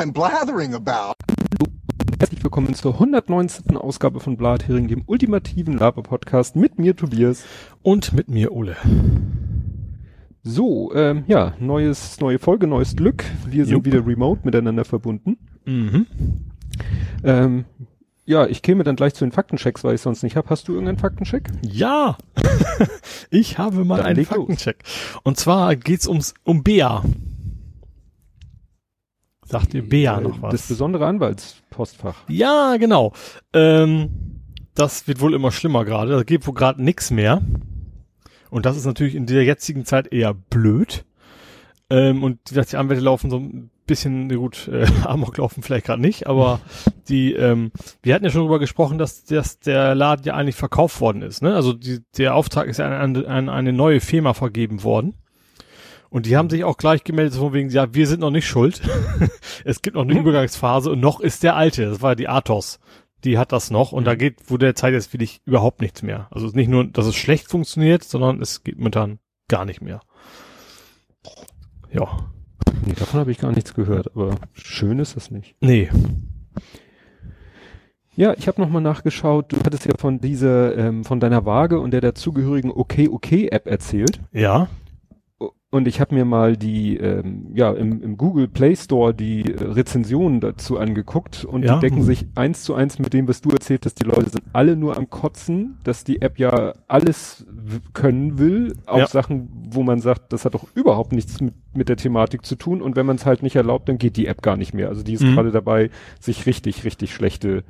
I'm blathering about. Herzlich willkommen zur 119. Ausgabe von Blathering, dem ultimativen Laber-Podcast mit mir Tobias und mit mir Ole. So, ähm, ja, neues, neue Folge, neues Glück. Wir sind Jupp. wieder remote miteinander verbunden. Mhm. Ähm, ja, ich käme dann gleich zu den Faktenchecks, weil ich sonst nicht habe. Hast du irgendeinen Faktencheck? Ja, ich habe mal dann einen Faktencheck. Los. Und zwar geht's ums um Bea. Sagt ihr Bea äh, noch was? Das besondere Anwaltspostfach. Ja, genau. Ähm, das wird wohl immer schlimmer gerade. Da geht wohl gerade nix mehr. Und das ist natürlich in der jetzigen Zeit eher blöd. Ähm, und die Anwälte laufen so ein bisschen, gut, äh, Amok laufen vielleicht gerade nicht, aber die, ähm, wir hatten ja schon darüber gesprochen, dass, dass der Laden ja eigentlich verkauft worden ist. Ne? Also die, der Auftrag ist ja an, an, an eine neue Firma vergeben worden. Und die haben sich auch gleich gemeldet, von wegen, ja, wir sind noch nicht schuld. es gibt noch eine hm? Übergangsphase und noch ist der alte, das war die Athos. Die hat das noch und mhm. da geht, wo der Zeit jetzt wirklich überhaupt nichts mehr. Also nicht nur, dass es schlecht funktioniert, sondern es geht momentan gar nicht mehr. Ja. Nee, davon habe ich gar nichts gehört, aber schön ist das nicht. Nee. Ja, ich habe nochmal nachgeschaut. Du hattest ja von dieser, ähm, von deiner Waage und der dazugehörigen Okay Okay App erzählt. Ja. Und ich habe mir mal die, ähm, ja, im, im Google Play Store die äh, Rezensionen dazu angeguckt und ja. die decken sich eins zu eins mit dem, was du erzählt hast. Die Leute sind alle nur am Kotzen, dass die App ja alles können will, auch ja. Sachen, wo man sagt, das hat doch überhaupt nichts mit, mit der Thematik zu tun. Und wenn man es halt nicht erlaubt, dann geht die App gar nicht mehr. Also die ist mhm. gerade dabei, sich richtig, richtig schlechte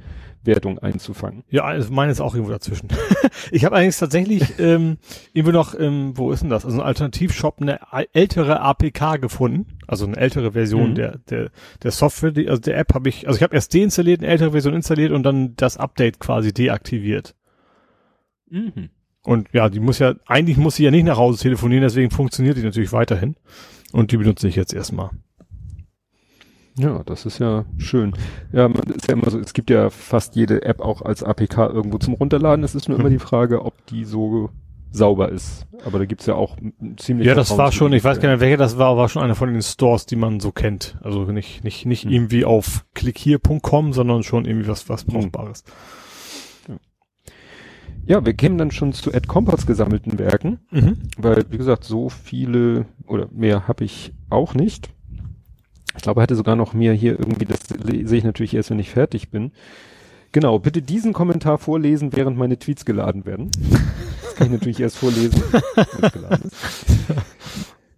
Wertung einzufangen. Ja, also meine ist auch irgendwo dazwischen. ich habe eigentlich tatsächlich ähm, irgendwo noch, ähm, wo ist denn das? Also ein Alternativshop, eine ältere APK gefunden, also eine ältere Version mhm. der, der, der Software, die, also der App habe ich, also ich habe erst deinstalliert, eine ältere Version installiert und dann das Update quasi deaktiviert. Mhm. Und ja, die muss ja, eigentlich muss sie ja nicht nach Hause telefonieren, deswegen funktioniert die natürlich weiterhin. Und die benutze ich jetzt erstmal. Ja, das ist ja schön. Ja, man ist ja immer so, es gibt ja fast jede App auch als APK irgendwo zum Runterladen. Es ist nur immer die Frage, ob die so sauber ist. Aber da gibt's ja auch ziemlich. Ja, das war schon, ich weiß gar nicht, welcher das war, war schon einer von den Stores, die man so kennt. Also nicht, nicht, nicht hm. irgendwie auf klickhier.com, sondern schon irgendwie was, was hm. Brauchbares. Ja, wir kämen dann schon zu Ed Compass gesammelten Werken, mhm. weil, wie gesagt, so viele oder mehr habe ich auch nicht. Ich glaube, er hatte sogar noch mir hier irgendwie, das sehe ich natürlich erst, wenn ich fertig bin. Genau, bitte diesen Kommentar vorlesen, während meine Tweets geladen werden. Das kann ich natürlich erst vorlesen, wenn es geladen ist.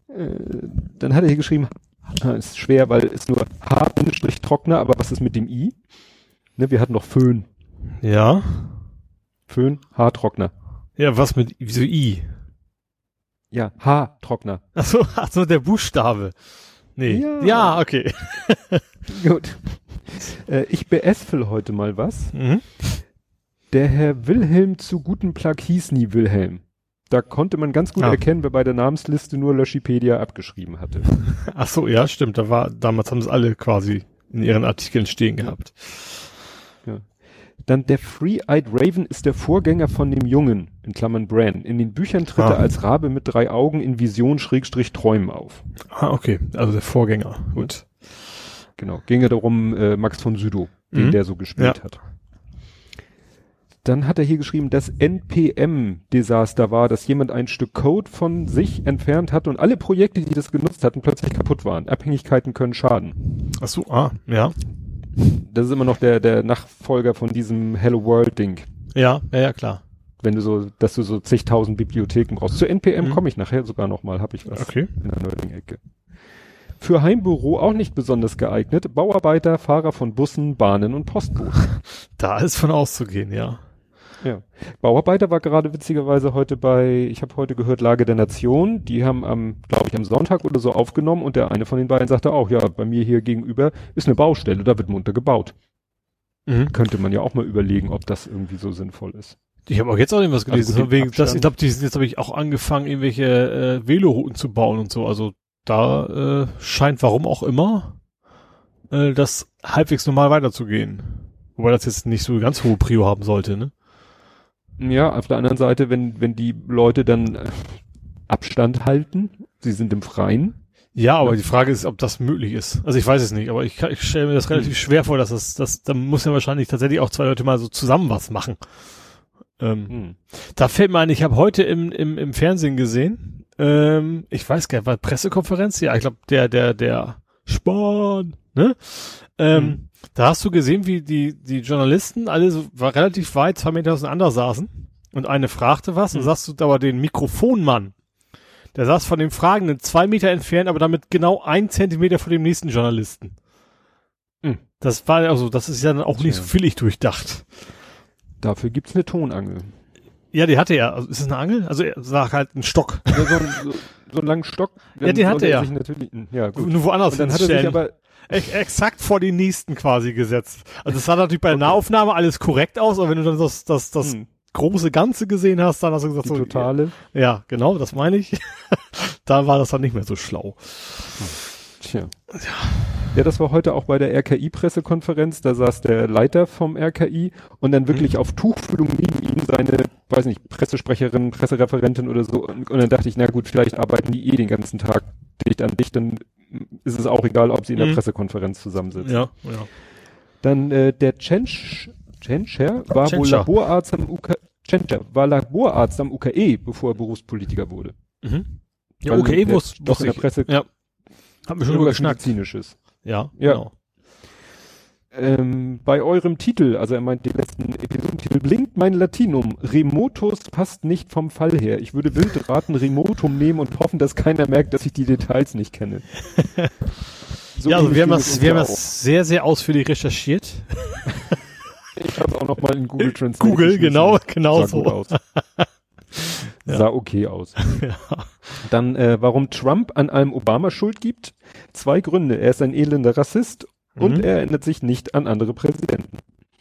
Äh, dann hat er hier geschrieben, ist schwer, weil es nur H-Trockner, aber was ist mit dem I? Ne, wir hatten noch Föhn. Ja. Föhn, Haartrockner. Ja, was mit, wieso I? Ja, Haartrockner. Ach so, ach so, der Buchstabe. Nee. Ja, ja okay. Gut. Äh, ich beäspel heute mal was. Mhm. Der Herr Wilhelm zu guten Plug hieß nie Wilhelm. Da konnte man ganz gut ah. erkennen, wer bei der Namensliste nur Löschipedia abgeschrieben hatte. Ach so, ja, stimmt. Da war, damals haben es alle quasi in ihren Artikeln stehen gehabt. Ja. Dann der Free-Eyed Raven ist der Vorgänger von dem Jungen, in Klammern Bran. In den Büchern tritt ah. er als Rabe mit drei Augen in Vision Schrägstrich Träumen auf. Ah, okay. Also der Vorgänger. Gut. Genau. Ging ja darum, äh, Max von Südow, den mhm. der so gespielt ja. hat. Dann hat er hier geschrieben, das NPM-Desaster war, dass jemand ein Stück Code von sich entfernt hat und alle Projekte, die das genutzt hatten, plötzlich kaputt waren. Abhängigkeiten können schaden. Ach so, ah, ja. Das ist immer noch der, der Nachfolger von diesem Hello World Ding. Ja, ja, ja, klar. Wenn du so, dass du so zigtausend Bibliotheken brauchst. Zu NPM mhm. komme ich nachher sogar noch mal, habe ich was okay. in der neuen Ecke. Für Heimbüro auch nicht besonders geeignet. Bauarbeiter, Fahrer von Bussen, Bahnen und Postboten. Da ist von auszugehen, ja. Ja. Bauarbeiter war gerade witzigerweise heute bei, ich habe heute gehört, Lage der Nation. Die haben am, glaube ich, am Sonntag oder so aufgenommen und der eine von den beiden sagte auch, ja, bei mir hier gegenüber ist eine Baustelle, da wird munter gebaut. Mhm. Könnte man ja auch mal überlegen, ob das irgendwie so sinnvoll ist. Ich habe auch jetzt auch irgendwas gelesen. Also wegen, das, ich glaube, jetzt habe ich auch angefangen, irgendwelche äh, Velorouten zu bauen und so. Also da äh, scheint, warum auch immer, äh, das halbwegs normal weiterzugehen. Wobei das jetzt nicht so ganz hohe Prio haben sollte, ne? Ja, auf der anderen Seite, wenn, wenn die Leute dann äh, Abstand halten, sie sind im Freien, Ja, aber ja. die Frage ist, ob das möglich ist. Also ich weiß es nicht, aber ich, ich stelle mir das relativ hm. schwer vor, dass das, das, da muss ja wahrscheinlich tatsächlich auch zwei Leute mal so zusammen was machen. Ähm, hm. Da fällt mir ein, ich habe heute im, im, im Fernsehen gesehen, ähm, ich weiß gar nicht, war Pressekonferenz? Ja, ich glaube, der, der, der Spahn, ne? Ähm, hm. Da hast du gesehen, wie die, die Journalisten alle so war relativ weit, zwei Meter auseinander saßen und eine fragte was hm. und sagst du aber den Mikrofonmann, der saß von dem Fragenden zwei Meter entfernt, aber damit genau ein Zentimeter vor dem nächsten Journalisten. Hm. Das war also, das ist ja dann auch nicht so völlig durchdacht. Dafür gibt's eine Tonangel. Ja, die hatte er. Also, ist es eine Angel? Also er sag halt ein Stock. Ja, so, einen langen Stock. Ja, den hatte er. Ja, gut. Nur woanders Und dann hat er sich aber Ex exakt vor den nächsten quasi gesetzt. Also es sah natürlich bei der okay. Nahaufnahme alles korrekt aus, aber wenn du dann das, das, das hm. große Ganze gesehen hast, dann hast du gesagt, Die so, totale. Ja, genau, das meine ich. da war das dann nicht mehr so schlau. Tja. Ja. Ja, das war heute auch bei der RKI-Pressekonferenz. Da saß der Leiter vom RKI und dann wirklich mhm. auf Tuchfühlung neben ihm seine, weiß nicht, Pressesprecherin, Pressereferentin oder so. Und, und, dann dachte ich, na gut, vielleicht arbeiten die eh den ganzen Tag dicht an dich, dann ist es auch egal, ob sie in der mhm. Pressekonferenz zusammensitzen. Ja, ja. Dann äh, der Tschentscher war Tschentscher. wohl Laborarzt am UK, Tschentscher war Laborarzt am UKE, bevor er Berufspolitiker wurde. Mhm. Ja, UKE wusste der Presse. Ja. Haben wir schon überschnackt. Medizinisches. Ja, ja. Genau. Ähm, bei eurem Titel, also er meint den letzten Episodentitel, blinkt mein Latinum. Remotus passt nicht vom Fall her. Ich würde wild raten, Remotum nehmen und hoffen, dass keiner merkt, dass ich die Details nicht kenne. So ja, also wir haben das, wir haben das sehr, sehr ausführlich recherchiert. ich habe auch noch mal in Google Translate. Google, genau, genau so. Ja. Sah okay aus. Ja. Dann, äh, warum Trump an allem Obama Schuld gibt? Zwei Gründe. Er ist ein elender Rassist mhm. und er erinnert sich nicht an andere Präsidenten.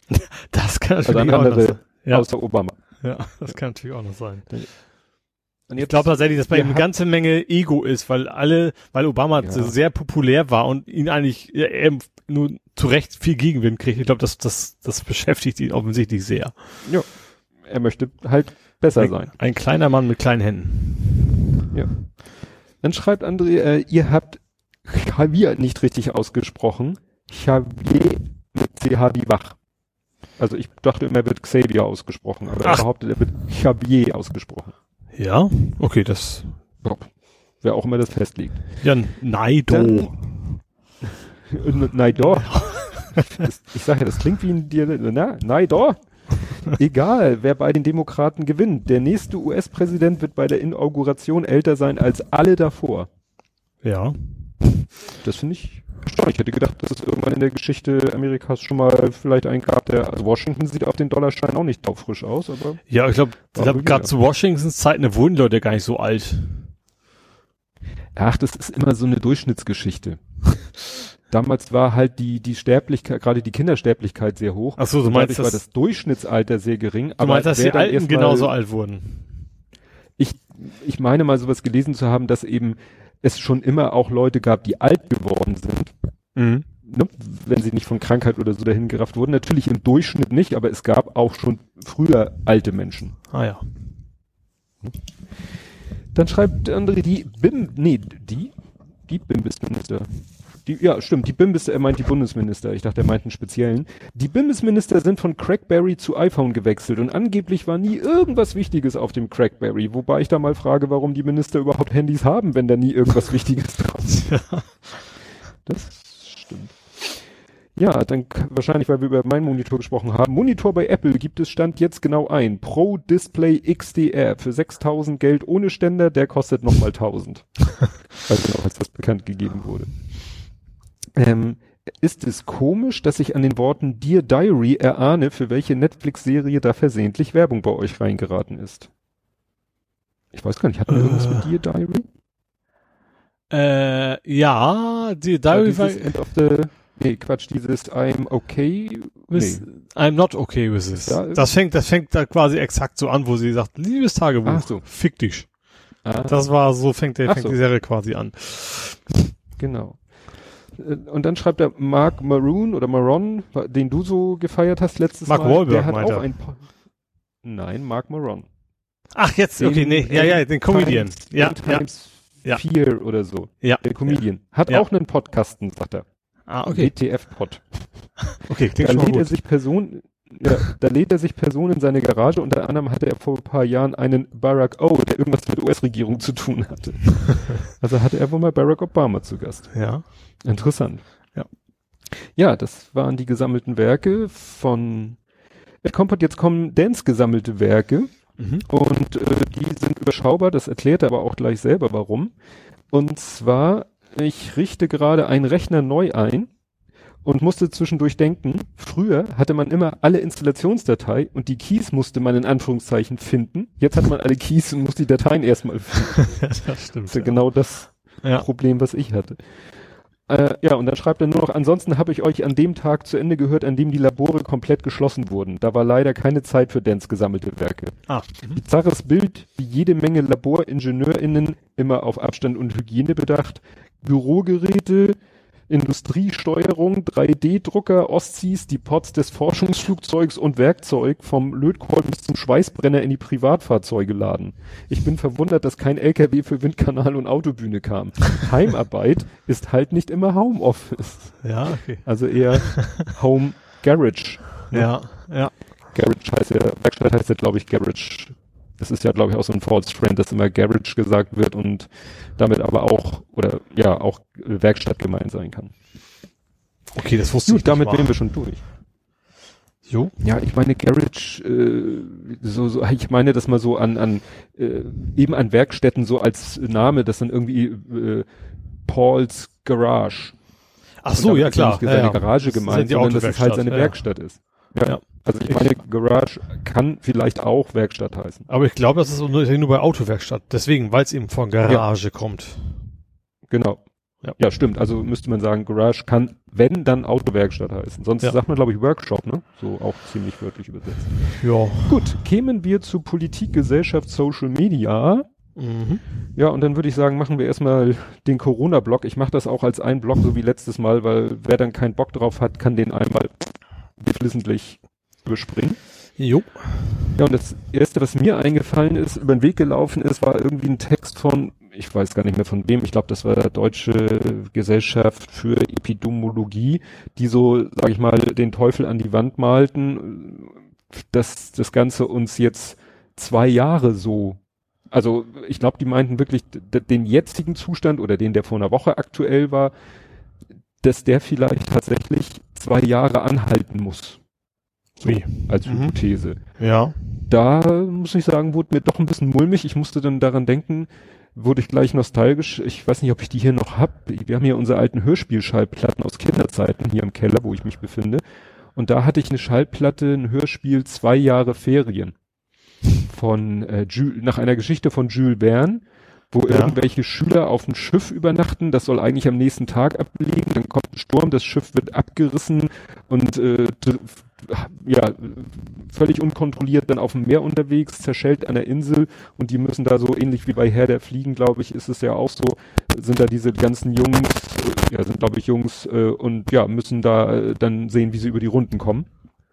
Das kann also natürlich also an andere, auch noch sein. Außer Obama. Ja, das kann natürlich auch noch sein. Und ich glaube tatsächlich, dass bei ihm eine ganze Menge Ego ist, weil alle, weil Obama ja. sehr populär war und ihn eigentlich er nur zu Recht viel Gegenwind kriegt. Ich glaube, das, das, das beschäftigt ihn offensichtlich sehr. Ja. Er möchte halt besser ein, sein. Ein kleiner Mann mit kleinen Händen. Ja. Dann schreibt André, äh, ihr habt Javier nicht richtig ausgesprochen. Xavier mit CH wie wach. Also ich dachte immer, er wird Xavier ausgesprochen, aber Ach. er behauptet, er wird Xavier ausgesprochen. Ja, okay, das. Ja, wer auch immer das festlegt. Ja, Naido. Naido. ich sage ja, das klingt wie ein Dir, na, Naido. Egal, wer bei den Demokraten gewinnt. Der nächste US-Präsident wird bei der Inauguration älter sein als alle davor. Ja. Das finde ich erstaunlich. Ich hätte gedacht, dass es irgendwann in der Geschichte Amerikas schon mal vielleicht einen gab, der, also Washington sieht auf den Dollarschein auch nicht taufrisch aus, aber. Ja, ich glaube, glaub, gerade zu Washingtons Zeiten, da wurden Leute gar nicht so alt. Ach, das ist immer so eine Durchschnittsgeschichte. Damals war halt die, die Sterblichkeit, gerade die Kindersterblichkeit sehr hoch. Ach so, du meinst, das, war das Durchschnittsalter sehr gering. Du aber meinst, dass die Alten genauso alt wurden? Ich, ich meine mal sowas gelesen zu haben, dass eben es schon immer auch Leute gab, die alt geworden sind. Mhm. Ne, wenn sie nicht von Krankheit oder so dahin gerafft wurden. Natürlich im Durchschnitt nicht, aber es gab auch schon früher alte Menschen. Ah ja. Dann schreibt der andere die BIM, nee, die, die BIM-Minister. Die, ja, stimmt, die BIMBIS, er meint die Bundesminister. Ich dachte, er meint einen speziellen. Die BIMBIS-Minister sind von Crackberry zu iPhone gewechselt und angeblich war nie irgendwas Wichtiges auf dem Crackberry. Wobei ich da mal frage, warum die Minister überhaupt Handys haben, wenn da nie irgendwas Wichtiges drauf ist. Ja. Das stimmt. Ja, dann wahrscheinlich, weil wir über meinen Monitor gesprochen haben. Monitor bei Apple gibt es Stand jetzt genau ein. Pro Display XDR für 6000 Geld ohne Ständer, der kostet nochmal 1000. Weiß genau, als das bekannt gegeben wurde. Ähm, ist es komisch, dass ich an den Worten Dear Diary erahne, für welche Netflix-Serie da versehentlich Werbung bei euch reingeraten ist? Ich weiß gar nicht, hatten wir äh. irgendwas mit Dear Diary? Äh, ja, Dear Diary war... End of the, nee, Quatsch, dieses I'm okay with, nee. I'm not okay with this. Da das fängt, das fängt da quasi exakt so an, wo sie sagt, liebes Tagebuch, Ach so. fick dich. Ah. Das war, so fängt, der, fängt so. die Serie quasi an. Genau. Äh, und dann schreibt er Mark Maroon oder Maron, den du so gefeiert hast letztes Mark Mal. Mark Wahlberg der hat auch er. ein Nein, Mark Maron. Ach, jetzt, okay, nee, ja, ja, den Comedian. Times, ja, Times Ja. Fear oder so. Ja. Der Comedian. Hat Ja. auch einen Podcasten, sagt er. Ah, okay. WTF-Pod. Okay, klingt Da schon lädt er gut. sich Personen, ja, da lädt er sich Personen in seine Garage. Unter anderem hatte er vor ein paar Jahren einen Barack O, der irgendwas mit US-Regierung zu tun hatte. also hatte er wohl mal Barack Obama zu Gast. Ja. Interessant. Ja. Ja, das waren die gesammelten Werke von Ed Kompott. Jetzt kommen Dance gesammelte Werke Mhm. und äh, die sind überschaubar. Das erklärt er aber auch gleich selber, warum. Und zwar, ich richte gerade einen Rechner neu ein und musste zwischendurch denken, früher hatte man immer alle Installationsdatei und die Keys musste man in Anführungszeichen finden. Jetzt hat man alle Keys und muss die Dateien erstmal finden. das stimmt. Das ist ja genau das Ja. Problem, was ich hatte. Äh, ja, und dann schreibt er nur noch, ansonsten habe ich euch an dem Tag zu Ende gehört, an dem die Labore komplett geschlossen wurden. Da war leider keine Zeit für Dance gesammelte Werke. Ah. Bizarres Bild, wie jede Menge LaboringenieurInnen, immer auf Abstand und Hygiene bedacht, Bürogeräte, Industriesteuerung, 3D-Drucker, Ostsies, die Pots des Forschungsflugzeugs und Werkzeug vom Lötkolben bis zum Schweißbrenner in die Privatfahrzeuge laden. Ich bin verwundert, dass kein LKW für Windkanal und Autobühne kam. Heimarbeit ist halt nicht immer Homeoffice. Ja, okay. Also eher Home Garage. Ja, ja. Garage heißt ja, Werkstatt heißt ja, glaube ich, Garage. Das ist ja, glaube ich, auch so ein False Friend, dass immer Garage gesagt wird und damit aber auch, oder ja, auch Werkstatt gemeint sein kann. Okay, das wusste Gut, ich damit wären wir schon durch. Jo. Ja, ich meine Garage, äh, so, so, ich meine das mal so an, an äh, eben an Werkstätten so als Name, das dann irgendwie äh, Paul's Garage. Ach so, ja ist klar. Nicht ja, seine ja. Garage ist gemeint, sondern dass es halt seine ja. Werkstatt ist. Ja. Ja. Also ich meine, Garage kann vielleicht auch Werkstatt heißen. Aber ich glaube, das ist nur, nur bei Autowerkstatt. Deswegen, weil es eben von Garage kommt. Genau. Ja. Ja. stimmt. Also müsste man sagen, Garage kann, wenn, dann Autowerkstatt heißen. Sonst Ja. sagt man, glaube ich, Workshop, ne? So auch ziemlich wörtlich übersetzt. Ja. Gut, kämen wir zu Politik, Gesellschaft, Social Media. Mhm. Ja, und dann würde ich sagen, machen wir erstmal den Corona-Block. Ich mache das auch als ein Block, so wie letztes Mal, weil wer dann keinen Bock drauf hat, kann den einmal geflissentlich überspringen. Jo. Ja, und das erste, was mir eingefallen ist, über den Weg gelaufen ist, war irgendwie ein Text von, ich weiß gar nicht mehr von wem, ich glaube, das war der Deutsche Gesellschaft für Epidemiologie, die so, sag ich mal, den Teufel an die Wand malten, dass das Ganze uns jetzt zwei Jahre so, also ich glaube, die meinten wirklich den jetzigen Zustand oder den, der vor einer Woche aktuell war, dass der vielleicht tatsächlich zwei Jahre anhalten muss. So, Wie? als Mhm. Hypothese Ja. da muss ich sagen, wurde mir doch ein bisschen mulmig. Ich musste dann daran denken, wurde ich gleich nostalgisch. Ich weiß nicht, ob ich die hier noch hab. Wir haben hier unsere alten Hörspielschallplatten aus Kinderzeiten hier im Keller, wo ich mich befinde. Und da hatte ich eine Schallplatte, ein Hörspiel, zwei Jahre Ferien. Von äh, Jules, nach einer Geschichte von Jules Verne, wo Ja. irgendwelche Schüler auf dem Schiff übernachten. Das soll eigentlich am nächsten Tag ablegen. Dann kommt ein Sturm, das Schiff wird abgerissen und äh, ja, völlig unkontrolliert dann auf dem Meer unterwegs, zerschellt an der Insel und die müssen da so ähnlich wie bei Herr der Fliegen, glaube ich, ist es ja auch so, sind da diese ganzen Jungs, äh, ja, sind glaube ich Jungs äh, und ja, müssen da äh, dann sehen, wie sie über die Runden kommen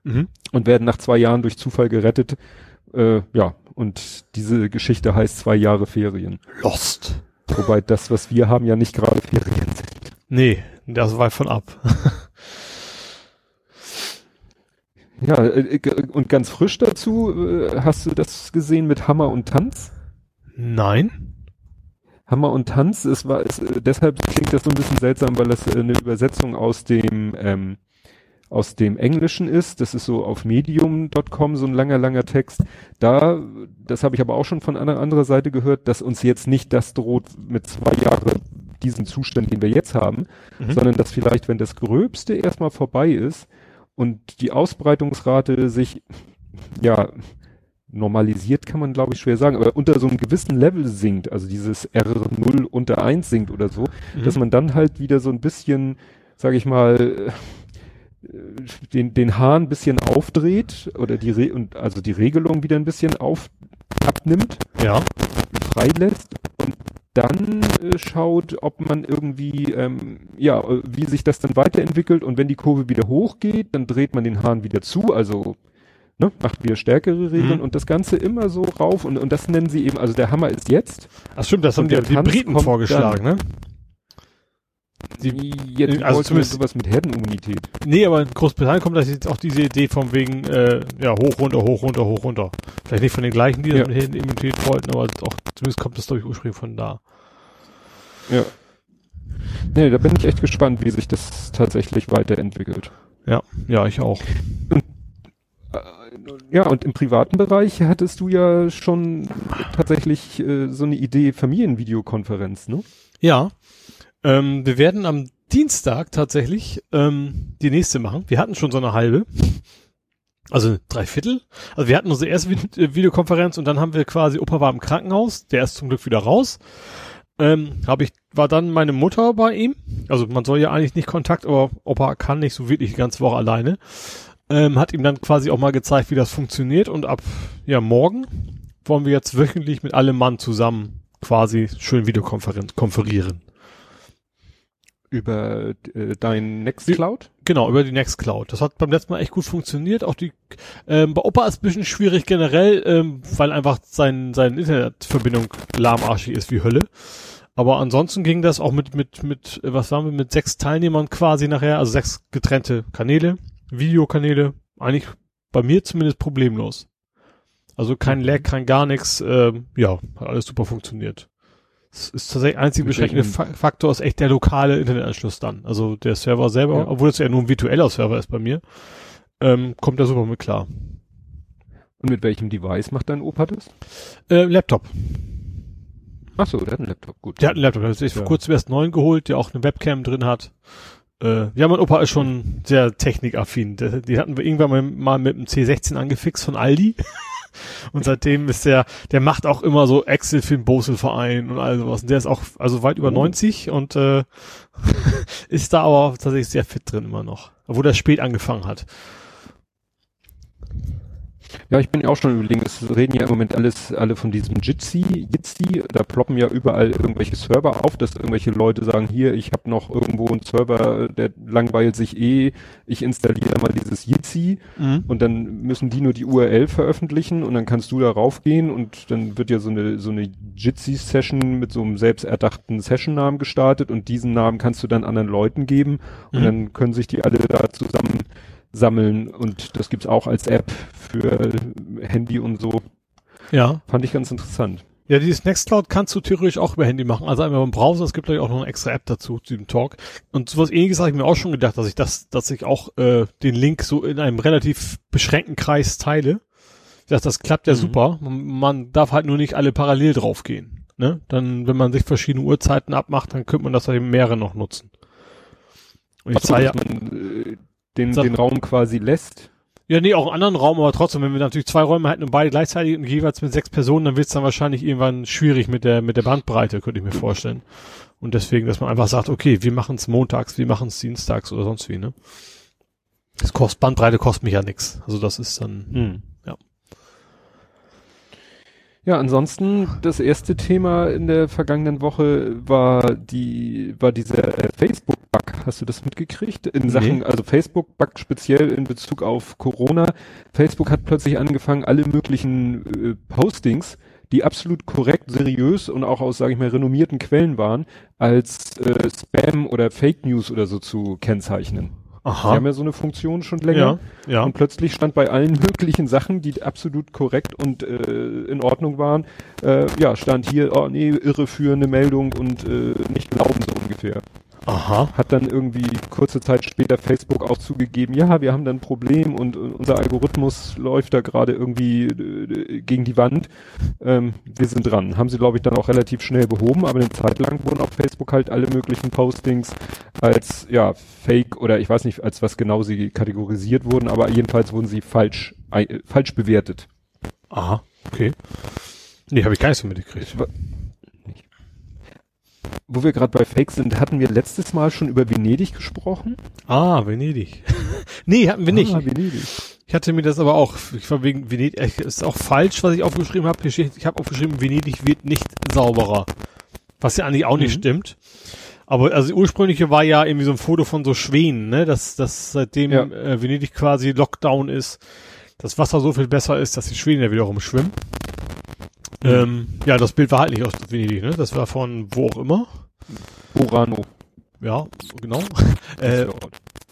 Mhm. und werden nach zwei Jahren durch Zufall gerettet. Äh, ja, und diese Geschichte heißt zwei Jahre Ferien. Lost. Wobei das, was wir haben, ja nicht gerade Ferien sind. Nee, das war von ab. Ja, äh, g- und ganz frisch dazu, äh, hast du das gesehen mit Hammer und Tanz? Nein. Hammer und Tanz, es war, es, äh, deshalb klingt das so ein bisschen seltsam, weil das äh, eine Übersetzung aus dem, ähm, aus dem Englischen ist. Das ist so auf medium.com so ein langer, langer Text. Da, das habe ich aber auch schon von einer anderer Seite gehört, dass uns jetzt nicht das droht mit zwei Jahren diesen Zustand, den wir jetzt haben, Mhm. sondern dass vielleicht, wenn das Gröbste erstmal vorbei ist und die Ausbreitungsrate sich, ja, normalisiert kann man glaube ich schwer sagen, aber unter so einem gewissen Level sinkt, also dieses R0 unter 1 sinkt oder so, Mhm. dass man dann halt wieder so ein bisschen, sage ich mal, den, den Hahn ein bisschen aufdreht oder die Re und also die Regelung wieder ein bisschen auf abnimmt, Ja. freilässt und dann äh, schaut, ob man irgendwie, ähm, ja, äh, wie sich das dann weiterentwickelt und wenn die Kurve wieder hochgeht, dann dreht man den Hahn wieder zu, also ne, macht wir stärkere Regeln mhm. und das Ganze immer so rauf und, und das nennen sie eben, also der Hammer ist jetzt. Ach stimmt, das haben die, die Briten vorgeschlagen, ne? Die, jetzt also zumindest sowas mit Herdenimmunität. Nee, aber in Großbritannien kommt das jetzt auch diese Idee von wegen, äh, ja, hoch, runter, hoch, runter, hoch, runter. Vielleicht nicht von den gleichen, die ja. mit Herdenimmunität wollten, aber auch, zumindest kommt das, glaube ich, ursprünglich von da. Ja. Nee, da bin ich echt gespannt, wie sich das tatsächlich weiterentwickelt. Ja, ja, ich auch. Äh, ja, und im privaten Bereich hattest du ja schon tatsächlich äh, so eine Idee Familienvideokonferenz, ne? Ja. Ähm, wir werden am Dienstag tatsächlich ähm, die nächste machen. Wir hatten schon so eine halbe. Also drei Viertel. Also wir hatten unsere erste äh, Videokonferenz und dann haben wir quasi, Opa war im Krankenhaus, der ist zum Glück wieder raus. Ähm, hab ich, war dann meine Mutter bei ihm. Also man soll ja eigentlich nicht Kontakt, aber Opa kann nicht so wirklich die ganze Woche alleine. Ähm, hat ihm dann quasi auch mal gezeigt, wie das funktioniert und ab ja morgen wollen wir jetzt wöchentlich mit allem Mann zusammen quasi schön Videokonferenz konferieren. Über äh, dein Nextcloud? Genau, über die Nextcloud. Das hat beim letzten Mal echt gut funktioniert. Auch die ähm, bei Opa ist ein bisschen schwierig generell, ähm, weil einfach sein, seine Internetverbindung lahmarschig ist wie Hölle. Aber ansonsten ging das auch mit, mit, mit, was waren wir, mit sechs Teilnehmern quasi nachher, also sechs getrennte Kanäle, Videokanäle, eigentlich bei mir zumindest problemlos. Also kein Lag, kein gar nichts, ähm, ja, hat alles super funktioniert. Es ist tatsächlich einzig beschränkende Faktor ist echt der lokale Internetanschluss dann. Also der Server selber, ja. obwohl es ja nur ein virtueller Server ist bei mir, ähm, kommt da super mit klar. Und mit welchem Device macht dein Opa das? Äh, Laptop. Ach so, der hat einen Laptop, gut. Der hat einen Laptop, der hat sich ja. vor kurzem erst neuen geholt, der auch eine Webcam drin hat. Äh, ja, mein Opa ist schon sehr technikaffin. Die, die hatten wir irgendwann mal mit dem C16 angefixt von Aldi. Und seitdem ist der, der macht auch immer so Excel für den Bosel-Verein und all sowas. Und der ist auch also weit über oh. 90 und äh, ist da aber tatsächlich sehr fit drin immer noch. Obwohl er spät angefangen hat. Ja, ich bin ja auch schon überlegen, es reden ja im Moment alles, alle von diesem Jitsi, Jitsi, da ploppen ja überall irgendwelche Server auf, dass irgendwelche Leute sagen, hier, ich habe noch irgendwo einen Server, der langweilt sich eh, ich installiere mal dieses Jitsi mhm. und dann müssen die nur die URL veröffentlichen und dann kannst du da raufgehen und dann wird ja so eine, so eine Jitsi-Session mit so einem selbsterdachten Session-Namen gestartet und diesen Namen kannst du dann anderen Leuten geben und mhm. dann können sich die alle da zusammen sammeln und das gibt's auch als App für Handy und so. Ja. Fand ich ganz interessant. Ja, dieses Nextcloud kannst du theoretisch auch über Handy machen. Also einmal im Browser, es gibt gleich auch noch eine extra App dazu, zu dem Talk. Und sowas ähnliches habe ich mir auch schon gedacht, dass ich das, dass ich auch äh, den Link so in einem relativ beschränkten Kreis teile. Das, das klappt ja mhm. super. Man, man darf halt nur nicht alle parallel draufgehen. Ne? Dann, wenn man sich verschiedene Uhrzeiten abmacht, dann könnte man das halt mehrere noch nutzen. Und ich zeige ja, man, den, den Raum quasi lässt. Ja, nee, auch einen anderen Raum, aber trotzdem, wenn wir natürlich zwei Räume hätten und beide gleichzeitig und jeweils mit sechs Personen, dann wird es dann wahrscheinlich irgendwann schwierig mit der, mit der Bandbreite, könnte ich mir vorstellen. Und deswegen, dass man einfach sagt, okay, wir machen es montags, wir machen es dienstags oder sonst wie, ne? Das kostet, Bandbreite kostet mich ja nix. Also das ist dann, hm. Ja. Ansonsten das erste Thema in der vergangenen Woche war die war dieser äh, Facebook Bug. Hast du das mitgekriegt in Sachen nee. also Facebook Bug speziell in Bezug auf Corona? Facebook hat plötzlich angefangen alle möglichen äh, Postings, die absolut korrekt, seriös und auch aus sage ich mal renommierten Quellen waren, als äh, Spam oder Fake News oder so zu kennzeichnen. Aha. Die haben ja so eine Funktion schon länger. Ja, ja. Und plötzlich stand bei allen möglichen Sachen, die absolut korrekt und äh, in Ordnung waren, äh, ja, stand hier, oh nee, irreführende Meldung und äh, nicht glauben so ungefähr. Aha. Hat dann irgendwie kurze Zeit später Facebook auch zugegeben, ja, wir haben dann ein Problem und unser Algorithmus läuft da gerade irgendwie äh, gegen die Wand. Ähm, wir sind dran. Haben sie, glaube ich, dann auch relativ schnell behoben, aber eine Zeit lang wurden auf Facebook halt alle möglichen Postings als ja Fake oder ich weiß nicht, als was genau sie kategorisiert wurden, aber jedenfalls wurden sie falsch, äh, falsch bewertet. Aha, okay. Nee, habe ich gar nicht so mitgekriegt wo wir gerade bei Fake sind, hatten wir letztes Mal schon über Venedig gesprochen? Ah, Venedig. nee, hatten wir nicht. Ah, Venedig. Ich hatte mir das aber auch, ich war wegen Venedig, ist auch falsch, was ich aufgeschrieben habe. Ich habe aufgeschrieben, Venedig wird nicht sauberer. Was ja eigentlich auch nicht mhm. stimmt. Aber also ursprüngliche war ja irgendwie so ein Foto von so Schwänen, ne? Dass, dass seitdem ja. äh, Venedig quasi Lockdown ist, das Wasser so viel besser ist, dass die Schweden ja wiederum schwimmen. Mhm. Ähm, ja, das Bild war halt nicht aus Venedig, ne? Das war von wo auch immer. Burano. Ja, genau. äh,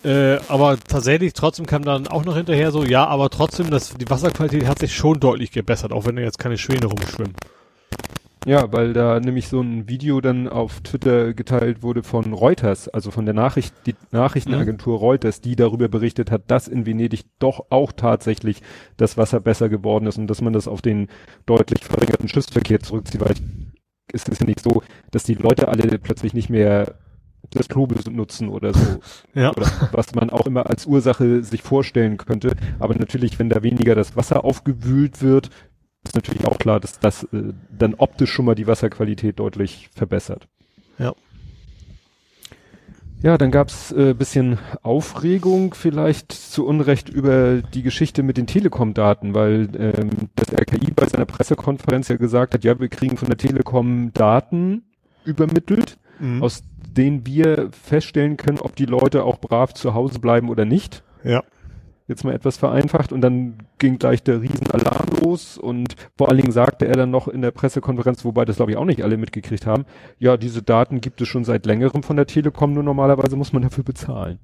äh, aber tatsächlich, trotzdem kam dann auch noch hinterher so, ja, aber trotzdem, das, die Wasserqualität hat sich schon deutlich gebessert, auch wenn da jetzt keine Schwäne rumschwimmen. Ja, weil da nämlich so ein Video dann auf Twitter geteilt wurde von Reuters, also von der Nachricht, die Nachrichtenagentur mhm. Reuters, die darüber berichtet hat, dass in Venedig doch auch tatsächlich das Wasser besser geworden ist und dass man das auf den deutlich verringerten Schiffsverkehr zurückzieht, weil es ist ja nicht so, dass die Leute alle plötzlich nicht mehr das Klo nutzen oder so. Ja. Oder was man auch immer als Ursache sich vorstellen könnte. Aber natürlich, wenn da weniger das Wasser aufgewühlt wird, ist natürlich auch klar, dass das äh, dann optisch schon mal die Wasserqualität deutlich verbessert. Ja. Ja, dann gab's äh, bisschen Aufregung vielleicht zu Unrecht über die Geschichte mit den Telekom-Daten, weil ähm, das RKI bei seiner Pressekonferenz ja gesagt hat, ja, wir kriegen von der Telekom Daten übermittelt, mhm. aus denen wir feststellen können, ob die Leute auch brav zu Hause bleiben oder nicht. Ja. Jetzt mal etwas vereinfacht und dann ging gleich der Riesenalarm los und vor allen Dingen sagte er dann noch in der Pressekonferenz, wobei das glaube ich auch nicht alle mitgekriegt haben, ja, diese Daten gibt es schon seit längerem von der Telekom, nur normalerweise muss man dafür bezahlen.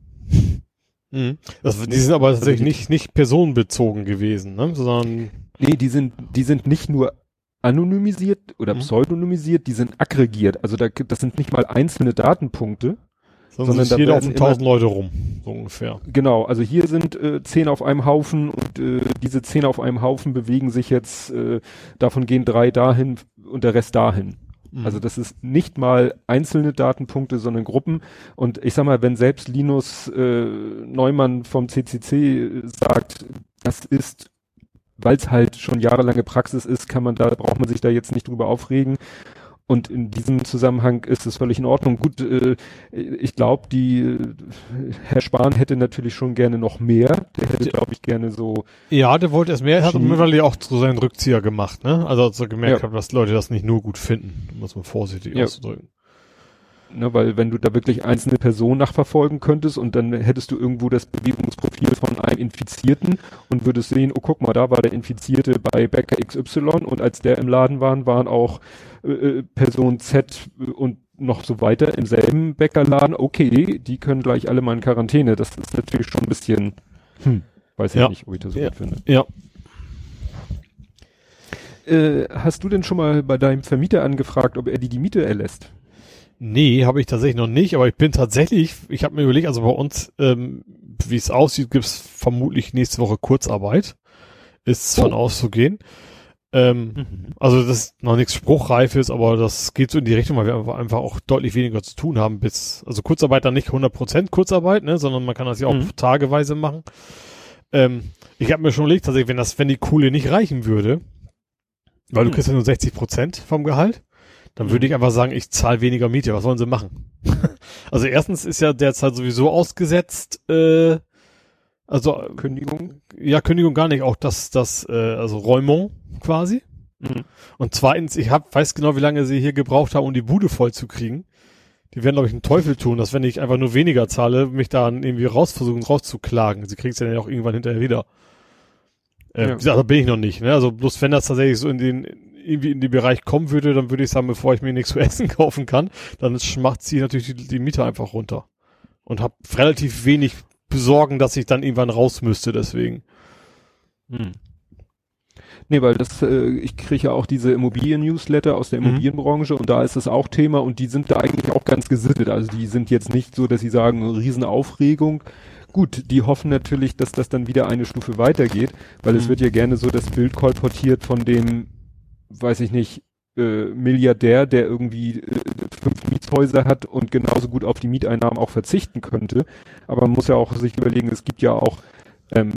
Mhm. Das, die sind aber also tatsächlich nicht, nicht personenbezogen gewesen, ne? sondern Nee, die sind, die sind nicht nur anonymisiert oder mhm. pseudonymisiert, die sind aggregiert. Also da, das sind nicht mal einzelne Datenpunkte. Sondern, sondern da jeder auf tausend Leute rum, so ungefähr. Genau, also hier sind äh, zehn auf einem Haufen und äh, diese zehn auf einem Haufen bewegen sich jetzt, äh, davon gehen drei dahin und der Rest dahin. Mhm. Also das ist nicht mal einzelne Datenpunkte, sondern Gruppen. Und ich sag mal, wenn selbst Linus äh, Neumann vom CCC sagt, das ist weil es halt schon jahrelange Praxis ist, kann man da, braucht man sich da jetzt nicht drüber aufregen. Und in diesem Zusammenhang ist es völlig in Ordnung. Gut, äh, ich glaube, die äh, Herr Spahn hätte natürlich schon gerne noch mehr. Der hätte, glaube ich, gerne so. Ja, der wollte es mehr. Er hat mittlerweile auch so seinen Rückzieher gemacht, ne? Also als er gemerkt ja. hat, dass Leute das nicht nur gut finden, um das mal vorsichtig ja. auszudrücken. Ne, weil wenn du da wirklich einzelne Personen nachverfolgen könntest und dann hättest du irgendwo das Bewegungsprofil von einem Infizierten und würdest sehen, oh guck mal, da war der Infizierte bei Bäcker XY und als der im Laden waren, waren auch äh, äh Person Z und noch so weiter im selben Bäckerladen, okay, die können gleich alle mal in Quarantäne. Das ist natürlich schon ein bisschen, hm, weiß ja. ich nicht, ob ich das so ja. gut finde. Ja. Äh, hast du denn schon mal bei deinem Vermieter angefragt, ob er dir die Miete erlässt? Nee, habe ich tatsächlich noch nicht, aber ich bin tatsächlich, ich habe mir überlegt, also bei uns, ähm, wie es aussieht, gibt's vermutlich nächste Woche Kurzarbeit. Ist oh. von auszugehen. Ähm, mhm. Also das ist noch nichts Spruchreifes, aber das geht so in die Richtung, weil wir einfach auch deutlich weniger zu tun haben bis, also Kurzarbeit dann nicht 100% Kurzarbeit, ne, sondern man kann das ja auch mhm. tageweise machen. Ähm, ich habe mir schon überlegt, tatsächlich, wenn das, wenn die Kohle nicht reichen würde, weil mhm. du kriegst ja nur 60% vom Gehalt, dann würde ich einfach sagen, ich zahle weniger Miete. Was wollen sie machen? also erstens ist ja derzeit sowieso ausgesetzt, äh, also Kündigung? Ja, Kündigung gar nicht, auch das, das, äh, also Räumung quasi. Mhm. Und zweitens, ich hab, weiß genau, wie lange sie hier gebraucht haben, um die Bude voll zu kriegen. Die werden, glaube ich, einen Teufel tun, dass wenn ich einfach nur weniger zahle, mich da irgendwie raus versuchen, rauszuklagen. Sie kriegen es ja dann auch irgendwann hinterher wieder. Äh, ja. Also bin ich noch nicht, ne? Also bloß wenn das tatsächlich so in den irgendwie in den Bereich kommen würde, dann würde ich sagen, bevor ich mir nichts zu essen kaufen kann, dann macht sie natürlich die, die Miete einfach runter. Und habe relativ wenig besorgen, dass ich dann irgendwann raus müsste, deswegen. Hm. Nee, weil das, äh, ich kriege ja auch diese Immobilien-Newsletter aus der mhm. Immobilienbranche und da ist das auch Thema und die sind da eigentlich auch ganz gesittet. Also die sind jetzt nicht so, dass sie sagen, Riesenaufregung. Gut, die hoffen natürlich, dass das dann wieder eine Stufe weitergeht, weil mhm. es wird ja gerne so das Bild kolportiert von dem weiß ich nicht, äh, Milliardär, der irgendwie äh, fünf Mietshäuser hat und genauso gut auf die Mieteinnahmen auch verzichten könnte. Aber man muss ja auch sich überlegen, es gibt ja auch ähm,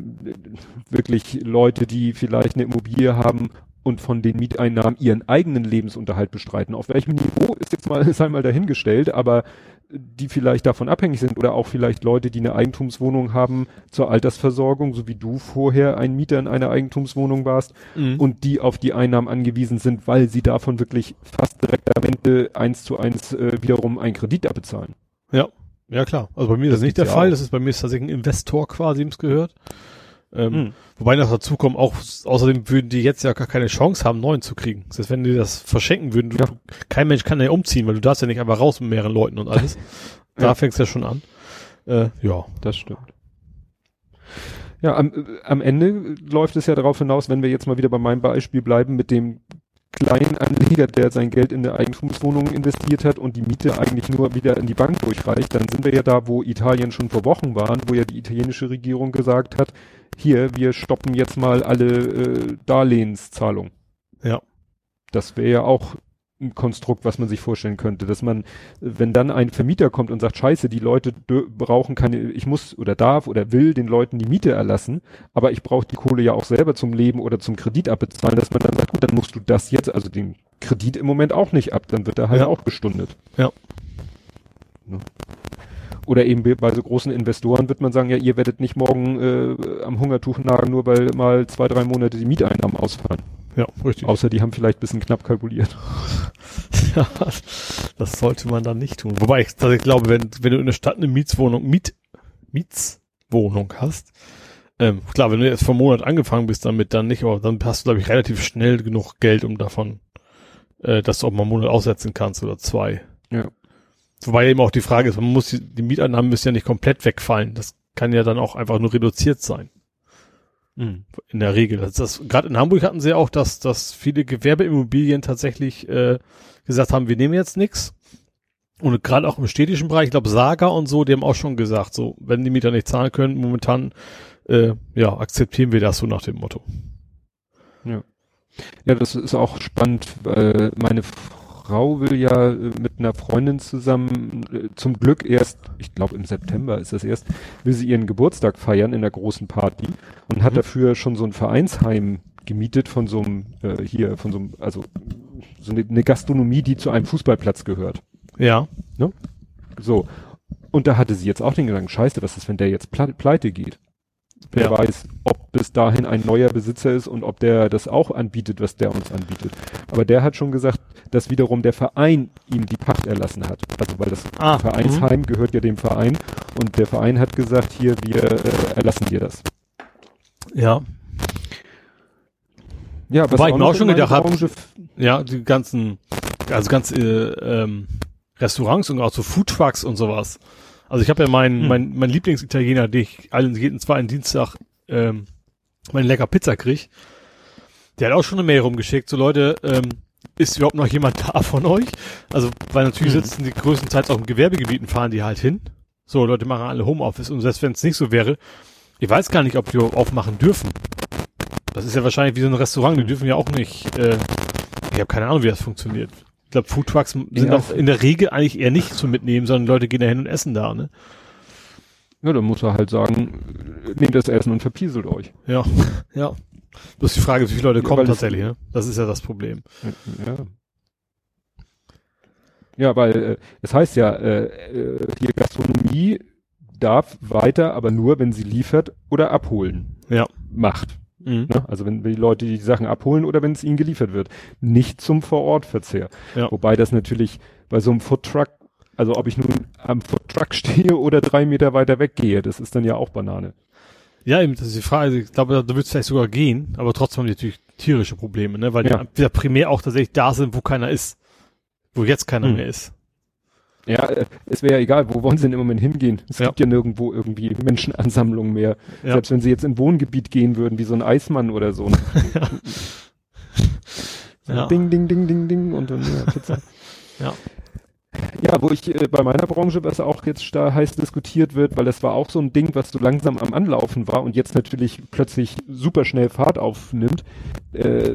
wirklich Leute, die vielleicht eine Immobilie haben und von den Mieteinnahmen ihren eigenen Lebensunterhalt bestreiten. Auf welchem Niveau ist jetzt mal, ist einmal dahingestellt, aber die vielleicht davon abhängig sind oder auch vielleicht Leute, die eine Eigentumswohnung haben zur Altersversorgung, so wie du vorher ein Mieter in einer Eigentumswohnung warst mhm. und die auf die Einnahmen angewiesen sind, weil sie davon wirklich fast direkt am Ende eins zu eins äh, wiederum einen Kredit abbezahlen. Ja, ja klar. Also bei mir das ist das nicht der Fall. Auch. Das ist bei mir tatsächlich ein Investor quasi, ihm es gehört. Ähm, hm. Wobei noch dazu kommen, auch außerdem würden die jetzt ja gar keine Chance haben, neuen zu kriegen. Das heißt, wenn die das verschenken würden, du, ja. kein Mensch kann ja umziehen, weil du darfst ja nicht einfach raus mit mehreren Leuten und alles. da ja. fängst du ja schon an. Äh, ja. Das stimmt. Ja, am, am Ende läuft es ja darauf hinaus, wenn wir jetzt mal wieder bei meinem Beispiel bleiben, mit dem kleinen Anleger, der sein Geld in eine Eigentumswohnung investiert hat und die Miete eigentlich nur wieder in die Bank durchreicht, dann sind wir ja da, wo Italien schon vor Wochen waren, wo ja die italienische Regierung gesagt hat, hier, wir stoppen jetzt mal alle äh, Darlehenszahlungen. Ja. Das wäre ja auch ein Konstrukt, was man sich vorstellen könnte, dass man, wenn dann ein Vermieter kommt und sagt, scheiße, die Leute brauchen keine, ich muss oder darf oder will den Leuten die Miete erlassen, aber ich brauche die Kohle ja auch selber zum Leben oder zum Kredit abbezahlen, dass man dann sagt, gut, dann musst du das jetzt, also den Kredit im Moment auch nicht ab, dann wird er halt ja. auch gestundet. Ja. Ne? Oder eben bei so großen Investoren wird man sagen, ja, ihr werdet nicht morgen äh, am Hungertuch nagen, nur weil mal zwei, drei Monate die Mieteinnahmen ausfallen. Ja, richtig. Außer die haben vielleicht ein bisschen knapp kalkuliert. ja, das sollte man dann nicht tun. Wobei ich tatsächlich glaube, wenn, wenn du in der Stadt eine Mietswohnung, Miet, Mietswohnung hast, ähm, klar, wenn du jetzt vom Monat angefangen bist damit, dann nicht, aber dann hast du, glaube ich, relativ schnell genug Geld, um davon, äh, dass du auch mal einen Monat aussetzen kannst oder zwei. Ja. Wobei eben auch die Frage ist, man muss die, die Mieteinnahmen müssen ja nicht komplett wegfallen. Das kann ja dann auch einfach nur reduziert sein. Mhm. In der Regel. Das, das, Gerade in Hamburg hatten sie auch, dass, dass viele Gewerbeimmobilien tatsächlich äh, gesagt haben, wir nehmen jetzt nichts. Und gerade auch im städtischen Bereich, ich glaube Saga und so, die haben auch schon gesagt, so, wenn die Mieter nicht zahlen können, momentan, äh, ja, akzeptieren wir das so nach dem Motto. Ja. Ja, das ist auch spannend, weil meine Frau will ja äh, mit einer Freundin zusammen, äh, zum Glück erst, ich glaube im September ist das erst, will sie ihren Geburtstag feiern in der großen Party und hat mhm. dafür schon so ein Vereinsheim gemietet von so einem, äh, hier, von so einem, also so eine, eine Gastronomie, die zu einem Fußballplatz gehört. Ja. Ne? So. Und da hatte sie jetzt auch den Gedanken, scheiße, was ist, wenn der jetzt pleite geht? Wer ja. weiß, ob bis dahin ein neuer Besitzer ist und ob der das auch anbietet, was der uns anbietet. Aber der hat schon gesagt, dass wiederum der Verein ihm die Pacht erlassen hat. Also weil das ah, Vereinsheim mh. gehört ja dem Verein und der Verein hat gesagt, hier, wir äh, erlassen dir das. Ja. Ja, was Wobei ich mir auch schon gedacht habe, ja, die ganzen, also ganz äh, ähm, Restaurants und auch so Foodtrucks und sowas. Also ich habe ja meinen hm. mein, mein Lieblingsitaliener, den ich allen jeden zweiten Dienstag ähm, meine lecker Pizza krieg. Der hat auch schon eine Mail rumgeschickt, so Leute, ähm, ist überhaupt noch jemand da von euch? Also, weil natürlich mhm. sitzen die größtenteils auch im Gewerbegebieten, fahren die halt hin. So, Leute machen alle Homeoffice und selbst wenn es nicht so wäre, ich weiß gar nicht, ob die aufmachen dürfen. Das ist ja wahrscheinlich wie so ein Restaurant, die dürfen ja auch nicht, äh, ich habe keine Ahnung, wie das funktioniert. Ich glaube, Foodtrucks sind ja. auch in der Regel eigentlich eher nicht zu mitnehmen, sondern Leute gehen da hin und essen da, ne? Ja, dann muss er halt sagen, nehmt das Essen und verpieselt euch. Ja, ja. Bloß die Frage, wie viele Leute kommen tatsächlich, ne? Das ist ja das Problem. Ja. Ja, weil äh, es heißt ja, äh, äh, die Gastronomie darf weiter, aber nur, wenn sie liefert oder abholen ja. macht. Mhm. Ne? Also wenn, wenn die Leute die Sachen abholen oder wenn es ihnen geliefert wird. Nicht zum Vorortverzehr. Ja. Wobei das natürlich bei so einem Foodtruck, also ob ich nun am Foodtruck stehe oder drei Meter weiter weggehe, das ist dann ja auch Banane. Ja, eben, das ist die Frage. Ich glaube, da wird es vielleicht sogar gehen, aber trotzdem haben die natürlich tierische Probleme, ne? Weil ja. die ja primär auch tatsächlich da sind, wo keiner ist. Wo jetzt keiner hm. mehr ist. Ja, äh, es wäre ja egal, wo wollen sie denn im Moment hingehen? Es ja. gibt ja nirgendwo irgendwie Menschenansammlungen mehr. Ja. Selbst wenn sie jetzt in Wohngebiet gehen würden, wie so ein Eismann oder so. ja. ja. Ding, ding, ding, ding, ding und dann ja, Pizza. ja. Ja, wo ich äh, bei meiner Branche, was auch jetzt da heiß diskutiert wird, weil das war auch so ein Ding, was so langsam am Anlaufen war und jetzt natürlich plötzlich super schnell Fahrt aufnimmt. Äh,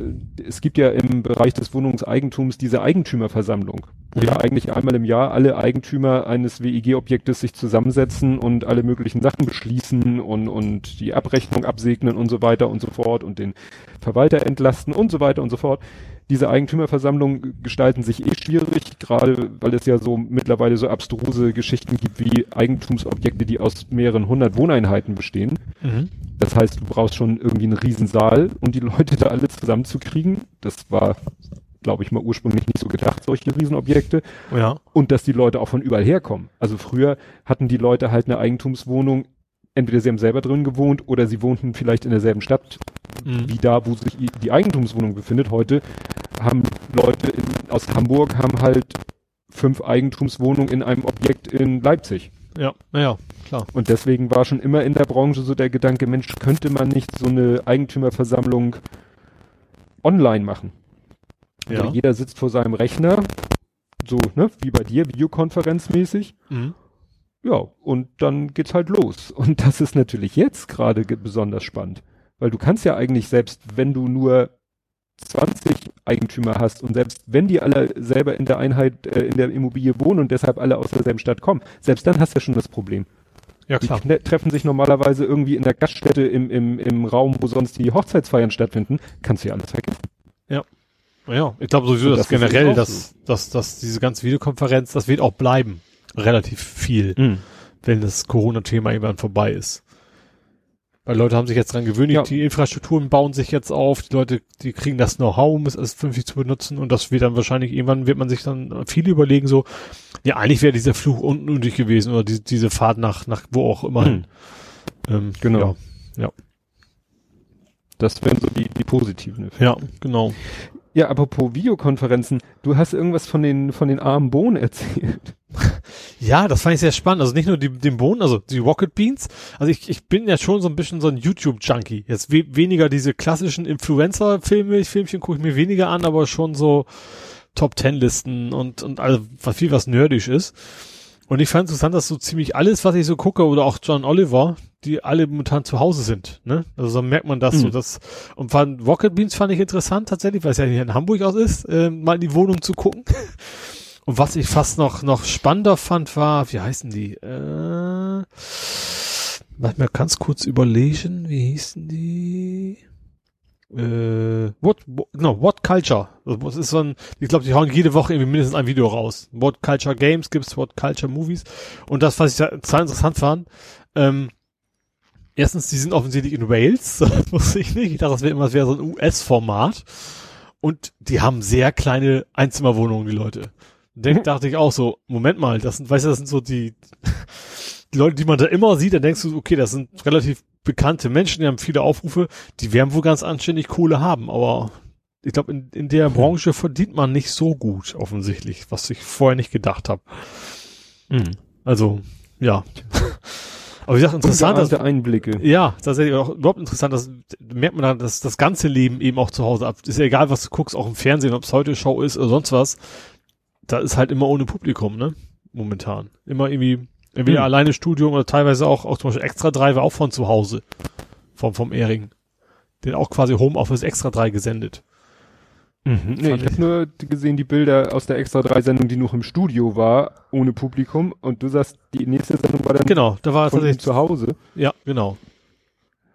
es gibt ja im Bereich des Wohnungseigentums diese Eigentümerversammlung, wo ja eigentlich einmal im Jahr alle Eigentümer eines WIG-Objektes sich zusammensetzen und alle möglichen Sachen beschließen und, und die Abrechnung absegnen und so weiter und so fort und den Verwalter entlasten und so weiter und so fort diese Eigentümerversammlungen gestalten sich eh schwierig, gerade weil es ja so mittlerweile so abstruse Geschichten gibt wie Eigentumsobjekte, die aus mehreren hundert Wohneinheiten bestehen. Mhm. Das heißt, du brauchst schon irgendwie einen Riesensaal, um die Leute da alle zusammenzukriegen. Das war, glaube ich, mal ursprünglich nicht so gedacht, solche Riesenobjekte. Ja. Und dass die Leute auch von überall herkommen. Also früher hatten die Leute halt eine Eigentumswohnung entweder sie haben selber drin gewohnt oder sie wohnten vielleicht in derselben Stadt mhm. wie da, wo sich die Eigentumswohnung befindet. Heute haben Leute in, aus Hamburg haben halt fünf Eigentumswohnungen in einem Objekt in Leipzig. Ja, naja, klar. Und deswegen war schon immer in der Branche so der Gedanke, Mensch, könnte man nicht so eine Eigentümerversammlung online machen? Ja. Also jeder sitzt vor seinem Rechner, so, ne, wie bei dir, videokonferenzmäßig. Mhm. Ja, und dann geht's halt los. Und das ist natürlich jetzt gerade besonders spannend. Weil du kannst ja eigentlich selbst, wenn du nur 20 Eigentümer hast und selbst wenn die alle selber in der Einheit, äh, in der Immobilie wohnen und deshalb alle aus derselben Stadt kommen, selbst dann hast du ja schon das Problem. Ja, klar. Die treffen sich normalerweise irgendwie in der Gaststätte im, im, im Raum, wo sonst die Hochzeitsfeiern stattfinden, kannst du ja alles vergessen. Ja. Ja, ich glaube sowieso, dass das generell, dass, dass, dass diese ganze Videokonferenz, das wird auch bleiben. Relativ viel, mhm. wenn das Corona-Thema irgendwann vorbei ist. Weil Leute haben sich jetzt dran gewöhnt, ja. die Infrastrukturen bauen sich jetzt auf, die Leute, die kriegen das Know-how, um es als vernünftig zu benutzen und das wird dann wahrscheinlich, irgendwann wird man sich dann viele überlegen, so, ja, eigentlich wäre dieser Fluch unten undig gewesen oder die, diese Fahrt nach, nach wo auch immer. Hm. Ähm, genau. Ja. ja. Das wären so die, die positiven Effekte. Ja, genau. Ja, apropos Videokonferenzen, du hast irgendwas von den, von den armen Bohnen erzählt. Ja, das fand ich sehr spannend. Also nicht nur die, den Bohnen, also die Rocket Beans. Also ich, ich bin ja schon so ein bisschen so ein YouTube-Junkie. Jetzt we weniger diese klassischen Influencer-Filme, Filmchen gucke ich mir weniger an, aber schon so Top-Ten-Listen und, und also viel, was nerdisch ist. Und ich fand interessant, dass so ziemlich alles, was ich so gucke, oder auch John Oliver, die alle momentan zu Hause sind. Ne? Also so merkt man das mhm. so. Das, und fand, Rocket Beans fand ich interessant tatsächlich, weil es ja hier in Hamburg aus ist, äh, mal in die Wohnung zu gucken. Und was ich fast noch, noch spannender fand, war, wie heißen die? Äh, lass mir ganz kurz überlegen, wie hießen die? äh, what, what, no, What Culture. Das ist so ein, ich glaube, die hauen jede Woche irgendwie mindestens ein Video raus. What Culture Games gibt's, What Culture Movies. Und das, was ich total interessant fand, ähm, erstens, die sind offensichtlich in Wales, das wusste ich nicht. Ich dachte, das wäre immer, das wäre so ein US-Format. Und die haben sehr kleine Einzimmerwohnungen, die Leute. Denk, dachte ich auch so, Moment mal, das sind, weißt du, das sind so die, die Leute, die man da immer sieht, dann denkst du, okay, das sind relativ bekannte Menschen, die haben viele Aufrufe, die werden wohl ganz anständig Kohle haben, aber ich glaube, in, in der hm. Branche verdient man nicht so gut, offensichtlich, was ich vorher nicht gedacht habe. Mhm. Also, ja. Aber wie gesagt, interessant, dass, Einblicke. Ja, tatsächlich auch überhaupt interessant, dass merkt man dann, dass das ganze Leben eben auch zu Hause ab. Ist ja egal, was du guckst, auch im Fernsehen, ob es heute Show ist oder sonst was. Da ist halt immer ohne Publikum, ne? Momentan. Immer irgendwie Entweder hm. alleine Studium oder teilweise auch, auch zum Beispiel Extra 3 war auch von zu Hause. Vom, vom Ehring. Den auch quasi Homeoffice Extra 3 gesendet. Mhm. Nee, ich habe nur gesehen die Bilder aus der Extra 3 Sendung, die noch im Studio war, ohne Publikum. Und du sagst, die nächste Sendung war dann genau, da war von zu Hause. Ja, genau.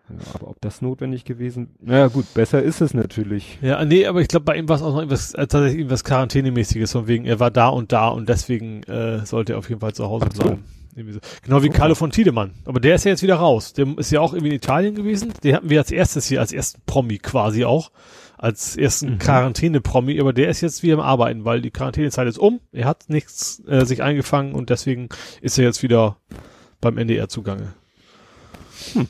Ja, aber ob das notwendig gewesen? Naja, gut, besser ist es natürlich. Ja, nee, aber ich glaube, bei ihm war es auch noch irgendwas, äh, tatsächlich irgendwas Quarantänemäßiges, von wegen, er war da und da und deswegen äh, sollte er auf jeden Fall zu Hause bleiben. So. Genau wie Carlo von Tiedemann. Aber der ist ja jetzt wieder raus. Der ist ja auch irgendwie in Italien gewesen. Den hatten wir als erstes hier, als ersten Promi quasi auch. Als ersten mhm. Quarantäne-Promi. Aber der ist jetzt wieder am Arbeiten, weil die Quarantänezeit ist um. Er hat nichts äh, sich eingefangen und deswegen ist er jetzt wieder beim NDR zugange. Hm.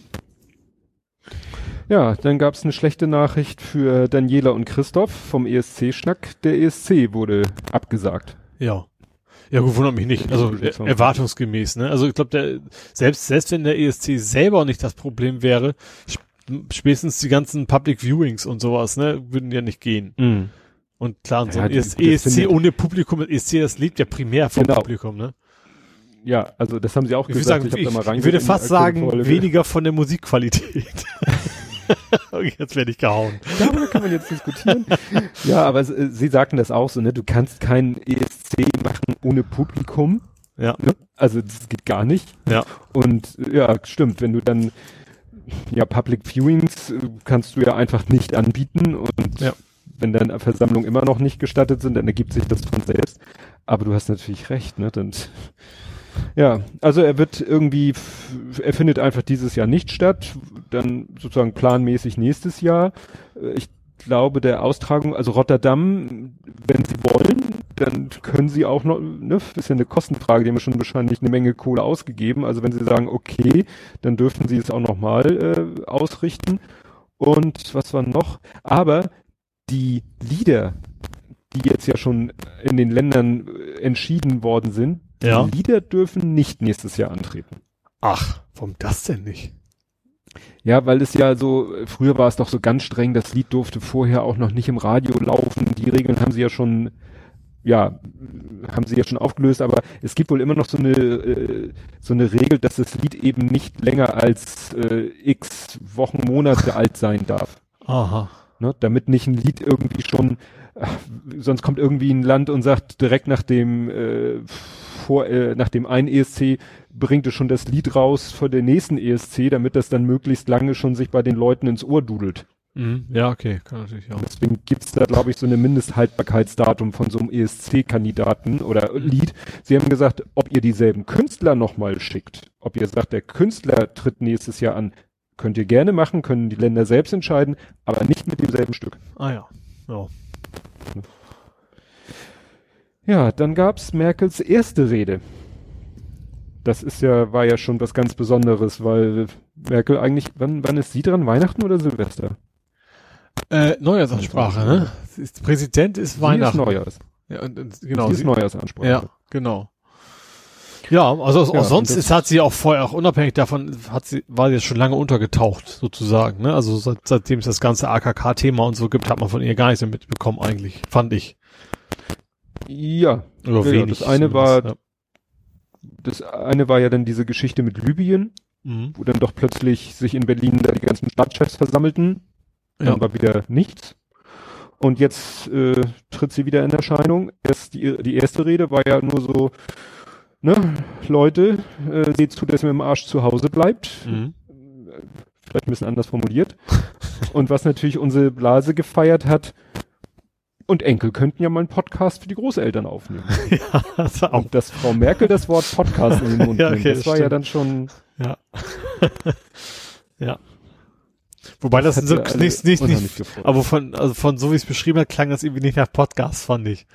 Ja, dann gab es eine schlechte Nachricht für Daniela und Christoph vom ESC-Schnack. Der ESC wurde abgesagt. Ja. Ja, gut, wundert mich nicht. Also er, erwartungsgemäß, ne? Also ich glaube, der selbst selbst wenn der ESC selber nicht das Problem wäre, spätestens die ganzen Public Viewings und sowas, ne, würden ja nicht gehen. Mhm. Und klar, so ja, ein ESC, ESC ohne Publikum, ESC, das lebt ja primär vom genau. Publikum, ne? Ja, also das haben sie auch ich gesagt. Sagen, ich, ich, ich würde fast sagen, weniger von der Musikqualität. jetzt werde ich gehauen. Darüber kann man jetzt diskutieren. ja, aber äh, sie sagten das auch so, ne? Du kannst keinen ESC machen ohne Publikum. Ja. Ne? Also das geht gar nicht. Ja. Und ja, stimmt, wenn du dann ja Public Viewings äh, kannst du ja einfach nicht anbieten und ja. wenn dann Versammlungen immer noch nicht gestattet sind, dann ergibt sich das von selbst. Aber du hast natürlich recht, ne? Dann ja, also er wird irgendwie, er findet einfach dieses Jahr nicht statt, dann sozusagen planmäßig nächstes Jahr. Äh, ich glaube, der Austragung, also Rotterdam, wenn sie wollen, dann können sie auch noch, ne, ist ja eine Kostenfrage, die haben schon wahrscheinlich eine Menge Kohle ausgegeben. Also wenn sie sagen, okay, dann dürften sie es auch nochmal äh, ausrichten. Und was war noch? Aber die Lieder, die jetzt ja schon in den Ländern äh, entschieden worden sind, Ja. die Lieder dürfen nicht nächstes Jahr antreten. Ach, warum das denn nicht? Ja, weil es ja so, früher war es doch so ganz streng, das Lied durfte vorher auch noch nicht im Radio laufen. Die Regeln haben sie ja schon, ja, haben sie ja schon aufgelöst, aber es gibt wohl immer noch so eine, äh, so eine Regel, dass das Lied eben nicht länger als äh, x Wochen, Monate alt sein darf. Aha. Ne? Damit nicht ein Lied irgendwie schon, sonst kommt irgendwie ein Land und sagt direkt nach dem, äh, vor, äh, nach dem einen ESC bringt es schon das Lied raus vor der nächsten ESC, damit das dann möglichst lange schon sich bei den Leuten ins Ohr dudelt. Mhm. Ja, okay, kann natürlich auch. Deswegen gibt's da, glaube ich, so eine Mindesthaltbarkeitsdatum von so einem ESC-Kandidaten oder Lied. Sie haben gesagt, ob ihr dieselben Künstler nochmal schickt, ob ihr sagt, der Künstler tritt nächstes Jahr an, könnt ihr gerne machen, können die Länder selbst entscheiden, aber nicht mit demselben Stück. Ah ja. Ja. Ja, dann gab's Merkels erste Rede. Das ist ja, war ja schon was ganz Besonderes, weil Merkel eigentlich, wann, wann ist sie dran? Weihnachten oder Silvester? Äh, Neujahrsansprache, ne? Ist, Präsident ist Weihnachten. Sie ist Neujahrs. Ja, und, und, Genau, sie ist Neujahrsansprache. Ja, genau. Ja, also Ja, sonst ist, hat sie auch vorher, auch unabhängig davon, hat sie, war sie jetzt schon lange untergetaucht, sozusagen, ne? Also seit, seitdem es das ganze AKK-Thema und so gibt, hat man von ihr gar nichts mehr mitbekommen, eigentlich, fand ich. Ja, Oder Ja, ja, wenig. das eine war- zumindest, das eine war ja dann diese Geschichte mit Libyen, ja. Mhm. wo dann doch plötzlich sich in Berlin da die ganzen Stadtchefs versammelten. Dann Ja. war wieder nichts. Und jetzt äh, tritt sie wieder in Erscheinung. Erst die, die erste Rede war ja nur so, ne, Leute, äh, seht zu, dass ihr mit dem Arsch zu Hause bleibt. Mhm. Vielleicht ein bisschen anders formuliert. Und was natürlich unsere Blase gefeiert hat, und Enkel könnten ja mal einen Podcast für die Großeltern aufnehmen. ja, das war auch, Und dass Frau Merkel das Wort Podcast in den Mund Ja, nimmt, okay, das, das war ja stimmt. dann schon, ja. ja. Wobei das, hat so, nicht, nicht, nicht, aber von, also von so wie es beschrieben hat, klang das irgendwie nicht nach Podcast, fand ich.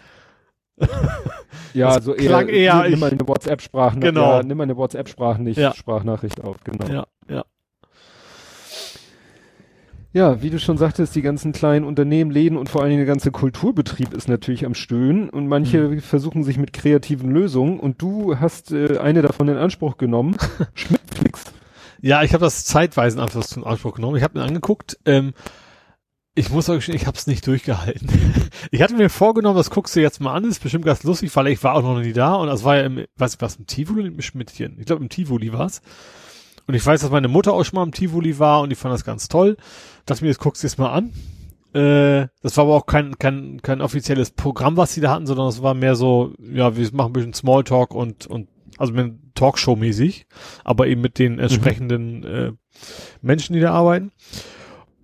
Ja, Das so eher, eher, nimm mal eine WhatsApp-Sprachnachricht, Genau. ja, nimm mal eine WhatsApp-Sprachnachricht Ja. Sprachnachricht auf, genau. Ja. Ja, ja. wie du schon sagtest, die ganzen kleinen Unternehmen, Läden und vor allen Dingen der ganze Kulturbetrieb ist natürlich am Stöhnen und manche Mhm. versuchen sich mit kreativen Lösungen und du hast äh, eine davon in Anspruch genommen, Schmidtflix. Ja, ich habe das zeitweise in Anspruch genommen. Ich habe mir angeguckt. Ähm, ich muss gestehen, ich habe es nicht durchgehalten. ich hatte mir vorgenommen, das guckst du jetzt mal an, ist bestimmt ganz lustig, weil ich war auch noch nie da und das war ja im, weiß ich was, im Tivoli im Schmidtchen? Ich glaube im Tivoli war's. Und ich weiß, dass meine Mutter auch schon mal im Tivoli war und die fand das ganz toll. Dachte mir, jetzt guckst du es mal an. Äh, das war aber auch kein, kein, kein offizielles Programm, was sie da hatten, sondern es war mehr so, ja, wir machen ein bisschen Smalltalk und, und also mit Talkshow-mäßig, aber eben mit den entsprechenden äh, Menschen, die da arbeiten.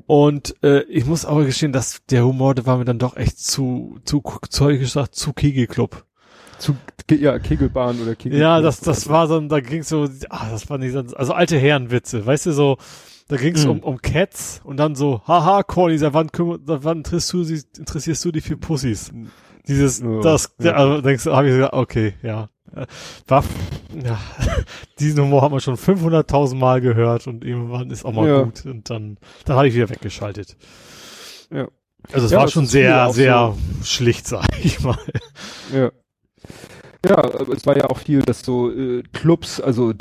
Und äh, ich muss aber gestehen, dass der Humor, der war mir dann doch echt zu, zu, zu, gesagt, zu Kegelclub. Zu, ja, Kegelbahn oder Kegel. Ja, das, das war so, da ging's so, ah, das war nicht so, also alte Herrenwitze, weißt du, so, da ging's Mhm. um, um Cats und dann so, haha, Corny, seit wann, seit wann interessierst du, sie- interessierst du dich für Pussys? Dieses, Ja, das, ja. also denkst du, hab ich gesagt, okay, ja. Äh, War, ja, diesen Humor haben wir schon 500.000 Mal gehört und irgendwann ist auch mal Ja. gut und dann, dann habe ich wieder weggeschaltet. Ja. Also es Ja, war schon sehr, sehr schlicht, sag ich mal. Ja. Ja, es war ja auch viel, dass so äh, Clubs, also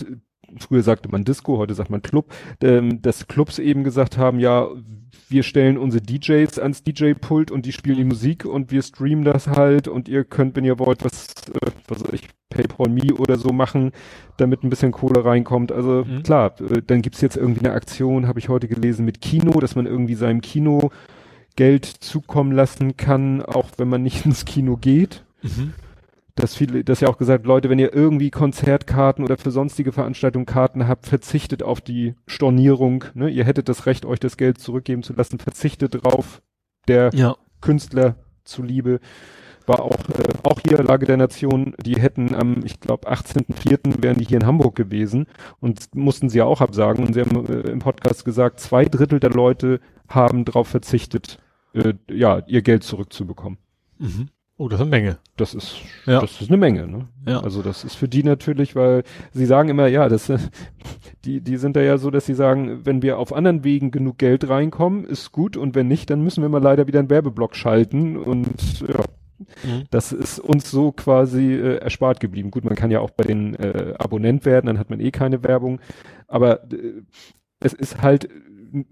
früher sagte man Disco, heute sagt man Club, ähm, dass Clubs eben gesagt haben, ja, wir stellen unsere DJs ans DJ-Pult und die spielen die Musik und wir streamen das halt und ihr könnt, wenn ihr wollt, was, äh, was weiß ich, PayPal Me oder so machen, damit ein bisschen Kohle reinkommt. Also Mhm. klar, äh, dann gibt's jetzt irgendwie eine Aktion, habe ich heute gelesen, mit Kino, dass man irgendwie seinem Kino Geld zukommen lassen kann, auch wenn man nicht ins Kino geht dass viele, dass ja auch gesagt, Leute, wenn ihr irgendwie Konzertkarten oder für sonstige Veranstaltungen Karten habt, verzichtet auf die Stornierung, ne? Ihr hättet das Recht, euch das Geld zurückgeben zu lassen, verzichtet drauf, der Ja. Künstler zuliebe. War auch, äh, auch hier Lage der Nation, die hätten am, ich glaube, 18.04. wären die hier in Hamburg gewesen und mussten sie ja auch absagen. Und sie haben äh, im Podcast gesagt, zwei Drittel der Leute haben darauf verzichtet, äh, ja, ihr Geld zurückzubekommen. Mhm. Oh, das ist eine Menge. Das ist, ja. das ist eine Menge, ne? Ja. Also das ist für die natürlich, weil sie sagen immer, ja, das, die, die sind da ja so, dass sie sagen, wenn wir auf anderen Wegen genug Geld reinkommen, ist gut und wenn nicht, dann müssen wir mal leider wieder einen Werbeblock schalten und ja. Mhm. Das ist uns so quasi äh, erspart geblieben. Gut, man kann ja auch bei den äh, Abonnent werden, dann hat man eh keine Werbung. Aber äh, es ist halt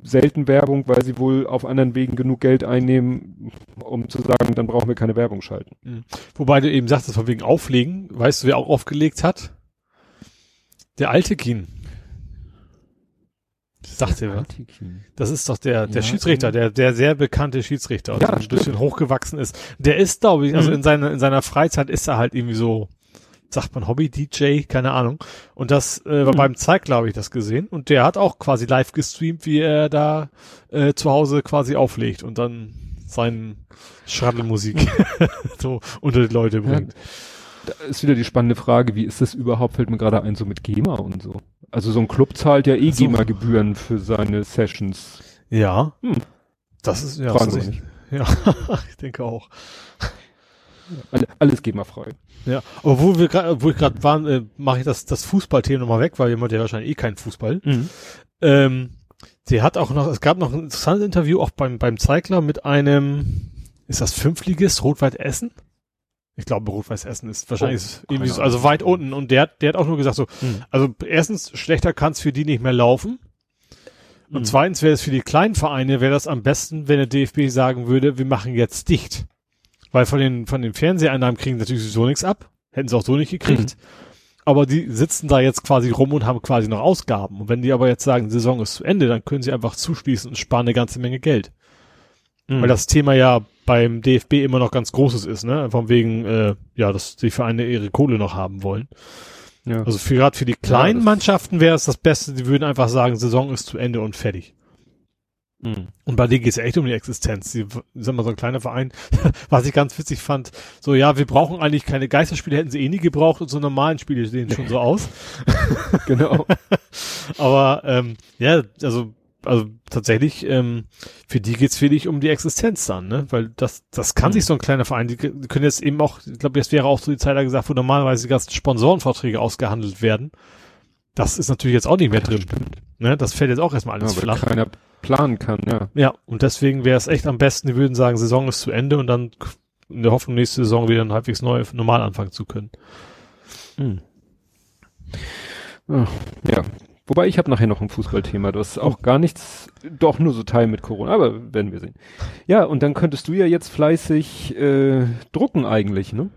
selten Werbung, weil sie wohl auf anderen Wegen genug Geld einnehmen, um zu sagen, dann brauchen wir keine Werbung schalten. Mhm. Wobei du eben sagtest, von wegen Auflegen, weißt du, wer auch aufgelegt hat? Der alte Kien. Sagt ihr was? Das ist doch der, der ja, Schiedsrichter, der, der sehr bekannte Schiedsrichter, der ja, ein bisschen hochgewachsen ist. Der ist, glaube ich, also mhm. in seiner, in seiner Freizeit ist er halt irgendwie so sagt man Hobby-DJ, keine Ahnung. Und das äh, war hm. beim Zeig, glaube ich, das gesehen. Und der hat auch quasi live gestreamt, wie er da äh, zu Hause quasi auflegt und dann seinen Schraddelmusik so unter die Leute bringt. Ja, da ist wieder die spannende Frage, wie ist das überhaupt, fällt mir gerade ein, so mit GEMA und so. Also so ein Club zahlt ja eh so. GEMA-Gebühren für seine Sessions. Ja. Hm. Das ist, ja, Fragen das ist, ja, ich denke auch. Alle, alles GEMA-frei. Ja, aber wo wir gerade, wo ich gerade waren, äh, mache ich das, das Fußballthema nochmal weg, weil jemand ja wahrscheinlich eh keinen Fußball. Mhm. Ähm, sie hat auch noch, es gab noch ein interessantes Interview auch beim, beim Zeigler mit einem, ist das Fünfligist, Rot-Weiß Essen? Ich glaube, Rot-Weiß Essen ist wahrscheinlich oh, irgendwie so, also weit unten und der, der hat auch nur gesagt so, mhm. also erstens, schlechter kann es für die nicht mehr laufen. Und mhm. zweitens wäre es für die kleinen Vereine, wäre das am besten, wenn der DFB sagen würde, wir machen jetzt dicht. Weil von den, von den Fernseheinnahmen kriegen natürlich sowieso nichts ab. Hätten sie auch so nicht gekriegt. Mhm. Aber die sitzen da jetzt quasi rum und haben quasi noch Ausgaben. Und wenn die aber jetzt sagen, die Saison ist zu Ende, dann können sie einfach zuschließen und sparen eine ganze Menge Geld. Mhm. Weil das Thema ja beim DFB immer noch ganz großes ist, ne? Von wegen, äh, ja, dass die Vereine ihre Kohle noch haben wollen. Ja. Also für gerade für die kleinen ja, Mannschaften wäre es das Beste, die würden einfach sagen, Saison ist zu Ende und fertig. Mhm. Und bei denen geht es echt um die Existenz. Sie sind mal so ein kleiner Verein, was ich ganz witzig fand. So, ja, wir brauchen eigentlich keine Geisterspiele, hätten sie eh nie gebraucht und so normalen Spiele sehen schon so aus. genau. Aber ähm, ja, also also tatsächlich, ähm, für die geht's für dich um die Existenz dann, ne? Weil das, das kann mhm. sich so ein kleiner Verein, die, die können jetzt eben auch, ich glaube, jetzt wäre auch so die Zeit da gesagt, wo normalerweise die ganzen Sponsorenverträge ausgehandelt werden. Das ist natürlich jetzt auch nicht mehr drin. Stimmt. Ne? Das fällt jetzt auch erstmal alles ja, flach. Keiner planen kann, ja. Ja, und deswegen wäre es echt am besten, die würden sagen, Saison ist zu Ende und dann in der Hoffnung, nächste Saison wieder halbwegs neu, normal anfangen zu können. Hm. Ja, wobei ich habe nachher noch ein Fußballthema. Du hast auch gar nichts, doch nur so Teil mit Corona, aber werden wir sehen. Ja, und dann könntest du ja jetzt fleißig äh, drucken eigentlich, ne?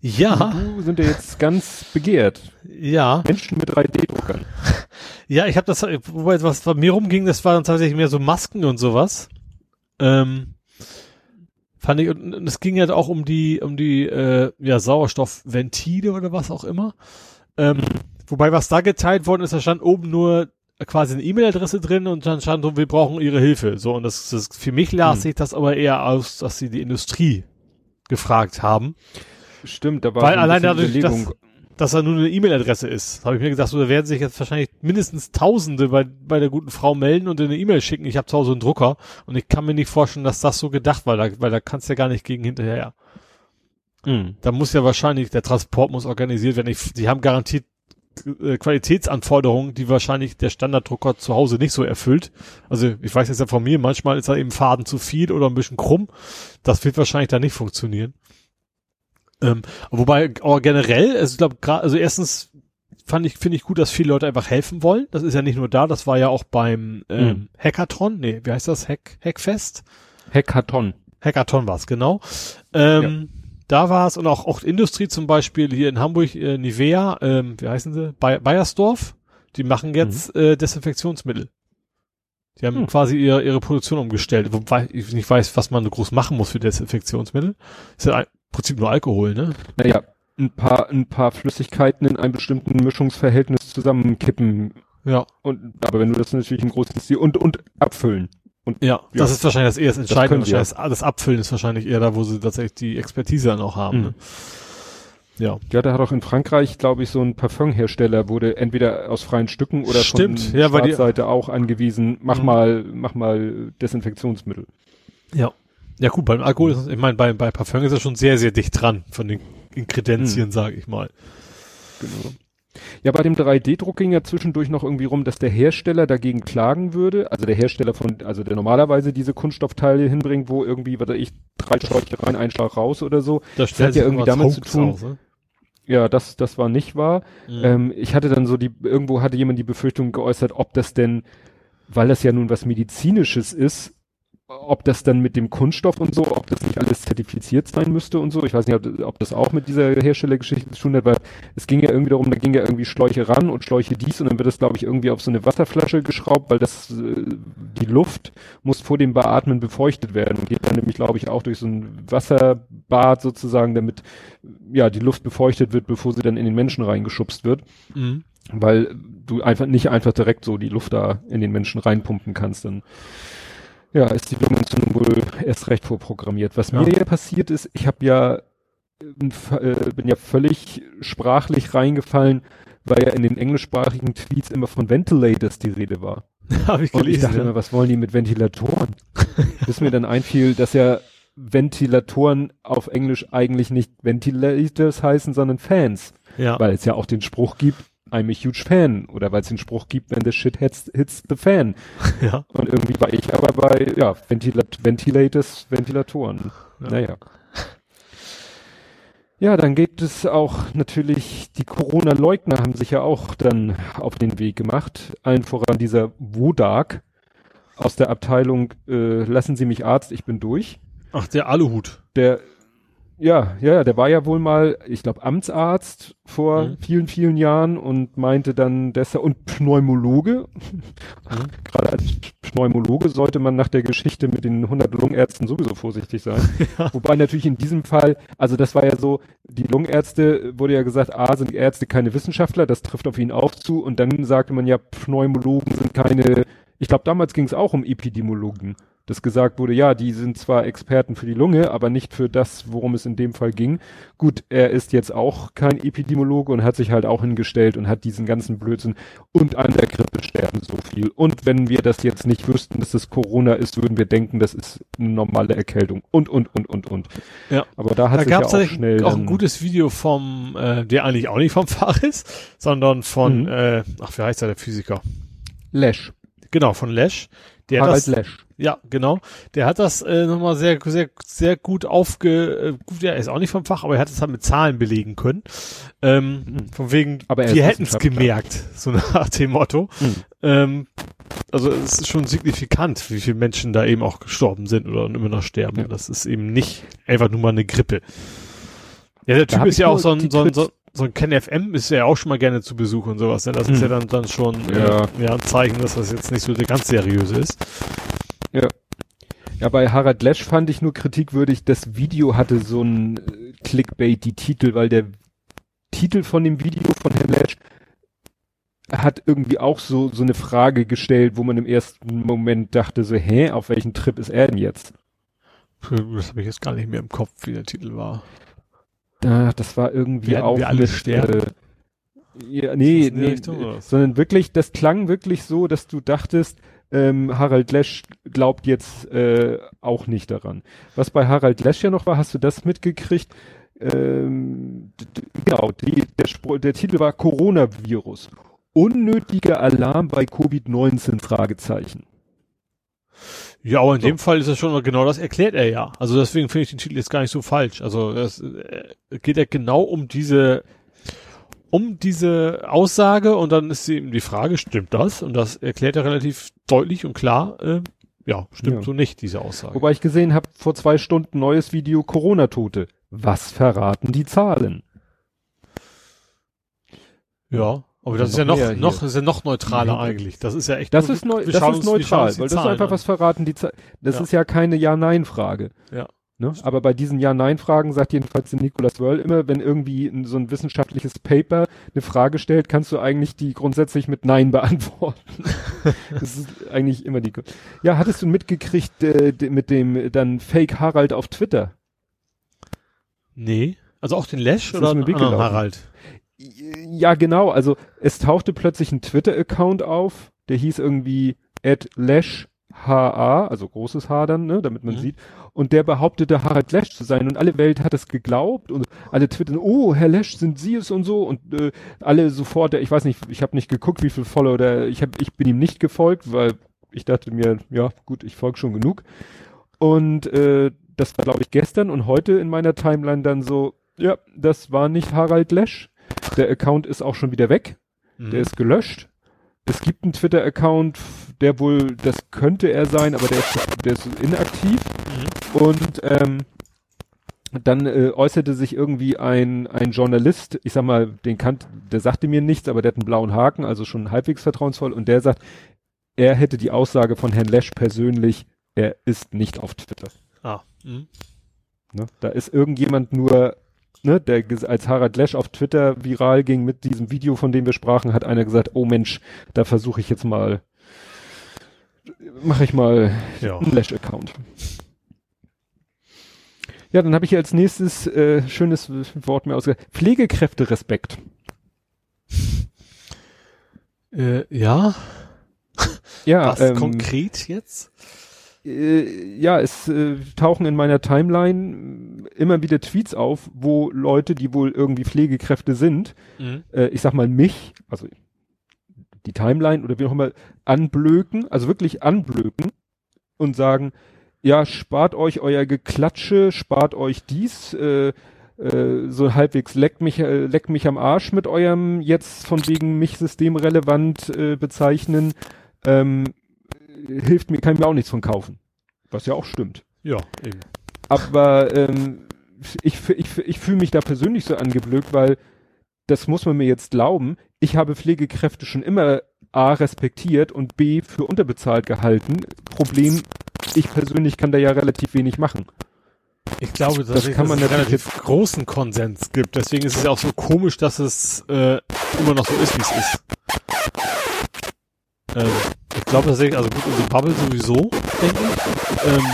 Ja. Du sind ja jetzt ganz begehrt. Ja. Menschen mit 3D-Druckern. Ja, ich habe das, wobei was bei mir rumging, das waren tatsächlich mehr so Masken und sowas. Ähm, fand ich, und es ging ja auch um die, um die äh, ja, Sauerstoffventile oder was auch immer. Ähm, wobei was da geteilt worden ist, da stand oben nur quasi eine E-Mail-Adresse drin und dann stand so, wir brauchen ihre Hilfe. So, und das, das für mich las hm. das aber eher aus, dass sie die Industrie gefragt haben. Stimmt, da war Weil allein dadurch, dass, dass er nur eine E-Mail-Adresse ist, habe ich mir gedacht, so, da werden sich jetzt wahrscheinlich mindestens Tausende bei, bei der guten Frau melden und eine E-Mail schicken. Ich habe zu Hause einen Drucker und ich kann mir nicht vorstellen, dass das so gedacht war, da, weil da kannst du ja gar nicht gegen hinterher. Mhm. Da muss ja wahrscheinlich, der Transport muss organisiert werden. Ich, die haben garantiert Qualitätsanforderungen, die wahrscheinlich der Standarddrucker zu Hause nicht so erfüllt. Also ich weiß jetzt ja von mir, manchmal ist da eben Faden zu viel oder ein bisschen krumm. Das wird wahrscheinlich da nicht funktionieren. Ähm, wobei, aber generell, also ich glaube, gerade, also erstens fand ich, finde ich gut, dass viele Leute einfach helfen wollen. Das ist ja nicht nur da, das war ja auch beim ähm, mhm. Hackathon, nee, wie heißt das? Hack, Hackfest? Hackathon. Hackathon war es, genau. Ähm, ja. Da war es und auch, auch Industrie zum Beispiel hier in Hamburg, äh, Nivea, ähm, wie heißen sie? Bay Bayersdorf. Die machen jetzt mhm. äh, Desinfektionsmittel. Die haben hm. quasi ihre, ihre Produktion umgestellt, wobei ich nicht weiß, was man groß machen muss für Desinfektionsmittel. Ist ja Prinzip nur Alkohol, ne? Naja, ein paar, ein paar Flüssigkeiten in einem bestimmten Mischungsverhältnis zusammenkippen. Ja. Und, aber wenn du das natürlich im großen Stil und, und abfüllen. Und, ja, ja, das ist wahrscheinlich das erste Entscheidende. Das, das Abfüllen ist wahrscheinlich eher da, wo sie tatsächlich die Expertise dann auch haben. Mhm. Ne? Ja. Ja, da hat auch in Frankreich, glaube ich, so ein Parfumhersteller wurde entweder aus freien Stücken oder Stimmt. von ja, Seite auch angewiesen, mach mhm. mal, mach mal Desinfektionsmittel. Ja. Ja gut, beim Alkohol ist, ich meine, bei, bei Parfum ist er schon sehr, sehr dicht dran von den Inkredenzien, hm. sage ich mal. Genau. Ja, bei dem 3D-Druck ging ja zwischendurch noch irgendwie rum, dass der Hersteller dagegen klagen würde. Also der Hersteller von, also der normalerweise diese Kunststoffteile hinbringt, wo irgendwie, was ich, drei Schläuche rein, ein Schlag raus oder so. Das, das hat ja irgendwie damit zu tun. Aus, ne? Ja, das, das war nicht wahr. Mhm. Ähm, ich hatte dann so die, irgendwo hatte jemand die Befürchtung geäußert, ob das denn, weil das ja nun was Medizinisches ist, ob das dann mit dem Kunststoff und so, ob das nicht alles zertifiziert sein müsste und so. Ich weiß nicht, ob, ob das auch mit dieser Herstellergeschichte zu tun hat, weil es ging ja irgendwie darum, da ging ja irgendwie Schläuche ran und Schläuche dies und dann wird das, glaube ich, irgendwie auf so eine Wasserflasche geschraubt, weil das äh, die Luft muss vor dem Beatmen befeuchtet werden und geht dann nämlich, glaube ich, auch durch so ein Wasserbad sozusagen, damit ja die Luft befeuchtet wird, bevor sie dann in den Menschen reingeschubst wird. Mhm. Weil du einfach nicht einfach direkt so die Luft da in den Menschen reinpumpen kannst. Dann ja, ist die Lungenentzündung wohl erst recht vorprogrammiert. Was ja. mir hier passiert ist, ich habe ja äh, bin ja völlig sprachlich reingefallen, weil ja in den englischsprachigen Tweets immer von Ventilators die Rede war. Hab ich gelesen, Und ich dachte ja. immer, was wollen die mit Ventilatoren? Bis mir dann einfiel, dass ja Ventilatoren auf Englisch eigentlich nicht Ventilators heißen, sondern Fans. Ja. Weil es ja auch den Spruch gibt, I'm a huge fan oder weil es den Spruch gibt, wenn the shit hits, hits the fan. Ja. Und irgendwie war ich aber bei, ja, Ventilat Ventilators, Ventilatoren. Ja. Naja. Ja, dann gibt es auch natürlich, die Corona-Leugner haben sich ja auch dann auf den Weg gemacht. Allen voran dieser Wodak aus der Abteilung, äh, lassen Sie mich Arzt, ich bin durch. Ach, der Aluhut. Der ja, ja, der war ja wohl mal, ich glaube, Amtsarzt vor mhm. vielen, vielen Jahren und meinte dann deshalb, und Pneumologe. Mhm. Gerade als Pneumologe sollte man nach der Geschichte mit den 100 Lungenärzten sowieso vorsichtig sein. Ja. Wobei natürlich in diesem Fall, also das war ja so, die Lungenärzte wurde ja gesagt, A, sind Ärzte keine Wissenschaftler, das trifft auf ihn auch zu und dann sagte man ja, Pneumologen sind keine, ich glaube, damals ging es auch um Epidemiologen dass gesagt wurde, ja, die sind zwar Experten für die Lunge, aber nicht für das, worum es in dem Fall ging. Gut, er ist jetzt auch kein Epidemiologe und hat sich halt auch hingestellt und hat diesen ganzen Blödsinn und an der Grippe sterben so viel. Und wenn wir das jetzt nicht wüssten, dass es Corona ist, würden wir denken, das ist eine normale Erkältung und, und, und, und, und. Ja. Aber da hat da sich ja auch schnell auch ein gutes Video vom, äh, der eigentlich auch nicht vom Fach ist, sondern von, mhm. äh, ach, wie heißt der, der Physiker? Lesch. Genau, von Lesch. Der Harald das, Lesch. Ja, genau. Der hat das äh, nochmal sehr, sehr, sehr gut aufge, äh, gut, ja, er ist auch nicht vom Fach, aber er hat es halt mit Zahlen belegen können. Ähm, mhm. Von wegen, aber wir hätten es gemerkt, so nach dem Motto. Mhm. Ähm, also es ist schon signifikant, wie viele Menschen da eben auch gestorben sind oder immer noch sterben. Ja. Das ist eben nicht einfach nur mal eine Grippe. Ja, der Typ ist ja auch so ein, so ein, so, so ein Ken FM ist ja auch schon mal gerne zu Besuch und sowas. Ne? Das ist ja dann, dann schon ja. Äh, ja, ein Zeichen, dass das jetzt nicht so ganz seriös ist. Ja. Ja, bei Harald Lesch fand ich nur kritikwürdig, das Video hatte so ein äh, Clickbait, die Titel, weil der Titel von dem Video von Herrn Lesch hat irgendwie auch so, so eine Frage gestellt, wo man im ersten Moment dachte so, hä, auf welchen Trip ist er denn jetzt? Das habe ich jetzt gar nicht mehr im Kopf, wie der Titel war. Ach, das war irgendwie Werden auch wir alle sterben. Äh, ja, nee, nee, Richtung, sondern wirklich, das klang wirklich so, dass du dachtest, ähm, Harald Lesch glaubt jetzt äh, auch nicht daran. Was bei Harald Lesch ja noch war, hast du das mitgekriegt? Ähm, genau, die, der, der Titel war Coronavirus. Unnötiger Alarm bei Covid-19 Fragezeichen. Ja, aber in so. dem Fall ist es schon genau das erklärt er ja. Also deswegen finde ich den Titel jetzt gar nicht so falsch. Also es äh, geht ja genau um diese um diese Aussage und dann ist eben die Frage, stimmt das? Und das erklärt er relativ deutlich und klar, äh, ja, stimmt ja. so nicht, diese Aussage. Wobei ich gesehen habe, vor zwei Stunden neues Video Corona-Tote. Was verraten die Zahlen? Ja, aber das ist ja noch, noch, ist ja noch neutraler ja. eigentlich. Das ist ja echt. Das ist, neu, das ist neutral, weil das ist einfach an. was verraten. Die das ja. ist ja keine Ja-Nein-Frage. Ja. Ne? Aber bei diesen Ja-Nein-Fragen sagt jedenfalls der Nicolas Wörl immer, wenn irgendwie so ein wissenschaftliches Paper eine Frage stellt, kannst du eigentlich die grundsätzlich mit Nein beantworten. das ist eigentlich immer die. Ja, hattest du mitgekriegt äh, mit dem dann Fake Harald auf Twitter? Nee. Also auch den Lash oder einen anderen Harald? Ja, genau. Also es tauchte plötzlich ein Twitter-Account auf, der hieß irgendwie at Lash HA, also großes H dann, ne, damit man mhm. sieht. Und der behauptete Harald Lesch zu sein und alle Welt hat es geglaubt und alle twittern, oh, Herr Lesch, sind Sie es und so und äh, alle sofort, ich weiß nicht, ich habe nicht geguckt, wie viel Follower der, ich hab, ich bin ihm nicht gefolgt, weil ich dachte mir, ja gut, ich folge schon genug. Und äh, das war glaube ich gestern und heute in meiner Timeline dann so, ja, das war nicht Harald Lesch. Der Account ist auch schon wieder weg. Mhm. Der ist gelöscht. Es gibt einen Twitter-Account, der wohl, das könnte er sein, aber der ist, der ist inaktiv. Mhm. Und ähm, dann äh, äußerte sich irgendwie ein, ein Journalist, ich sag mal, den kannt, der sagte mir nichts, aber der hat einen blauen Haken, also schon halbwegs vertrauensvoll, und der sagt, er hätte die Aussage von Herrn Lesch persönlich, er ist nicht auf Twitter. Ah. Mhm. Ne? Da ist irgendjemand nur ne, der als Harald Lesch auf Twitter viral ging mit diesem Video, von dem wir sprachen, hat einer gesagt, oh Mensch, da versuche ich jetzt mal, mache ich mal ja. einen Lesch-Account. Ja, dann habe ich hier als nächstes äh, schönes Wort mehr ausgesagt. Pflegekräfte-Respekt. Äh, ja. Ja. Was ähm, konkret jetzt? Äh, ja, es äh, tauchen in meiner Timeline immer wieder Tweets auf, wo Leute, die wohl irgendwie Pflegekräfte sind, mhm. äh, ich sag mal mich, also die Timeline oder wie auch immer, anblöken, also wirklich anblöken und sagen, ja, spart euch euer Geklatsche, spart euch dies, äh, äh, so halbwegs leckt mich, äh, leckt mich am Arsch mit eurem jetzt von wegen mich systemrelevant äh, bezeichnen. Ähm, hilft mir, kann ich mir auch nichts von kaufen. Was ja auch stimmt. Ja, eben. Aber ähm, ich, ich, ich fühle mich da persönlich so angeblökt, weil das muss man mir jetzt glauben. Ich habe Pflegekräfte schon immer A respektiert und B für unterbezahlt gehalten. Problem, ich persönlich kann da ja relativ wenig machen. Ich glaube, dass das kann man dass es relativ großen Konsens gibt. Deswegen ist es ja auch so komisch, dass es äh, immer noch so ist, wie es ist. Ähm, ich glaube tatsächlich, also gut, unsere Bubble sowieso, denke ich, ähm,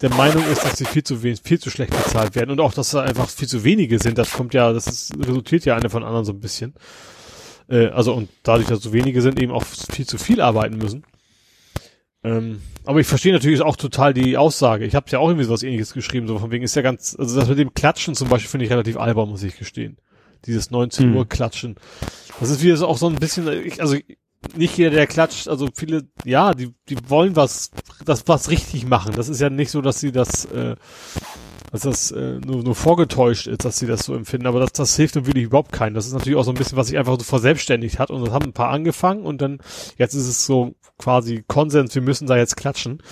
der Meinung ist, dass sie viel zu wenig, viel zu schlecht bezahlt werden und auch, dass da einfach viel zu wenige sind. Das kommt ja, das ist, resultiert ja eine von anderen so ein bisschen. Äh, also und dadurch, dass so wenige sind, eben auch viel zu viel arbeiten müssen. Ähm, aber ich verstehe natürlich auch total die Aussage. Ich habe ja auch irgendwie sowas ähnliches geschrieben, so von wegen ist ja ganz, also das mit dem Klatschen zum Beispiel finde ich relativ albern, muss ich gestehen. Dieses 19 hm. Uhr Klatschen. Das ist wieder so auch so ein bisschen, ich, also nicht jeder, der klatscht, also viele, ja, die, die wollen was, das was richtig machen. Das ist ja nicht so, dass sie das, äh, dass das äh, nur, nur vorgetäuscht ist, dass sie das so empfinden, aber das, das hilft nun wirklich überhaupt keinen. Das ist natürlich auch so ein bisschen, was sich einfach so verselbstständigt hat und das haben ein paar angefangen und dann, jetzt ist es so quasi Konsens, wir müssen da jetzt klatschen.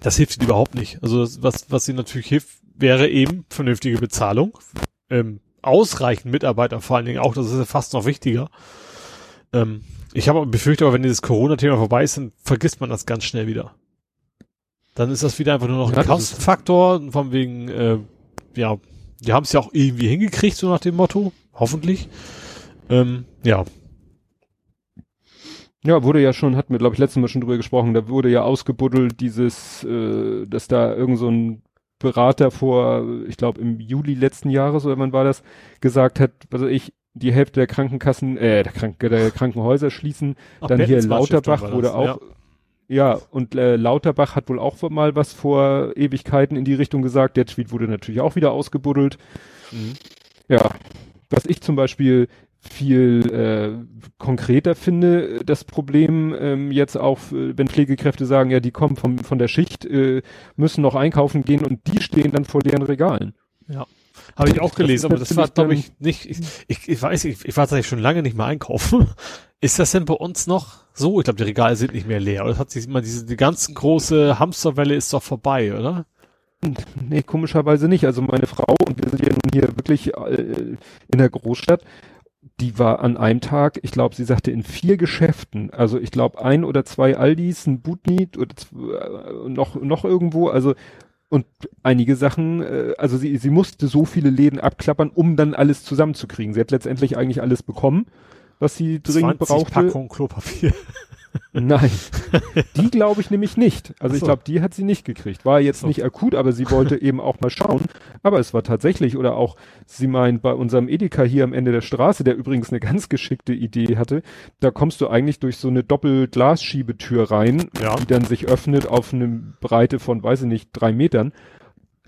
Das hilft ihnen überhaupt nicht. Also das, was, was sie natürlich hilft, wäre eben vernünftige Bezahlung, ähm, ausreichend Mitarbeiter vor allen Dingen auch, das ist ja fast noch wichtiger. Ähm, ich habe befürchtet, aber wenn dieses Corona-Thema vorbei ist, dann vergisst man das ganz schnell wieder. Dann ist das wieder einfach nur noch ja, ein Kostenfaktor, von wegen, äh, ja, die haben es ja auch irgendwie hingekriegt, so nach dem Motto, hoffentlich. Ähm, ja. Ja, wurde ja schon, hatten wir, glaube ich, letztes Mal schon drüber gesprochen, da wurde ja ausgebuddelt, dieses, äh, dass da irgend so ein Berater vor, ich glaube, im Juli letzten Jahres oder wann war das, gesagt hat, also ich, die Hälfte der Krankenkassen, äh, der, Kranken, der Krankenhäuser schließen. Ach, Dann hier Lauterbach wurde auch, ja. ja, und äh, Lauterbach hat wohl auch mal was vor Ewigkeiten in die Richtung gesagt. Der Tweet wurde natürlich auch wieder ausgebuddelt. Mhm. Ja, was ich zum Beispiel viel äh, konkreter finde, das Problem ähm, jetzt auch, äh, wenn Pflegekräfte sagen, ja, die kommen vom, von der Schicht, äh, müssen noch einkaufen gehen und die stehen dann vor deren Regalen. Ja. Habe ich auch gelesen, aber das war, glaube ich, nicht, ich, ich, ich weiß, ich, ich war tatsächlich schon lange nicht mehr einkaufen. Ist das denn bei uns noch so? Ich glaube, die Regale sind nicht mehr leer. Oder hat sich immer diese, die ganz große Hamsterwelle ist doch vorbei, oder? Nee, komischerweise nicht. Also meine Frau, und wir sind ja nun hier wirklich äh, in der Großstadt, die war an einem Tag, ich glaube, sie sagte in vier Geschäften, also ich glaube ein oder zwei Aldis, ein Butnit oder äh, noch, noch irgendwo, also und einige Sachen, äh, also sie, sie musste so viele Läden abklappern, um dann alles zusammenzukriegen. Sie hat letztendlich eigentlich alles bekommen, was sie dringend 20 brauchte. Packung Klopapier. Nein, die glaube ich nämlich nicht. Also so. ich glaube, die hat sie nicht gekriegt. War jetzt so. nicht akut, aber sie wollte eben auch mal schauen. Aber es war tatsächlich, oder auch, sie meint, bei unserem Edeka hier am Ende der Straße, der übrigens eine ganz geschickte Idee hatte, da kommst du eigentlich durch so eine Doppelglasschiebetür rein, Ja. die dann sich öffnet auf eine Breite von, weiß ich nicht, drei Metern.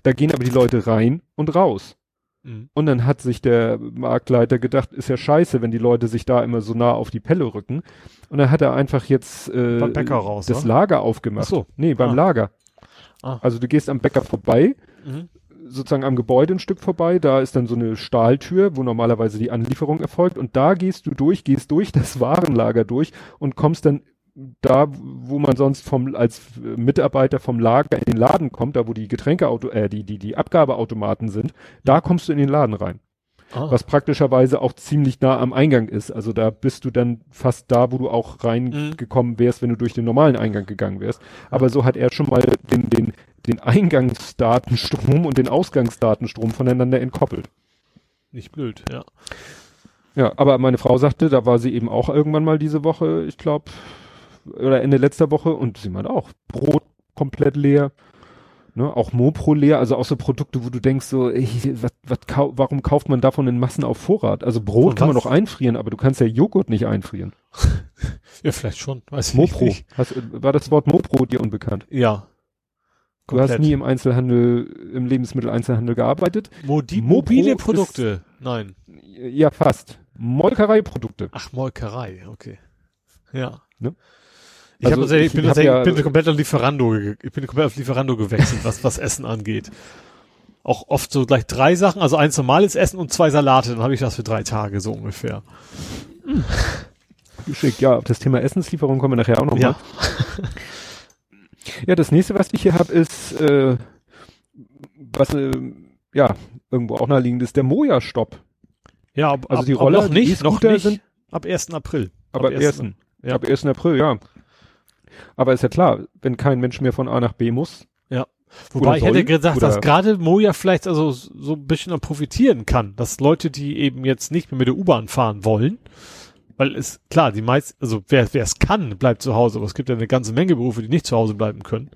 Da gehen aber die Leute rein und raus. Mhm. Und dann hat sich der Marktleiter gedacht, ist ja scheiße, wenn die Leute sich da immer so nah auf die Pelle rücken. Und dann hat er einfach jetzt äh, Beim Bäcker raus, das wa? Lager aufgemacht. Ach so. Nee, beim Ah. Lager. Ah. Also du gehst am Bäcker vorbei, Mhm. sozusagen am Gebäude ein Stück vorbei, da ist dann so eine Stahltür, wo normalerweise die Anlieferung erfolgt und da gehst du durch, gehst durch das Warenlager durch und kommst dann da, wo man sonst vom als Mitarbeiter vom Lager in den Laden kommt, da wo die Getränkeauto, äh, die die die Abgabeautomaten sind, da kommst du in den Laden rein, Ah. was praktischerweise auch ziemlich nah am Eingang ist. Also da bist du dann fast da, wo du auch Mhm. reingekommen wärst, wenn du durch den normalen Eingang gegangen wärst. Aber so hat er schon mal den den den Eingangsdatenstrom und den Ausgangsdatenstrom voneinander entkoppelt. Nicht blöd, ja. Ja, aber meine Frau sagte, da war sie eben auch irgendwann mal diese Woche, ich glaube, oder Ende letzter Woche und sie meinte auch, Brot komplett leer, ne, auch Mopro leer, also auch so Produkte, wo du denkst so, ey, was, was, kau warum kauft man davon in Massen auf Vorrat? Also Brot kann man doch einfrieren, aber du kannst ja Joghurt nicht einfrieren. Ja, vielleicht schon, weiß ich Mopro, nicht. hast, war das Wort Mopro dir unbekannt? Ja. Du hast nie im Einzelhandel, im Lebensmitteleinzelhandel gearbeitet? Modi Mopro mobile ist- Produkte. Nein. Ja, fast. Molkereiprodukte. Ach, Molkerei, okay. Ja. Ne? Ich, Also hab tatsächlich- ich ich bin hab ja- bin komplett auf Lieferando, ich bin komplett auf Lieferando gewechselt, was, was Essen angeht. Auch oft so gleich drei Sachen, also eins normales Essen und zwei Salate, dann habe ich das für drei Tage so ungefähr. Geschickt, ja, auf das Thema Essenslieferung kommen wir nachher auch noch Ja. Ja, das nächste, was ich hier habe, ist, äh, was, äh, ja, irgendwo auch naheliegend ist, der Moja-Stopp. Ja, ab, Also ab, die ab Roller, noch nicht, noch nicht. sind- ab 1. April. Aber ab 1. Ja. Ab 1. April, ja. Aber ist ja klar, wenn kein Mensch mehr von A nach B muss. Wobei Oder ich hätte soll, oder- dass gerade Moja vielleicht also so ein bisschen profitieren kann, dass Leute, die eben jetzt nicht mehr mit der U-Bahn fahren wollen, weil es, klar, die meisten, also wer wer es kann, bleibt zu Hause, aber es gibt ja eine ganze Menge Berufe, die nicht zu Hause bleiben können,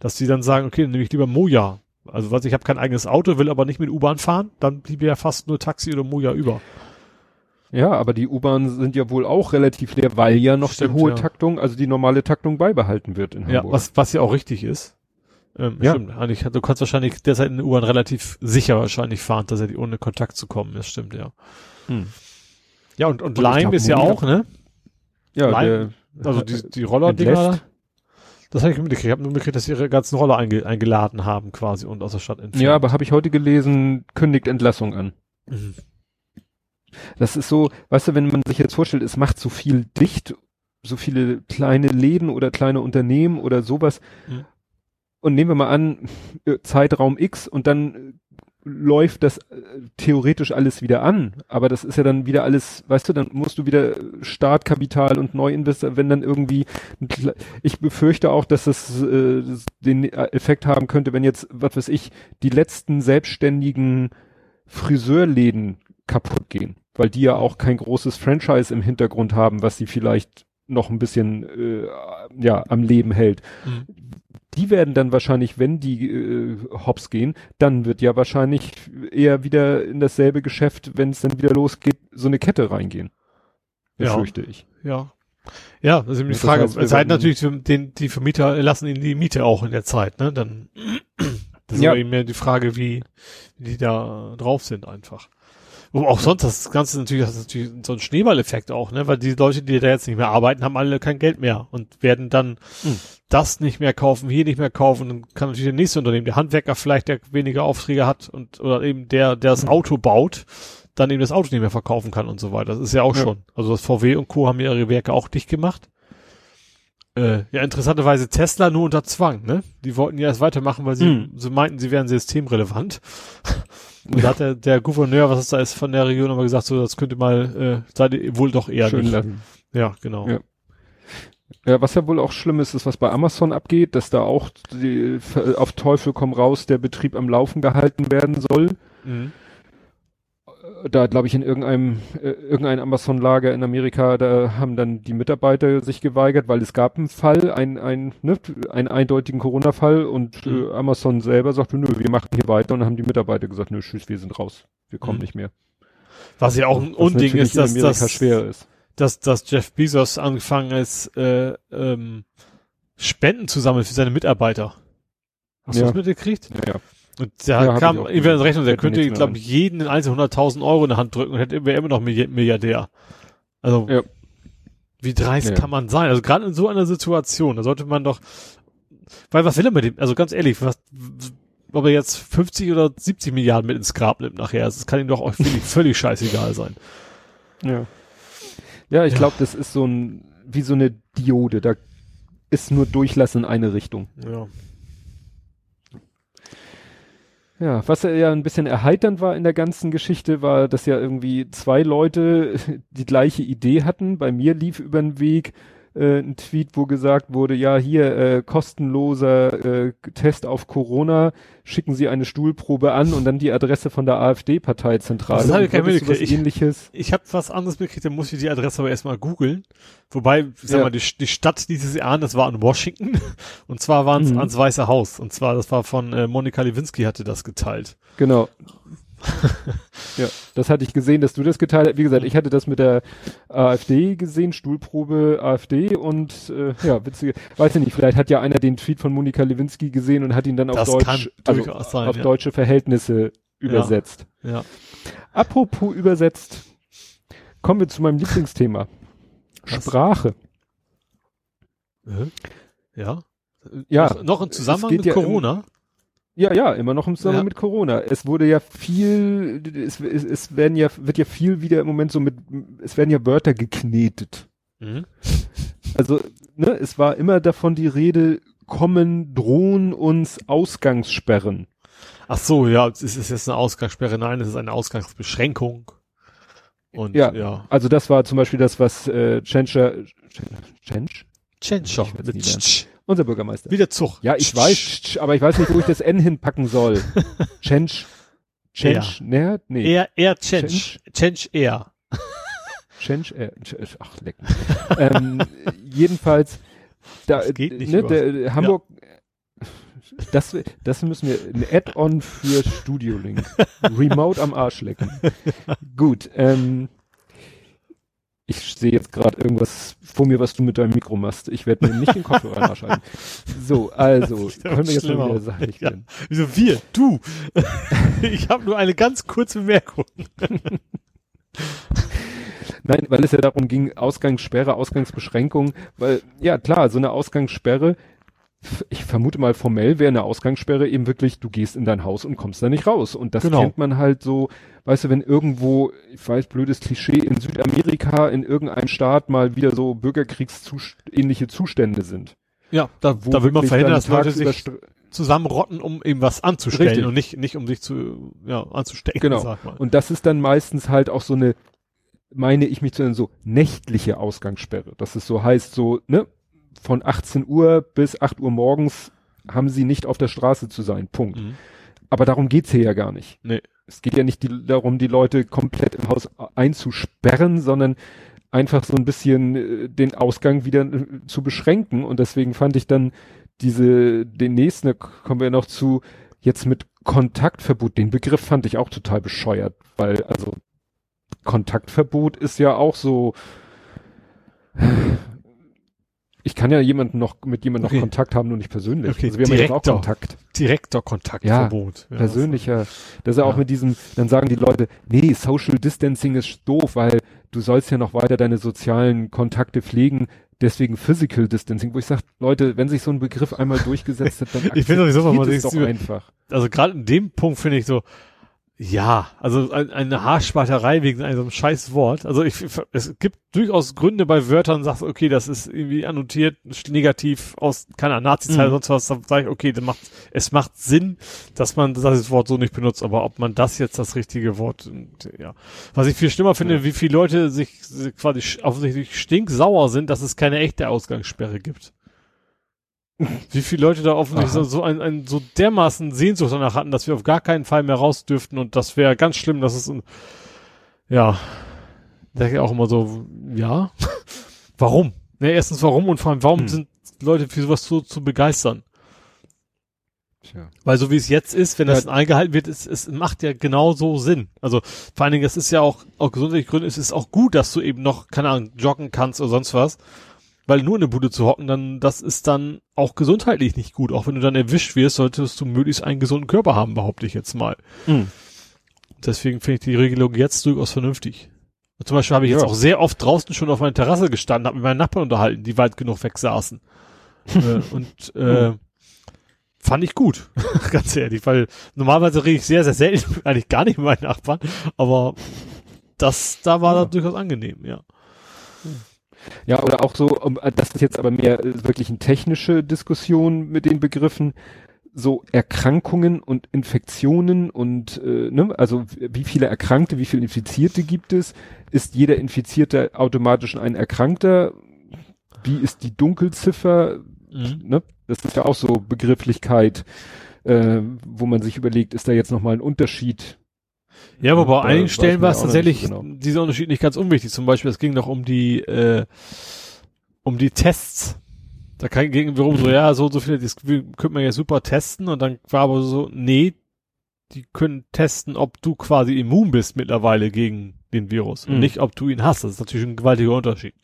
dass die dann sagen, okay, dann nehme ich lieber Moja. Also was, ich habe kein eigenes Auto, will aber nicht mit U-Bahn fahren, dann bliebe ja fast nur Taxi oder Moja über. Ja, aber die U-Bahnen sind ja wohl auch relativ leer, weil ja noch Stimmt, die hohe ja. Taktung, also die normale Taktung beibehalten wird in Ja, Hamburg. was, was ja auch richtig ist. Ähm, Ja. Stimmt. Eigentlich, du kannst wahrscheinlich derzeit in der U-Bahn relativ sicher wahrscheinlich fahren, tatsächlich ohne Kontakt zu kommen. Das stimmt, ja. Hm. Ja, und, und ich Lime ist ja auch, ne? Ja, Lime- der, Also die, die Roller-Dinger. Das habe ich mitgekriegt. Ich habe nur mitgekriegt, dass sie ihre ganzen Roller einge eingeladen haben quasi und aus der Stadt entfernt. ja, aber habe ich heute gelesen, kündigt Entlassung an. Mhm. Das ist so, weißt du, wenn man sich jetzt vorstellt, es macht so viel dicht, so viele kleine Läden oder kleine Unternehmen oder sowas. Mhm. Und nehmen wir mal an, äh, Zeitraum X und dann äh, läuft das äh, theoretisch alles wieder an. Aber das ist ja dann wieder alles, weißt du, dann musst du wieder Startkapital und Neuinvestor, wenn dann irgendwie, ich befürchte auch, dass das äh, den Effekt haben könnte, wenn jetzt, was weiß ich, die letzten selbstständigen Friseurläden kaputt gehen, weil die ja auch kein großes Franchise im Hintergrund haben, was sie vielleicht noch ein bisschen äh, ja am Leben hält. Mhm. Die werden dann wahrscheinlich, wenn die äh, hops gehen, dann wird ja wahrscheinlich eher wieder in dasselbe Geschäft, wenn es dann wieder losgeht, so eine Kette reingehen. Ja. Befürchte ich. Ja. Ja, das ist eben die Das Frage. heißt, Es sei werden- natürlich, die- den, die Vermieter lassen ihnen die Miete auch in der Zeit, ne? Dann, das ist Ja. aber eben mehr die Frage, wie, wie die da drauf sind einfach. Und auch sonst, das Ganze natürlich, das ist natürlich so ein Schneeballeffekt auch, ne? Weil die Leute, die da jetzt nicht mehr arbeiten, haben alle kein Geld mehr und werden dann Hm. das nicht mehr kaufen, hier nicht mehr kaufen. Dann kann natürlich der nächste Unternehmen, der Handwerker vielleicht, der weniger Aufträge hat und oder eben der, der das Auto baut, dann eben das Auto nicht mehr verkaufen kann und so weiter. Das ist ja auch Ja. schon. Also das VW und Co. haben ihre Werke auch dicht gemacht. Äh, ja, interessanterweise Tesla nur unter Zwang, ne? Die wollten ja erst weitermachen, weil sie, Hm. sie meinten, sie wären systemrelevant. Und da hat der, der Gouverneur, was es da ist, von der Region aber gesagt, so, das könnte mal, äh, seid ihr wohl doch eher Schön nicht. lassen. Ja, genau. Ja. Ja, was ja wohl auch schlimm ist, ist, was bei Amazon abgeht, dass da auch die, auf Teufel komm raus der Betrieb am Laufen gehalten werden soll. Mhm. Da glaube ich in irgendeinem äh, irgendein Amazon-Lager in Amerika, da haben dann die Mitarbeiter sich geweigert, weil es gab einen Fall, ein ein ne, einen eindeutigen Corona-Fall und äh, Mhm. Amazon selber sagte, nö, wir machen hier weiter und dann haben die Mitarbeiter gesagt, nö, tschüss, wir sind raus, wir kommen Mhm. nicht mehr. Was ja auch ein Unding ist, dass das, schwer ist. dass, dass Jeff Bezos angefangen ist, äh, ähm, Spenden zu sammeln für seine Mitarbeiter. Hast du Ja. das mitgekriegt? Ja, ja. Und da Ja, kam irgendwer in Rechnung, der könnte, glaube ich, jeden in einzelnen 100.000 Euro in der Hand drücken und hätte wäre immer noch Milli- Milliardär. Also, Ja. wie dreist Ja. kann man sein? Also gerade in so einer Situation, da sollte man doch, weil was will er mit dem, also ganz ehrlich, was, ob er jetzt 50 oder 70 Milliarden mit ins Grab nimmt nachher, das kann ihm doch auch völlig, völlig scheißegal sein. Ja. Ja, ich glaube, das ist so ein, wie so eine Diode, da ist nur Durchlass in eine Richtung. Ja. Ja, was ja ein bisschen erheiternd war in der ganzen Geschichte, war, dass ja irgendwie zwei Leute die gleiche Idee hatten. Bei mir lief über den Weg äh, ein Tweet, wo gesagt wurde, ja, hier äh, kostenloser äh, Test auf Corona, schicken Sie eine Stuhlprobe an und dann die Adresse von der AfD-Parteizentrale. Das hab ich was mitgekriegt. ähnliches. Ich habe was anderes mitgekriegt, dann muss ich die Adresse aber erstmal googeln. Wobei, ich sag Ja. mal, die, die Stadt dieses Jahr, das war in Washington. Und zwar waren es Mhm. ans Weiße Haus. Und zwar, das war von äh, Monika Lewinsky hatte das geteilt. Genau. Ja, das hatte ich gesehen, dass du das geteilt hast. Wie gesagt, ich hatte das mit der AfD gesehen, Stuhlprobe AfD und äh, ja, witzige, weiß ich nicht, vielleicht hat ja einer den Tweet von Monika Lewinsky gesehen und hat ihn dann auf Das Deutsch, also sein, auf ja. deutsche Verhältnisse übersetzt. Ja. Apropos übersetzt, kommen wir zu meinem Lieblingsthema. Was? Sprache. Ja. Ja, Noch, noch im Zusammenhang mit ja Corona? Ja, ja, immer noch im Zusammenhang Ja. mit Corona. Es wurde ja viel, es, es, es werden ja, wird ja viel wieder im Moment so mit, es werden ja Wörter geknetet. Mhm. Also, ne, es war immer davon die Rede, kommen, drohen uns Ausgangssperren. Ach so, ja, es ist jetzt eine Ausgangssperre. Nein, es ist eine Ausgangsbeschränkung. Und Ja. ja. Also das war zum Beispiel das, was äh? Tschentscher. Ich werd's Mit Unser Bürgermeister. wie der Zug. Ja, ich Tsch, weiß, aber ich weiß nicht, wo ich das N hinpacken soll. Tschentsch, Tschentsch, ne? Nee. Er, er Tschensch. Tschensch er. Tschentsch, äh, Tsch- ach, leck mich. ähm, jedenfalls, da, Das geht nicht ne, der, Hamburg, das, das müssen wir, ein Add-on für Studio Link. Remote am Arsch lecken. Gut, ähm, ich sehe jetzt gerade irgendwas vor mir, was du mit deinem Mikro machst. Ich werde mir nicht den Kopfhörer nachschalten. So, also, können wir jetzt mal wieder sachlich Ja. Wieso wir? Du. ich habe nur eine ganz kurze Bemerkung. Nein, weil es ja darum ging, Ausgangssperre, Ausgangsbeschränkung, weil, ja klar, so eine Ausgangssperre, ich vermute mal formell wäre eine Ausgangssperre eben wirklich, du gehst in dein Haus und kommst da nicht raus. Und das Genau. kennt man halt so, weißt du, wenn irgendwo, ich weiß, blödes Klischee, in Südamerika, in irgendeinem Staat mal wieder so Bürgerkriegsähnliche Zustände sind. Ja, da, Wo da will man verhindern, dass Leute sich zusammenrotten, um eben was anzustellen Richtig. und nicht, nicht um sich zu, ja, anzustecken, Genau. Und das ist dann meistens halt auch so eine, meine ich mich zu nennen, so nächtliche Ausgangssperre. Das ist so heißt so, ne, von 18 Uhr bis 8 Uhr morgens haben sie nicht auf der Straße zu sein. Punkt. Mhm. Aber darum geht's hier ja gar nicht. Nee. Es geht ja nicht die, darum, die Leute komplett im Haus einzusperren, sondern einfach so ein bisschen äh, den Ausgang wieder äh, zu beschränken. Und deswegen fand ich dann diese, den nächsten, da kommen wir noch zu, jetzt mit Kontaktverbot, den Begriff fand ich auch total bescheuert, weil, also, Kontaktverbot ist ja auch so, ich kann ja jemanden noch, mit jemandem Okay. noch Kontakt haben, nur nicht persönlich. Okay, also wir haben ja jetzt auch direkter. Kontakt. Direkter Kontaktverbot. Ja, persönlicher, das ist ja auch Ja. mit diesem, dann sagen die Leute, nee, Social Distancing ist doof, weil du sollst ja noch weiter deine sozialen Kontakte pflegen, deswegen Physical Distancing, wo ich sage, Leute, wenn sich so ein Begriff einmal durchgesetzt hat, dann Ich finde sowieso, man doch so- einfach. also gerade in dem Punkt finde ich so, ja, also ein, eine Haarspalterei wegen einem scheiß Wort. Also ich, es gibt durchaus Gründe bei Wörtern, sagst du, okay, das ist irgendwie annotiert, negativ aus, keine Ahnung, Nazi-Zeit Mhm. oder sonst was, dann sage ich, okay, dann macht, es macht Sinn, dass man das Wort so nicht benutzt, aber ob man das jetzt das richtige Wort, ja. Was ich viel schlimmer finde, Ja. wie viele Leute sich quasi offensichtlich stinksauer sind, dass es keine echte Ausgangssperre gibt. Wie viele Leute da offensichtlich so, ein, ein so dermaßen Sehnsucht danach hatten, dass wir auf gar keinen Fall mehr raus dürften und das wäre ganz schlimm, dass es un- Ja. Denke ich auch immer so, ja. warum? Ne, erstens warum und vor allem, warum hm. sind Leute für sowas so zu begeistern? Tja. Weil so wie es jetzt ist, wenn das ja. eingehalten wird, es, es macht ja genau so Sinn. Also vor allen Dingen, es ist ja auch, auch gesundheitlich Gründe, es ist auch gut, dass du eben noch, keine Ahnung, joggen kannst oder sonst was. Weil nur in der Bude zu hocken, dann, das ist dann auch gesundheitlich nicht gut. Auch wenn du dann erwischt wirst, solltest du möglichst einen gesunden Körper haben, behaupte ich jetzt mal. Mhm. Deswegen finde ich die Regelung jetzt durchaus vernünftig. Und zum Beispiel habe ich ja. jetzt auch sehr oft draußen schon auf meiner Terrasse gestanden, habe mit meinen Nachbarn unterhalten, die weit genug weg saßen. äh, und äh, fand ich gut, ganz ehrlich, weil normalerweise rede ich sehr, sehr selten, eigentlich gar nicht mit meinen Nachbarn, aber das, da war ja. das durchaus angenehm, ja. Ja, oder auch so, das ist jetzt aber mehr äh, wirklich eine technische Diskussion mit den Begriffen, so Erkrankungen und Infektionen und äh, ne, also wie viele Erkrankte, wie viele Infizierte gibt es? Ist jeder Infizierte automatisch ein Erkrankter? Wie ist die Dunkelziffer? Mhm. Ne? Das ist ja auch so Begrifflichkeit, äh, wo man sich überlegt, ist da jetzt nochmal ein Unterschied? Ja, aber bei einigen Stellen war es tatsächlich genau. dieser Unterschied nicht ganz unwichtig. Zum Beispiel, es ging noch um die äh, um die Tests. Da ging warum so, ja, so so viele, das könnte man ja super testen und dann war aber so, nee, die können testen, ob du quasi immun bist mittlerweile gegen den Virus mhm. und nicht, ob du ihn hast. Das ist natürlich ein gewaltiger Unterschied.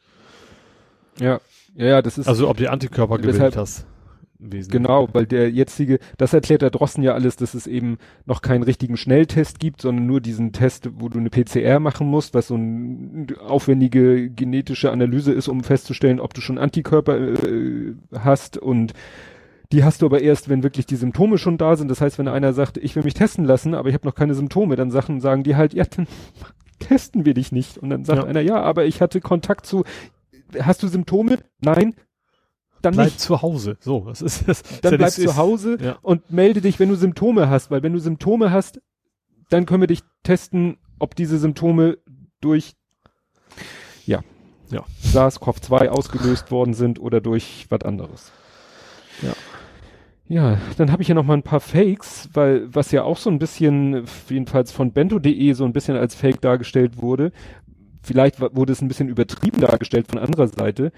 Ja, ja, ja, das ist. Also, ob die Antikörper gebildet hast. Genau, weil der jetzige, das erklärt der Drossen ja alles, dass es eben noch keinen richtigen Schnelltest gibt, sondern nur diesen Test, wo du eine PCR machen musst, was so eine aufwendige genetische Analyse ist, um festzustellen, ob du schon Antikörper äh, hast und die hast du aber erst, wenn wirklich die Symptome schon da sind. Das heißt, wenn einer sagt, ich will mich testen lassen, aber ich habe noch keine Symptome, dann Sachen sagen die halt, ja, dann testen wir dich nicht. Und dann sagt ja. einer, ja, aber ich hatte Kontakt zu, hast du Symptome? Nein, dann bleib nicht. zu Hause. So, das ist das. Dann bleib zu Hause ja. und melde dich, wenn du Symptome hast, weil wenn du Symptome hast, dann können wir dich testen, ob diese Symptome durch ja, ja. SARS-CoV-2 ausgelöst worden sind oder durch was anderes. Ja. Ja, dann habe ich ja noch mal ein paar Fakes, weil was ja auch so ein bisschen, jedenfalls von bento.de so ein bisschen als Fake dargestellt wurde. Vielleicht wurde es ein bisschen übertrieben dargestellt von anderer Seite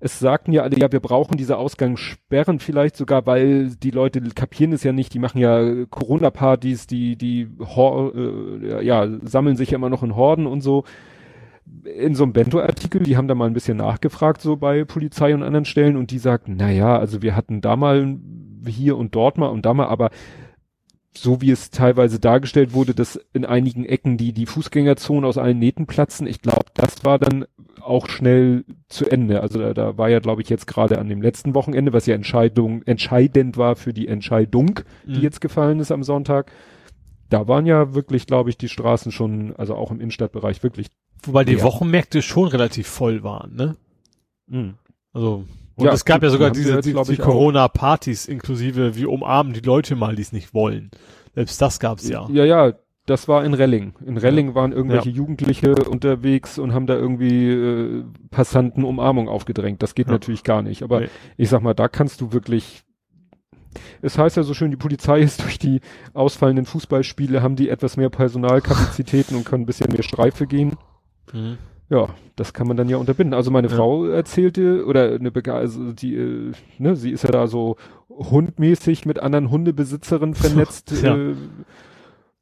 es sagten ja alle, ja, wir brauchen diese Ausgangssperren vielleicht sogar, weil die Leute kapieren es ja nicht, die machen ja Corona-Partys, die, die äh, ja, sammeln sich ja immer noch in Horden und so. In so einem Bento-Artikel, die haben da mal ein bisschen nachgefragt, so bei Polizei und anderen Stellen, und die sagten, na ja, also wir hatten da mal hier und dort mal und da mal, aber so wie es teilweise dargestellt wurde, dass in einigen Ecken die, die Fußgängerzonen aus allen Nähten platzen. Ich glaube, das war dann auch schnell zu Ende. Also da, da war ja, glaube ich, jetzt gerade an dem letzten Wochenende, was ja Entscheidung, entscheidend war für die Entscheidung, die mhm. jetzt gefallen ist am Sonntag. Da waren ja wirklich, glaube ich, die Straßen schon, also auch im Innenstadtbereich wirklich. Wobei die ja. Wochenmärkte schon relativ voll waren, ne? Mhm. Also und ja, es gab ja sogar diese die, die Corona-Partys inklusive, wie umarmen die Leute mal, die es nicht wollen. Selbst das gab's ja. Ja, ja, das war in Relling. In Relling ja. waren irgendwelche ja. Jugendliche unterwegs und haben da irgendwie äh, Passanten Umarmung aufgedrängt. Das geht natürlich gar nicht. Aber nee. ich sag mal, da kannst du wirklich. Es heißt ja so schön, die Polizei ist durch die ausfallenden Fußballspiele, haben die etwas mehr Personalkapazitäten und können ein bisschen mehr Streife gehen. Mhm ja, das kann man dann ja unterbinden. Also meine ja. Frau erzählte, oder eine Bege also die, äh, ne, sie ist ja da so hundmäßig mit anderen Hundebesitzerinnen vernetzt. ja. äh,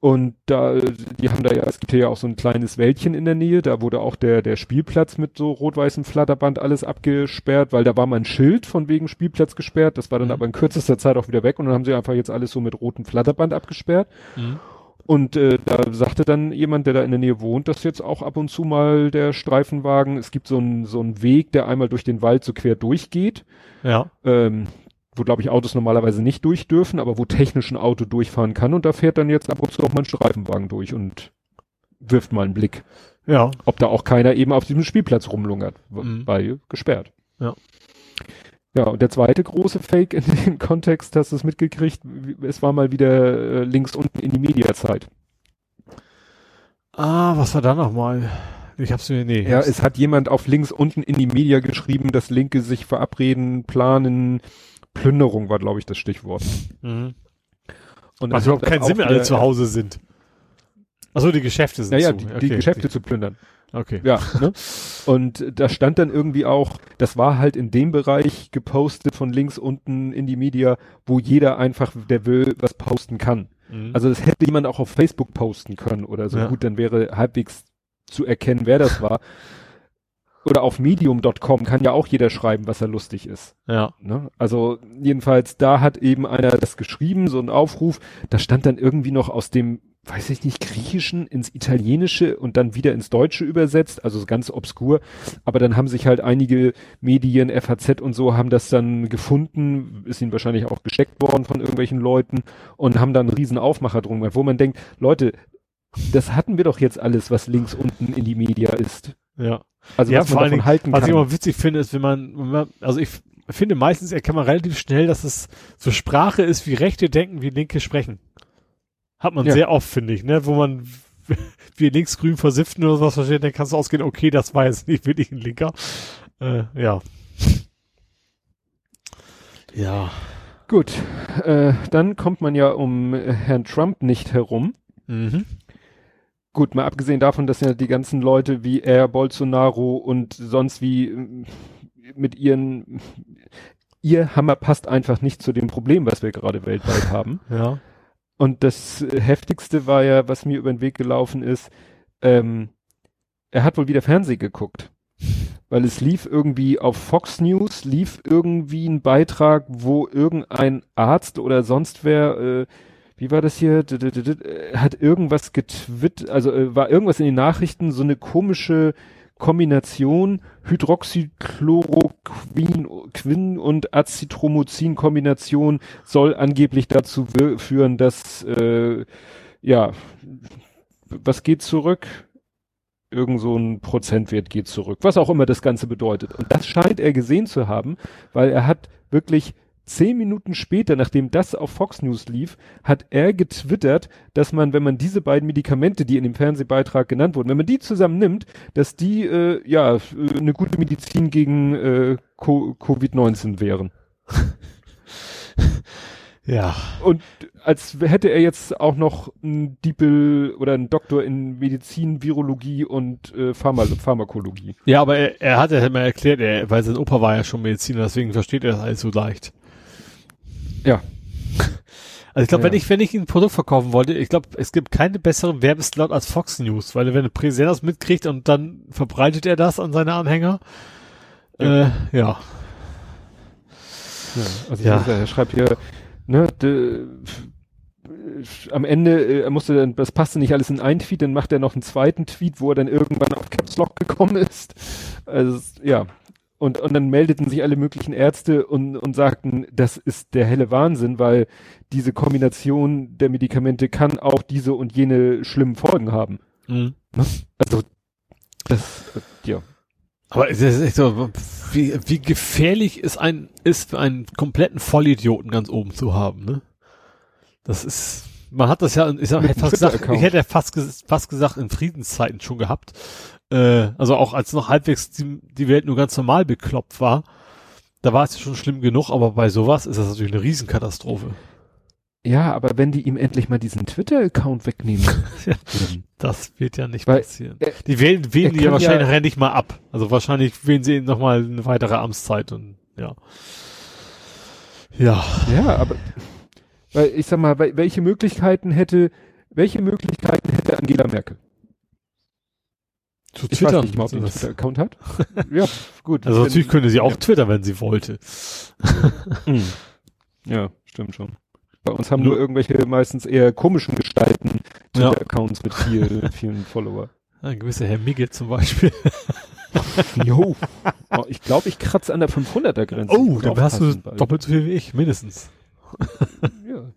und da, die haben da ja, es gibt ja auch so ein kleines Wäldchen in der Nähe, da wurde auch der, der Spielplatz mit so rot-weißem Flatterband alles abgesperrt, weil da war mal ein Schild von wegen Spielplatz gesperrt, das war dann mhm. aber in kürzester Zeit auch wieder weg und dann haben sie einfach jetzt alles so mit rotem Flatterband abgesperrt. Mhm. Und äh, da sagte dann jemand, der da in der Nähe wohnt, dass jetzt auch ab und zu mal der Streifenwagen, es gibt so einen so einen Weg, der einmal durch den Wald so quer durchgeht. Ja. Ähm, wo, glaube ich, Autos normalerweise nicht durch dürfen, aber wo technisch ein Auto durchfahren kann. Und da fährt dann jetzt ab und zu auch mal ein Streifenwagen durch und wirft mal einen Blick. Ja. Ob da auch keiner eben auf diesem Spielplatz rumlungert, mhm. weil gesperrt. Ja. Ja, und der zweite große Fake in dem Kontext, hast du es mitgekriegt, es war mal wieder äh, links unten in die Mediazeit. Ah, was war da nochmal? Ich hab's mir, nee. Ja, es hat jemand auf links unten in die Media geschrieben, dass Linke sich verabreden, planen, Plünderung war, glaube ich, das Stichwort. Mhm. Und Was überhaupt keinen Sinn, wenn alle zu Hause sind. Also die Geschäfte sind naja, zu. die, die Geschäfte zu plündern. Okay. Ja, ne? Und da stand dann irgendwie auch, das war halt in dem Bereich gepostet von links unten in die Media, wo jeder einfach, der will, was posten kann. Mhm. Also das hätte jemand auch auf Facebook posten können oder so. Ja. Gut, dann wäre halbwegs zu erkennen, wer das war. Oder auf medium.com kann ja auch jeder schreiben, was er lustig ist. ja. Ne? Also jedenfalls, da hat eben einer das geschrieben, so ein Aufruf. Da stand dann irgendwie noch aus dem, weiß ich nicht, Griechischen ins Italienische und dann wieder ins Deutsche übersetzt, also ganz obskur. Aber dann haben sich halt einige Medien, FAZ und so, haben das dann gefunden, ist ihnen wahrscheinlich auch gesteckt worden von irgendwelchen Leuten und haben dann einen riesen Aufmacher drum gemacht, wo man denkt, Leute, das hatten wir doch jetzt alles, was links unten in die Media ist. Ja. Also Ja, was vor man allen davon Dingen, halten Was ich kann. immer witzig finde, ist, wenn man, wenn man also ich finde meistens erkennt man relativ schnell, dass es so Sprache ist, wie Rechte denken, wie Linke sprechen. Hat man Ja. sehr oft, finde ich, ne, wo man wie linksgrün versiften oder sowas versteht, dann kannst du ausgehen, okay, das war jetzt nicht wirklich ein Linker. Äh, ja. Ja. Gut, äh, dann kommt man ja um Herrn Trump nicht herum. Mhm. Gut, mal abgesehen davon, dass ja die ganzen Leute wie er, Bolsonaro und sonst wie ähm, mit ihren, ihr Hammer passt einfach nicht zu dem Problem, was wir gerade weltweit haben. Ja. Und das äh, heftigste war ja, was mir über den Weg gelaufen ist, ähm, er hat wohl wieder Fernsehen geguckt. Weil es lief irgendwie auf Fox News, lief irgendwie ein Beitrag, wo irgendein Arzt oder sonst wer, äh, wie war das hier, hat irgendwas getwittert, also äh, war irgendwas in den Nachrichten, so eine komische Kombination Hydroxychloroquin Quin und Azithromycin Kombination soll angeblich dazu führen, dass äh, ja was geht zurück? Irgend so ein Prozentwert geht zurück, was auch immer das Ganze bedeutet. Und das scheint er gesehen zu haben, weil er hat wirklich zehn Minuten später, nachdem das auf Fox News lief, hat er getwittert, dass man, wenn man diese beiden Medikamente, die in dem Fernsehbeitrag genannt wurden, wenn man die zusammen nimmt, dass die äh, ja äh, eine gute Medizin gegen äh, Co- Covid-19 wären. Ja. Und als hätte er jetzt auch noch einen Diepel oder einen Doktor in Medizin, Virologie und äh, Pharma Pharmakologie. Ja, aber er, er hat ja mal erklärt, er, weil sein Opa war ja schon Mediziner, deswegen versteht er das alles so leicht. Ja. Also ich glaube, Ja, wenn ich, wenn ich ein Produkt verkaufen wollte, ich glaube, es gibt keine bessere Werbeslot als Fox News, weil wenn der Präsident das mitkriegt und dann verbreitet er das an seine Anhänger. Ja. Äh, ja. Ja, also Ja. er schreibt hier, ne, de, am Ende, äh, er musste dann, das passte nicht alles in einen Tweet, dann macht er noch einen zweiten Tweet, wo er dann irgendwann auf Caps Lock gekommen ist. Also, ja. Und, und dann meldeten sich alle möglichen Ärzte und, und sagten, das ist der helle Wahnsinn, weil diese Kombination der Medikamente kann auch diese und jene schlimmen Folgen haben. Mhm. Also, das, ja. Aber es ist echt so, wie, wie gefährlich ist ein, ist für einen kompletten Vollidioten ganz oben zu haben, ne? Das ist, man hat das ja, ich, sag, hätte fast gesagt, ich hätte ja fast, fast gesagt, in Friedenszeiten schon gehabt. Äh, also auch als noch halbwegs die, die Welt nur ganz normal bekloppt war, da war es ja schon schlimm genug, aber bei sowas ist das natürlich eine Riesenkatastrophe. Ja, aber wenn die ihm endlich mal diesen Twitter-Account wegnehmen Ja. Das wird ja nicht Weil, passieren. äh, Die wählen, wählen er die ja wahrscheinlich ja- nachher nicht mal ab. Also wahrscheinlich wählen sie noch mal eine weitere Amtszeit und ja. Ja. Ja, aber weil ich sag mal, wel- welche Möglichkeiten hätte, welche Möglichkeiten hätte Angela Merkel? Zu Ich weiß nicht mal, ob sie einen Twitter-Account hat. ja, gut. Also natürlich könnte sie auch ja. Twitter, wenn sie wollte. Hm. Ja, stimmt schon. Bei uns haben Nur- nur irgendwelche meistens eher komischen Gestalten Ja. Twitter-Accounts mit viel, vielen Follower. Ein gewisser Herr Migge zum Beispiel. Jo. Oh, ich glaube, ich kratze an der 500er Grenze. Oh, dann hast du bald. doppelt so viel wie ich, mindestens. Ja.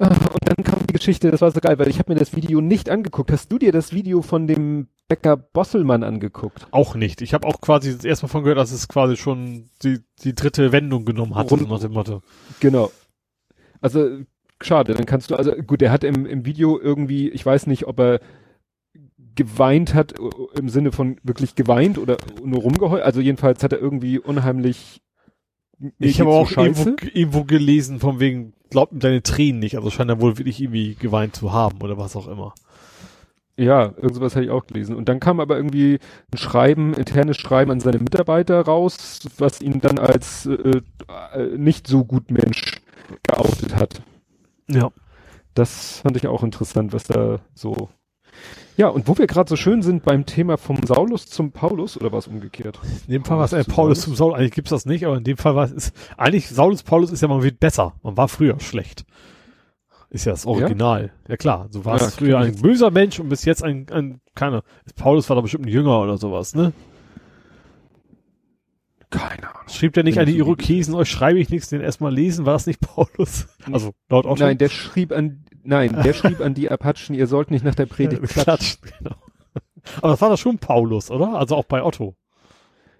Ah, Und dann kam die Geschichte, das war so geil, weil ich habe mir das Video nicht angeguckt. Hast du dir das Video von dem Bäcker Bosselmann angeguckt? Auch nicht. Ich habe auch quasi das erste Mal von gehört, dass es quasi schon die, die dritte Wendung genommen hat, Rund- nach dem Motto. Genau. Also schade, dann kannst du, also gut, der hat im, im Video irgendwie, ich weiß nicht, ob er geweint hat, äh, im Sinne von wirklich geweint oder nur rumgeheult. Also jedenfalls hat er irgendwie unheimlich. Ich habe auch irgendwo, irgendwo gelesen, von wegen, glaubt ihm seine Tränen nicht. Also scheint er wohl wirklich irgendwie geweint zu haben oder was auch immer. Ja, irgendwas habe ich auch gelesen. Und dann kam aber irgendwie ein Schreiben, internes Schreiben an seine Mitarbeiter raus, was ihn dann als äh, äh, nicht so gut Mensch geoutet hat. Ja. Das fand ich auch interessant, was da so. Ja, und wo wir gerade so schön sind beim Thema vom Saulus zum Paulus, oder war es umgekehrt? In dem Fall war es äh, Paulus zum Saulus. Eigentlich gibt's das nicht, aber in dem Fall war es, eigentlich Saulus Paulus ist ja mal wieder besser. Man war früher schlecht. Ist ja das Original. Ja, ja klar. So war es ja, früher ein böser Mensch und bis jetzt ein, ein keiner. Paulus war da bestimmt ein Jünger oder sowas, ne? Keine Ahnung. Schrieb der nicht an die Irokesen, euch schreibe ich nichts, den erstmal lesen, war das nicht Paulus? Also laut Otto. Nein, der schrieb an, nein, der schrieb an die Apachen, ihr sollt nicht nach der Predigt klatschen. genau. Aber das war doch schon Paulus, oder? Also auch bei Otto.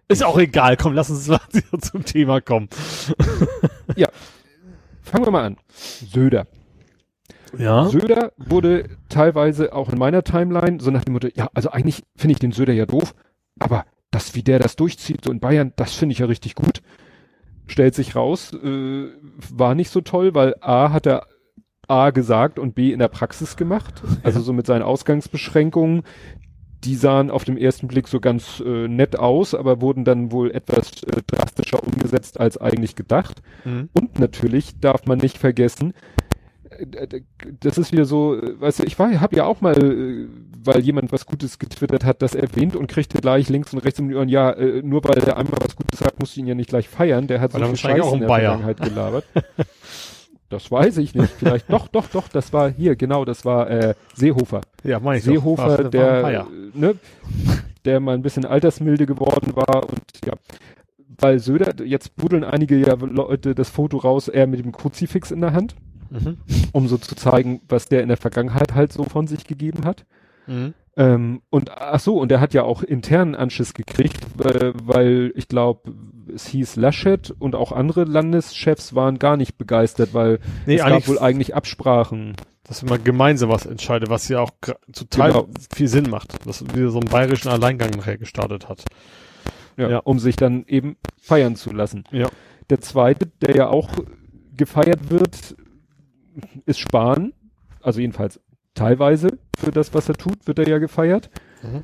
Ist auch egal, komm, lass uns mal zum Thema kommen. ja. Fangen wir mal an. Söder. Ja. Söder wurde teilweise auch in meiner Timeline so nach dem Motto, ja, also eigentlich finde ich den Söder ja doof, aber das, wie der das durchzieht, so in Bayern, das finde ich ja richtig gut. Stellt sich raus, äh, war nicht so toll, weil A hat er A gesagt und B in der Praxis gemacht. Also so mit seinen Ausgangsbeschränkungen. Die sahen auf dem ersten Blick so ganz äh, nett aus, aber wurden dann wohl etwas äh, drastischer umgesetzt als eigentlich gedacht. Mhm. Und natürlich darf man nicht vergessen, das ist wieder so, weißt du, ich war, habe ja auch mal, äh, weil jemand was Gutes getwittert hat, das erwähnt und kriegte gleich links und rechts im Ohren, ja, äh, nur weil der einmal was Gutes sagt, musst du ihn ja nicht gleich feiern, der hat weil so viel Scheiße in der Bayer. Vergangenheit gelabert. das weiß ich nicht, vielleicht, doch, doch, doch, das war hier, genau, das war äh, Seehofer. Ja, mein ich Seehofer, doch, der, ne, der mal ein bisschen altersmilde geworden war und ja, weil Söder, jetzt buddeln einige ja Leute das Foto raus, er mit dem Kruzifix in der Hand mhm. um so zu zeigen, was der in der Vergangenheit halt so von sich gegeben hat. Mhm. Ähm, und ach so, und er hat ja auch internen Anschiss gekriegt, äh, weil ich glaube, es hieß Laschet und auch andere Landeschefs waren gar nicht begeistert, weil nee, es gab wohl eigentlich Absprachen. Dass man gemeinsam was entscheidet, was ja auch total genau. viel Sinn macht, was wieder so einen bayerischen Alleingang nachher gestartet hat. Ja, ja, um sich dann eben feiern zu lassen. Ja. Der zweite, der ja auch gefeiert wird, ist Spahn, also jedenfalls teilweise für das, was er tut, wird er ja gefeiert. Mhm.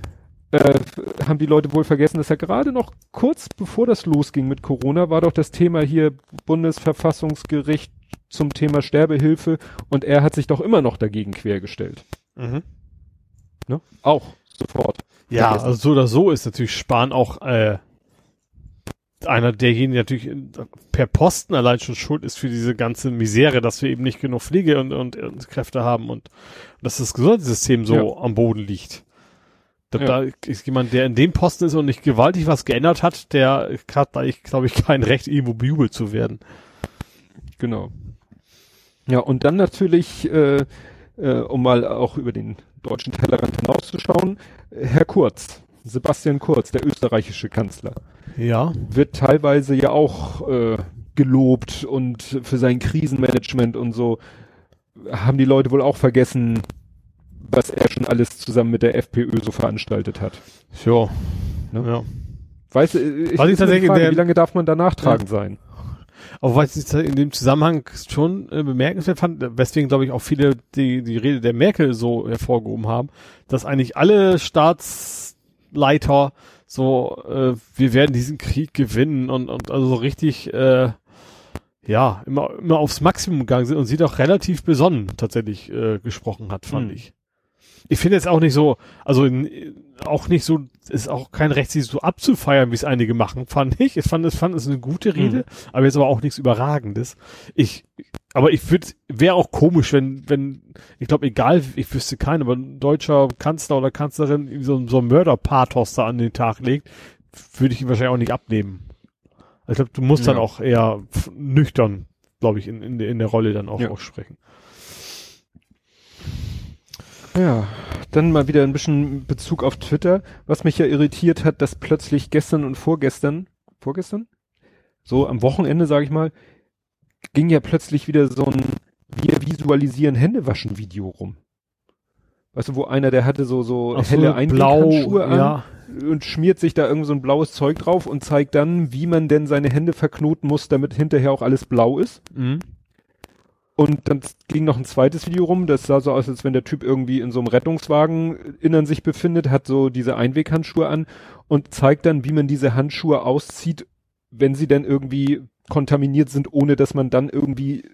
Äh, haben die Leute wohl vergessen, dass er gerade noch kurz bevor das losging mit Corona, war doch das Thema hier Bundesverfassungsgericht zum Thema Sterbehilfe und er hat sich doch immer noch dagegen quergestellt. Mhm. Ne? Auch sofort. Ja, vergessen. also so oder so ist natürlich Spahn auch äh, einer derjenigen natürlich per Posten allein schon schuld ist für diese ganze Misere, dass wir eben nicht genug Pflege und, und, und Kräfte haben und, dass das Gesundheitssystem so ja. am Boden liegt. Da, ja. da, ist jemand, der in dem Posten ist und nicht gewaltig was geändert hat, der hat da, ich glaube ich, kein Recht, irgendwo bejubelt zu werden. Genau. Ja, und dann natürlich, äh, äh, um mal auch über den deutschen Tellerrand hinauszuschauen, Herr Kurz, Sebastian Kurz, der österreichische Kanzler. Ja. Wird teilweise ja auch äh, gelobt und für sein Krisenmanagement und so haben die Leute wohl auch vergessen, was er schon alles zusammen mit der FPÖ so veranstaltet hat. Ja. Ne? ja. Weißt du, ich, was ich tatsächlich Frage, wie lange darf man da nachtragend ja. sein? Aber was ich in dem Zusammenhang schon äh, bemerkenswert fand, weswegen glaube ich auch viele die, die Rede der Merkel so hervorgehoben haben, dass eigentlich alle Staatsleiter so, äh, wir werden diesen Krieg gewinnen und, und also so richtig, äh, ja, immer, immer aufs Maximum gegangen sind und sie doch relativ besonnen tatsächlich äh, gesprochen hat, fand hm. ich. Ich finde jetzt auch nicht so, also in, auch nicht so, ist auch kein Recht, sie so abzufeiern, wie es einige machen, fand ich. Ich fand es, fand es eine gute Rede, mhm. aber jetzt aber auch nichts Überragendes. Ich, aber ich würde, wäre auch komisch, wenn, wenn, ich glaube, egal, ich wüsste keinen, aber ein deutscher Kanzler oder Kanzlerin so, so ein Mörderpathos da an den Tag legt, würde ich ihn wahrscheinlich auch nicht abnehmen. Also ich glaube, du musst ja. dann auch eher nüchtern, glaube ich, in, in, in der Rolle dann auch ja. aussprechen. Ja, dann mal wieder ein bisschen Bezug auf Twitter, was mich ja irritiert hat, dass plötzlich gestern und vorgestern, vorgestern? So am Wochenende, sage ich mal, ging ja plötzlich wieder so ein Wir visualisieren Händewaschen Video rum. Weißt du, wo einer, der hatte so, so Ach helle so, Einweghandschuhe an ja. und schmiert sich da irgend so ein blaues Zeug drauf und zeigt dann, wie man denn seine Hände verknoten muss, damit hinterher auch alles blau ist. Mhm. Und dann ging noch ein zweites Video rum, das sah so aus, als wenn der Typ irgendwie in so einem Rettungswagen innen sich befindet, hat so diese Einweghandschuhe an und zeigt dann, wie man diese Handschuhe auszieht, wenn sie dann irgendwie kontaminiert sind, ohne dass man dann irgendwie,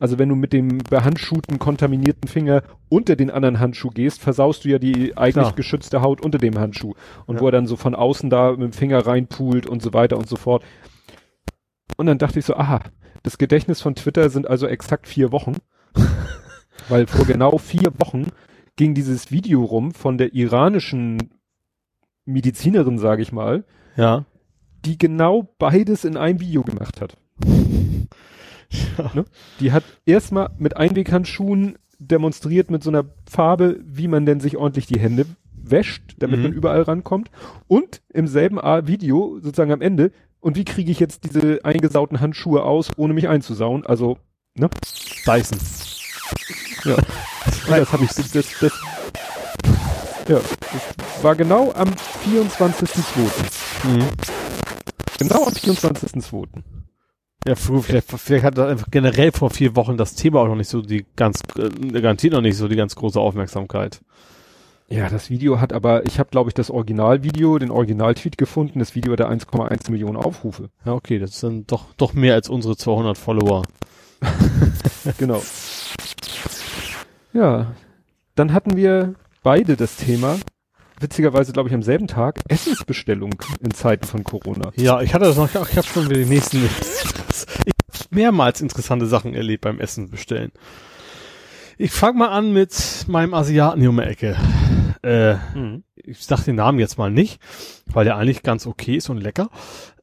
also wenn du mit dem behandschuhten, kontaminierten Finger unter den anderen Handschuh gehst, versaust du ja die eigentlich Klar. geschützte Haut unter dem Handschuh. Und Ja. wo er dann so von außen da mit dem Finger reinpult und so weiter und so fort. Und dann dachte ich so, aha, das Gedächtnis von Twitter sind also exakt vier Wochen. Weil vor genau vier Wochen ging dieses Video rum von der iranischen Medizinerin, sage ich mal, Ja. die genau beides in einem Video gemacht hat. Ne? Die hat erstmal mit Einweghandschuhen demonstriert mit so einer Farbe, wie man denn sich ordentlich die Hände wäscht, damit Mhm. man überall rankommt. Und im selben Video, sozusagen am Ende, und wie kriege ich jetzt diese eingesauten Handschuhe aus, ohne mich einzusauen? Also, ne? Dyson. Ja. Und das habe ich, das, das, das, ja, das war genau am 24.02. Mhm. Genau am 24.02. Ja, vielleicht, vielleicht hat das einfach generell vor vier Wochen das Thema auch noch nicht so die ganz, äh, garantiert noch nicht so die ganz große Aufmerksamkeit. Ja, das Video hat aber, ich habe glaube ich das Originalvideo, den Originaltweet gefunden. Das Video hatte 1,1 Millionen Aufrufe. Ja, okay, das sind doch, doch mehr als unsere 200 Follower. Genau. Ja, dann hatten wir beide das Thema, witzigerweise glaube ich am selben Tag, Essensbestellung in Zeiten von Corona. Ja, ich hatte das noch, ich habe schon wieder die nächsten, ich hab mehrmals interessante Sachen erlebt beim Essen bestellen. Ich fange mal an mit meinem Asiaten hier um die Ecke. Äh, ich sag den Namen jetzt mal nicht, weil der eigentlich ganz okay ist und lecker.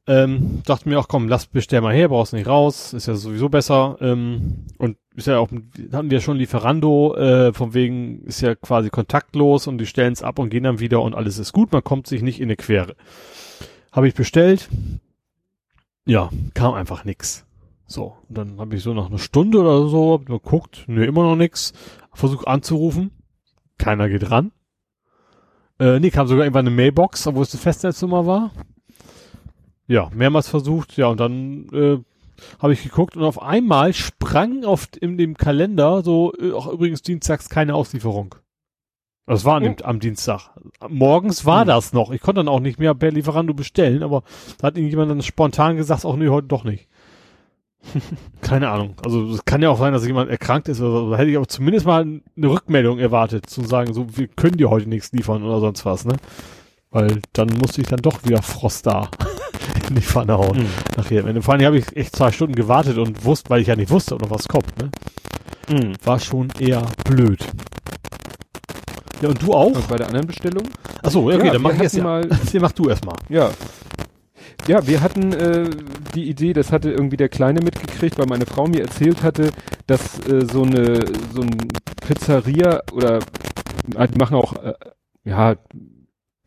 Ähm, dachte mir auch, komm, lass bestell mal her, brauchst nicht raus, ist ja sowieso besser. Ähm, und ist ja auch, hatten wir schon Lieferando, äh, von wegen ist ja quasi kontaktlos und die stellen es ab und gehen dann wieder und alles ist gut, man kommt sich nicht in eine Quere. Habe ich bestellt. Ja, kam einfach nix. So, und dann habe ich so nach einer Stunde oder so hab nur geguckt, nö, immer noch nix. Versuch anzurufen, keiner geht ran. Äh, nee, kam sogar irgendwann eine Mailbox, obwohl es eine Festnetznummer war. Ja, mehrmals versucht, ja, und dann äh, habe ich geguckt und auf einmal sprang auf in dem Kalender so, äh, auch übrigens dienstags keine Auslieferung. Das war dem, am Dienstag. Morgens war Hm. das noch. Ich konnte dann auch nicht mehr per Lieferando bestellen, aber da hat irgendjemand dann spontan gesagt, auch nee, heute doch nicht. Keine Ahnung. Also es kann ja auch sein, dass jemand erkrankt ist oder so. Da hätte ich aber zumindest mal eine Rückmeldung erwartet, zu sagen, so, wir können dir heute nichts liefern oder sonst was, ne? Weil dann musste ich dann doch wieder Frost da in die Pfanne hauen. Mhm. Nachher. Vor allem habe ich echt zwei Stunden gewartet und wusste, weil ich ja nicht wusste, ob noch was kommt, ne? Mhm. War schon eher blöd. Ja, und du auch? Und bei der anderen Bestellung? Achso, ja, okay, Ja, dann mach ich erst ja. mal- Den mach du erstmal. Ja. Ja, wir hatten äh, die Idee, das hatte irgendwie der Kleine mitgekriegt, weil meine Frau mir erzählt hatte, dass äh, so eine so ein Pizzeria oder ah, die machen auch äh, ja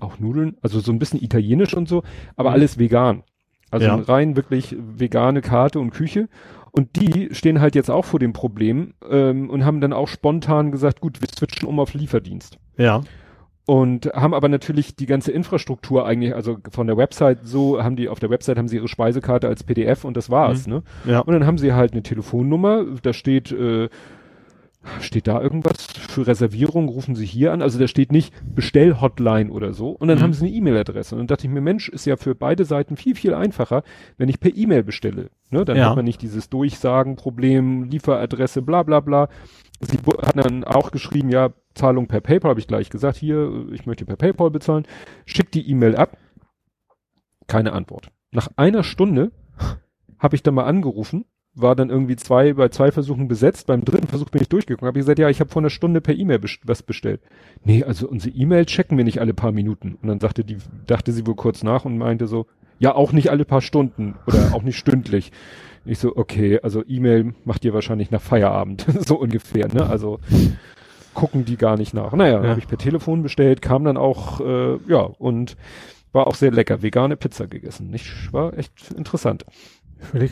auch Nudeln, also so ein bisschen italienisch und so, aber Mhm. alles vegan. Also Ja. rein wirklich vegane Karte und Küche. Und die stehen halt jetzt auch vor dem Problem ähm, und haben dann auch spontan gesagt, gut, wir switchen um auf Lieferdienst. Ja. Und haben aber natürlich die ganze Infrastruktur eigentlich, also von der Website so, haben die, auf der Website haben sie ihre Speisekarte als PDF und das war's, ne? Ja. Und dann haben sie halt eine Telefonnummer, da steht, äh, steht da irgendwas für Reservierung, rufen sie hier an, also da steht nicht Bestellhotline oder so. Und dann Mhm. haben sie eine E-Mail-Adresse. Und dann dachte ich mir, Mensch, ist ja für beide Seiten viel, viel einfacher, wenn ich per E-Mail bestelle. Ne? Dann Ja. hat man nicht dieses Durchsagen-Problem, Lieferadresse, bla bla bla. Sie hat dann auch geschrieben, ja, Zahlung per PayPal, habe ich gleich gesagt, hier, ich möchte per PayPal bezahlen. Schickt die E-Mail ab. Keine Antwort. Nach einer Stunde habe ich dann mal angerufen, war dann irgendwie zwei, bei zwei Versuchen besetzt, beim dritten Versuch bin ich durchgekommen, habe ich gesagt, ja, ich habe vor einer Stunde per E-Mail best was bestellt. Nee, also unsere E-Mail checken wir nicht alle paar Minuten. Und dann sagte die, dachte sie wohl kurz nach und meinte so, ja, auch nicht alle paar Stunden oder auch nicht stündlich. Ich so, okay, also E-Mail macht ihr wahrscheinlich nach Feierabend, so ungefähr, ne? Also gucken die gar nicht nach. Naja, Ja. habe ich per Telefon bestellt, kam dann auch, äh, ja, und war auch sehr lecker. Vegane Pizza gegessen. Nicht, war echt interessant.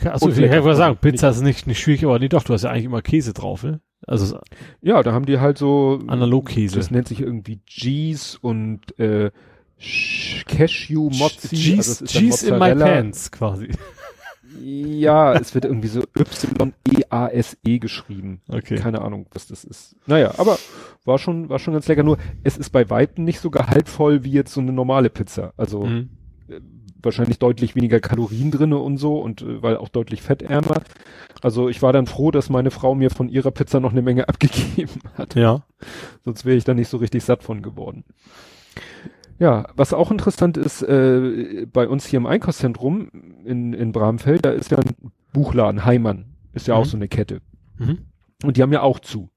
Achso, Und ich lecker. kann mal sagen, Pizza ist nicht, nicht schwierig, aber nee, doch, du hast ja eigentlich immer Käse drauf, ne? Also Ja, da haben die halt so, Analogkäse. das nennt sich irgendwie Cheese und äh, Cashew Mozzi. Cheese, also Cheese in my pants, quasi. Ja, es wird irgendwie so Y-E-A-S-E -E geschrieben. Okay. Keine Ahnung, was das ist. Naja, aber war schon, war schon ganz lecker. Nur, es ist bei Weitem nicht so gehaltvoll wie jetzt so eine normale Pizza. Also, Mhm. Wahrscheinlich deutlich weniger Kalorien drinne und so und äh, weil auch deutlich fettärmer. Also ich war dann froh, dass meine Frau mir von ihrer Pizza noch eine Menge abgegeben hat. Ja. Sonst wäre ich da nicht so richtig satt von geworden. Ja, was auch interessant ist, äh, bei uns hier im Einkaufszentrum in, in Bramfeld, da ist ja ein Buchladen, Heimann, ist ja Mhm. auch so eine Kette. Mhm. Und die haben ja auch zu.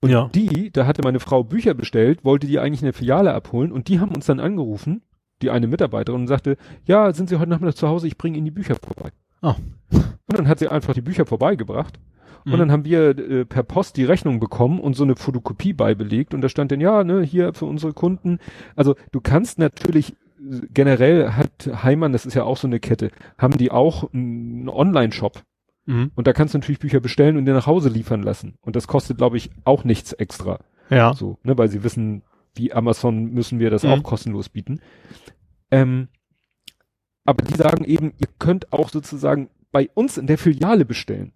Und Ja. die, da hatte meine Frau Bücher bestellt, wollte die eigentlich in der Filiale abholen und die haben uns dann angerufen, die eine Mitarbeiterin, und sagte, ja, sind Sie heute Nachmittag zu Hause, ich bringe Ihnen die Bücher vorbei. Ah. Und dann hat sie einfach die Bücher vorbeigebracht. Mhm. Und dann haben wir äh, per Post die Rechnung bekommen und so eine Fotokopie beibelegt und da stand dann, ja, ne, hier für unsere Kunden. Also du kannst natürlich äh, generell hat Heimann, das ist ja auch so eine Kette, haben die auch einen Online-Shop Mhm. und da kannst du natürlich Bücher bestellen und dir nach Hause liefern lassen. Und das kostet, glaube ich, auch nichts extra. Ja. So, ne, weil sie wissen, wie Amazon müssen wir das Mhm. auch kostenlos bieten. Ähm, aber die sagen eben, ihr könnt auch sozusagen bei uns in der Filiale bestellen.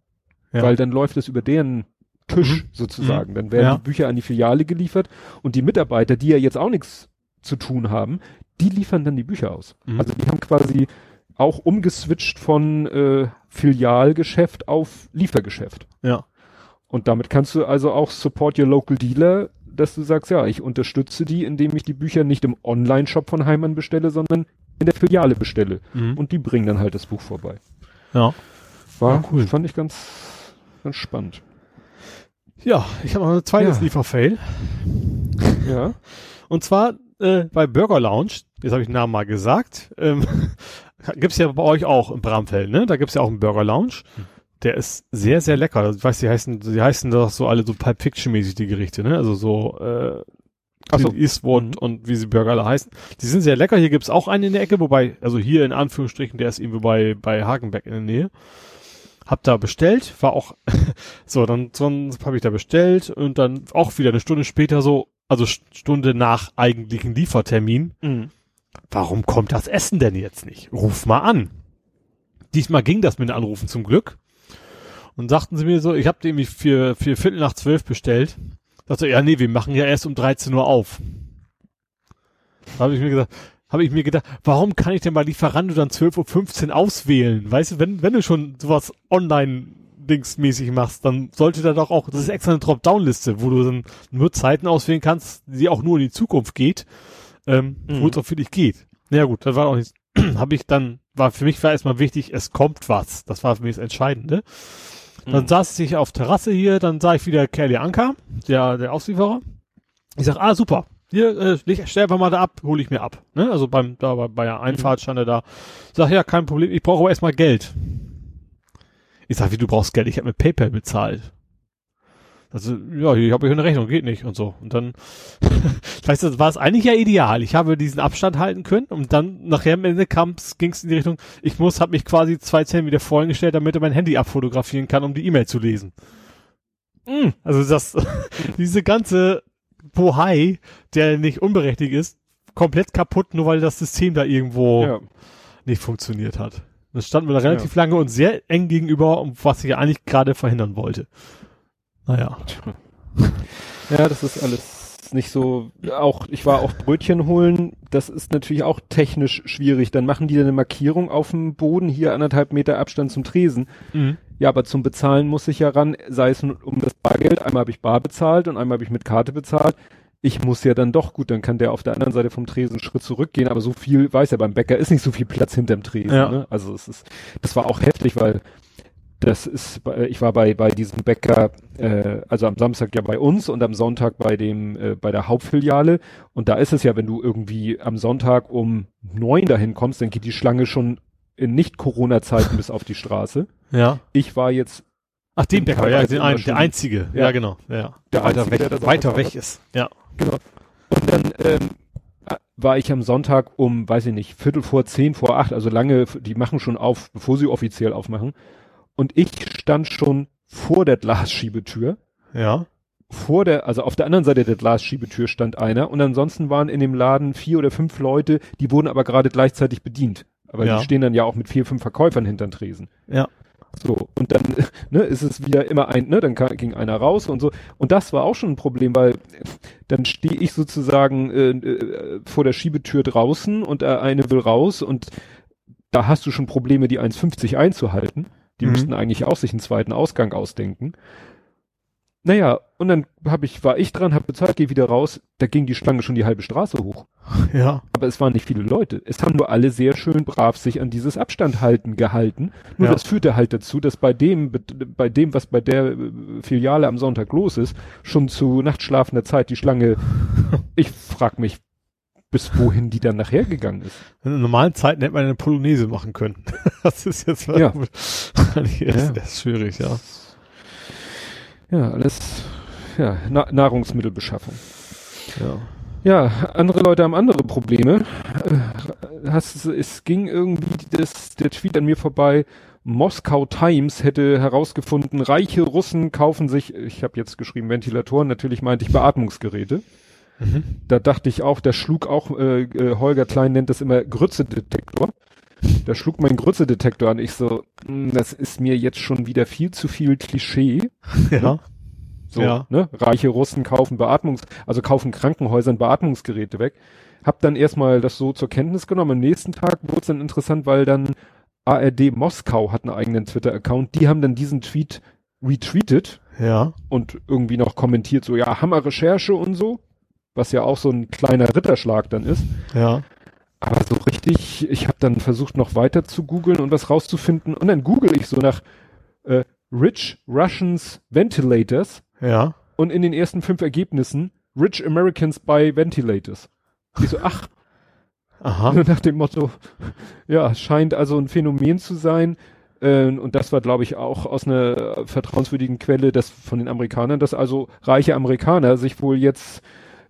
Ja. Weil dann läuft es über deren Tisch Mhm. sozusagen. Dann werden Ja. die Bücher an die Filiale geliefert und die Mitarbeiter, die ja jetzt auch nichts zu tun haben, die liefern dann die Bücher aus. Mhm. Also die haben quasi auch umgeswitcht von äh, Filialgeschäft auf Liefergeschäft. Ja. Und damit kannst du also auch support your local dealer, dass du sagst, ja, ich unterstütze die, indem ich die Bücher nicht im Online-Shop von Heimann bestelle, sondern in der Filiale bestelle. Mhm. Und die bringen dann halt das Buch vorbei. ja. War Ja, cool. Fand ich ganz, ganz spannend. Ja, ich habe noch ein zweites Ja. Lieferfail. Ja. Und zwar äh, bei Burger Lounge, jetzt habe ich den Namen mal gesagt, ähm, gibt's ja bei euch auch im Bramfeld, ne? Da gibt's ja auch einen Burger Lounge. Der ist sehr, sehr lecker. Ich weiß, die heißen, die heißen doch so alle so Pulp Fiction mäßig die Gerichte, ne? Also so äh, Ach so. Eastwood Mhm. und wie sie Burger alle heißen. Die sind sehr lecker. Hier gibt's auch einen in der Ecke, wobei, also hier in Anführungsstrichen, der ist irgendwo bei, bei Hagenbeck in der Nähe. Hab da bestellt, war auch, so, dann, dann habe ich da bestellt und dann auch wieder eine Stunde später so, also St- Stunde nach eigentlichen Liefertermin. Mhm. Warum kommt das Essen denn jetzt nicht? Ruf mal an. Diesmal ging das mit den Anrufen zum Glück. Und sagten sie mir so, ich habe nämlich für, für Viertel nach zwölf bestellt. Sagte, ja, nee, wir machen ja erst um 13 Uhr auf. Da habe ich mir gesagt, habe ich mir gedacht, warum kann ich denn bei Lieferando dann 12.15 Uhr auswählen? Weißt du, wenn, wenn du schon sowas online dingsmäßig machst, dann sollte da doch auch, das ist extra eine Dropdown-Liste, wo du dann nur Zeiten auswählen kannst, die auch nur in die Zukunft geht, ähm, Mhm. wo es auch für dich geht. Na ja, gut, das war auch nicht, habe ich dann, war für mich war erstmal wichtig, es kommt was. Das war für mich das Entscheidende. Dann Mhm. saß ich auf Terrasse hier, dann sah ich wieder Kelly Anker, der, der Auslieferer. Ich sag, ah, super. Hier, äh, leg, stell einfach mal da ab, hole ich mir ab. Ne? Also beim, da bei, bei der Einfahrt stand er da. Sag, ja, kein Problem, ich brauche aber erstmal Geld. Ich sag, wie, du brauchst Geld? Ich habe mit PayPal bezahlt. Also, ja, hier habe ich eine Rechnung, geht nicht und so. Und dann, weißt du, war es eigentlich ja ideal. Ich habe diesen Abstand halten können und dann nachher am Ende ging es in die Richtung, ich muss, habe mich quasi zwei Zentimeter vorhin gestellt, damit er mein Handy abfotografieren kann, um die E-Mail zu lesen. Mm, Also das, diese ganze Bohai, der nicht unberechtigt ist, komplett kaputt, nur weil das System da irgendwo Ja. nicht funktioniert hat. Das standen wir da relativ lange und sehr eng gegenüber, um was ich eigentlich gerade verhindern wollte. Naja. Ja, das ist alles nicht so, auch, ich war auch Brötchen holen, das ist natürlich auch technisch schwierig. Dann machen die eine Markierung auf dem Boden, hier anderthalb Meter Abstand zum Tresen. Mhm. Ja, aber zum Bezahlen muss ich ja ran, sei es nun um das Bargeld, einmal habe ich bar bezahlt und einmal habe ich mit Karte bezahlt. Ich muss ja dann doch, gut, dann kann der auf der anderen Seite vom Tresen einen Schritt zurückgehen, aber so viel, weiß ja, beim Bäcker ist nicht so viel Platz hinterm Tresen. Ja. Ne? Also es ist, das war auch heftig, weil das ist, bei- ich war bei, bei diesem Bäcker, äh, also am Samstag ja bei uns und am Sonntag bei dem, äh, bei der Hauptfiliale. Und da ist es ja, wenn du irgendwie am Sonntag um neun dahin kommst, dann geht die Schlange schon in Nicht-Corona-Zeiten bis auf die Straße. Ja. Ich war jetzt Ach, den Bäcker, ja, den immer ein, schon- der einzige. Ja, Ja. genau. Ja. Der weiter Einzige, weg, weiter weg ist. Ja. Genau. Und dann ähm, war ich am Sonntag um, weiß ich nicht, Viertel vor zehn, vor acht, also lange, die machen schon auf, bevor sie offiziell aufmachen. Und ich stand schon vor der Glasschiebetür. Ja. Vor der, also auf der anderen Seite der Glasschiebetür stand einer und ansonsten waren in dem Laden vier oder fünf Leute, die wurden aber gerade gleichzeitig bedient. aber Ja. die stehen dann ja auch mit vier, fünf Verkäufern hinterm Tresen. Ja. So, und dann ne, ist es wieder immer ein, ne, dann kam, ging einer raus und so. Und das war auch schon ein Problem, weil dann stehe ich sozusagen äh, äh, vor der Schiebetür draußen und äh, eine will raus und da hast du schon Probleme, die 1,50 einzuhalten. Die Mhm. müssten eigentlich auch sich einen zweiten Ausgang ausdenken. Naja, und dann hab ich, war ich dran, hab bezahlt, geh wieder raus, da ging die Schlange schon die halbe Straße hoch. Ja. Aber es waren nicht viele Leute. Es haben nur alle sehr schön brav sich an dieses Abstand halten gehalten. Nur Ja. das führte halt dazu, dass bei dem, bei dem, was bei der äh, Filiale am Sonntag los ist, schon zu nachtschlafender Zeit die Schlange, ich frag mich, bis wohin die dann nachher gegangen ist. In normalen Zeiten hätte man eine Polonaise machen können. das ist jetzt Ja. das Ja. das ist schwierig, ja. Ja, alles, ja, Na Nahrungsmittelbeschaffung. Ja. Ja, andere Leute haben andere Probleme. Äh, Hast, es ging irgendwie das, der Tweet an mir vorbei. Moskau Times hätte herausgefunden, reiche Russen kaufen sich, ich habe jetzt geschrieben Ventilatoren, natürlich meinte ich Beatmungsgeräte. Mhm. Da dachte ich auch, da schlug auch, äh, äh, Holger Klein nennt das immer Grützedetektor. Da schlug mein Grützedetektor an. Ich so, "Hm, das ist mir jetzt schon wieder viel zu viel Klischee. Ja. So, Ja. ne? Reiche Russen kaufen Beatmungs, also kaufen Krankenhäusern Beatmungsgeräte weg. Hab dann erstmal das so zur Kenntnis genommen. Am nächsten Tag wurde es dann interessant, weil dann ARD Moskau hat einen eigenen Twitter-Account. Die haben dann diesen Tweet retweetet Ja. und irgendwie noch kommentiert, so ja, Hammer Recherche und so. Was ja auch so ein kleiner Ritterschlag dann ist. Ja. Aber so richtig, ich habe dann versucht noch weiter zu googeln und was rauszufinden. Und dann google ich so nach äh, Rich Russians Ventilators Ja. und in den ersten fünf Ergebnissen Rich Americans buy Ventilators. Ich so, ach, Aha. nur nach dem Motto, ja, scheint also ein Phänomen zu sein. Äh, und das war, glaube ich, auch aus einer vertrauenswürdigen Quelle, das von den Amerikanern, dass also reiche Amerikaner sich wohl jetzt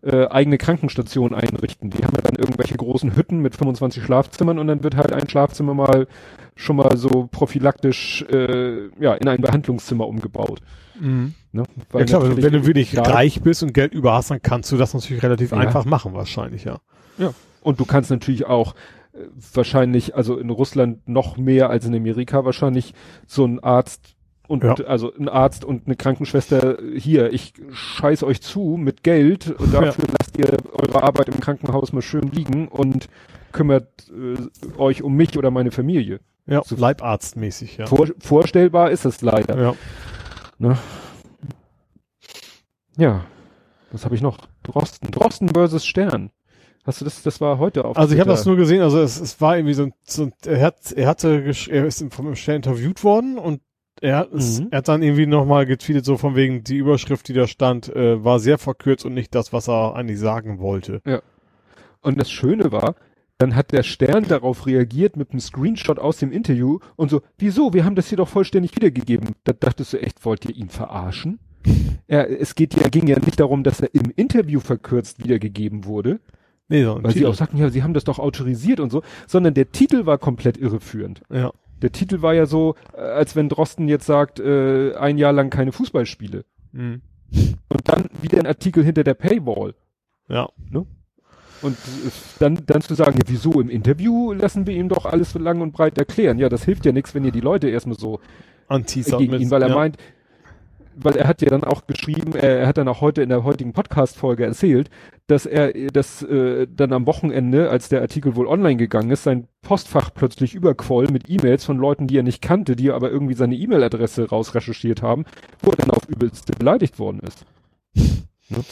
äh, eigene Krankenstationen einrichten. Die haben ja dann irgendwelche großen Hütten mit 25 Schlafzimmern und dann wird halt ein Schlafzimmer mal schon mal so prophylaktisch äh, ja in ein Behandlungszimmer umgebaut. Mhm. Ne? Ja klar, wenn du- wenn du wirklich ja, reich bist und Geld über hast, dann kannst du das natürlich relativ Ja. einfach machen, wahrscheinlich, ja. Und du kannst natürlich auch äh, wahrscheinlich, also in Russland noch mehr als in Amerika wahrscheinlich so ein Arzt und Ja. also ein Arzt und eine Krankenschwester hier, ich scheiß euch zu mit Geld und dafür lasst ihr eure Arbeit im Krankenhaus mal schön liegen und kümmert äh, euch um mich oder meine Familie. Ja, So- Leibarztmäßig, ja. Vor, vorstellbar ist es leider. Ja. Ja. Was habe ich noch? Drosten. Drosten versus Stern. Hast du das, das war heute auf Also ich habe das nur gesehen, also es, es war irgendwie so ein, so ein er hat, er hatte, er ist vom Stern interviewt worden und er Mhm. er hat dann irgendwie nochmal getweetet, so von wegen, die Überschrift, die da stand, äh, war sehr verkürzt und nicht das, was er eigentlich sagen wollte. Und das Schöne war, dann hat der Stern darauf reagiert mit einem Screenshot aus dem Interview und so, wieso? Wir haben das hier doch vollständig wiedergegeben. Da dachtest du echt, wollt ihr ihn verarschen? Er, es geht ja, ging ja nicht darum, dass er im Interview verkürzt wiedergegeben wurde, Nee, so weil sie Titel. auch sagten, ja, sie haben das doch autorisiert und so, sondern der Titel war komplett irreführend. Ja. Der Titel war ja so, äh, als wenn Drosten jetzt sagt, äh, ein Jahr lang keine Fußballspiele. Mhm. Und dann wieder ein Artikel hinter der Paywall. Ja. Und äh, dann, dann zu sagen, ja, wieso im Interview lassen wir ihm doch alles so lang und breit erklären. Ja, das hilft ja nichts, wenn ihr die Leute erstmal so gegen ihn, weil er ja. meint, weil er hat ja dann auch geschrieben, er, hat dann auch heute in der heutigen Podcast-Folge erzählt, dass er das äh, dann am Wochenende, als der Artikel wohl online gegangen ist, sein Postfach plötzlich überquoll mit E-Mails von Leuten, die er nicht kannte, die aber irgendwie seine E-Mail-Adresse rausrecherchiert haben, wo er dann auf übelste beleidigt worden ist. Ne?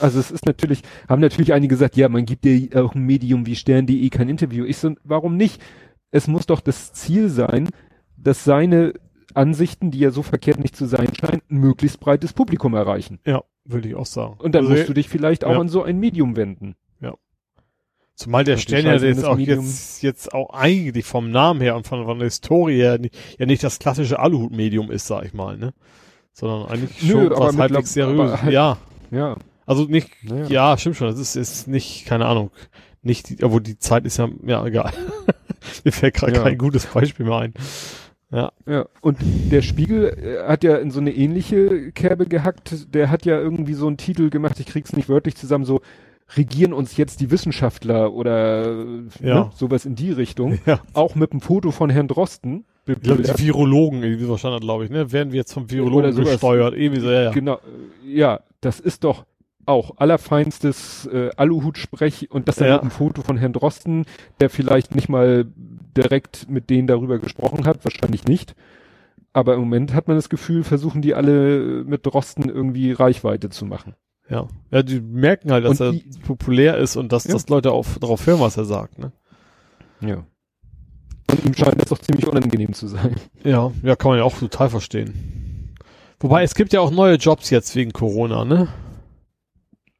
Also es ist natürlich, haben natürlich einige gesagt, ja, man gibt ja auch ein Medium wie Stern.de kein Interview. Ich so, warum nicht? Es muss doch das Ziel sein, dass seine Ansichten, die ja so verkehrt nicht zu sein scheinen, ein möglichst breites Publikum erreichen. Ja, würde ich auch sagen. Und dann Also, musst du dich vielleicht auch ja. an so ein Medium wenden. Zumal der Stern ja jetzt auch Medium- jetzt, jetzt auch eigentlich vom Namen her und von, von der Historie her ja nicht das klassische Aluhut-Medium ist, sag ich mal, ne? Sondern eigentlich Nö, schon was halbwegs seriös. halt- ja. Ja. Also nicht, Naja. ja, stimmt schon. Das ist, ist nicht, keine Ahnung, nicht, die, obwohl die Zeit ist ja, ja, egal. Mir fällt gerade Ja. kein gutes Beispiel mehr ein. Ja, und der Spiegel äh, hat ja in so eine ähnliche Kerbe gehackt. Der hat ja irgendwie so einen Titel gemacht, ich krieg's nicht wörtlich zusammen, so regieren uns jetzt die Wissenschaftler oder Ja. ne, sowas in die Richtung. Ja. Auch mit einem Foto von Herrn Drosten. Ich glaube, die Virologen, irgendwie so stand glaube ich, ne? Werden wir jetzt vom Virologen gesteuert, irgendwie so, ja, ja. Genau, äh, ja, das ist doch auch allerfeinstes äh, Aluhutsprech und das dann Ja. mit einem Foto von Herrn Drosten, der vielleicht nicht mal direkt mit denen darüber gesprochen hat, wahrscheinlich nicht. Aber im Moment hat man das Gefühl, versuchen die alle mit Drosten irgendwie Reichweite zu machen. Ja. Ja, die merken halt, dass Und er die- populär ist und dass, Ja. dass Leute auf, darauf hören, was er sagt, ne? Ja. Und ihm scheint das doch ziemlich unangenehm zu sein. Ja, ja, kann man ja auch total verstehen. Wobei, es gibt ja auch neue Jobs jetzt wegen Corona, ne?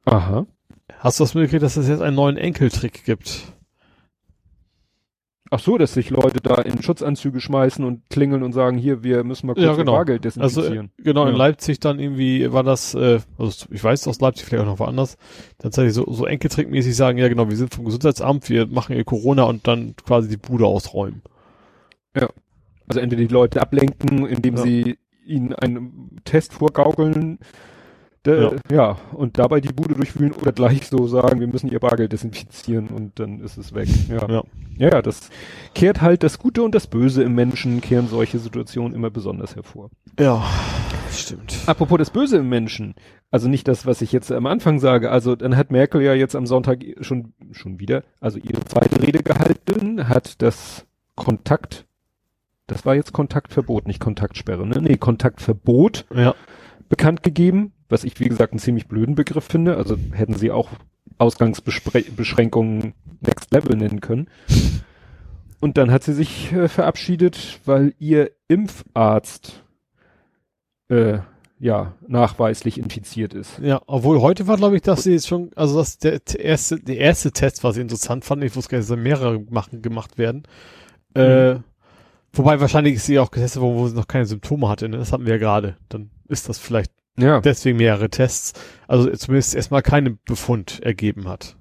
Aha. Hast du das mitgekriegt, dass es jetzt einen neuen Enkeltrick gibt? Ach so, dass sich Leute da in Schutzanzüge schmeißen und klingeln und sagen, hier, wir müssen mal kurz Ja, ihr genau. Bargeld Also, desinfizieren. äh, genau, in Ja. Leipzig dann irgendwie war das, äh, also ich weiß aus Leipzig, vielleicht auch noch woanders, tatsächlich so, so Enkeltrickmäßig sagen, ja genau, wir sind vom Gesundheitsamt, wir machen hier Corona und dann quasi die Bude ausräumen. Also entweder die Leute ablenken, indem Ja. sie ihnen einen Test vorgaukeln, der, ja. und dabei die Bude durchwühlen oder gleich so sagen, wir müssen ihr Bargeld desinfizieren und dann ist es weg. Ja. Ja. ja, ja, das kehrt halt das Gute und das Böse im Menschen, kehren solche Situationen immer besonders hervor. Ja, stimmt. Apropos das Böse im Menschen, also nicht das, was ich jetzt am Anfang sage, also dann hat Merkel ja jetzt am Sonntag schon, schon wieder, also ihre zweite Rede gehalten, hat das Kontakt, das war jetzt Kontaktverbot, nicht Kontaktsperre, ne? Nee, Kontaktverbot Ja, bekannt gegeben, was ich wie gesagt einen ziemlich blöden Begriff finde, also hätten sie auch Ausgangsbeschränkungen Next Level nennen können. Und dann hat sie sich äh, verabschiedet, weil ihr Impfarzt äh, ja nachweislich infiziert ist. ja, obwohl heute war, glaube ich, dass sie jetzt schon, also das der, der erste, der erste Test, was ich interessant fand, ich wusste gar nicht, dass da mehrere machen, gemacht werden. Äh, wobei wahrscheinlich ist sie auch getestet worden, wo sie noch keine Symptome hatte, ne? Das hatten wir ja gerade. Dann ist das vielleicht Ja, deswegen mehrere Tests, also zumindest erstmal keinen Befund ergeben hat.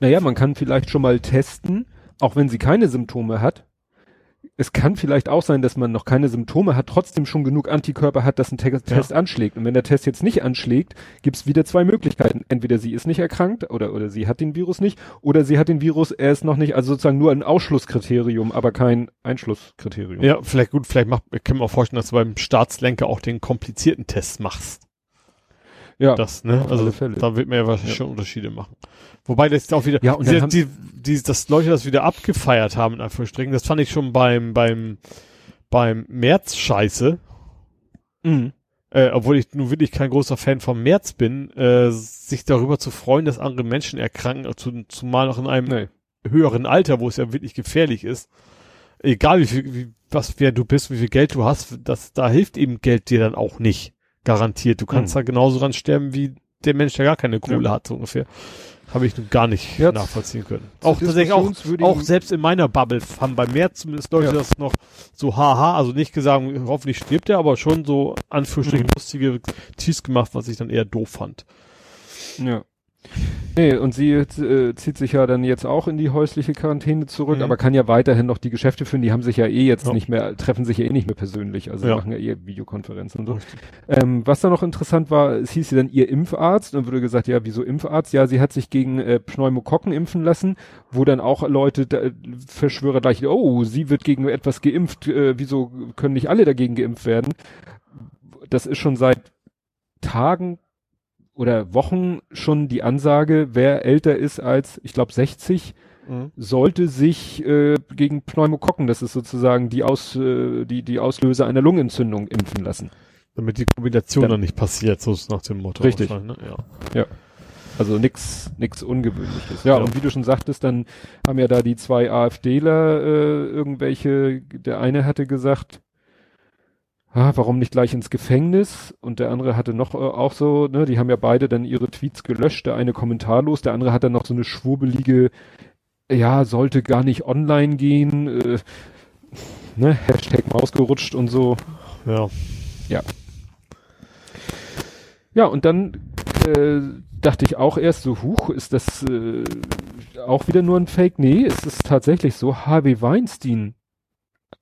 naja, man kann vielleicht schon mal testen, auch wenn sie keine Symptome hat. Es kann vielleicht auch sein, dass man noch keine Symptome hat, trotzdem schon genug Antikörper hat, dass ein Te Test anschlägt. Und wenn der Test jetzt nicht anschlägt, gibt's wieder zwei Möglichkeiten. Entweder sie ist nicht erkrankt oder, oder sie hat den Virus nicht oder sie hat den Virus, er ist noch nicht, also sozusagen nur ein Ausschlusskriterium, aber kein Einschlusskriterium. Ja, vielleicht gut, vielleicht macht, ich kann mir auch vorstellen, dass du beim Staatslenker auch den komplizierten Test machst. Ja. Das, ne? Also da wird man ja wahrscheinlich schon Unterschiede machen. Wobei das jetzt auch wieder, Ja, und die, die, die, dass Leute das wieder abgefeiert haben, in Anführungsstrichen, das fand ich schon beim, beim, beim März scheiße. Mhm. Äh, obwohl ich nun wirklich kein großer Fan vom März bin, äh, sich darüber zu freuen, dass andere Menschen erkranken, zu, zumal noch in einem Nee. höheren Alter, wo es ja wirklich gefährlich ist. Egal wie viel, wie, was, wer du bist, wie viel Geld du hast, das, da hilft eben Geld dir dann auch nicht. Garantiert. Du kannst Mhm. da genauso dran sterben wie der Mensch, der gar keine Kohle Ja. hat, so ungefähr. Habe ich nun gar nicht Ja, nachvollziehen können. Auch tatsächlich auch, auch selbst in meiner Bubble haben bei mir zumindest Leute Ja. das noch so haha, also nicht gesagt, hoffentlich stirbt er, aber schon so Anführungsstrichen Mhm. lustige Tees gemacht, was ich dann eher doof fand. Ja. Nee, und sie äh, zieht sich ja dann jetzt auch in die häusliche Quarantäne zurück, Mhm. aber kann ja weiterhin noch die Geschäfte führen. Die haben sich ja eh jetzt Ja. nicht mehr, treffen sich ja eh nicht mehr persönlich, also Ja. machen ja eh Videokonferenzen und so. Ähm, was da noch interessant war, es hieß sie dann ihr Impfarzt und wurde gesagt, ja, wieso Impfarzt? Ja, sie hat sich gegen äh, Pneumokokken impfen lassen, wo dann auch Leute, da, Verschwörer gleich, oh, sie wird gegen etwas geimpft, äh, wieso können nicht alle dagegen geimpft werden? Das ist schon seit Tagen oder Wochen schon die Ansage, wer älter ist als, ich glaube, 60, Mhm. sollte sich äh, gegen Pneumokokken, das ist sozusagen die, Aus, äh, die, die Auslöser einer Lungenentzündung, impfen lassen. Damit die Kombination Dann- dann nicht passiert, so ist nach dem Motto. Richtig. Ne? Ja. Also nix, nix Ungewöhnliches. Ja, Ja. und wie du schon sagtest, dann haben ja da die zwei AfDler äh, irgendwelche, der eine hatte gesagt, ah, warum nicht gleich ins Gefängnis? Und der andere hatte noch äh, auch so, ne, die haben ja beide dann ihre Tweets gelöscht, der eine kommentarlos, der andere hat dann noch so eine schwurbelige, ja, sollte gar nicht online gehen, äh, ne, Hashtag Maus gerutscht und so. ja. Ja, und dann äh, dachte ich auch erst so, huch, ist das äh, auch wieder nur ein Fake? Nee, es ist tatsächlich so, Harvey Weinstein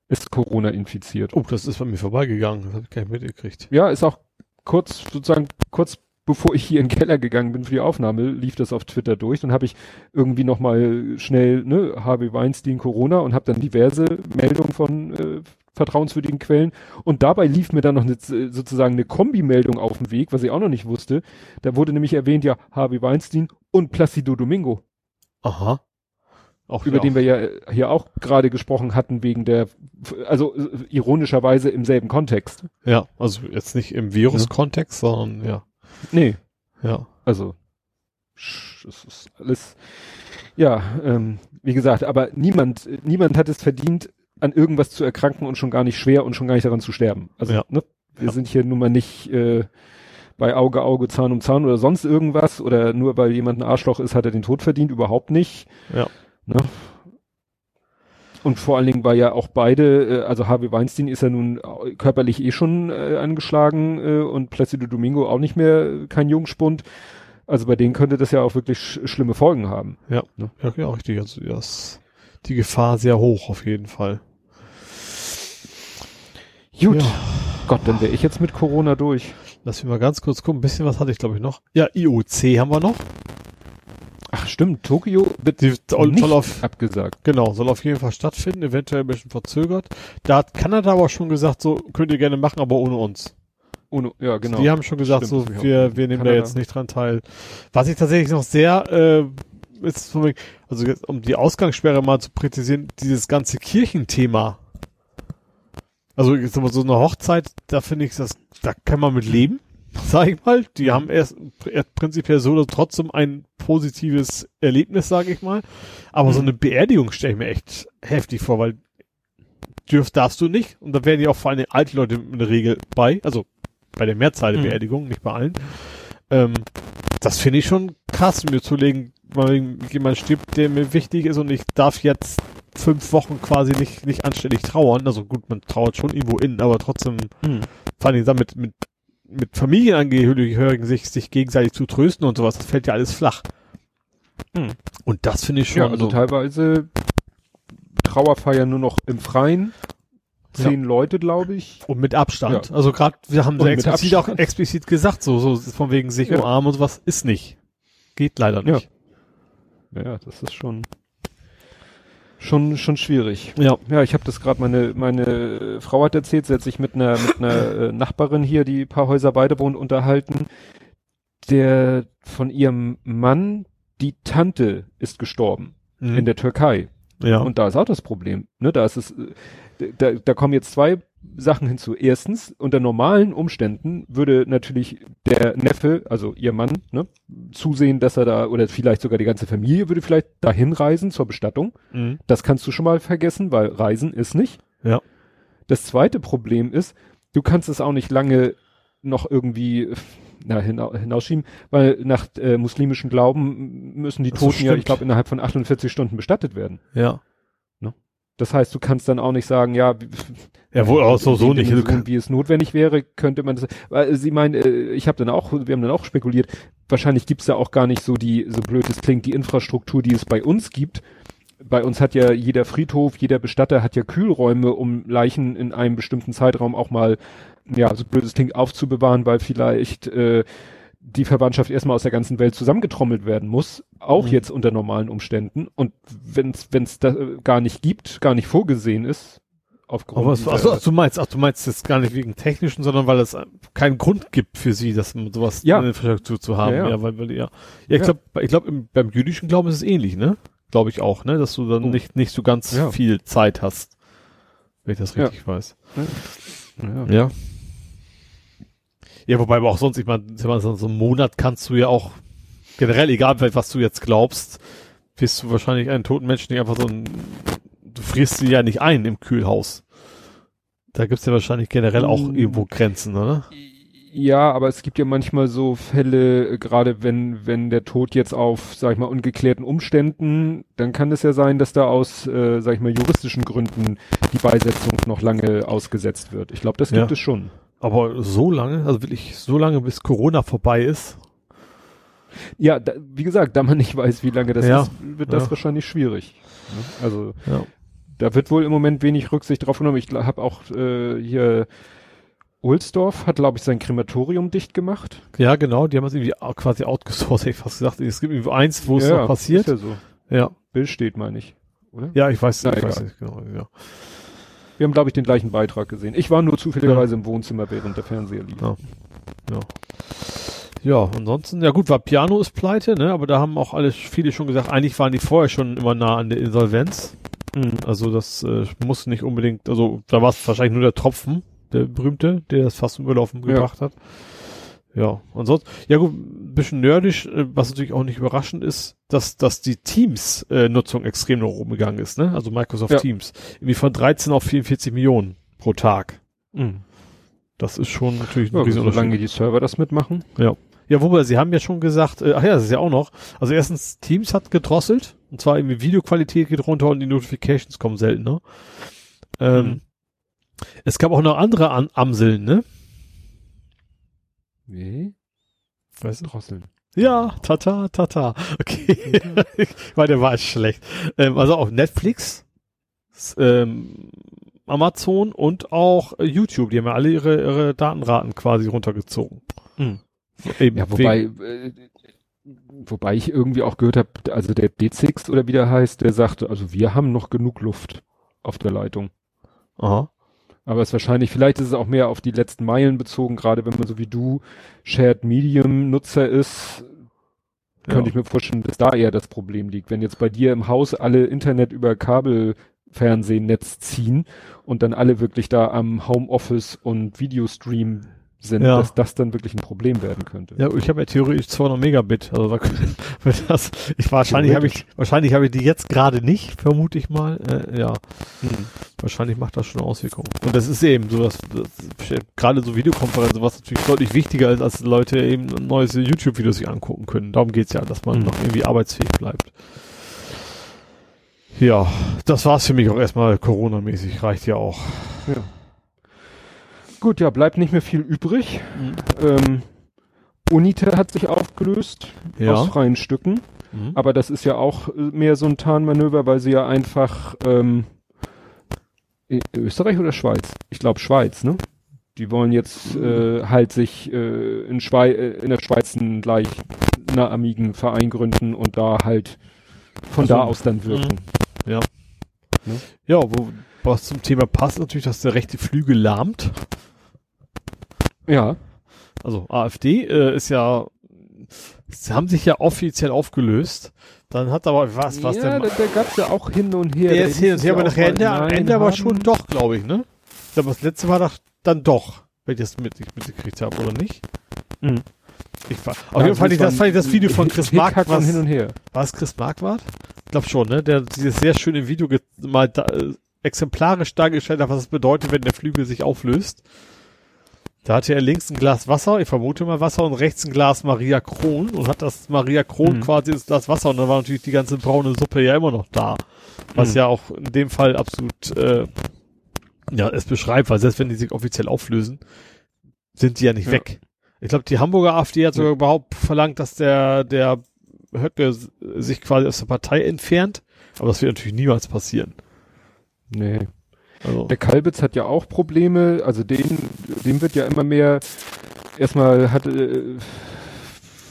ist Corona infiziert. Oh, das ist bei mir vorbeigegangen. Das habe ich gar nicht mitgekriegt. Ja, ist auch kurz, sozusagen kurz bevor ich hier in den Keller gegangen bin für die Aufnahme, lief das auf Twitter durch. Dann habe ich irgendwie noch mal schnell ne, Harvey Weinstein Corona und habe dann diverse Meldungen von äh, vertrauenswürdigen Quellen. Und dabei lief mir dann noch eine, sozusagen eine Kombimeldung auf dem Weg, was ich auch noch nicht wusste. Da wurde nämlich erwähnt, ja, Harvey Weinstein und Placido Domingo. Aha. Auch über den wir ja hier auch gerade gesprochen hatten, wegen der, also ironischerweise im selben Kontext. Ja, also jetzt nicht im Virus-Kontext, ja. sondern ja. Nee. Ja. Also, es ist alles, ja, ähm, wie gesagt, aber niemand, niemand hat es verdient, an irgendwas zu erkranken und schon gar nicht schwer und schon gar nicht daran zu sterben. Also, ja. ne, wir ja. sind hier nun mal nicht äh, bei Auge, Auge, Zahn um Zahn oder sonst irgendwas oder nur weil jemand ein Arschloch ist, hat er den Tod verdient, überhaupt nicht. Ja. Ne? Und vor allen Dingen war ja auch beide, äh, also Harvey Weinstein ist ja nun körperlich eh schon äh, angeschlagen äh, und Placido Domingo auch nicht mehr kein Jungspund. Also bei denen könnte das ja auch wirklich sch schlimme Folgen haben. Ja, ne? ja, ja, richtig. Also das, die Gefahr sehr hoch auf jeden Fall. Gut. Ja. Gott, dann wäre ich jetzt mit Corona durch. Lass mich mal ganz kurz gucken. Ein bisschen was hatte ich, glaube ich, noch. Ja, IOC haben wir noch. Ach stimmt, Tokio wird die, soll, nicht soll auf, abgesagt. Genau, soll auf jeden Fall stattfinden, eventuell ein bisschen verzögert. Da hat Kanada aber schon gesagt, so könnt ihr gerne machen, aber ohne uns. Ohne, ja, genau. Die haben schon gesagt, stimmt, so wir, wir nehmen Kanada. da jetzt nicht dran teil. Was ich tatsächlich noch sehr, äh, ist also jetzt, um die Ausgangssperre mal zu präzisieren, dieses ganze Kirchenthema. Also jetzt aber so eine Hochzeit, da finde ich das, da kann man mit leben sag ich mal. Die haben erst, erst prinzipiell so oder trotzdem ein positives Erlebnis, sage ich mal. Aber mhm. so eine Beerdigung stelle ich mir echt heftig vor, weil dürft darfst du nicht. Und da werden ja auch vor allem alte Leute in der Regel bei, also bei der Mehrzahl der mhm. Beerdigungen, nicht bei allen. Ähm, das finde ich schon krass, mir zu legen, weil jemand stirbt, der mir wichtig ist und ich darf jetzt fünf Wochen quasi nicht, nicht anständig trauern. Also gut, man trauert schon irgendwo innen, aber trotzdem, mhm. vor allem damit mit mit Familienangehörigen sich, sich gegenseitig zu trösten und sowas, das fällt ja alles flach. Hm. Und das finde ich schon. Ja, also so teilweise Trauerfeiern nur noch im Freien. Zehn ja. Leute, glaube ich. Und mit Abstand. Ja. Also gerade, wir haben sehr explizit auch explizit gesagt, so, so von wegen sich ja. umarmen und sowas ist nicht. Geht leider nicht. Ja, ja das ist schon schon schon schwierig. Ja, ja, ich habe das gerade meine meine Frau hat erzählt, sie hat sich mit einer mit einer äh, Nachbarin hier, die paar Häuser beide wohnt, unterhalten. Der von ihrem Mann, die Tante ist gestorben mhm. in der Türkei. Ja. Und da ist auch das Problem, ne, da ist es äh, da, da kommen jetzt zwei Sachen hinzu. Erstens, unter normalen Umständen würde natürlich der Neffe, also ihr Mann, ne, zusehen, dass er da, oder vielleicht sogar die ganze Familie würde vielleicht dahin reisen zur Bestattung. Mhm. Das kannst du schon mal vergessen, weil Reisen ist nicht. Ja. Das zweite Problem ist, du kannst es auch nicht lange noch irgendwie na, hinausschieben, weil nach äh, muslimischem Glauben müssen die Toten ja, ich glaube, innerhalb von 48 Stunden bestattet werden. Ja. Das heißt, du kannst dann auch nicht sagen, ja, ja wohl auch so, so nicht. Wie es notwendig wäre, könnte man das. Weil sie meinen, äh, ich habe dann auch, wir haben dann auch spekuliert, wahrscheinlich gibt's da auch gar nicht so die, so blöd es klingt, die Infrastruktur, die es bei uns gibt. Bei uns hat ja jeder Friedhof, jeder Bestatter hat ja Kühlräume, um Leichen in einem bestimmten Zeitraum auch mal, ja, so blöd es klingt, aufzubewahren, weil vielleicht äh, die Verwandtschaft erstmal aus der ganzen Welt zusammengetrommelt werden muss, auch mhm. jetzt unter normalen Umständen. Und wenn es da gar nicht gibt, gar nicht vorgesehen ist, aufgrund Aber was, also, ach, du meinst, ach, du meinst jetzt gar nicht wegen technischen, sondern weil es keinen Grund gibt für sie, dass man sowas ja. in der Infrastruktur zu haben. Ja, ja. ja weil, weil, ja. ja ich glaube, ich glaube, beim jüdischen Glauben ist es ähnlich, ne? Glaube ich auch, ne? Dass du dann oh. nicht, nicht so ganz ja. viel Zeit hast. Wenn ich das richtig weiß. Ja. Ja. Wobei aber auch sonst, ich meine, so einen Monat kannst du ja auch generell, egal was du jetzt glaubst, wirst du wahrscheinlich einen toten Menschen nicht einfach so ein, du frierst sie ja nicht ein im Kühlhaus. Da gibt's ja wahrscheinlich generell auch mm. irgendwo Grenzen, oder? Ja, aber es gibt ja manchmal so Fälle, äh, gerade wenn, wenn der Tod jetzt auf, sag ich mal, ungeklärten Umständen, dann kann es ja sein, dass da aus, äh, sag ich mal, juristischen Gründen die Beisetzung noch lange ausgesetzt wird. Ich glaube, das gibt ja. es schon. Aber so lange, also wirklich so lange, bis Corona vorbei ist? Ja, da, wie gesagt, da man nicht weiß, wie lange das ja. ist, wird das ja. wahrscheinlich schwierig. Ne? Also ja. da wird wohl im Moment wenig Rücksicht drauf genommen. Ich habe auch äh, hier Ohlsdorf hat, glaube ich, sein Krematorium dicht gemacht. Ja, genau, die haben es irgendwie quasi outgesourced, hätte ich fast gesagt. Es gibt irgendwie eins, wo es noch passiert. Ist ja so. Ja. Bill steht, meine ich. Oder? Ja, ich weiß, Na, ich weiß egal. nicht genau. Ja. Wir haben, glaube ich, den gleichen Beitrag gesehen. Ich war nur zufälligerweise im Wohnzimmer, während der Fernseher lief. Ja. Ja. Ja, ansonsten, ja gut, war Piano ist pleite, ne, aber da haben auch alle, viele schon gesagt, eigentlich waren die vorher schon immer nah an der Insolvenz. Mhm. Also das äh, muss nicht unbedingt, also da war es wahrscheinlich nur der Tropfen, der berühmte, der das fast zum Überlaufen Ja. gebracht hat. Ja, ansonsten, ja gut, ein bisschen nerdisch, äh, was natürlich auch nicht überraschend ist, dass, dass die Teams-Nutzung extrem nach oben gegangen ist, ne? Also Microsoft Ja. Teams. Irgendwie von 13 auf 44 Millionen pro Tag. Mhm. Das ist schon natürlich ein Ja, Riesenunterschied. solange die Server das mitmachen. Ja, wobei, Sie haben ja schon gesagt, äh, ach ja, das ist ja auch noch. Also erstens, Teams hat gedrosselt. Und zwar irgendwie Videoqualität geht runter und die Notifications kommen seltener. Ähm, Mhm. Es gab auch noch andere An Amseln, ne? Wie? Weißt du? Drosseln. Ja, tata, tata. Okay. Weil der war schlecht. Ähm, also auch Netflix, ähm, Amazon und auch äh, YouTube, die haben ja alle ihre, ihre Datenraten quasi runtergezogen. Mhm. Eben Ja, wobei, äh, wobei ich irgendwie auch gehört habe, also der D6 oder wie der heißt, der sagte, also wir haben noch genug Luft auf der Leitung. Aha. Aber es ist wahrscheinlich, vielleicht ist es auch mehr auf die letzten Meilen bezogen, gerade wenn man so wie du Shared Medium Nutzer ist, könnte Ja. ich mir vorstellen, dass da eher das Problem liegt. Wenn jetzt bei dir im Haus alle Internet über Kabelfernsehnetz ziehen und dann alle wirklich da am Homeoffice und Videostream sind, Ja. dass das dann wirklich ein Problem werden könnte. Ja, ich habe ja theoretisch 200 Megabit. Also da, das, ich wahrscheinlich habe ich wahrscheinlich habe ich die jetzt gerade nicht, vermute ich mal. Äh, ja, Hm. wahrscheinlich macht das schon Auswirkungen. Und das ist eben so, dass, dass gerade so Videokonferenzen, was natürlich deutlich wichtiger ist, als Leute eben neues YouTube-Video sich angucken können. Darum geht's ja, dass man Mhm. noch irgendwie arbeitsfähig bleibt. Ja, das war's für mich auch erstmal Corona-mäßig. Reicht ja auch. Ja. Gut, ja, bleibt nicht mehr viel übrig. Ähm, Unite hat sich aufgelöst Ja. aus freien Stücken. Mhm. Aber das ist ja auch äh, mehr so ein Tarnmanöver, weil sie ja einfach ähm, Österreich oder Schweiz? Ich glaube Schweiz, ne? Die wollen jetzt äh, halt sich äh, in, Schwei äh, in der Schweiz einen gleich einer Amigen Verein gründen und da halt von Also, da aus dann wirken. Ja. Ne? Ja, wo, was zum Thema passt natürlich, dass der rechte Flügel lahmt. Ja. Also AfD äh, ist ja, sie haben sich ja offiziell aufgelöst. Dann hat aber was, was ja, denn? da, da gab's ja auch hin und her. Der Da ist hin und her, es aber nachher Ende, am Ende aber schon doch, glaube ich, ne? Ich glaube, das letzte war doch dann doch, wenn ich das mit, nicht mitgekriegt habe, oder nicht? Mhm. Ich war, auf jeden Fall fand ich, das, war fand ich das Video von Chris und was, hin und her. war es Chris Marquardt? Ich glaube schon, ne? Der dieses sehr schöne Video mal da, äh, exemplarisch dargestellt hat, was es bedeutet, wenn der Flügel sich auflöst. Da hatte er links ein Glas Wasser, ich vermute mal Wasser, und rechts ein Glas Maria Kron und hat das Maria Kron Mhm. quasi das Glas Wasser und dann war natürlich die ganze braune Suppe ja immer noch da. Was Mhm. ja auch in dem Fall absolut äh, ja es beschreibt, weil selbst wenn die sich offiziell auflösen, sind die ja nicht Ja. weg. Ich glaube, die Hamburger AfD hat sogar überhaupt verlangt, dass der, der Höcke sich quasi aus der Partei entfernt. Aber das wird natürlich niemals passieren. Nee. Also, Der Kalbitz hat ja auch Probleme, also den, dem wird ja immer mehr, erstmal hat, äh,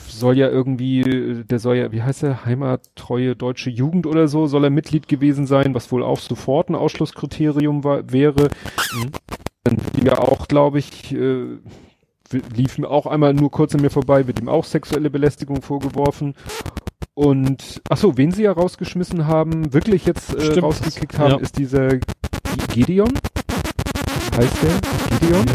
soll ja irgendwie, der soll ja, wie heißt der, heimattreue deutsche Jugend oder so, soll er Mitglied gewesen sein, was wohl auch sofort ein Ausschlusskriterium war, wäre. Mhm. Dann wird ihm ja auch, glaube ich, äh, lief mir auch einmal nur kurz an mir vorbei, wird ihm auch sexuelle Belästigung vorgeworfen. Und, ach so, wen sie ja rausgeschmissen haben, wirklich jetzt äh, Stimmt, rausgekickt das- haben, ja. ist dieser G- Gideon. Heißt der? Gideon?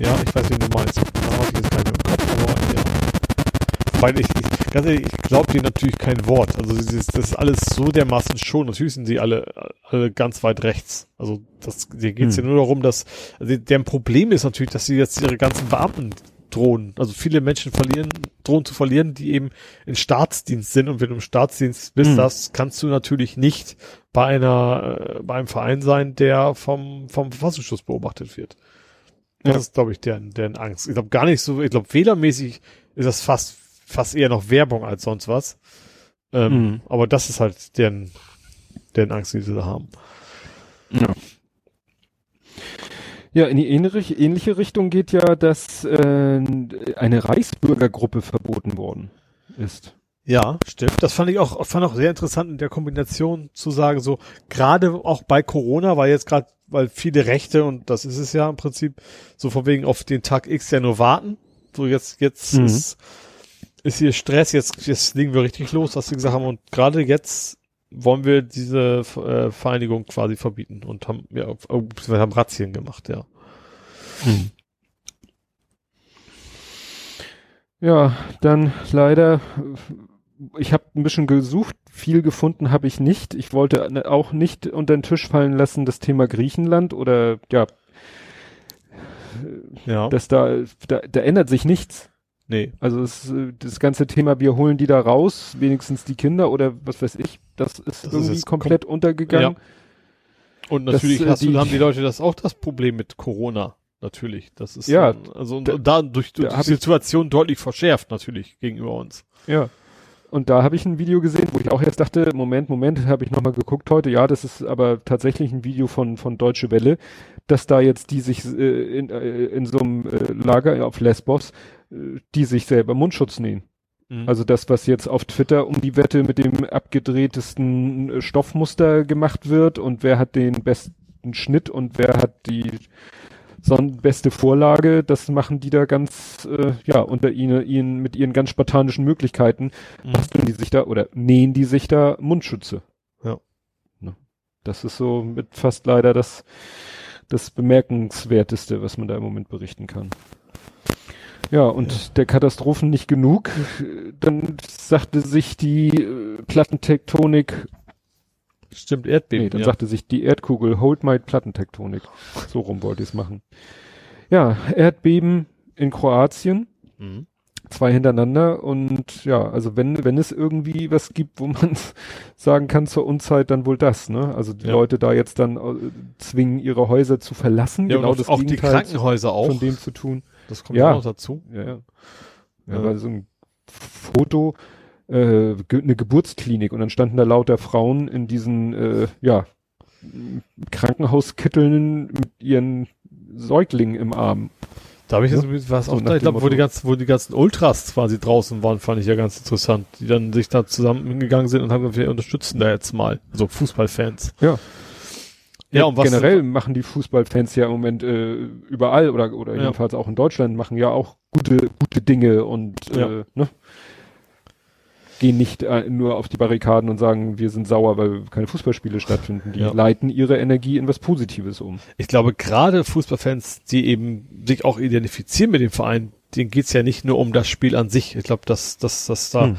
ja, ja, ich weiß, wen du meinst. Da habe ich jetzt keine im Kopf, aber ja. Weil ich, ich ganz ehrlich, ich glaube dir natürlich kein Wort. Also dieses, das ist alles so dermaßen schon. Natürlich sind sie alle, alle ganz weit rechts. Also das, hier geht's Hm. ja nur darum, dass also deren Problem ist natürlich, dass sie jetzt ihre ganzen Beamten drohen. Also viele Menschen verlieren, drohen zu verlieren, die eben in Staatsdienst sind. Und wenn du im Staatsdienst bist, Hm. das kannst du natürlich nicht bei einer, äh, bei einem Verein sein, der vom, vom Verfassungsschutz beobachtet wird. Das Ja. ist, glaube ich, deren, deren Angst. Ich glaube gar nicht so, ich glaube, wählermäßig ist das fast, fast eher noch Werbung als sonst was. Ähm, Mhm. Aber das ist halt deren, deren Angst, die sie da haben. Ja. Ja, in die ähnliche, ähnliche Richtung geht ja, dass äh, eine Reichsbürgergruppe verboten worden ist. Ja, stimmt. Das fand ich auch, fand auch sehr interessant in der Kombination zu sagen, so gerade auch bei Corona, weil jetzt gerade, weil viele Rechte und das ist es ja im Prinzip, so von wegen auf den Tag X ja nur warten. So jetzt, jetzt mhm. ist, ist hier Stress, jetzt, jetzt legen wir richtig los, was sie gesagt haben. Und gerade jetzt wollen wir diese äh, Vereinigung quasi verbieten und haben, ja, wir haben Razzien gemacht, ja. Hm. Ja, dann leider, ich habe ein bisschen gesucht, viel gefunden habe ich nicht. Ich wollte auch nicht unter den Tisch fallen lassen, das Thema Griechenland oder ja, ja. dass da, da, da ändert sich nichts. Nee. Also es, das ganze Thema, wir holen die da raus, wenigstens die Kinder oder was weiß ich, das ist das irgendwie ist komplett kom untergegangen. Ja. Und natürlich das, äh, hast die, du, haben die Leute das auch das Problem mit Corona. Natürlich. Das ist ja, dann, also und, da, und da durch, durch die Situation deutlich verschärft natürlich gegenüber uns. Ja. Und da habe ich ein Video gesehen, wo ich auch jetzt dachte, Moment, Moment, habe ich nochmal geguckt heute. Ja, das ist aber tatsächlich ein Video von, von Deutsche Welle, dass da jetzt die sich äh, in, äh, in so einem äh, Lager auf Lesbos, äh, die sich selber Mundschutz nähen. Mhm. Also das, was jetzt auf Twitter um die Wette mit dem abgedrehtesten äh, Stoffmuster gemacht wird und wer hat den besten Schnitt und wer hat die beste Vorlage, das machen die da ganz, äh, ja, unter ihnen, ihnen mit ihren ganz spartanischen Möglichkeiten, mhm. basteln die sich da oder nähen die sich da Mundschütze. Ja. Ne? Das ist so mit fast leider das, das bemerkenswerteste, was man da im Moment berichten kann. Ja, und ja. der Katastrophen nicht genug. Dann sagte sich die äh, Plattentektonik Stimmt, Erdbeben. Nee, dann ja. sagte sich die Erdkugel, hold my Plattentektonik. So rum wollte ich es machen. Ja, Erdbeben in Kroatien. Mhm. Zwei hintereinander und ja, also wenn, wenn es irgendwie was gibt, wo man sagen kann zur Unzeit, dann wohl das, ne? Also die ja. Leute da jetzt dann äh, zwingen, ihre Häuser zu verlassen, ja, genau das auch Gegenteil die Krankenhäuser auch. Von dem zu tun. Das kommt ja auch noch dazu. Ja, ja. Ja, ja. Weil so ein Foto, äh, eine Geburtsklinik und dann standen da lauter Frauen in diesen, äh, ja, Krankenhauskitteln mit ihren Säuglingen im Arm. Da habe ich jetzt ja? was so auch da, ich glaube, wo die ganzen, wo die ganzen Ultras quasi draußen waren, fand ich ja ganz interessant, die dann sich da zusammen hingegangen sind und haben gesagt, wir unterstützen da jetzt mal, so Fußballfans. Ja. Ja, und was generell machen die Fußballfans ja im Moment äh, überall oder oder ja. jedenfalls auch in Deutschland machen ja auch gute gute Dinge und ja. äh, ne? gehen nicht äh, nur auf die Barrikaden und sagen, wir sind sauer, weil keine Fußballspiele stattfinden. Die ja. leiten ihre Energie in was Positives um. Ich glaube, gerade Fußballfans, die eben sich auch identifizieren mit dem Verein, denen geht's ja nicht nur um das Spiel an sich. Ich glaube, dass, dass, dass da, hm.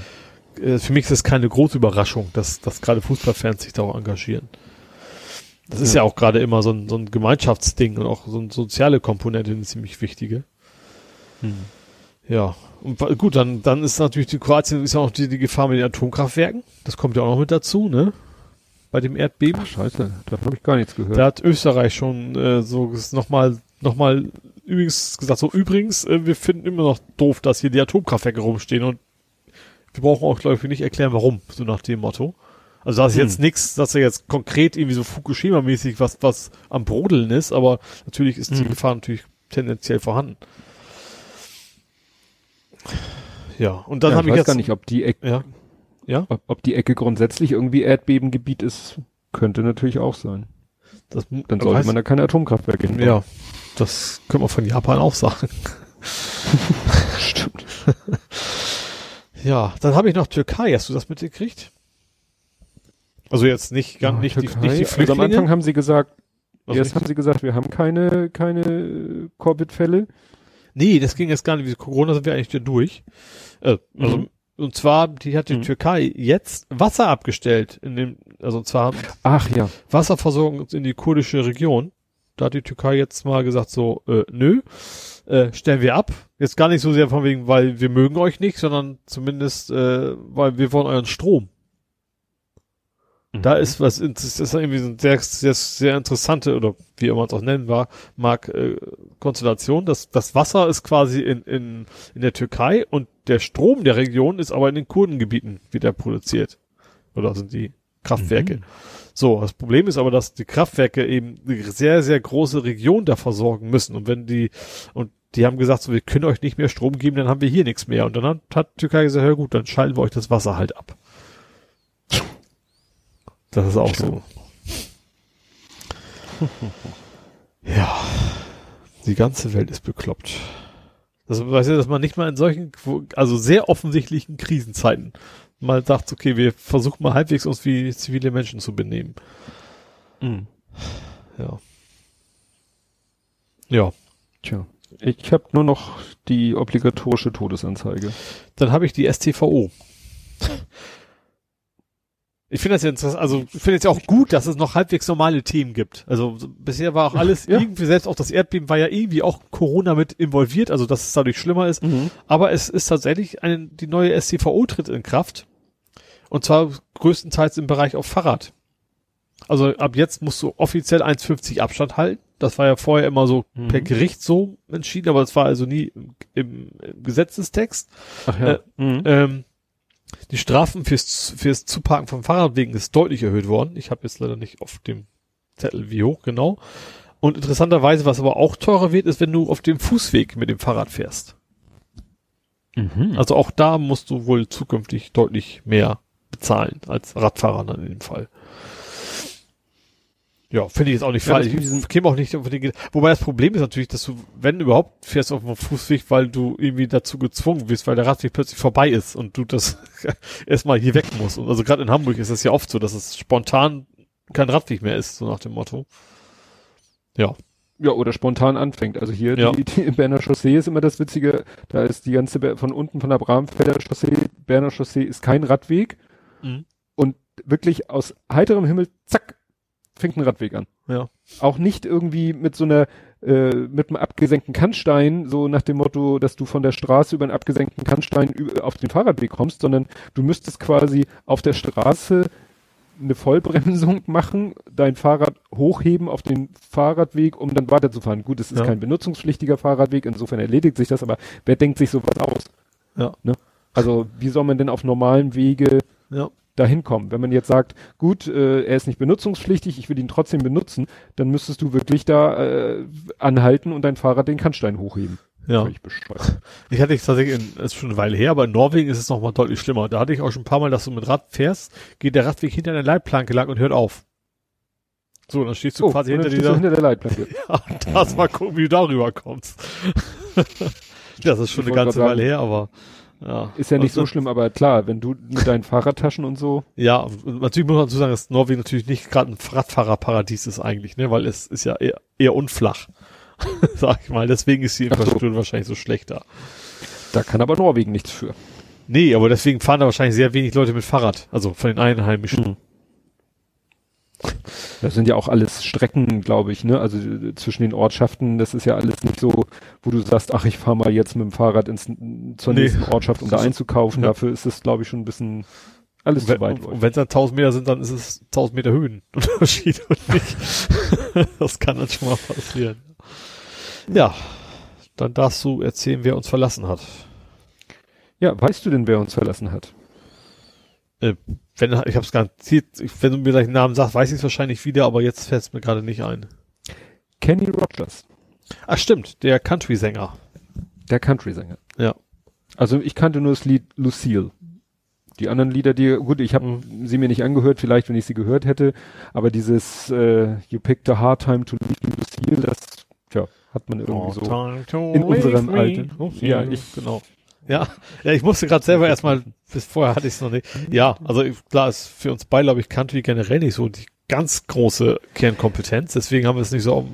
äh, für mich ist das keine große Überraschung, dass, dass gerade Fußballfans sich da auch engagieren. Das ist ja, auch gerade immer so ein, so ein Gemeinschaftsding und auch so eine soziale Komponente, eine ziemlich wichtige. Hm. Ja, und gut, dann, dann ist natürlich die Kroatien ist ja auch die, die Gefahr mit den Atomkraftwerken. Das kommt ja auch noch mit dazu, ne? Bei dem Erdbeben. Ach, scheiße, da habe ich gar nichts gehört. Da hat Österreich schon äh, so nochmal nochmal übrigens gesagt, so übrigens, äh, wir finden immer noch doof, dass hier die Atomkraftwerke rumstehen und wir brauchen auch, glaube ich, nicht erklären, warum, so nach dem Motto. Also da ist hm. jetzt nichts, dass er jetzt konkret irgendwie so Fukushima-mäßig was, was am Brodeln ist, aber natürlich ist hm. die Gefahr natürlich tendenziell vorhanden. Ja, und dann ja, habe ich, ich jetzt gar nicht, ob die Ecke, ja, ja? Ob, ob, die Ecke grundsätzlich irgendwie Erdbebengebiet ist, könnte natürlich auch sein. Das, dann sollte heißt, man da keine Atomkraftwerke hinbauen. Ja, das können wir von Japan auch sagen. Stimmt. ja, dann habe ich noch Türkei. Hast du das mitgekriegt? Also jetzt nicht, gar, ja, nicht, die, nicht die Flüchtlinge. Also am Anfang haben sie gesagt, Was erst haben sie gesagt, wir haben keine, keine Covid-Fälle. Nee, das ging jetzt gar nicht. Wie Corona sind wir eigentlich durch. Äh, also, mhm. und zwar, die hat die mhm. Türkei jetzt Wasser abgestellt in dem, also und zwar Ach ja. Wasserversorgung in die kurdische Region. Da hat die Türkei jetzt mal gesagt so, äh, nö, äh, stellen wir ab. Jetzt gar nicht so sehr von wegen, weil wir mögen euch nicht, sondern zumindest, äh, weil wir wollen euren Strom. Da mhm. ist was, das ist irgendwie so eine sehr, sehr, sehr interessante, oder wie immer es auch nennen war, mag, äh, Konstellation. Das, das Wasser ist quasi in, in, in der Türkei und der Strom der Region ist aber in den Kurdengebieten wieder produziert. Oder sind die Kraftwerke. Mhm. So, das Problem ist aber, dass die Kraftwerke eben eine sehr, sehr große Region da versorgen müssen. Und wenn die, und die haben gesagt, so, wir können euch nicht mehr Strom geben, dann haben wir hier nichts mehr. Und dann hat, hat Türkei gesagt, ja gut, dann schalten wir euch das Wasser halt ab. Das ist auch so. ja. Die ganze Welt ist bekloppt. Das weiß ja, dass man nicht mal in solchen, also sehr offensichtlichen Krisenzeiten mal sagt, okay, wir versuchen mal halbwegs uns wie zivile Menschen zu benehmen. Mhm. Ja. Ja. Tja. Ich habe nur noch die obligatorische Todesanzeige. Dann habe ich die STVO. Ich finde das ja interessant, also ich finde es ja auch gut, dass es noch halbwegs normale Themen gibt. Also bisher war auch alles ja. irgendwie, selbst auch das Erdbeben war ja irgendwie auch Corona mit involviert, also dass es dadurch schlimmer ist. Mhm. Aber es ist tatsächlich eine, die neue STVO tritt in Kraft. Und zwar größtenteils im Bereich auf Fahrrad. Also ab jetzt musst du offiziell 1,50 Abstand halten. Das war ja vorher immer so mhm. per Gericht so entschieden, aber es war also nie im, im, Gesetzestext. Ach ja. Äh, mhm. ähm, die Strafen fürs, fürs Zuparken von Fahrradwegen ist deutlich erhöht worden. Ich habe jetzt leider nicht auf dem Zettel wie hoch genau. Und interessanterweise, was aber auch teurer wird, ist, wenn du auf dem Fußweg mit dem Fahrrad fährst. Mhm. Also auch da musst du wohl zukünftig deutlich mehr bezahlen als Radfahrer dann in dem Fall. Ja, finde ich jetzt auch nicht ja, falsch. Ich käme auch nicht auf den Wobei das Problem ist natürlich, dass du, wenn überhaupt, fährst auf dem Fußweg, weil du irgendwie dazu gezwungen bist, weil der Radweg plötzlich vorbei ist und du das erstmal hier weg musst. Und also gerade in Hamburg ist das ja oft so, dass es spontan kein Radweg mehr ist, so nach dem Motto. Ja. Ja, oder spontan anfängt. Also hier ja. die, die Berner Chaussee ist immer das Witzige, da ist die ganze, von unten von der Bramfelder Chaussee, Berner Chaussee ist kein Radweg, Mhm. Und wirklich aus heiterem Himmel, zack, fängt ein Radweg an. Ja. Auch nicht irgendwie mit so einer, äh, mit einem abgesenkten Kannstein, so nach dem Motto, dass du von der Straße über einen abgesenkten Kannstein auf den Fahrradweg kommst, sondern du müsstest quasi auf der Straße eine Vollbremsung machen, dein Fahrrad hochheben auf den Fahrradweg, um dann weiterzufahren. Gut, es ist ja. kein benutzungspflichtiger Fahrradweg, insofern erledigt sich das, aber wer denkt sich sowas aus? Ja. Ne? Also wie soll man denn auf normalen Wege ja. Dahin kommen. Wenn man jetzt sagt, gut, äh, er ist nicht benutzungspflichtig, ich will ihn trotzdem benutzen, dann müsstest du wirklich da äh, anhalten und dein Fahrrad den Kannstein hochheben. Ja. Ich, ich hatte tatsächlich, in, das ist schon eine Weile her, aber in Norwegen ist es noch mal deutlich schlimmer. Da hatte ich auch schon ein paar Mal, dass du mit Rad fährst, geht der Radweg hinter einer Leitplanke lang und hört auf. So, dann stehst du oh, quasi hinter dieser, hinter der Leitplanke. ja, das mal gucken, wie du darüber kommst. das ist schon ich eine ganze Weile her, aber ja. Ist ja nicht so schlimm, aber klar, wenn du mit deinen Fahrradtaschen und so. Ja, natürlich muss man dazu sagen, dass Norwegen natürlich nicht gerade ein Radfahrerparadies ist eigentlich, ne, weil es ist ja eher, eher unflach. Sag ich mal, deswegen ist die Infrastruktur so. wahrscheinlich so schlechter. Da kann aber Norwegen nichts für. Nee, aber deswegen fahren da wahrscheinlich sehr wenig Leute mit Fahrrad, also von den Einheimischen. Mhm. Das sind ja auch alles Strecken, glaube ich, ne? Also äh, zwischen den Ortschaften, das ist ja alles nicht so, wo du sagst, ach, ich fahre mal jetzt mit dem Fahrrad ins, zur nee. nächsten Ortschaft, um da einzukaufen. Ja. Dafür ist es, glaube ich, schon ein bisschen alles zu weit. Und wenn es dann 1000 Meter sind, dann ist es 1000 Meter Höhenunterschied und nicht. das kann dann schon mal passieren. Ja, dann darfst du erzählen, wer uns verlassen hat. Ja, weißt du denn, wer uns verlassen hat? Äh, wenn, ich habe es garantiert, wenn du mir gleich den Namen sagst, weiß ich es wahrscheinlich wieder, aber jetzt fällt es mir gerade nicht ein. Kenny Rogers. Ach stimmt, der Country-Sänger. Der Country-Sänger. Ja. Also ich kannte nur das Lied Lucille. Die anderen Lieder, die, gut, ich habe mhm. sie mir nicht angehört, vielleicht, wenn ich sie gehört hätte, aber dieses äh, You picked a hard time to leave Lucille, das, tja, hat man irgendwie so in unserem Alter. Ja, ich, genau. Ja, ja, ich musste gerade selber erstmal, bis vorher hatte ich es noch nicht. Ja, also klar ist für uns beide, glaube ich, Country generell nicht so die ganz große Kernkompetenz, deswegen haben wir es nicht so,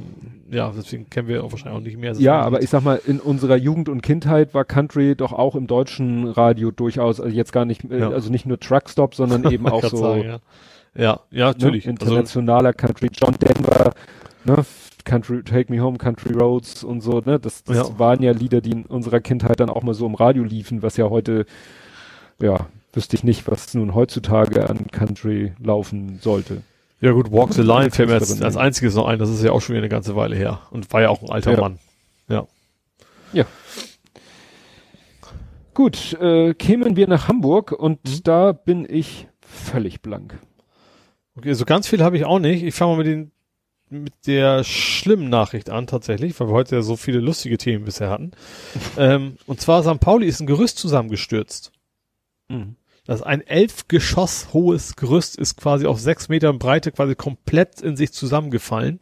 ja, deswegen kennen wir auch wahrscheinlich auch nicht mehr. Ja, aber ich sag mal, in unserer Jugend und Kindheit war Country doch auch im deutschen Radio durchaus, also jetzt gar nicht, äh, ja. also nicht nur Truckstop, sondern eben auch so. Sagen, ja. ja, ja, natürlich. Ne, internationaler also, Country, John Denver, ne, Country, Take Me Home, Country Roads und so, ne? Das, das ja. waren ja Lieder, die in unserer Kindheit dann auch mal so im Radio liefen, was ja heute, ja, wüsste ich nicht, was nun heutzutage an Country laufen sollte. Ja gut, Walk the Line fällt mir als einziges noch ein, das ist ja auch schon wieder eine ganze Weile her und war ja auch ein alter ja. Mann. Ja. Ja. Gut, äh, kämen wir nach Hamburg und mhm. da bin ich völlig blank. Okay, so ganz viel habe ich auch nicht. Ich fange mal mit den mit der schlimmen Nachricht an tatsächlich, weil wir heute ja so viele lustige Themen bisher hatten. ähm, und zwar St. Pauli ist ein Gerüst zusammengestürzt. Mhm. Das ist ein elf Geschoss hohes Gerüst ist quasi auf sechs Metern Breite quasi komplett in sich zusammengefallen.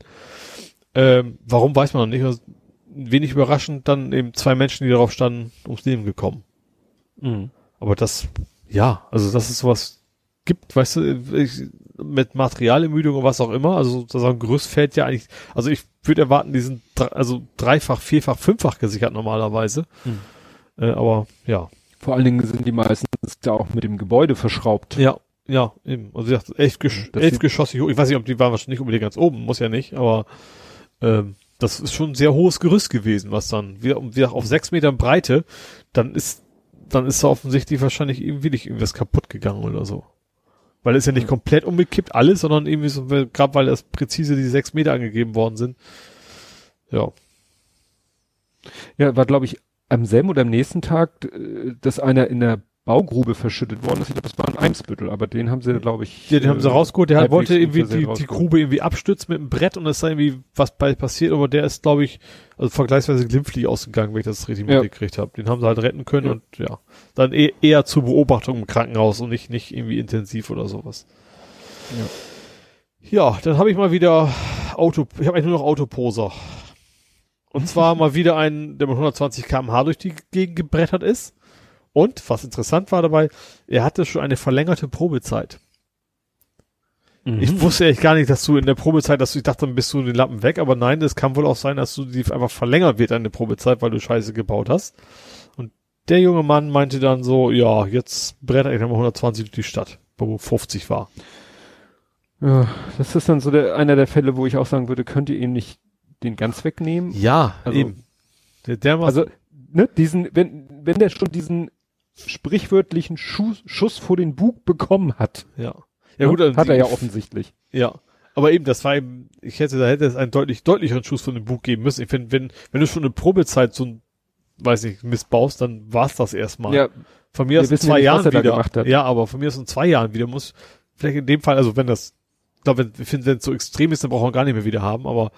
Ähm, warum weiß man noch nicht. Also, wenig überraschend dann eben zwei Menschen, die darauf standen, ums Leben gekommen. Mhm. Aber das, ja, also das ist sowas gibt, weißt du, ich, mit Materialermüdung und was auch immer. Also so ein Gerüst fällt ja eigentlich, also ich würde erwarten, die sind also dreifach, vierfach, fünffach gesichert normalerweise. Hm. Äh, aber ja. Vor allen Dingen sind die meistens ja auch mit dem Gebäude verschraubt. Ja, ja, eben. Also ich dachte, elf, Gesch das elf geschossig hoch. Ich weiß nicht, ob die waren wahrscheinlich nicht unbedingt ganz oben, muss ja nicht, aber ähm, das ist schon ein sehr hohes Gerüst gewesen, was dann wieder, wieder auf sechs Metern Breite, dann ist, dann ist da offensichtlich wahrscheinlich irgendwie nicht irgendwas kaputt gegangen oder so. Weil es ja nicht komplett umgekippt alles, sondern irgendwie so, gerade weil das präzise die sechs Meter angegeben worden sind. Ja. Ja, war glaube ich am selben oder am nächsten Tag, äh, dass einer in der Baugrube verschüttet worden ist. Ich glaube, das war ein Eimsbüttel, aber den haben sie, glaube ich. Ja, den äh, haben sie äh, rausgeholt. Der hat, wollte irgendwie die, die Grube irgendwie abstützen mit einem Brett und es sei irgendwie was bei passiert, aber der ist, glaube ich, also vergleichsweise glimpflich ausgegangen, wenn ich das richtig ja. mitgekriegt habe. Den haben sie halt retten können ja. und ja, dann eh, eher zur Beobachtung im Krankenhaus und nicht, nicht irgendwie intensiv oder sowas. Ja, ja dann habe ich mal wieder Auto, ich habe eigentlich nur noch Autoposer. Und zwar mal wieder einen, der mit 120 km/h durch die Gegend gebrettert ist und, was interessant war dabei, er hatte schon eine verlängerte Probezeit. Mhm. Ich wusste echt gar nicht, dass du in der Probezeit, dass du, ich dachte, dann bist du den Lappen weg, aber nein, es kann wohl auch sein, dass du die einfach verlängert wird, eine Probezeit, weil du Scheiße gebaut hast. Und der junge Mann meinte dann so, ja, jetzt bretter ich nochmal 120 durch die Stadt, wo 50 war. Ja, das ist dann so der, einer der Fälle, wo ich auch sagen würde, könnt ihr ihn nicht den ganz wegnehmen? Ja, also, eben. Der, der also, ne, diesen, wenn, wenn der schon diesen sprichwörtlichen Schuss, Schuss vor den Bug bekommen hat. Ja. Ja gut, also hat er ja offensichtlich. Ja. Aber eben, das war eben, ich hätte, da hätte es einen deutlich deutlicheren Schuss von dem Bug geben müssen. Ich finde, wenn, wenn du schon eine Probezeit so ein, weiß nicht, missbaust, dann war's das erstmal. Ja. Von mir aus in zwei nicht, Jahren wieder. Ja, aber von mir aus in zwei Jahren wieder muss, vielleicht in dem Fall, also wenn das, ich glaube, wenn, wenn, wenn es so extrem ist, dann braucht man gar nicht mehr wieder haben, aber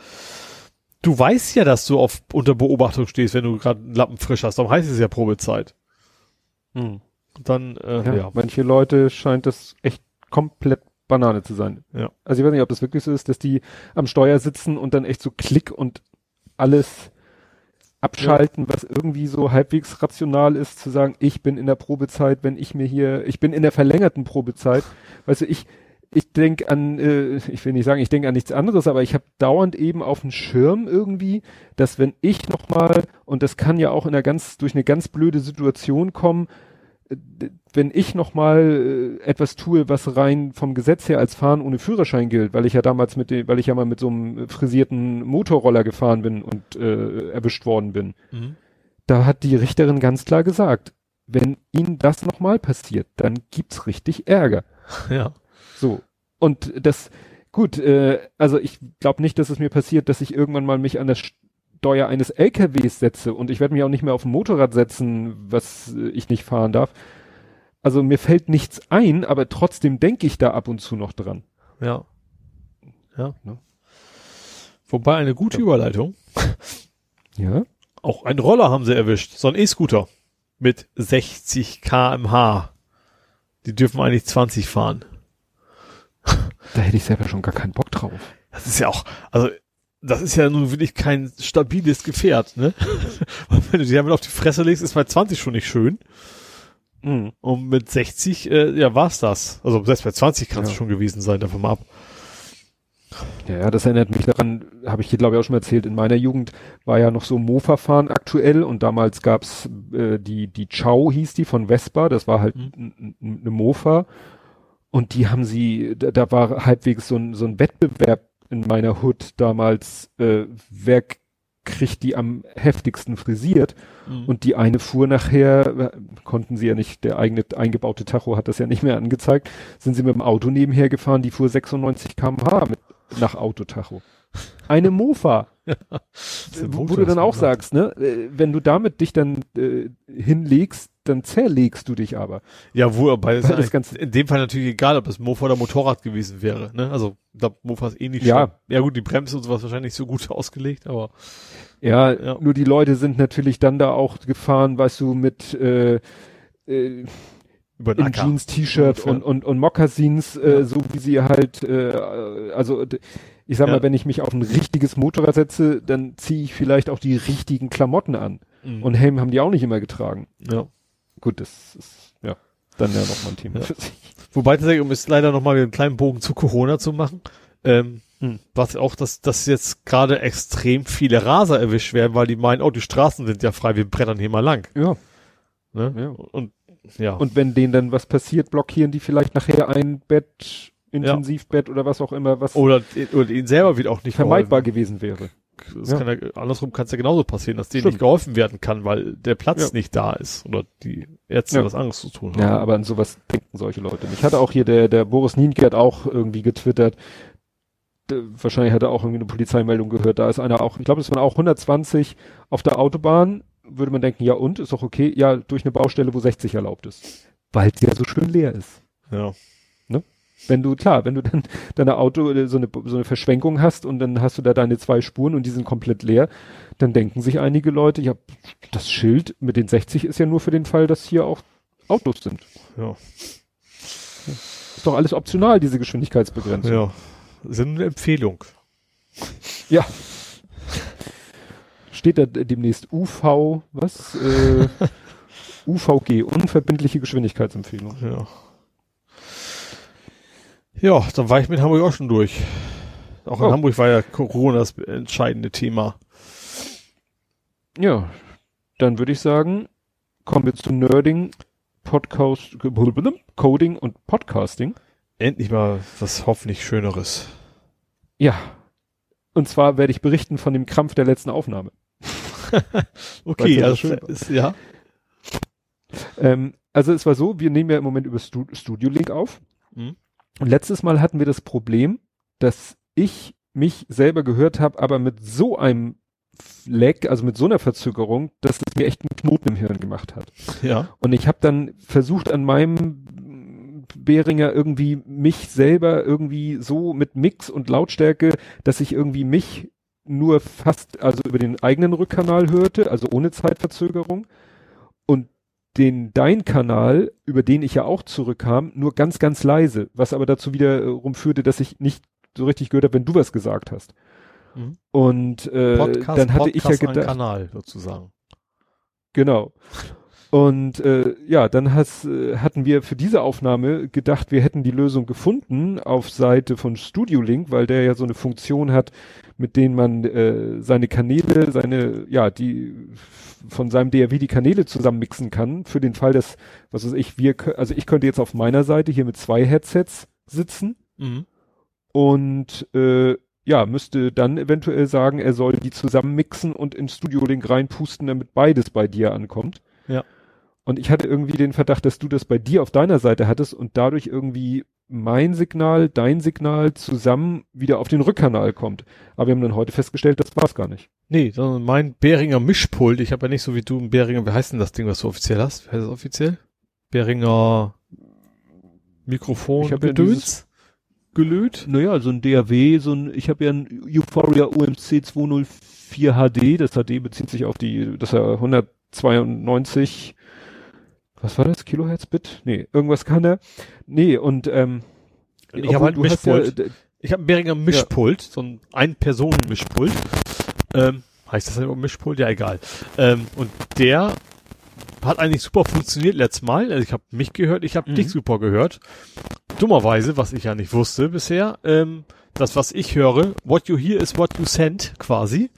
du weißt ja, dass du auf unter Beobachtung stehst, wenn du gerade einen Lappen frisch hast. Darum heißt es ja Probezeit. Hm. Dann, äh, ja, ja. Manche Leute scheint das echt komplett Banane zu sein. Ja. Also ich weiß nicht, ob das wirklich so ist, dass die am Steuer sitzen und dann echt so Klick und alles abschalten, ja. was irgendwie so halbwegs rational ist, zu sagen, ich bin in der Probezeit, wenn ich mir hier, ich bin in der verlängerten Probezeit. Weißt du, ich, ich denke an, äh, ich will nicht sagen, ich denke an nichts anderes, aber ich habe dauernd eben auf dem Schirm irgendwie, dass wenn ich nochmal, und das kann ja auch in einer ganz, durch eine ganz blöde Situation kommen, wenn ich nochmal äh, etwas tue, was rein vom Gesetz her als Fahren ohne Führerschein gilt, weil ich ja damals mit dem, weil ich ja mal mit so einem frisierten Motorroller gefahren bin und äh, erwischt worden bin, mhm. da hat die Richterin ganz klar gesagt, wenn Ihnen das nochmal passiert, dann gibt's richtig Ärger. Ja. So. Und das, gut, äh, also ich glaube nicht, dass es mir passiert, dass ich irgendwann mal mich an das Steuer eines LKWs setze und ich werde mich auch nicht mehr auf ein Motorrad setzen, was äh, ich nicht fahren darf. Also mir fällt nichts ein, aber trotzdem denke ich da ab und zu noch dran. Ja. Ja. Ne? Wobei eine gute ja. Überleitung. Ja. Auch einen Roller haben sie erwischt. So ein E-Scooter. Mit 60 kmh. Die dürfen eigentlich 20 fahren. Da hätte ich selber schon gar keinen Bock drauf. Das ist ja auch, also das ist ja nun wirklich kein stabiles Gefährt, ne? wenn du die damit auf die Fresse legst, ist bei 20 schon nicht schön. Mhm. Und mit 60, äh, ja, war's das. Also selbst bei 20 kann es ja. schon gewesen sein, davon mal ab. Ja, ja, das erinnert mich daran, habe ich hier glaube ich auch schon erzählt, in meiner Jugend war ja noch so Mofa-Fahren aktuell und damals gab's äh, die, die Chow hieß die von Vespa, das war halt mhm. eine Mofa und die haben sie, da, da war halbwegs so ein, so ein Wettbewerb in meiner Hood damals, äh, wer kriegt die am heftigsten frisiert. Mhm. Und die eine fuhr nachher, äh, konnten sie ja nicht, der eigene eingebaute Tacho hat das ja nicht mehr angezeigt, sind sie mit dem Auto nebenher gefahren, die fuhr 96 kmh mit, nach Autotacho. Eine Mofa. Ja, wo, wo du dann auch sagst, ne, äh, wenn du damit dich dann äh, hinlegst, dann zerlegst du dich aber. Ja, wo, aber Weil das ganz- in dem Fall natürlich egal, ob es Mofa oder Motorrad gewesen wäre, ne? Also, glaube, Mofa ist eh nicht Ja. Ja gut, die Bremse und sowas wahrscheinlich so gut ausgelegt, aber Ja, Ja. nur die Leute sind natürlich dann da auch gefahren, weißt du, mit äh, äh, in. Jeans, T-Shirt und, und, und Mokassins, äh, Ja. so wie sie halt, äh, also ich sag Ja. mal, wenn ich mich auf ein richtiges Motorrad setze, dann ziehe ich vielleicht auch die richtigen Klamotten an. Mhm. Und Helm haben die auch nicht immer getragen. ja. Gut, das ist ja dann ja nochmal ein Thema Ja. für sich. Wobei tatsächlich, um jetzt leider nochmal einen kleinen Bogen zu Corona zu machen, ähm, Hm. was auch, dass, dass jetzt gerade extrem viele Raser erwischt werden, weil die meinen, oh, die Straßen sind ja frei, wir brettern hier mal lang. Ja. Ne? Ja. Und ja. Und wenn denen dann was passiert, blockieren die vielleicht nachher ein Bett, Intensivbett oder was auch immer, was oder, oder ihnen selber wird auch nicht vermeidbar gewesen wäre. Das Ja. kann ja, andersrum kann es ja genauso passieren, dass denen Stimmt. nicht geholfen werden kann, weil der Platz Ja. nicht da ist oder die Ärzte Ja. was anderes zu tun haben. Ja, aber an sowas denken solche Leute nicht. Hatte auch hier der, der Boris Nienke hat auch irgendwie getwittert, wahrscheinlich hat er auch irgendwie eine Polizeimeldung gehört, da ist einer auch, ich glaube, es waren auch 120 auf der Autobahn, würde man denken, ja und, ist doch okay, ja, durch eine Baustelle, wo 60 erlaubt ist. Weil es ja so schön leer ist. ja. Wenn du, klar, wenn du dann deine Auto äh, so eine, so eine Verschwenkung hast und dann hast du da deine zwei Spuren und die sind komplett leer, dann denken sich einige Leute, ja, das Schild mit den 60 ist ja nur für den Fall, dass hier auch Autos sind. Ja. Ist doch alles optional, diese Geschwindigkeitsbegrenzung. Ja. Nur eine Empfehlung. Ja. Steht da demnächst UV, was? Äh, UVG, unverbindliche Geschwindigkeitsempfehlung. Ja. Ja, dann war ich mit Hamburg auch schon durch. Auch in Oh. Hamburg war ja Corona das entscheidende Thema. Ja, dann würde ich sagen, kommen wir zu Nerding, Podcast, Coding und Podcasting. Endlich mal was hoffentlich Schöneres. Ja. Und zwar werde ich berichten von dem Krampf der letzten Aufnahme. Okay, ja so also schön ist, ja. Ähm, also es war so, wir nehmen ja im Moment über Stu Studio Link auf. Mhm. Und letztes Mal hatten wir das Problem, dass ich mich selber gehört habe, aber mit so einem Lag, also mit so einer Verzögerung, dass es mir echt einen Knoten im Hirn gemacht hat. Ja. Und ich habe dann versucht an meinem Behringer irgendwie mich selber irgendwie so mit Mix und Lautstärke, dass ich irgendwie mich nur fast, also über den eigenen Rückkanal hörte, also ohne Zeitverzögerung. Und den dein Kanal, über den ich ja auch zurückkam, nur ganz, ganz leise, was aber dazu wiederum führte, dass ich nicht so richtig gehört habe, wenn du was gesagt hast. Mhm. Und äh, Podcast, dann hatte ich ja Podcast gedacht, Kanal sozusagen. Genau. Und äh, ja, dann has, äh, hatten wir für diese Aufnahme gedacht, wir hätten die Lösung gefunden auf Seite von Studio Link, weil der ja so eine Funktion hat, mit denen man äh, seine Kanäle, seine, ja, die von seinem DRW die Kanäle zusammenmixen kann, für den Fall, dass, was weiß ich, wir, also ich könnte jetzt auf meiner Seite hier mit zwei Headsets sitzen Mhm. und äh, ja, müsste dann eventuell sagen, er soll die zusammenmixen und in Studio Link reinpusten, damit beides bei dir ankommt. Ja. Und ich hatte irgendwie den Verdacht, dass du das bei dir auf deiner Seite hattest und dadurch irgendwie mein Signal, dein Signal zusammen wieder auf den Rückkanal kommt. Aber wir haben dann heute festgestellt, das war's gar nicht. Nee, sondern mein Behringer Mischpult, ich habe ja nicht so wie du ein Behringer, wie heißt denn das Ding, was du offiziell hast? Wie heißt das offiziell? Behringer Mikrofon Ich Gedöns gelöt. Naja, so ein DAW, so ein, ich habe ja ein Euphoria UMC 204 HD, das HD bezieht sich auf die, das ist ja 192, was war das, Kilohertz-Bit? Nee, irgendwas kann er. Nee, und ähm, Ich habe halt ja, Mischpult. d- Ich habe ein Behringer Mischpult, so ein Ein-Personen-Mischpult. Ähm, heißt das überhaupt Mischpult? Ja, egal. Ähm, und der hat eigentlich super funktioniert letztes Mal. Also ich habe mich gehört, ich habe Mhm. dich super gehört. Dummerweise, was ich ja nicht wusste bisher, ähm, das, was ich höre, what you hear is what you send, quasi.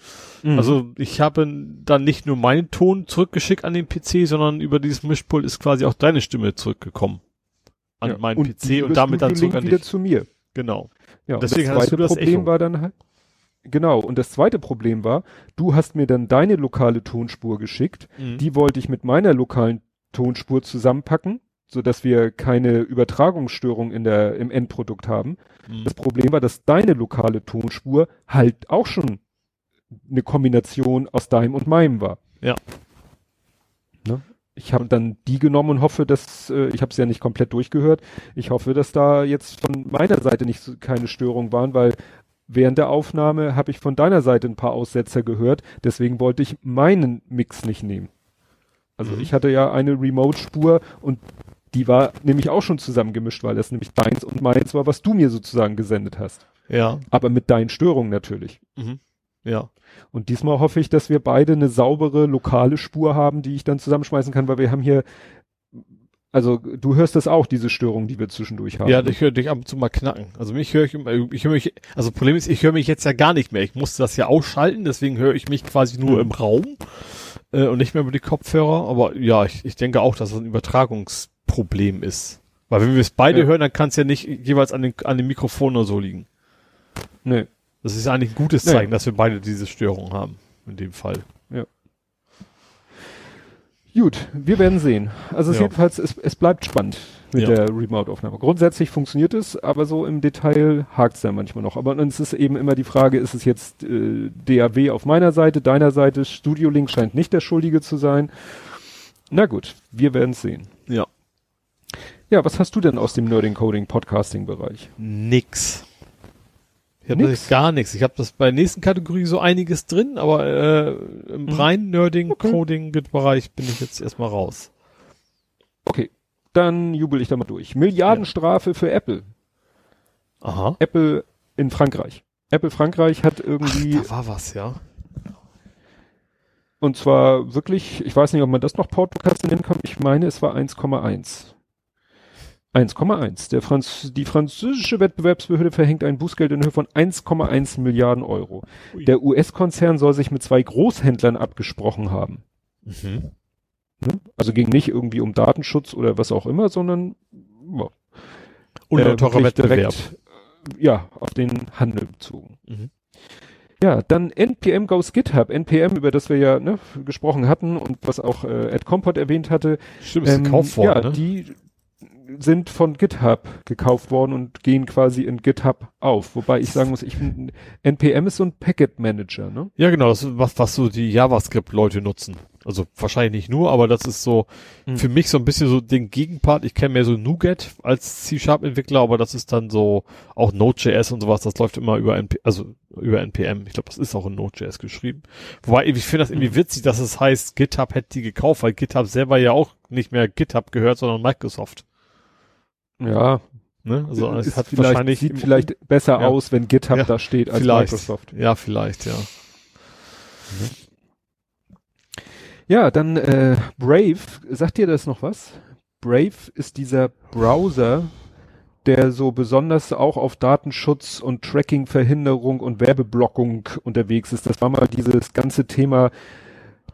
Mhm. Also ich habe dann nicht nur meinen Ton zurückgeschickt an den PC, sondern über dieses Mischpult ist quasi auch deine Stimme zurückgekommen an ja, meinen und PC und damit dann zurück an wieder dich. zu mir. Genau. Ja, und Deswegen das hast zweite du das Problem Echo. war dann halt, genau, und das zweite Problem war, du hast mir dann deine lokale Tonspur geschickt, Mhm. die wollte ich mit meiner lokalen Tonspur zusammenpacken, so dass wir keine Übertragungsstörung in der, im Endprodukt haben. Mhm. Das Problem war, dass deine lokale Tonspur halt auch schon eine Kombination aus deinem und meinem war. Ja. Ne? ich habe dann die genommen und hoffe, dass äh, ich habe es ja nicht komplett durchgehört. Ich hoffe, dass da jetzt von meiner Seite nicht keine Störungen waren, weil während der Aufnahme habe ich von deiner Seite ein paar Aussetzer gehört. Deswegen wollte ich meinen Mix nicht nehmen. Also mhm. ich hatte ja eine Remote-Spur und die war nämlich auch schon zusammengemischt, weil das nämlich deins und meins war, was du mir sozusagen gesendet hast. Ja. Aber mit deinen Störungen natürlich. Mhm. Ja. Und diesmal hoffe ich, dass wir beide eine saubere lokale Spur haben, die ich dann zusammenschmeißen kann, weil wir haben hier, also du hörst das auch, diese Störung, die wir zwischendurch haben. Ja, ich höre dich ab und zu mal knacken. Also mich höre ich immer, ich höre mich, also Problem ist, ich höre mich jetzt ja gar nicht mehr. Ich musste das ja ausschalten, deswegen höre ich mich quasi nur mhm. im Raum äh, und nicht mehr über die Kopfhörer. Aber ja, ich, ich denke auch, dass es ein Übertragungsproblem ist. Weil wenn wir es beide ja. hören, dann kann es ja nicht jeweils an den, an dem Mikrofon oder so liegen. Nee. Das ist eigentlich ein gutes Zeichen, nee. dass wir beide diese Störung haben. In dem Fall. Ja. Gut, wir werden sehen. Also es ja. jedenfalls, es, es bleibt spannend mit ja. der Remote-Aufnahme. Grundsätzlich funktioniert es, aber so im Detail hakt es ja manchmal noch. Aber dann ist es eben immer die Frage, ist es jetzt äh, DAW auf meiner Seite, deiner Seite, Studio Link scheint nicht der Schuldige zu sein. Na gut, wir werden es sehen. Ja. Was hast du denn aus dem Nerding Coding Podcasting Bereich? Nix. Ich habe gar nichts. Ich habe das bei der nächsten Kategorie so einiges drin, aber äh, im mhm. rein Nerding. Coding Bereich bin ich jetzt erstmal raus. Okay, dann jubel ich da mal durch. Milliardenstrafe ja. für Apple. Aha. Apple in Frankreich. Apple Frankreich hat irgendwie. Ach, da war was, ja. Und zwar wirklich, ich weiß nicht, ob man das noch Podcast nennen kann. Ich meine, es war 1,1. 1,1. Der Franz die französische Wettbewerbsbehörde verhängt ein Bußgeld in Höhe von 1,1 Milliarden Euro. Ui. Der US-Konzern soll sich mit zwei Großhändlern abgesprochen haben. Mhm. Ne? Also ging nicht irgendwie um Datenschutz oder was auch immer, sondern ja, Unlauterer äh, Wettbewerb. Direkt, ja, auf den Handel bezogen. Mhm. Ja, dann NPM goes GitHub. NPM, über das wir ja ne, gesprochen hatten und was auch äh, Ed Compot erwähnt hatte. Stimmt, ist ähm, gekauft worden, ja, ne? die sind von GitHub gekauft worden und gehen quasi in GitHub auf. Wobei ich sagen muss, ich bin, NPM ist so ein Packet Manager, ne? Ja, genau, das ist was, was so die JavaScript-Leute nutzen. Also wahrscheinlich nicht nur, aber das ist so mhm. für mich so ein bisschen so den Gegenpart. Ich kenne mehr so NuGet als C-Sharp-Entwickler, aber das ist dann so auch Node.js und sowas, das läuft immer über NP also über NPM. Ich glaube, das ist auch in Node.js geschrieben. Wobei, ich finde das irgendwie mhm. witzig, dass es heißt, GitHub hätte die gekauft, weil GitHub selber ja auch nicht mehr GitHub gehört, sondern Microsoft. Ja. Ne? Also es hat wahrscheinlich sieht vielleicht besser ja. aus, wenn GitHub ja, da steht als vielleicht. Microsoft. Ja, vielleicht, ja. Ja, dann äh, Brave, sagt dir das noch was? Brave ist dieser Browser, der so besonders auch auf Datenschutz und Tracking-Verhinderung und Werbeblockung unterwegs ist. Das war mal dieses ganze Thema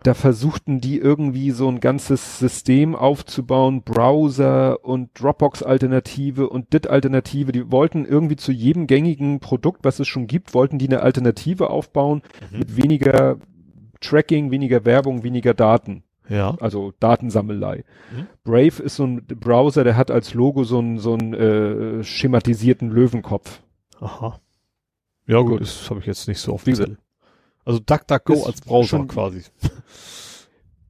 da versuchten die irgendwie so ein ganzes System aufzubauen, Browser und Dropbox-Alternative und DIT-Alternative. Die wollten irgendwie zu jedem gängigen Produkt, was es schon gibt, wollten die eine Alternative aufbauen mhm. mit weniger Tracking, weniger Werbung, weniger Daten. Ja. Also Datensammelei. Mhm. Brave ist so ein Browser, der hat als Logo so einen so einen äh, schematisierten Löwenkopf. Aha. Ja gut, gut. das habe ich jetzt nicht so oft gesehen. Also DuckDuckGo als Browser schon, quasi.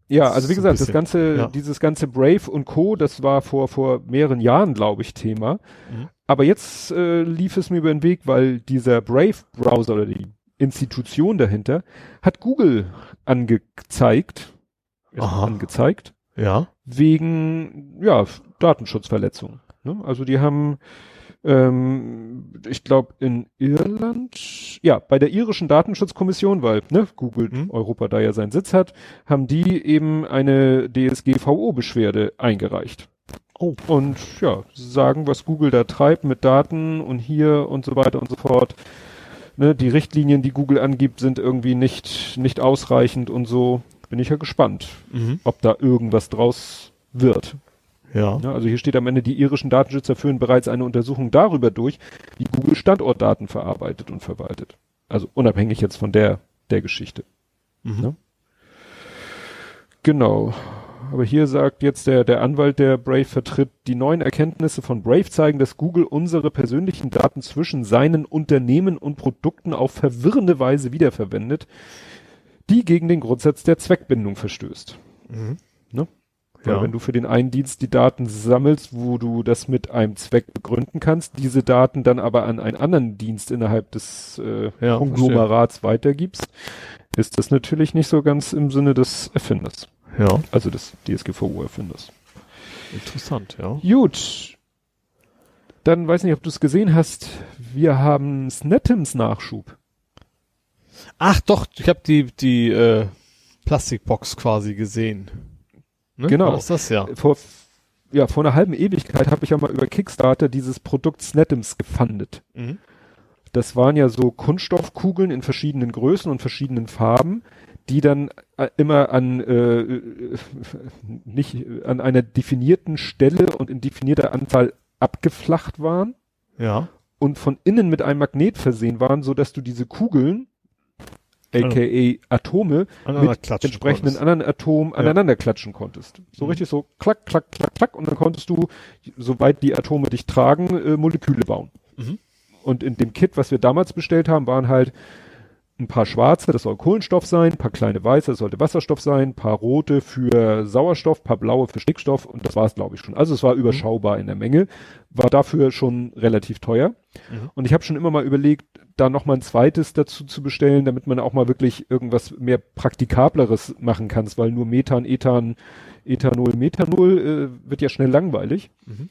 Ja, also wie gesagt, das ganze, ja. dieses ganze Brave und Co., das war vor, vor mehreren Jahren, glaube ich, Thema. Mhm. Aber jetzt äh, lief es mir über den Weg, weil dieser Brave-Browser oder die Institution dahinter hat Google angezeigt, Aha. angezeigt, ja, wegen ja Datenschutzverletzungen. Ne? Also die haben ähm, ich glaube in Irland, ja, bei der irischen Datenschutzkommission, weil ne, Google mhm. Europa da ja seinen Sitz hat, haben die eben eine DSGVO-Beschwerde eingereicht. Oh. Und ja, sagen, was Google da treibt mit Daten und hier und so weiter und so fort. Ne, die Richtlinien, die Google angibt, sind irgendwie nicht, nicht ausreichend und so. Bin ich ja gespannt, mhm. ob da irgendwas draus wird. Ja. ja. Also hier steht am Ende, die irischen Datenschützer führen bereits eine Untersuchung darüber durch, wie Google Standortdaten verarbeitet und verwaltet. Also unabhängig jetzt von der, der Geschichte. Mhm. Ja? Genau. Aber hier sagt jetzt der, der Anwalt, der Brave vertritt, die neuen Erkenntnisse von Brave zeigen, dass Google unsere persönlichen Daten zwischen seinen Unternehmen und Produkten auf verwirrende Weise wiederverwendet, die gegen den Grundsatz der Zweckbindung verstößt. Mhm. Ne? Weil Ja. wenn du für den einen Dienst die Daten sammelst, wo du das mit einem Zweck begründen kannst, diese Daten dann aber an einen anderen Dienst innerhalb des äh, Ja, Konglomerats weitergibst, ist das natürlich nicht so ganz im Sinne des Erfinders. Ja. Also des DSGVO-Erfinders. Interessant, ja. Gut. Dann weiß nicht, ob du es gesehen hast. Wir haben Snetims Nachschub. Ach doch, ich habe die, die äh, Plastikbox quasi gesehen. Ne? Genau. War das das ja? Vor, ja, vor einer halben Ewigkeit habe ich ja mal über Kickstarter dieses Produkt Snetims gefundet. Mhm. Das waren ja so Kunststoffkugeln in verschiedenen Größen und verschiedenen Farben, die dann äh, immer an äh, äh, nicht an einer definierten Stelle und in definierter Anzahl abgeflacht waren Ja. und von innen mit einem Magnet versehen waren, so dass du diese Kugeln, aka Atome, mit entsprechenden konntest. anderen Atomen Ja. aneinander klatschen konntest. So Mhm. richtig so klack, klack, klack, klack und dann konntest du, soweit die Atome dich tragen, äh, Moleküle bauen. Mhm. Und in dem Kit, was wir damals bestellt haben, waren halt ein paar schwarze, das soll Kohlenstoff sein, ein paar kleine weiße, das sollte Wasserstoff sein, ein paar rote für Sauerstoff, ein paar blaue für Stickstoff und das war es, glaube ich, schon. Also es war überschaubar in der Menge, war dafür schon relativ teuer. Mhm. Und ich habe schon immer mal überlegt, da noch mal ein zweites dazu zu bestellen, damit man auch mal wirklich irgendwas mehr Praktikableres machen kann, weil nur Methan, Ethan, Ethanol, Methanol äh, wird ja schnell langweilig. Mhm.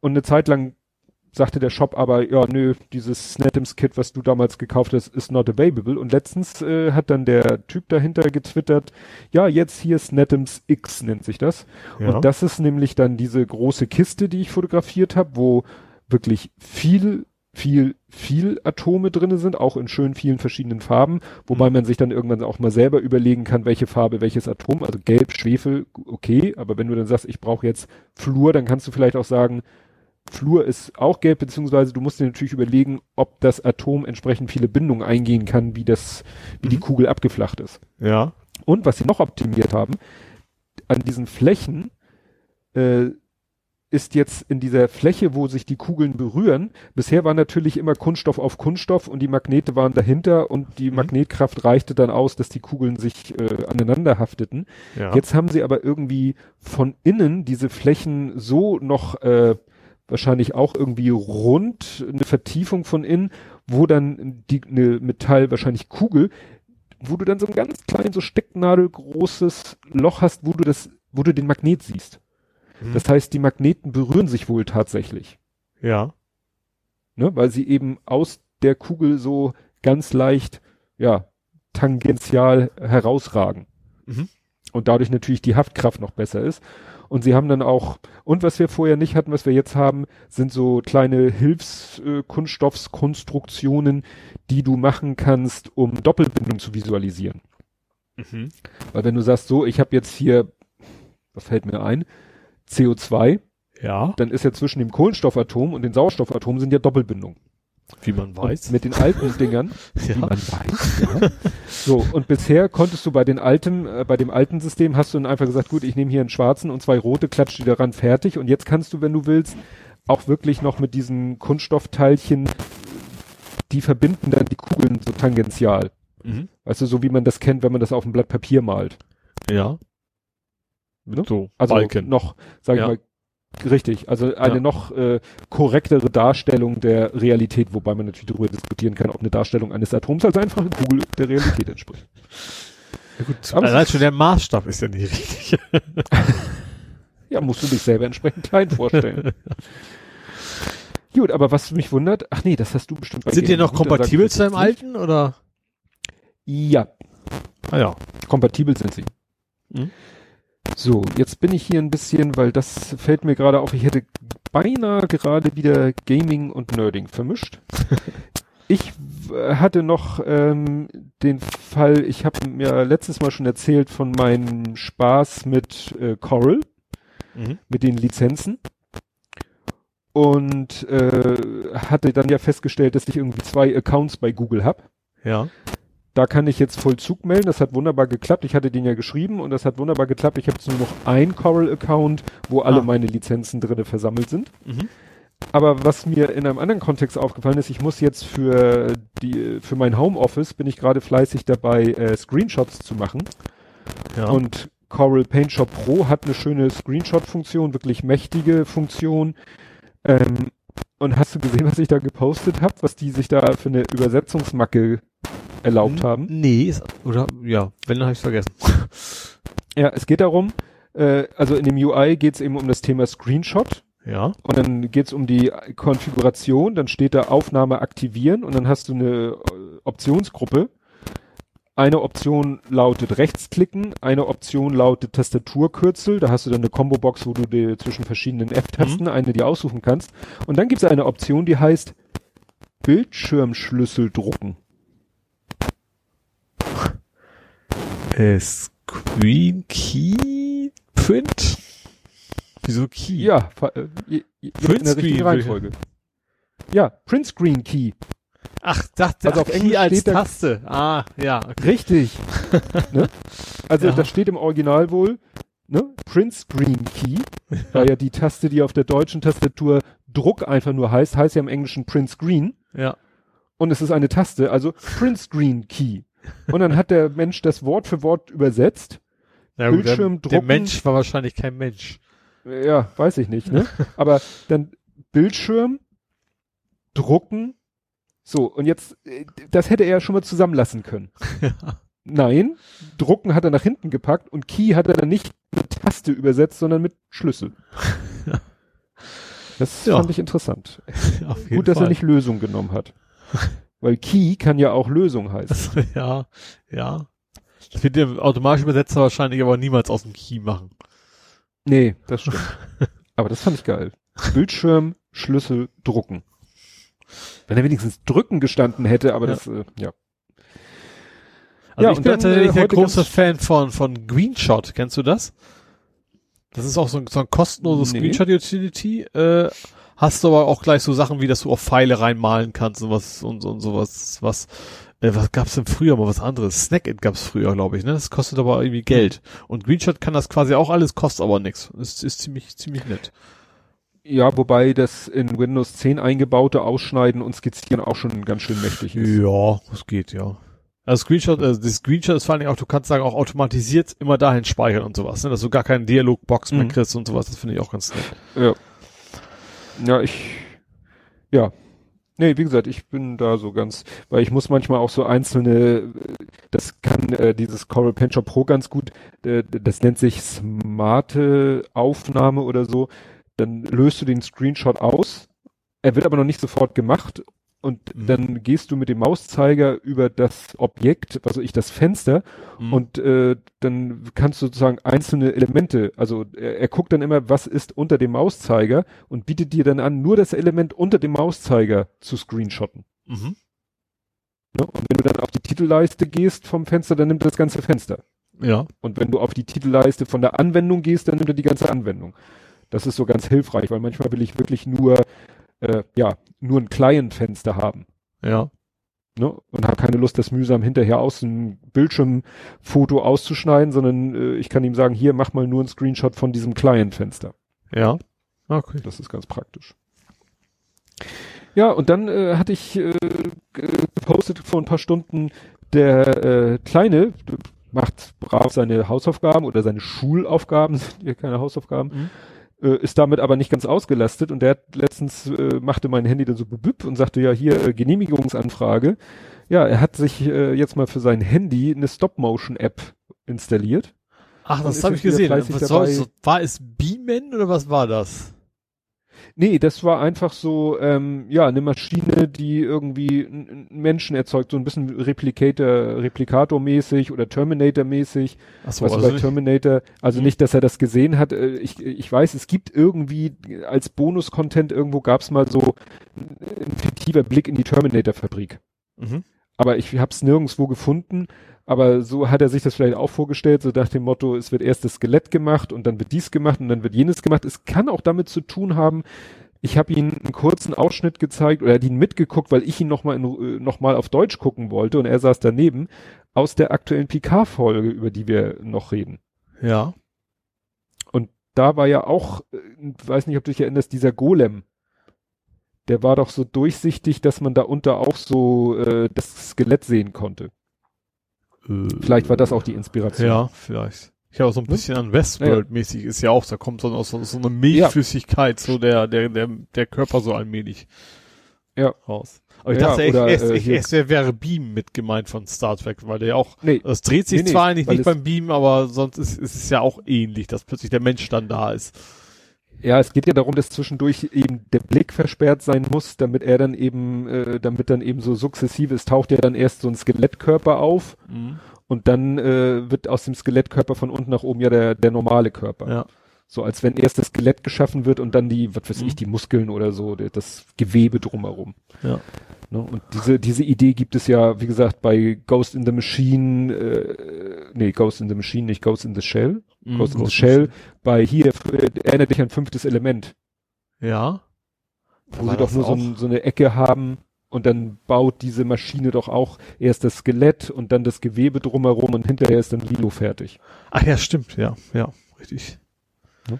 Und eine Zeit lang sagte der Shop aber, ja, nö, dieses Snetims-Kit, was du damals gekauft hast, ist not available. Und letztens äh, hat dann der Typ dahinter getwittert, ja, jetzt hier Snetims X nennt sich das. Ja. Und das ist nämlich dann diese große Kiste, die ich fotografiert habe, wo wirklich viel, viel, viel Atome drinne sind, auch in schön vielen verschiedenen Farben, wobei Mhm. man sich dann irgendwann auch mal selber überlegen kann, welche Farbe, welches Atom, also Gelb, Schwefel, okay, aber wenn du dann sagst, ich brauche jetzt Fluor, dann kannst du vielleicht auch sagen, Fluor ist auch gelb, beziehungsweise du musst dir natürlich überlegen, ob das Atom entsprechend viele Bindungen eingehen kann, wie das, wie die Mhm. Kugel abgeflacht ist. Ja. Und was sie noch optimiert haben, an diesen Flächen äh, ist jetzt in dieser Fläche, wo sich die Kugeln berühren, bisher war natürlich immer Kunststoff auf Kunststoff und die Magnete waren dahinter und die Mhm. Magnetkraft reichte dann aus, dass die Kugeln sich äh, aneinander hafteten. Ja. Jetzt haben sie aber irgendwie von innen diese Flächen so noch äh, wahrscheinlich auch irgendwie rund, eine Vertiefung von innen, wo dann die eine Metall, wahrscheinlich Kugel, wo du dann so ein ganz klein, so stecknadelgroßes Loch hast, wo du das, wo du den Magnet siehst. Mhm. Das heißt, die Magneten berühren sich wohl tatsächlich, ja. ne, weil sie eben aus der Kugel so ganz leicht, ja, tangential herausragen. Mhm. Und dadurch natürlich die Haftkraft noch besser ist. Und sie haben dann auch, und was wir vorher nicht hatten, was wir jetzt haben, sind so kleine Hilfskunststoffskonstruktionen, die du machen kannst, um Doppelbindung zu visualisieren. Mhm. Weil wenn du sagst, so, ich habe jetzt hier, was fällt mir ein, CO2, Ja. dann ist ja zwischen dem Kohlenstoffatom und den Sauerstoffatom sind ja Doppelbindungen. Wie man weiß. Und mit den alten Dingern, ja. wie man weiß, ja. So, und bisher konntest du bei den alten, äh, bei dem alten System hast du dann einfach gesagt, gut, ich nehme hier einen schwarzen und zwei rote, klatsch die daran, fertig. Und jetzt kannst du, wenn du willst, auch wirklich noch mit diesen Kunststoffteilchen, die verbinden dann die Kugeln so tangential. Mhm. Weißt du, so wie man das kennt, wenn man das auf ein Blatt Papier malt. Ja. Ne? So, Also Balken. noch, sag Ja. ich mal, richtig. Also eine Ja. noch äh, korrektere Darstellung der Realität, wobei man natürlich darüber diskutieren kann, ob eine Darstellung eines Atoms als einfache Kugel der Realität entspricht. Ja, gut. Allein schon der Maßstab ist ja nicht richtig. Ja, musst du dich selber entsprechend klein vorstellen. Gut, aber was mich wundert, ach nee, das hast du bestimmt bei Sind die noch kompatibel zu deinem alten oder? Ja, Ah ja. kompatibel sind sie. Mhm. So, jetzt bin ich hier ein bisschen, weil das fällt mir gerade auf, ich hätte beinahe gerade wieder Gaming und Nerding vermischt. ich w- hatte noch ähm, den Fall, ich habe mir letztes Mal schon erzählt von meinem Spaß mit äh, Coral, Mhm. mit den Lizenzen. Und äh, hatte dann ja festgestellt, dass ich irgendwie zwei Accounts bei Google habe. Ja. Da kann ich jetzt Vollzug melden. Das hat wunderbar geklappt. Ich hatte den ja geschrieben und das hat wunderbar geklappt. Ich habe jetzt nur noch ein Coral-Account, wo alle Ah. meine Lizenzen drinne versammelt sind. Mhm. Aber was mir in einem anderen Kontext aufgefallen ist, ich muss jetzt für die für mein Homeoffice bin ich gerade fleißig dabei, äh, Screenshots zu machen. Ja. Und Coral Paint Shop Pro hat eine schöne Screenshot-Funktion, wirklich mächtige Funktion. Ähm, und hast du gesehen, was ich da gepostet habe, was die sich da für eine Übersetzungsmacke erlaubt haben? Nee, ist, oder ja, wenn, dann habe ich vergessen. ja, es geht darum, äh, also in dem UI geht es eben um das Thema Screenshot. Ja. Und dann geht es um die Konfiguration, dann steht da Aufnahme aktivieren und dann hast du eine äh, Optionsgruppe. Eine Option lautet Rechtsklicken, eine Option lautet Tastaturkürzel, da hast du dann eine Combo-Box, wo du dir zwischen verschiedenen F-Tasten mhm. eine die aussuchen kannst. Und dann gibt es eine Option, die heißt Bildschirmschlüssel drucken. Äh, Screen Key Print? Wieso Key? Ja, äh, Print in der Reihenfolge. Ja, Print Screen Key. Ach, dachte also auf Key Englisch als Taste. Ah, ja. Okay. Richtig. ne? Also ja. das steht im Original wohl, ne? Print Screen Key, weil ja die Taste, die auf der deutschen Tastatur Druck einfach nur heißt, heißt ja im Englischen Print Screen. Ja. Und es ist eine Taste, also Print Screen Key. Und dann hat der Mensch das Wort für Wort übersetzt. Ja, Bildschirm der, drucken. Der Mensch war wahrscheinlich kein Mensch. Ja, weiß ich nicht, ne? Aber dann Bildschirm, drucken, so, und jetzt, äh, das hätte er ja schon mal zusammenlassen können. Ja. Nein, drucken hat er nach hinten gepackt und Key hat er dann nicht mit Taste übersetzt, sondern mit Schlüssel. Ja. Das ja. fand ich interessant. Gut, dass Fall. er nicht Lösung genommen hat. Weil Key kann ja auch Lösung heißen. ja, ja. Das wird der automatische Übersetzer wahrscheinlich aber niemals aus dem Key machen. Nee, das stimmt. aber das fand ich geil. Bildschirm, Schlüssel, drucken. Wenn er wenigstens drücken gestanden hätte, aber ja. das, äh, ja. Also ja, ich bin tatsächlich äh, ein großer Fan von, von Greenshot. Kennst du das? Das ist auch so ein, so ein kostenloses nee. Screenshot-Utility. Äh, Hast du aber auch gleich so Sachen wie, dass du auch Pfeile reinmalen kannst und was und, und sowas, was, äh, was gab's denn früher mal was anderes? Snackit gab's früher, glaube ich, ne? Das kostet aber irgendwie Geld. Und Greenshot kann das quasi auch alles, kostet aber nichts. Ist, ist ziemlich, ziemlich nett. Ja, wobei das in Windows 10 eingebaute Ausschneiden und Skizzieren auch schon ganz schön mächtig ist. Ja, das geht, ja. Also Screenshot, also das Screenshot ist vor allen Dingen auch, du kannst sagen, auch automatisiert immer dahin speichern und sowas, ne? dass du gar keinen Dialogbox mehr mhm. kriegst und sowas, das finde ich auch ganz nett. Ja. Ja, ich, ja. Nee, wie gesagt, ich bin da so ganz, weil ich muss manchmal auch so einzelne, das kann äh, dieses Coral Pencher Pro ganz gut, äh, das nennt sich smarte Aufnahme oder so. Dann löst du den Screenshot aus. Er wird aber noch nicht sofort gemacht und mhm. dann gehst du mit dem Mauszeiger über das Objekt, also ich das Fenster mhm. und äh, dann kannst du sozusagen einzelne Elemente, also er, er, guckt dann immer, was ist unter dem Mauszeiger und bietet dir dann an, nur das Element unter dem Mauszeiger zu screenshotten. Mhm. Ja, und wenn du dann auf die Titelleiste gehst vom Fenster, dann nimmt er das ganze Fenster. Ja. Und wenn du auf die Titelleiste von der Anwendung gehst, dann nimmt er die ganze Anwendung. Das ist so ganz hilfreich, weil manchmal will ich wirklich nur äh, ja, nur ein Client-Fenster haben. Ja. Ne? Und habe keine Lust, das mühsam hinterher aus dem Bildschirmfoto auszuschneiden, sondern äh, ich kann ihm sagen, hier, mach mal nur ein Screenshot von diesem Client-Fenster. Ja. Okay. Das ist ganz praktisch. Ja, und dann äh, hatte ich äh, gepostet vor ein paar Stunden, der äh, Kleine macht brav seine Hausaufgaben oder seine Schulaufgaben, sind hier keine Hausaufgaben, mhm äh, ist damit aber nicht ganz ausgelastet und der hat letztens äh, machte mein Handy dann so bebüpp und sagte ja hier äh, Genehmigungsanfrage. Ja, er hat sich äh, jetzt mal für sein Handy eine Stop-Motion-App installiert. Ach, das habe ich gesehen. Was soll, war es Beamen oder was war das? Nee, das war einfach so, ähm, ja, eine Maschine, die irgendwie einen Menschen erzeugt, so ein bisschen Replicator, Replikator-mäßig oder Terminator-mäßig. So, was also bei Terminator, also mhm. nicht, dass er das gesehen hat. Äh, ich, ich weiß, es gibt irgendwie als Bonus-Content irgendwo gab's mal so ein fiktiver Blick in die Terminator-Fabrik. Mhm. Aber ich habe es nirgendwo gefunden. Aber so hat er sich das vielleicht auch vorgestellt, so nach dem Motto, es wird erst das Skelett gemacht und dann wird dies gemacht und dann wird jenes gemacht. Es kann auch damit zu tun haben, ich habe ihm einen kurzen Ausschnitt gezeigt oder er hat ihn mitgeguckt, weil ich ihn nochmal noch mal auf Deutsch gucken wollte und er saß daneben aus der aktuellen Picard-Folge, über die wir noch reden. Ja. Und da war ja auch, äh, weiß nicht, ob du dich erinnerst, dieser Golem. Der war doch so durchsichtig, dass man da unter auch so äh, das Skelett sehen konnte. Äh, vielleicht war das auch die Inspiration. Ja, vielleicht. Ich habe so ein bisschen an Westworld-mäßig ist ja auch, da kommt so, so, so eine Milchflüssigkeit, so der, der, der, der Körper so allmählich ja. raus. Aber ich ja, dachte, oder, echt, echt, äh, es wäre Beam mit gemeint von Star Trek, weil der ja auch, nee, das dreht sich nee, zwar nee, eigentlich nicht beim Beam, aber sonst ist, ist es ja auch ähnlich, dass plötzlich der Mensch dann da ist. Ja, es geht ja darum, dass zwischendurch eben der Blick versperrt sein muss, damit er dann eben, äh, damit dann eben so sukzessive, es taucht ja dann erst so ein Skelettkörper auf mhm. und dann äh, wird aus dem Skelettkörper von unten nach oben ja der, der normale Körper. Ja. So als wenn erst das Skelett geschaffen wird und dann die, was weiß mhm. ich, die Muskeln oder so, das Gewebe drumherum. Ja. Ne? Und diese, diese Idee gibt es ja, wie gesagt, bei Ghost in the Machine, äh, nee, Ghost in the Machine, nicht Ghost in the Shell. Mm, Ghost, in the Shell. Bei hier, erinnert dich an fünftes Element. Ja. Wo sie doch nur so, ein, so, eine Ecke haben und dann baut diese Maschine doch auch erst das Skelett und dann das Gewebe drumherum und hinterher ist dann Lilo fertig. Ach ja, stimmt, ja, ja, richtig. Ja.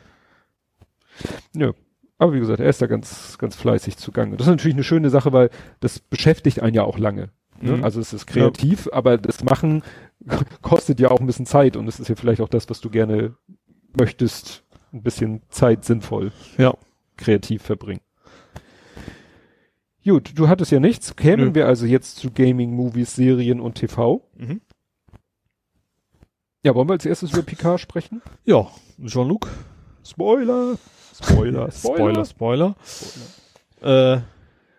ja. Aber wie gesagt, er ist da ganz, ganz fleißig zugange. Das ist natürlich eine schöne Sache, weil das beschäftigt einen ja auch lange. Ne? Mhm. Also es ist kreativ, ja. aber das Machen kostet ja auch ein bisschen Zeit und es ist ja vielleicht auch das, was du gerne möchtest, ein bisschen Zeit sinnvoll ja. kreativ verbringen. Gut, du hattest ja nichts. Kämen Nö. wir also jetzt zu Gaming, Movies, Serien und TV? Mhm. Ja, wollen wir als erstes über Picard sprechen? Ja, Jean-Luc. Spoiler. Spoiler, Spoiler, Spoiler. Spoiler. Äh,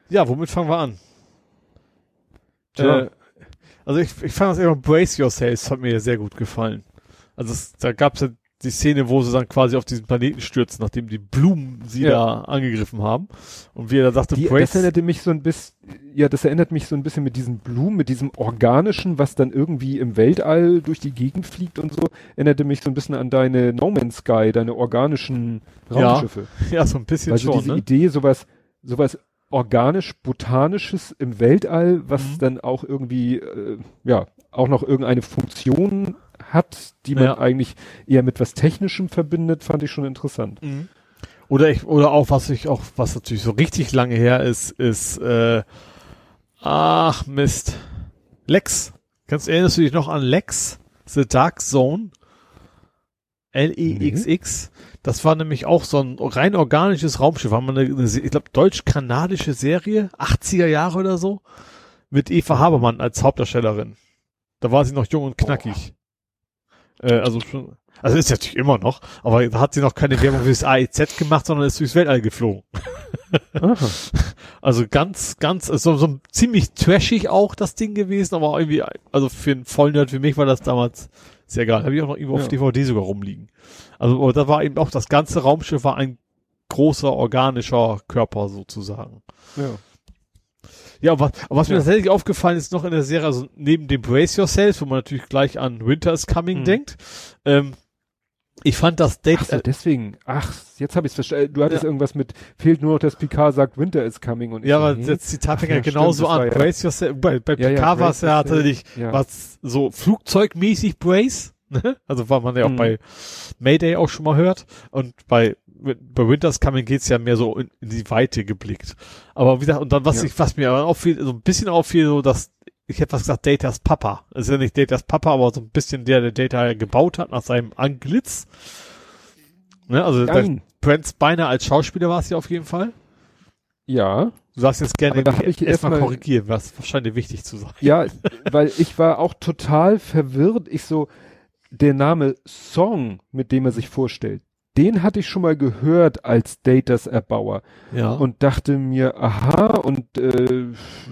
ja, womit fangen wir an? Äh, also ich, ich fand das immer Brace Yourselves hat mir sehr gut gefallen. Also es, da gab es ja die Szene, wo sie dann quasi auf diesen Planeten stürzen, nachdem die Blumen sie ja. da angegriffen haben. Und wie er da sagte, die, das erinnerte mich so ein bisschen, ja, das erinnert mich so ein bisschen mit diesen Blumen, mit diesem Organischen, was dann irgendwie im Weltall durch die Gegend fliegt und so, erinnerte mich so ein bisschen an deine No Man's Sky, deine organischen Raumschiffe. Ja, ja so ein bisschen also schon. diese ne? Idee, sowas, sowas organisch-botanisches im Weltall, was mhm. dann auch irgendwie, äh, ja, auch noch irgendeine Funktion hat, die man ja. eigentlich eher mit was Technischem verbindet, fand ich schon interessant. Mhm. Oder ich, oder auch, was ich auch, was natürlich so richtig lange her ist, ist, äh, ach Mist. Lex. Kannst erinnerst du dich noch an Lex? The Dark Zone? L-E-X-X. Das war nämlich auch so ein rein organisches Raumschiff. Haben wir eine, eine ich glaube, deutsch-kanadische Serie, 80er Jahre oder so, mit Eva Habermann als Hauptdarstellerin. Da war sie noch jung und knackig. Äh, also schon, also ist natürlich immer noch, aber da hat sie noch keine Werbung fürs AEZ gemacht, sondern ist durchs Weltall geflogen. also ganz, ganz, also so ziemlich trashig auch das Ding gewesen, aber irgendwie, also für einen Vollnerd wie mich war das damals sehr geil. Habe ich auch noch irgendwo ja. auf DVD sogar rumliegen. Also da war eben auch das ganze Raumschiff war ein großer organischer Körper sozusagen. Ja. Ja, was, was ja. mir tatsächlich aufgefallen ist noch in der Serie, also neben dem Brace Yourself, wo man natürlich gleich an Winter is Coming mhm. denkt, ähm, ich fand das Date. Ach so, deswegen. Ach, jetzt habe ich es verstanden. Du hattest ja. irgendwas mit, fehlt nur noch, dass Picard sagt, Winter is coming. Und ja, aber das Zitat fängt ja, genauso an. Ja, Brace yourself. Bei, bei ja, Picard war es ja tatsächlich was so flugzeugmäßig Brace. Ne? Also, war man ja auch mhm. bei Mayday auch schon mal hört. Und bei bei Winters Coming geht's ja mehr so in, in, die Weite geblickt. Aber wie gesagt, und dann was ja. ich, was mir auch viel, so ein bisschen auffiel, so dass ich hätte was gesagt, Datas Papa. Das ist ja nicht Datas Papa, aber so ein bisschen der, der Data gebaut hat nach seinem Anglitz. Ne, also Brent Spiner als Schauspieler war es ja auf jeden Fall. Ja. Du sagst jetzt gerne erstmal erst korrigieren, was wahrscheinlich wichtig zu sein. Ja, weil ich war auch total verwirrt. Ich so, der Name Song, mit dem er sich vorstellt, den hatte ich schon mal gehört als Datas Erbauer. Ja. Und dachte mir, aha, und äh,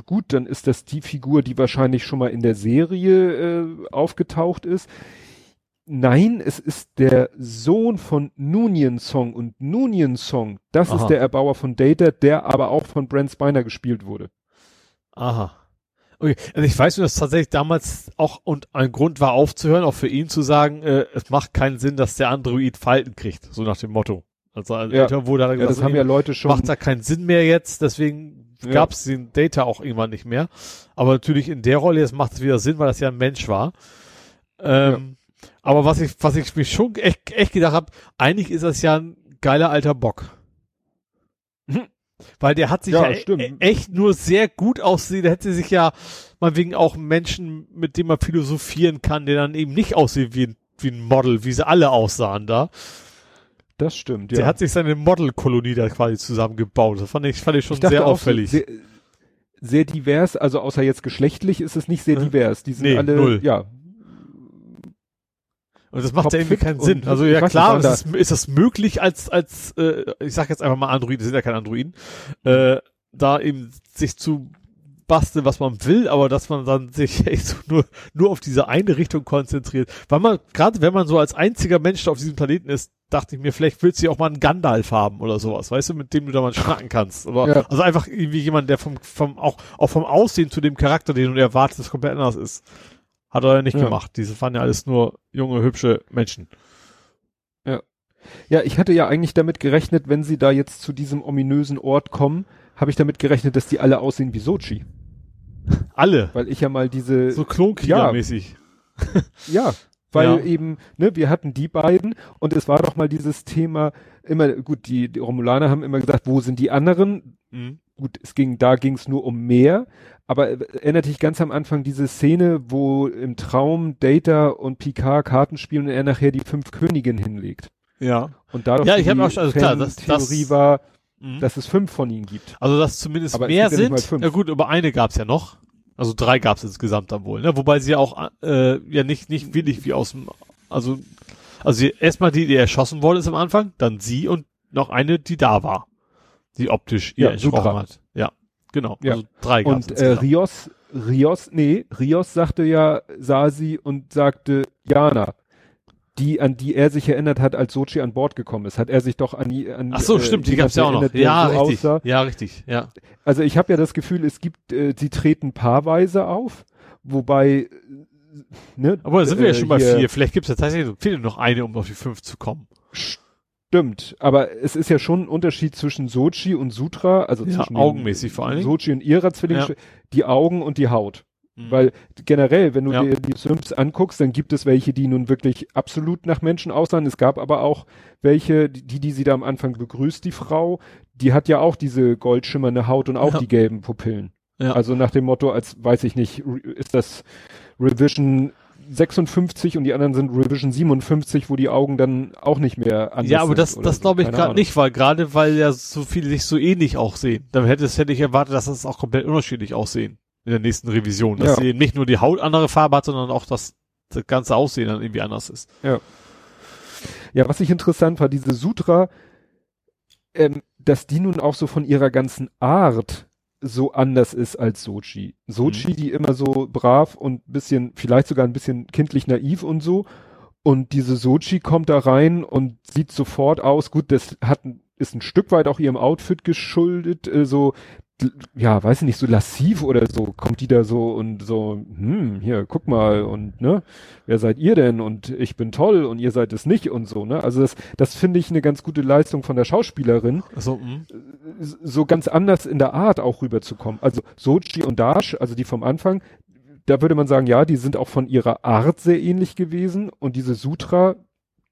gut, dann ist das die Figur, die wahrscheinlich schon mal in der Serie äh, aufgetaucht ist. Nein, es ist der Sohn von Nunien Song und Nunien Song, das aha. ist der Erbauer von Data, der aber auch von Brent Spiner gespielt wurde. Aha. Okay, also ich weiß nur, dass tatsächlich damals auch und ein Grund war aufzuhören, auch für ihn zu sagen, äh, es macht keinen Sinn, dass der Android Falten kriegt, so nach dem Motto. Also ja. wurde da gesagt, ja, das haben ja Leute schon. Macht da keinen Sinn mehr jetzt, deswegen ja. gab es den Data auch irgendwann nicht mehr. Aber natürlich in der Rolle jetzt macht es wieder Sinn, weil das ja ein Mensch war. Ähm, ja. Aber was ich, was ich mich schon echt, echt gedacht habe, eigentlich ist das ja ein geiler alter Bock. Hm. Weil der hat sich ja, ja e echt nur sehr gut aussehen. Der hätte sich ja mal wegen auch Menschen, mit dem man philosophieren kann, der dann eben nicht aussieht wie ein wie ein Model, wie sie alle aussahen da. Das stimmt, ja. Der hat sich seine Modelkolonie da quasi zusammengebaut. Das fand ich, fand ich schon ich sehr auffällig. So sehr, sehr, divers, also außer jetzt geschlechtlich ist es nicht sehr divers. Die sind nee, alle, null. ja. Und das macht ja irgendwie keinen Sinn. Also ja klar, ist, das, ist das möglich als, als, äh, ich sag jetzt einfach mal Androiden, das sind ja keine Androiden, äh, da eben sich zu basteln, was man will, aber dass man dann sich echt so nur, nur auf diese eine Richtung konzentriert. Weil man, gerade wenn man so als einziger Mensch auf diesem Planeten ist, dachte ich mir, vielleicht willst du ja auch mal einen Gandalf haben oder sowas, weißt du, mit dem du da mal schnacken kannst. Oder, ja. Also einfach irgendwie jemand, der vom, vom, auch, auch vom Aussehen zu dem Charakter, den du erwartest, komplett anders ist. Hat er ja nicht ja. gemacht. Diese waren ja alles nur junge, hübsche Menschen. Ja. Ja, ich hatte ja eigentlich damit gerechnet, wenn sie da jetzt zu diesem ominösen Ort kommen, habe ich damit gerechnet, dass die alle aussehen wie Sochi. Alle? Weil ich ja mal diese... So Klonkrieger-mäßig. Ja, ja, weil ja. eben, ne, wir hatten die beiden und es war doch mal dieses Thema, immer, gut, die, die Romulaner haben immer gesagt, wo sind die anderen? Mhm. Gut, es ging, da ging es nur um mehr, aber erinnert dich ganz am Anfang diese Szene, wo im Traum Data und Picard Karten spielen und er nachher die fünf Königinnen hinlegt. Ja. Und dadurch ja, ich habe auch also klar, das, Theorie das, war, mhm. dass es fünf von ihnen gibt. Also dass zumindest aber mehr sind. Ja, ja, gut, aber eine gab's ja noch. Also drei gab's insgesamt dann wohl, ne? Wobei sie ja auch äh, ja nicht nicht wirklich wie aus dem also also erstmal die, die erschossen worden ist am Anfang, dann sie und noch eine, die da war, die optisch ihr ja, erschossen hat. Ja, genau. Ja. Also drei Und äh, Rios Rios nee, Rios sagte ja sah sie und sagte Jana die, an die er sich erinnert hat, als Sochi an Bord gekommen ist, hat er sich doch an die, an Ach so, äh, stimmt, die gab's ja auch noch. Ja, so richtig. Aussah. Ja, richtig, ja. Also ich habe ja das Gefühl, es gibt, äh, sie treten paarweise auf, wobei, äh, ne. Aber da sind wir ja äh, schon bei vier. Vielleicht gibt's ja tatsächlich fehlt noch eine, um auf die fünf zu kommen. Stimmt, aber es ist ja schon ein Unterschied zwischen Sochi und Sutra, also ja, zwischen augenmäßig vor allem. Sochi und ihrer Zwilling, ja. die Augen und die Haut. Mhm. Weil generell, wenn du ja. dir die Sims anguckst, dann gibt es welche, die nun wirklich absolut nach Menschen aussahen. Es gab aber auch welche, die, die sie da am Anfang begrüßt, die Frau, die hat ja auch diese goldschimmernde Haut und auch die gelben Pupillen. Also nach dem Motto, als weiß ich nicht, ist das Revision 56 und die anderen sind Revision 57, wo die Augen dann auch nicht mehr anders Ja, aber das, das so. glaube ich gerade nicht, weil gerade weil ja so viele sich so ähnlich auch sehen. Dann hätte, hätte ich erwartet, dass das auch komplett unterschiedlich aussehen in der nächsten Revision. Dass ja. sie nicht nur die Haut andere Farbe hat, sondern auch das, das ganze Aussehen dann irgendwie anders ist. Ja. Ja, was ich interessant war, diese Sutra, ähm, dass die nun auch so von ihrer ganzen Art so anders ist als Sochi. Sochi, mhm. die immer so brav und bisschen, vielleicht sogar ein bisschen kindlich naiv und so. Und diese Sochi kommt da rein und sieht sofort aus, gut, das hat, ist ein Stück weit auch ihrem Outfit geschuldet, äh, so ja, weiß ich nicht, so lassiv oder so, kommt die da so und so, hm, hier, guck mal und, ne, wer seid ihr denn und ich bin toll und ihr seid es nicht und so, ne, also das, das finde ich eine ganz gute Leistung von der Schauspielerin, so, hm. so ganz anders in der Art auch rüberzukommen, also Sochi und Dash, also die vom Anfang, da würde man sagen, ja, die sind auch von ihrer Art sehr ähnlich gewesen und diese Sutra,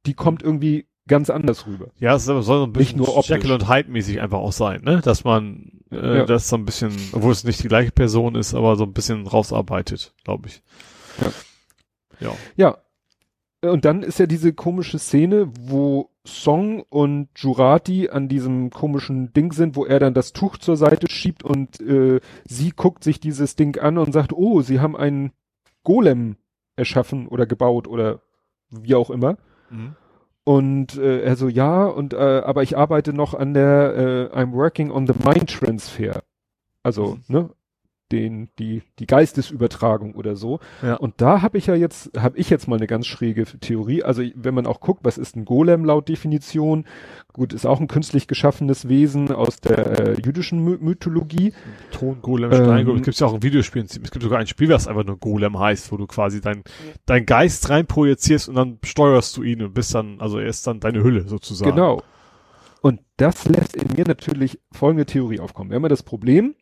die kommt irgendwie ganz anders rüber. Ja, es soll so ein bisschen nicht nur Jekyll und Hyde mäßig einfach auch sein, ne? Dass man äh, ja. das so ein bisschen, obwohl es nicht die gleiche Person ist, aber so ein bisschen rausarbeitet, glaube ich. Ja. ja. Ja. Und dann ist ja diese komische Szene, wo Song und Jurati an diesem komischen Ding sind, wo er dann das Tuch zur Seite schiebt und äh, sie guckt sich dieses Ding an und sagt, oh, sie haben einen Golem erschaffen oder gebaut oder wie auch immer. Mhm. Und äh, er so, ja, und äh, aber ich arbeite noch an der, äh, I'm working on the mind transfer. Also, mhm. ne, den, die, die Geistesübertragung oder so. Ja. Und da habe ich ja jetzt, habe ich jetzt mal eine ganz schräge Theorie. Also wenn man auch guckt, was ist ein Golem laut Definition? Gut, ist auch ein künstlich geschaffenes Wesen aus der äh, jüdischen My Mythologie. Ton, Golem, Stein, ähm, es gibt ja auch ein Videospiel, es gibt sogar ein Spiel, was einfach nur Golem heißt, wo du quasi dein, dein Geist rein projizierst und dann steuerst du ihn und bist dann, also er ist dann deine Hülle sozusagen. Genau. Und das lässt in mir natürlich folgende Theorie aufkommen. Wir haben ja das Problem,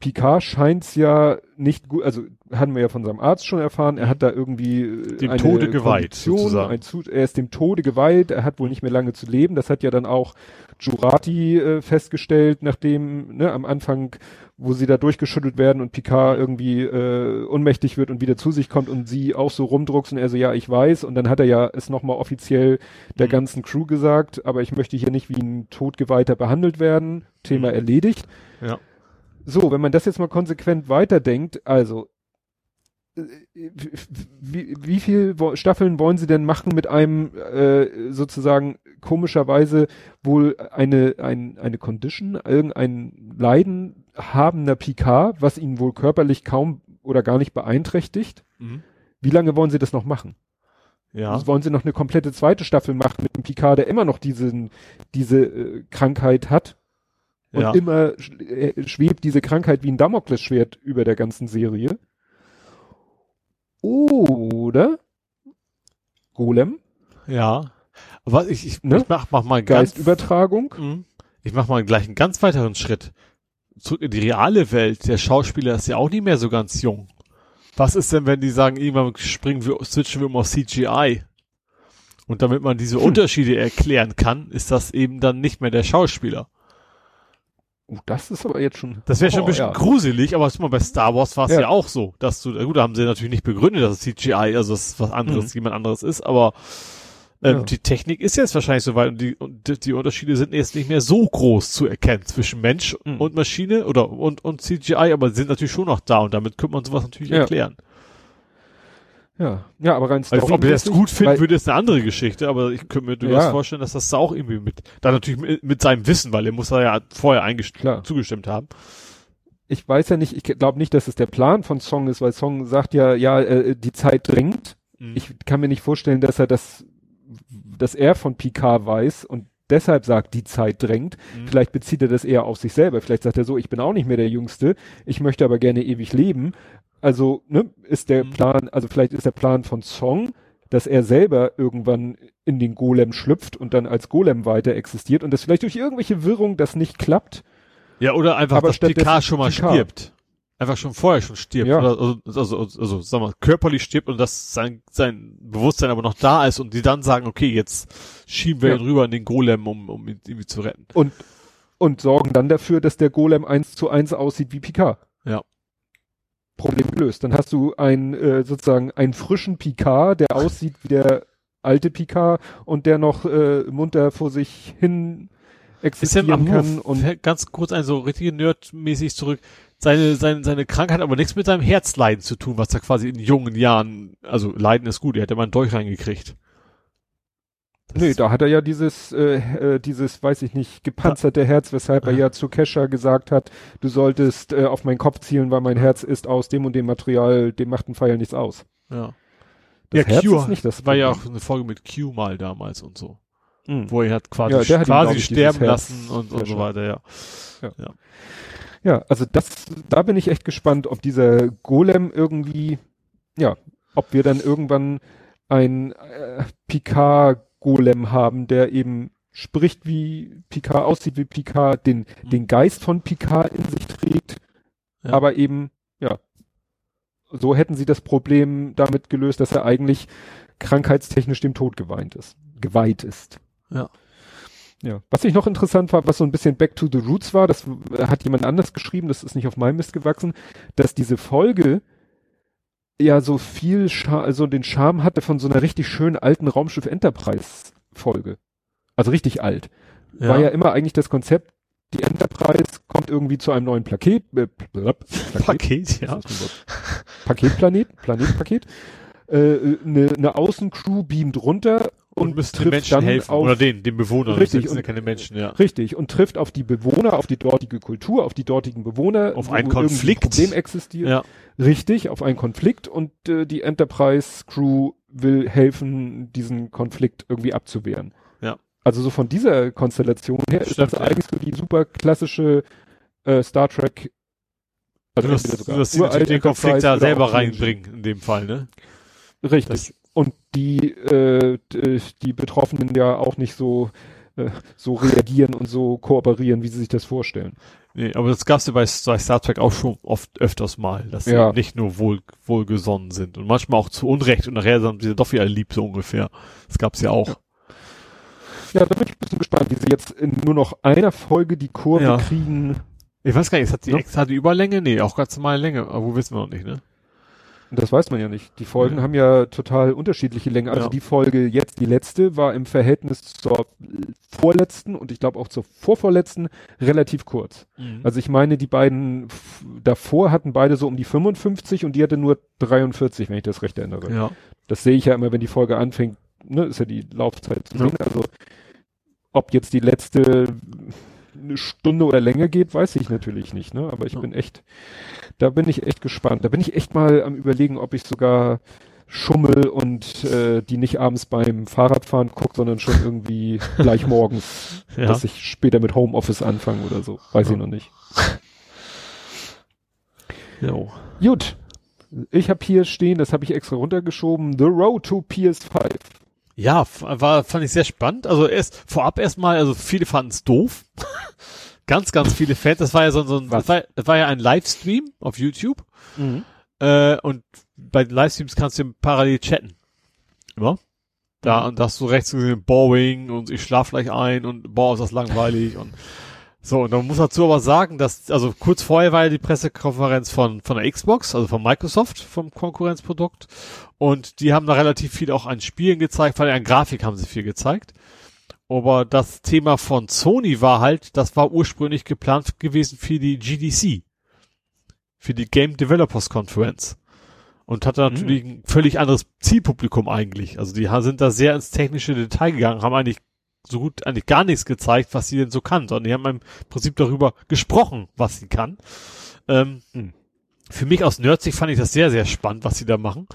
Picard scheint's ja nicht gut, also hatten wir ja von seinem Arzt schon erfahren, er hat da irgendwie äh, dem Tode geweiht, sozusagen. Ein, er ist dem Tode geweiht, er hat wohl nicht mehr lange zu leben. Das hat ja dann auch Jurati äh, festgestellt, nachdem ne, am Anfang, wo sie da durchgeschüttelt werden und Picard irgendwie äh, ohnmächtig wird und wieder zu sich kommt und sie auch so rumdruckst und er so, ja, ich weiß. Und dann hat er ja es nochmal offiziell der mhm. ganzen Crew gesagt, aber ich möchte hier nicht wie ein Todgeweihter behandelt werden. Thema mhm. erledigt. Ja. So, wenn man das jetzt mal konsequent weiterdenkt, also äh, wie, wie viel Staffeln wollen Sie denn machen mit einem äh, sozusagen komischerweise wohl eine ein, eine Condition, irgendein Leiden habender Picard, was ihn wohl körperlich kaum oder gar nicht beeinträchtigt? Mhm. Wie lange wollen Sie das noch machen? Ja. Also wollen Sie noch eine komplette zweite Staffel machen mit einem Picard, der immer noch diesen diese äh, Krankheit hat? Und ja. immer äh, schwebt diese Krankheit wie ein Damoklesschwert über der ganzen Serie. Oder Golem. Ja. Aber ich, ich, ne? ich mach, mach mal ganz, Geistübertragung. Mh. Ich mach mal gleich einen ganz weiteren Schritt. Zurück in die reale Welt. Der Schauspieler ist ja auch nicht mehr so ganz jung. Was ist denn, wenn die sagen, irgendwann springen wir, switchen wir um auf CGI? Und damit man diese hm. Unterschiede erklären kann, ist das eben dann nicht mehr der Schauspieler. Uh, das ist aber jetzt schon. Das wäre schon ein bisschen ja. gruselig, aber mal bei Star Wars war es ja. ja. auch so, dass du, gut, da haben sie natürlich nicht begründet, dass es CGI, also dass es was anderes, mhm. jemand anderes ist, aber ähm, ja. die Technik ist jetzt wahrscheinlich so weit und die, und die Unterschiede sind jetzt nicht mehr so groß zu erkennen zwischen Mensch mhm. und Maschine oder und, und CGI, aber sind natürlich schon noch da und damit könnte man sowas natürlich erklären. Ja, ja, aber rein also, Ob er das gut finden würde, ist eine andere Geschichte, aber ich könnte mir durchaus ja. vorstellen, dass das da auch irgendwie mit, da natürlich mit, mit seinem Wissen, weil er muss da ja vorher eingestimmt, zugestimmt haben. Ich weiß ja nicht, ich glaube nicht, dass es der Plan von Song ist, weil Song sagt ja, ja, äh, die Zeit dringt. Mhm. Ich kann mir nicht vorstellen, dass er das, dass er von Picard weiß und deshalb sagt, die Zeit drängt. Mhm. Vielleicht bezieht er das eher auf sich selber. Vielleicht sagt er so, ich bin auch nicht mehr der Jüngste, ich möchte aber gerne ewig leben. Also, ne, ist der mhm. Plan, also vielleicht ist der Plan von Song, dass er selber irgendwann in den Golem schlüpft und dann als Golem weiter existiert und das vielleicht durch irgendwelche Wirrung das nicht klappt. Ja, oder einfach, aber dass Picard schon mal Picard. stirbt. Einfach schon vorher schon stirbt. Ja. Oder, also, also, also, also, sag mal, körperlich stirbt und dass sein, sein Bewusstsein aber noch da ist und die dann sagen, okay, jetzt schieben wir ja. ihn rüber in den Golem, um, um ihn irgendwie zu retten. Und, und sorgen dann dafür, dass der Golem eins zu eins aussieht wie Picard. Ja. Problem gelöst. Dann hast du ein äh, sozusagen einen frischen Picard, der aussieht wie der alte Picard und der noch äh, munter vor sich hin existieren kann. Und ganz kurz ein so richtige Nerd-mäßig zurück. Seine, seine, seine Krankheit hat aber nichts mit seinem Herzleiden zu tun, was er quasi in jungen Jahren, also Leiden ist gut, er hätte mal einen Dolch reingekriegt. Nee, da hat er ja dieses, äh, äh, dieses, weiß ich nicht, gepanzerte Herz, weshalb er ja zu Kesha gesagt hat, du solltest äh, auf meinen Kopf zielen, weil mein Herz ist aus dem und dem Material, dem macht ein Pfeil nichts aus. Ja. Das ja, Herz Q ist nicht das war ja auch eine Folge mit Q mal damals und so. Mhm. Wo er hat quasi, ja, quasi ihn, sterben lassen und, und so weiter, ja. ja. Ja. Ja, also das, da bin ich echt gespannt, ob dieser Golem irgendwie, ja, ob wir dann irgendwann ein äh, Picard Golem haben, der eben spricht wie Picard, aussieht wie Picard, den, mhm. den Geist von Picard in sich trägt, ja. aber eben, ja, so hätten sie das Problem damit gelöst, dass er eigentlich krankheitstechnisch dem Tod geweint ist, geweiht ist. Ja. Ja. Was ich noch interessant war, was so ein bisschen Back to the Roots war, das hat jemand anders geschrieben, das ist nicht auf meinem Mist gewachsen, dass diese Folge ja so viel, Char also den Charme hatte von so einer richtig schönen alten Raumschiff Enterprise Folge. Also richtig alt. Ja. War ja immer eigentlich das Konzept, die Enterprise kommt irgendwie zu einem neuen Plaket, äh, Plaket, Paket, ja. Paketplanet, Planetpaket. Äh, eine, eine Außencrew beamt runter und, und müsste den Menschen helfen. Auf, oder den, den Bewohnern. Richtig. Das sind ja keine Menschen, ja. Richtig. Und trifft auf die Bewohner, auf die dortige Kultur, auf die dortigen Bewohner. Auf einen Konflikt. Ein Problem existiert. Ja. Richtig, auf einen Konflikt und äh, die Enterprise Crew will helfen, diesen Konflikt irgendwie abzuwehren. Ja. Also so von dieser Konstellation her Stimmt, ist das ja. eigentlich so die super klassische äh, Star Trek also du wirst, sogar du wirst den Konflikt da selber reinbringen, in dem Fall, ne? Richtig. Das und die, äh, die Betroffenen ja auch nicht so äh, so reagieren und so kooperieren, wie sie sich das vorstellen. Nee, aber das gab's ja bei, bei Star Trek auch schon oft öfters mal, dass sie Ja. nicht nur wohl, wohlgesonnen sind und manchmal auch zu Unrecht und nachher sind sie doch wieder lieb, so ungefähr. Das gab's ja auch. Ja, da bin ich ein bisschen gespannt, wie sie jetzt in nur noch einer Folge die Kurve Ja. kriegen. Ich weiß gar nicht, hat die Ja. extra die Überlänge? Nee, auch ganz normale Länge, aber wo wissen wir noch nicht, ne? Das weiß man ja nicht. Die Folgen Ja. haben ja total unterschiedliche Längen. Also Ja. die Folge jetzt, die letzte, war im Verhältnis zur vorletzten und ich glaube auch zur vorvorletzten relativ kurz. Also ich meine, die beiden davor hatten beide so um die 55 und die hatte nur 43, wenn ich das recht erinnere. ja. Das sehe ich ja immer, wenn die Folge anfängt, ne, ist ja die Laufzeit zu sehen. Also ob jetzt die letzte eine Stunde oder länger geht, weiß ich natürlich nicht, ne? Aber ich Ja. bin echt, da bin ich echt gespannt. Da bin ich echt mal am überlegen, ob ich sogar schummel und äh, die nicht abends beim Fahrradfahren gucke, sondern schon irgendwie gleich morgens, Ja. dass ich später mit Homeoffice anfange oder so. Weiß Ja. ich noch nicht. Jo. Gut. Ich habe hier stehen, das habe ich extra runtergeschoben, The Road to PS5. Ja, war, fand ich sehr spannend. Also erst vorab erstmal, also viele fanden es doof. ganz, ganz viele Fans. Das war ja so, so ein, das war, das war ja ein Livestream auf YouTube. Äh, und bei den Livestreams kannst du parallel chatten. Immer. Da, und da hast du rechts gesehen, boring und ich schlaf gleich ein und boah, ist das langweilig und so, und man muss dazu aber sagen, dass, also kurz vorher war ja die Pressekonferenz von, von der Xbox, also von Microsoft, vom Konkurrenzprodukt. Und die haben da relativ viel auch an Spielen gezeigt, weil an Grafik haben sie viel gezeigt. Aber das Thema von Sony war halt, das war ursprünglich geplant gewesen für die GDC. Für die Game Developers Conference. Und hatte natürlich ein völlig anderes Zielpublikum eigentlich. Also die sind da sehr ins technische Detail gegangen, haben eigentlich so gut eigentlich gar nichts gezeigt, was sie denn so kann, sondern die haben im Prinzip darüber gesprochen, was sie kann. Ähm, Hm. Für mich aus Nerdsicht fand ich das sehr, sehr spannend, was sie da machen.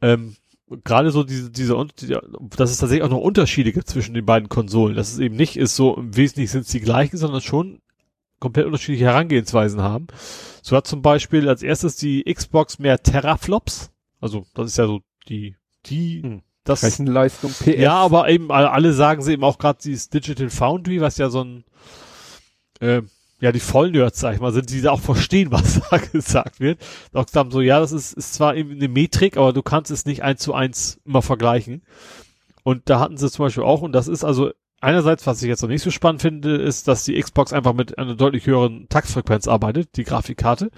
Ähm, Gerade so diese, diese, dass es tatsächlich auch noch Unterschiede gibt zwischen den beiden Konsolen. Dass es eben nicht ist so, im Wesentlichen sind es die gleichen, sondern schon komplett unterschiedliche Herangehensweisen haben. So hat zum Beispiel als erstes die Xbox mehr Teraflops. Also, das ist ja so die, die, Hm. Das, Rechenleistung, PS. ja, aber eben alle- sagen sie eben auch gerade dieses Digital Foundry, was ja so ein äh, ja die Vollnerds, sag ich mal, sind, die da auch verstehen, was da gesagt wird. Auch sagen so, ja, das ist, ist zwar eben eine Metrik, aber du kannst es nicht eins zu eins immer vergleichen. Und da hatten sie zum Beispiel auch, und das ist also einerseits, was ich jetzt noch nicht so spannend finde, ist, dass die Xbox einfach mit einer deutlich höheren Taktfrequenz arbeitet, die Grafikkarte.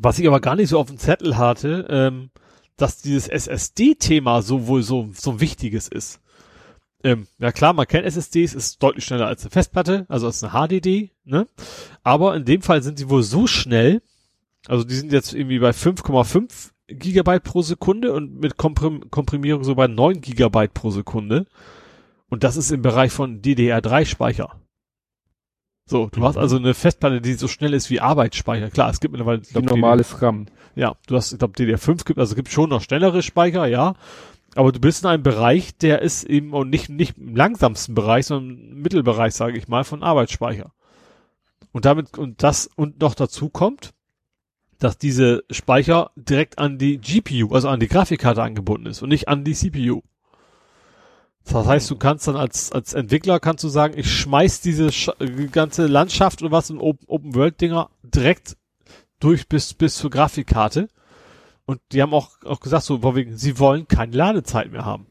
Was ich aber gar nicht so auf dem Zettel hatte, ähm, dass dieses SSD-Thema so wohl so, so wichtiges ist. Ähm, ja klar, man kennt SSDs, ist deutlich schneller als eine Festplatte, also als eine HDD, ne? Aber in dem Fall sind sie wohl so schnell, also die sind jetzt irgendwie bei 5,5 Gigabyte pro Sekunde und mit Komprim Komprimierung so bei 9 Gigabyte pro Sekunde. Und das ist im Bereich von DDR3-Speicher. So, du hast also eine Festplatte, die so schnell ist wie Arbeitsspeicher. Klar, es gibt mittlerweile, glaub, normales RAM. ja, du hast, ich glaube, DDR5 gibt, also gibt schon noch schnellere Speicher, ja. Aber du bist in einem Bereich, der ist eben und nicht, nicht im langsamsten Bereich, sondern im Mittelbereich, sage ich mal, von Arbeitsspeicher. Und damit, und das, und noch dazu kommt, dass diese Speicher direkt an die GPU, also an die Grafikkarte angebunden ist und nicht an die CPU. Das heißt, du kannst dann als, als Entwickler kannst du sagen, ich schmeiß diese Sch ganze Landschaft und was in Open World Dinger direkt durch bis, bis zur Grafikkarte. Und die haben auch, auch gesagt, so, von wegen, sie wollen keine Ladezeit mehr haben.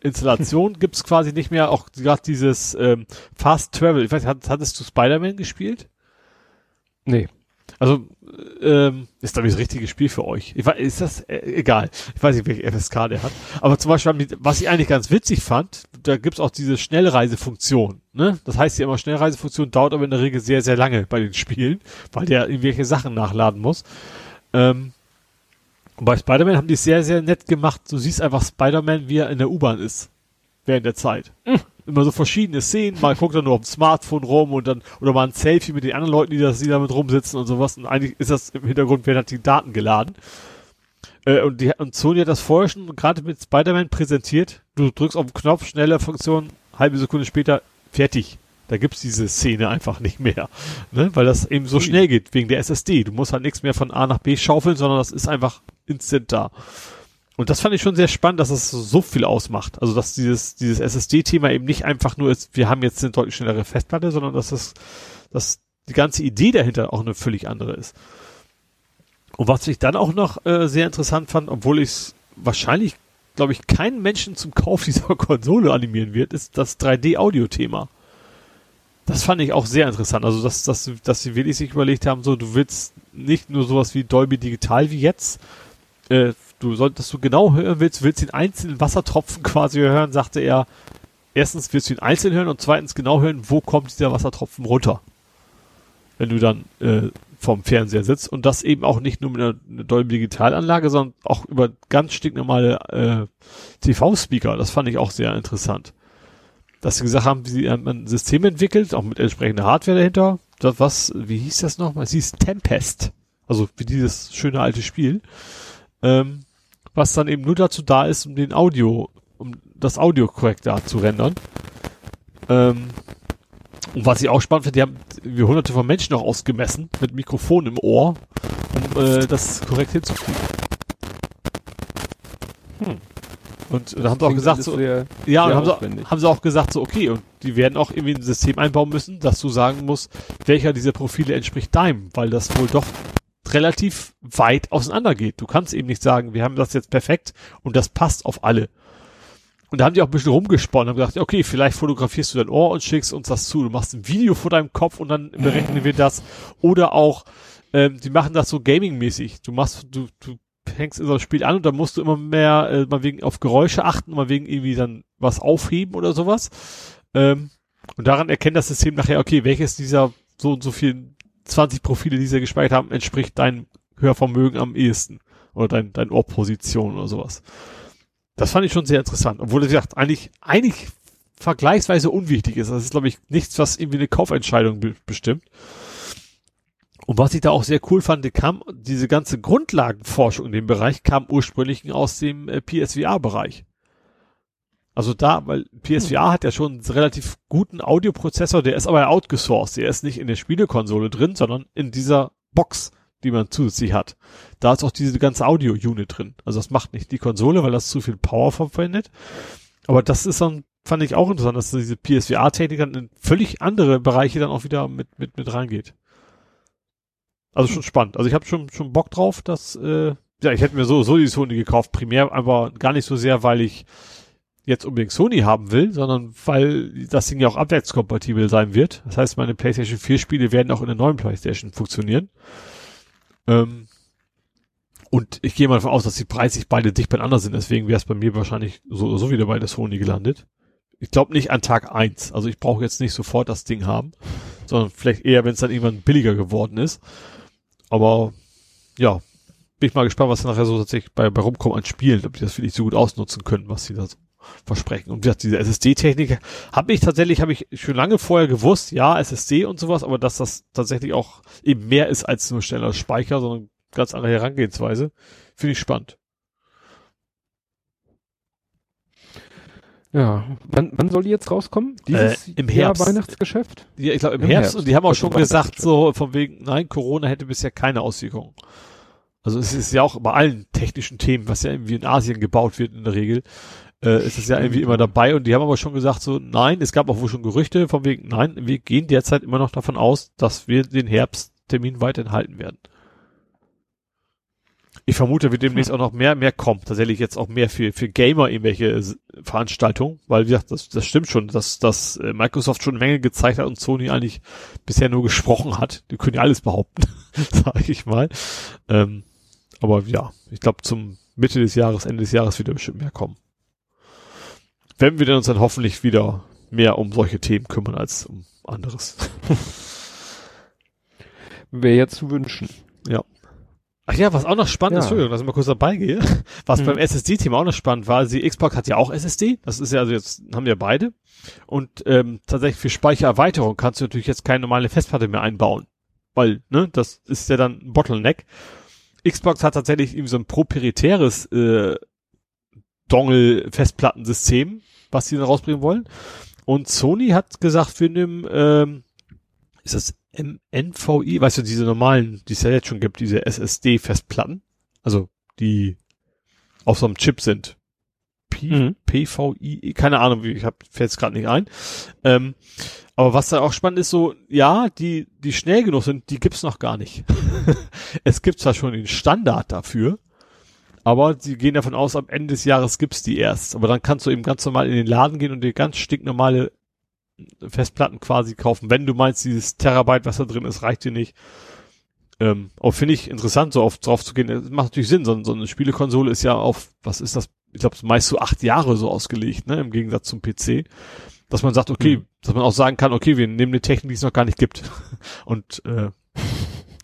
Installation gibt's quasi nicht mehr, auch gerade dieses ähm, Fast Travel. Ich weiß, hat, hattest du Spider-Man gespielt? Nee. Also, ähm, ist glaube ich das richtige Spiel für euch. Ich weiß, ist das äh, egal. Ich weiß nicht, welche FSK der hat. Aber zum Beispiel, was ich eigentlich ganz witzig fand, da gibt's auch diese Schnellreisefunktion. Ne? Das heißt ja immer, Schnellreisefunktion dauert aber in der Regel sehr, sehr lange bei den Spielen, weil der irgendwelche Sachen nachladen muss. Ähm, und bei Spider-Man haben die es sehr, sehr nett gemacht. Du siehst einfach Spider-Man, wie er in der U-Bahn ist. Während der Zeit. Immer so verschiedene Szenen. Mal guckt er nur auf dem Smartphone rum und dann, oder mal ein Selfie mit den anderen Leuten, die, das, die damit rumsitzen und sowas. Und eigentlich ist das im Hintergrund, werden halt die Daten geladen. Äh, und, die, und Sony hat das vorher schon gerade mit Spider-Man präsentiert. Du drückst auf den Knopf, schnelle Funktion, halbe Sekunde später, fertig. Da gibt's diese Szene einfach nicht mehr. Ne? Weil das eben so schnell geht, wegen der SSD. Du musst halt nichts mehr von A nach B schaufeln, sondern das ist einfach instant da. Und das fand ich schon sehr spannend, dass es so viel ausmacht. Also dass dieses, dieses SSD-Thema eben nicht einfach nur ist, wir haben jetzt eine deutlich schnellere Festplatte, sondern dass das, dass die ganze Idee dahinter auch eine völlig andere ist. Und was ich dann auch noch äh, sehr interessant fand, obwohl ich es wahrscheinlich, glaube ich, keinen Menschen zum Kauf dieser Konsole animieren wird, ist das 3D-Audio-Thema. Das fand ich auch sehr interessant. Also, dass, dass, dass sie wirklich sich überlegt haben, so, du willst nicht nur sowas wie Dolby Digital wie jetzt, äh, du solltest du genau hören willst, willst den einzelnen Wassertropfen quasi hören, sagte er, erstens willst du ihn einzeln hören und zweitens genau hören, wo kommt dieser Wassertropfen runter. Wenn du dann äh, vorm Fernseher sitzt und das eben auch nicht nur mit einer, einer Dolby Digitalanlage, sondern auch über ganz stinknormale äh, TV-Speaker. Das fand ich auch sehr interessant. Dass sie gesagt haben, sie haben ein System entwickelt, auch mit entsprechender Hardware dahinter. Das was, wie hieß das nochmal? Sie hieß Tempest. Also wie dieses schöne alte Spiel. Ähm, was dann eben nur dazu da ist, um den Audio, um das Audio korrekt da zu rendern. Ähm, und was ich auch spannend finde, die haben wir hunderte von Menschen auch ausgemessen mit Mikrofon im Ohr, um äh, das korrekt hinzukriegen. Hm. Und da haben sie auch gesagt, so, sehr, ja, sehr und haben sie, haben sie auch gesagt, so, okay, und die werden auch irgendwie ein System einbauen müssen, dass du sagen musst, welcher dieser Profile entspricht deinem, weil das wohl doch relativ weit auseinander geht. Du kannst eben nicht sagen, wir haben das jetzt perfekt und das passt auf alle. Und da haben die auch ein bisschen rumgesponnen und gesagt, okay, vielleicht fotografierst du dein Ohr und schickst uns das zu. Du machst ein Video vor deinem Kopf und dann berechnen wir das. Oder auch, ähm, die machen das so gaming-mäßig. Du machst, du, du hängst in so ein Spiel an und dann musst du immer mehr äh, mal wegen auf Geräusche achten, mal wegen irgendwie dann was aufheben oder sowas. Ähm, und daran erkennt das System nachher, okay, welches dieser so und so vielen 20 Profile, die sie gespeichert haben, entspricht dein Hörvermögen am ehesten. Oder dein, dein Ohrposition oder sowas. Das fand ich schon sehr interessant. Obwohl, wie gesagt, eigentlich, eigentlich vergleichsweise unwichtig ist. Das ist, glaube ich, nichts, was irgendwie eine Kaufentscheidung be bestimmt. Und was ich da auch sehr cool fand, kam, diese ganze Grundlagenforschung in dem Bereich kam ursprünglich aus dem äh, PSVR-Bereich. Also da, weil PSVR hm. hat ja schon einen relativ guten Audioprozessor, der ist aber outgesourced. Der ist nicht in der Spielekonsole drin, sondern in dieser Box, die man zusätzlich hat. Da ist auch diese ganze Audio-Unit drin. Also das macht nicht die Konsole, weil das zu viel Power verwendet. Aber das ist dann, fand ich auch interessant, dass diese PSVR-Technik dann in völlig andere Bereiche dann auch wieder mit, mit, mit reingeht. Also schon spannend. Also ich habe schon, schon Bock drauf, dass, äh, ja, ich hätte mir so, so die Sony gekauft, primär, aber gar nicht so sehr, weil ich jetzt unbedingt Sony haben will, sondern weil das Ding ja auch abwärtskompatibel sein wird. Das heißt, meine PlayStation 4 Spiele werden auch in der neuen PlayStation funktionieren. Ähm, und ich gehe mal davon aus, dass die preislich beide dicht beieinander sind. Deswegen wäre es bei mir wahrscheinlich so, so wieder bei der Sony gelandet. Ich glaube nicht an Tag eins. Also ich brauche jetzt nicht sofort das Ding haben, sondern vielleicht eher, wenn es dann irgendwann billiger geworden ist. Aber ja, bin ich mal gespannt, was nachher so tatsächlich bei, bei rumkommt an Spielen, ob die das wirklich so gut ausnutzen können, was sie da so versprechen. Und diese SSD-Technik habe ich tatsächlich, habe ich schon lange vorher gewusst, ja, SSD und sowas, aber dass das tatsächlich auch eben mehr ist als nur schneller Speicher, sondern ganz andere Herangehensweise, finde ich spannend. Ja, wann, wann soll die jetzt rauskommen? Dieses äh, im Herbst. Weihnachtsgeschäft? Ja, ich glaube im, Im Herbst. Herbst. Und die haben auch schon gesagt, so von wegen, nein, Corona hätte bisher keine Auswirkungen. Also es ist ja auch bei allen technischen Themen, was ja irgendwie in Asien gebaut wird in der Regel, äh, ist es ja irgendwie immer dabei und die haben aber schon gesagt so, nein, es gab auch wohl schon Gerüchte von wegen, nein, wir gehen derzeit immer noch davon aus, dass wir den Herbsttermin weiterhin halten werden. Ich vermute, wird demnächst auch noch mehr, mehr kommt. Tatsächlich jetzt auch mehr für, für Gamer irgendwelche Veranstaltungen, weil wie gesagt, das, das stimmt schon, dass, dass äh, Microsoft schon eine Menge gezeigt hat und Sony eigentlich bisher nur gesprochen hat. Die können ja alles behaupten, sage ich mal. Ähm, aber ja, ich glaube zum Mitte des Jahres, Ende des Jahres wieder bestimmt mehr kommen wenn wir uns dann hoffentlich wieder mehr um solche Themen kümmern als um anderes. Wäre ja zu wünschen. Ja. Ach ja, was auch noch spannend ja. ist, Entschuldigung, dass ich mal kurz dabei gehe, was mhm. beim SSD-Thema auch noch spannend war, die Xbox hat ja auch SSD, das ist ja also jetzt, haben wir beide. Und ähm, tatsächlich für Speichererweiterung kannst du natürlich jetzt keine normale Festplatte mehr einbauen. Weil, ne, das ist ja dann ein Bottleneck. Xbox hat tatsächlich irgendwie so ein proprietäres äh, Dongle-Festplattensystem, was sie dann rausbringen wollen. Und Sony hat gesagt, wir nehmen, ähm, ist das NVI, weißt du, diese normalen, die es ja jetzt schon gibt, diese SSD-Festplatten. Also die auf so einem Chip sind. P mhm. PVI, keine Ahnung, wie ich hab fällt es gerade nicht ein. Ähm, aber was da auch spannend ist, so, ja, die, die schnell genug sind, die gibt's noch gar nicht. es gibt zwar schon den Standard dafür, aber sie gehen davon aus, am Ende des Jahres gibt's die erst. Aber dann kannst du eben ganz normal in den Laden gehen und dir ganz stinknormale Festplatten quasi kaufen, wenn du meinst, dieses Terabyte, was da drin ist, reicht dir nicht. Ähm, auch finde ich interessant, so oft drauf zu gehen. Das macht natürlich Sinn. So, so eine Spielekonsole ist ja auf, was ist das? Ich glaube, meist so acht Jahre so ausgelegt, ne, im Gegensatz zum PC. Dass man sagt, okay, mhm. dass man auch sagen kann, okay, wir nehmen eine Technik, die es noch gar nicht gibt. Und äh,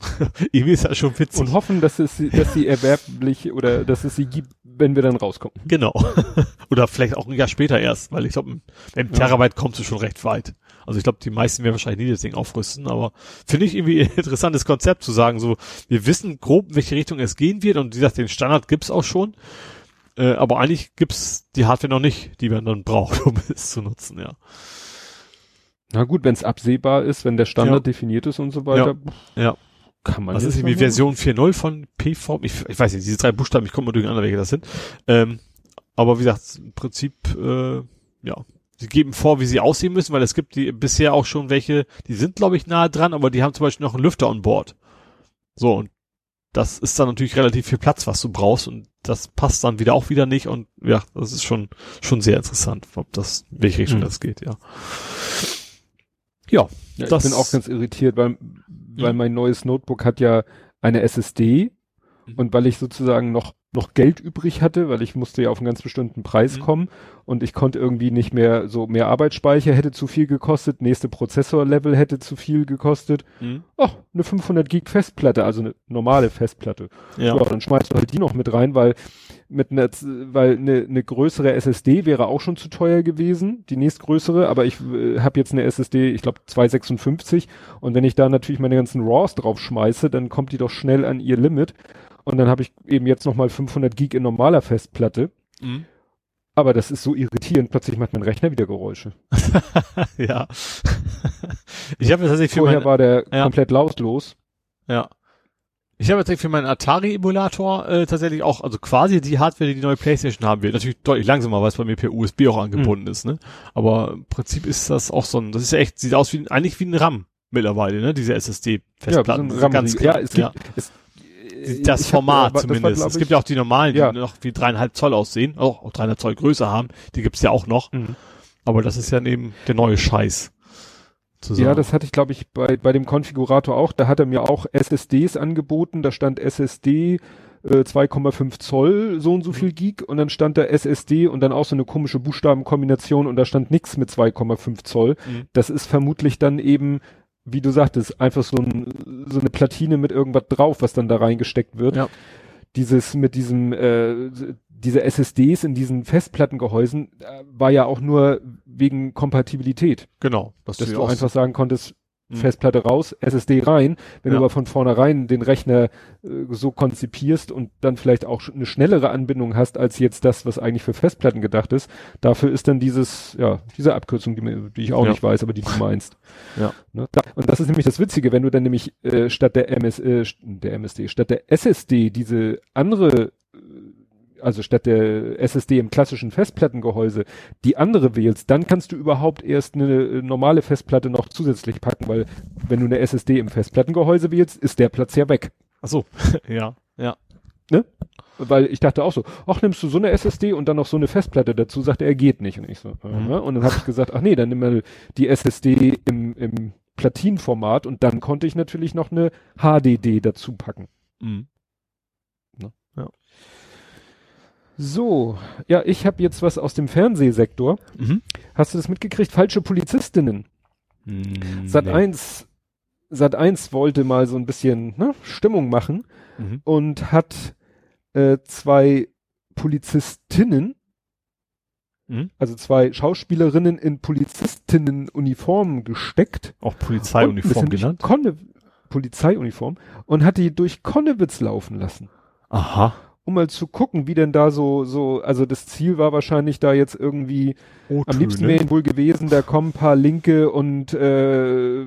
Irgendwie ist das schon witzig. Und hoffen, dass es, dass sie erwerblich oder dass es sie gibt, wenn wir dann rauskommen. Genau. oder vielleicht auch ein Jahr später erst, weil ich glaube, im, Terabyte ja. kommst du schon recht weit. Also ich glaube, die meisten werden wahrscheinlich nie das Ding aufrüsten, aber finde ich irgendwie ein interessantes Konzept zu sagen, so, wir wissen grob, in welche Richtung es gehen wird und wie gesagt, den Standard gibt's auch schon. Äh, aber eigentlich gibt's die Hardware noch nicht, die man dann braucht, um es zu nutzen, ja. Na gut, wenn es absehbar ist, wenn der Standard ja. definiert ist und so weiter. Ja. ja. Kann man Was ist irgendwie Version 4.0 von PV? Ich, ich weiß nicht, diese drei Buchstaben, ich komme mal durcheinander, welche das sind. Ähm, aber wie gesagt, im Prinzip, äh, ja, sie geben vor, wie sie aussehen müssen, weil es gibt die bisher auch schon welche, die sind, glaube ich, nahe dran, aber die haben zum Beispiel noch einen Lüfter an Bord. So, und das ist dann natürlich relativ viel Platz, was du brauchst, und das passt dann wieder auch wieder nicht, und ja, das ist schon, schon sehr interessant, ob das, welche Richtung hm. das geht, ja. Ja, ja das ich bin auch ganz irritiert, weil weil mhm. mein neues Notebook hat ja eine SSD mhm. und weil ich sozusagen noch noch Geld übrig hatte, weil ich musste ja auf einen ganz bestimmten Preis mhm. kommen und ich konnte irgendwie nicht mehr so mehr Arbeitsspeicher hätte zu viel gekostet, nächste Prozessorlevel hätte zu viel gekostet. Mhm. Oh, eine 500 Gig Festplatte, also eine normale Festplatte. Ja. ja, dann schmeißt du halt die noch mit rein, weil mit einer, weil eine, eine größere SSD wäre auch schon zu teuer gewesen, die nächstgrößere, aber ich äh, habe jetzt eine SSD, ich glaube 256 und wenn ich da natürlich meine ganzen RAWs drauf schmeiße, dann kommt die doch schnell an ihr Limit und dann habe ich eben jetzt nochmal 500 Gig in normaler Festplatte. Mhm. Aber das ist so irritierend, plötzlich macht mein Rechner wieder Geräusche. ja. ich habe tatsächlich für Vorher mein, war der ja. komplett lautlos. Ja. Ich habe tatsächlich für meinen Atari-Emulator äh, tatsächlich auch, also quasi die Hardware, die die neue Playstation haben will. Natürlich deutlich langsamer, weil es bei mir per USB auch angebunden mhm. ist, ne? Aber im Prinzip ist das auch so ein, das ist ja echt, sieht aus wie eigentlich wie ein RAM mittlerweile, ne? Diese SSD-Festplatten. Ja, so ganz ja, es gibt, ja. Es, das Format hab, zumindest. War, es gibt ja auch die normalen, die ja. noch wie dreieinhalb Zoll aussehen, auch, auch dreieinhalb Zoll Größe haben. Die gibt's ja auch noch. Mhm. Aber das ist ja eben der neue Scheiß. Ja, das hatte ich, glaube ich, bei, bei dem Konfigurator auch. Da hat er mir auch SSDs angeboten. Da stand SSD äh, 2,5 Zoll, so und so viel mhm. Gig. Und dann stand da SSD und dann auch so eine komische Buchstabenkombination und da stand nichts mit 2,5 Zoll. Mhm. Das ist vermutlich dann eben, wie du sagtest, einfach so, ein, so eine Platine mit irgendwas drauf, was dann da reingesteckt wird. Ja. Dieses mit diesem äh, diese SSDs in diesen Festplattengehäusen äh, war ja auch nur wegen Kompatibilität. Genau. Dass, dass du, einfach sagen konntest, mhm. Festplatte raus, SSD rein. Wenn ja. du aber von vornherein den Rechner äh, so konzipierst und dann vielleicht auch eine schnellere Anbindung hast als jetzt das, was eigentlich für Festplatten gedacht ist, dafür ist dann dieses, ja, diese Abkürzung, die, die ich auch ja. nicht weiß, aber die du meinst. Ja. Ne? Und das ist nämlich das Witzige, wenn du dann nämlich äh, statt der MS, äh, der MSD, statt der SSD diese andere also statt der SSD im klassischen Festplattengehäuse die andere wählst, dann kannst du überhaupt erst eine äh, normale Festplatte noch zusätzlich packen, weil wenn du eine SSD im Festplattengehäuse wählst, ist der Platz ja weg. Ach so, ja, ja. Ne? Weil ich dachte auch so, ach, nimmst du so eine SSD und dann noch so eine Festplatte dazu, sagte er, geht nicht. Und ich so, äh, mhm. und dann habe ich gesagt, ach nee, dann nimm mal die SSD im, im Platinformat und dann konnte ich natürlich noch eine HDD dazu packen. Mhm. So, ja, ich habe jetzt was aus dem Fernsehsektor. Mhm. Hast du das mitgekriegt? Falsche Polizistinnen. Mhm, Sat 1 Sat 1 wollte mal so ein bisschen ne, Stimmung machen mhm. und hat äh, zwei Polizistinnen, mhm. also zwei Schauspielerinnen in Polizistinnenuniformen gesteckt. Auch Polizeiuniform genannt? Konne Polizeiuniform und hat die durch Konnewitz laufen lassen. Aha um mal zu gucken, wie denn da so, so, also das Ziel war wahrscheinlich da jetzt irgendwie, am liebsten wäre wohl gewesen, da kommen ein paar Linke und äh,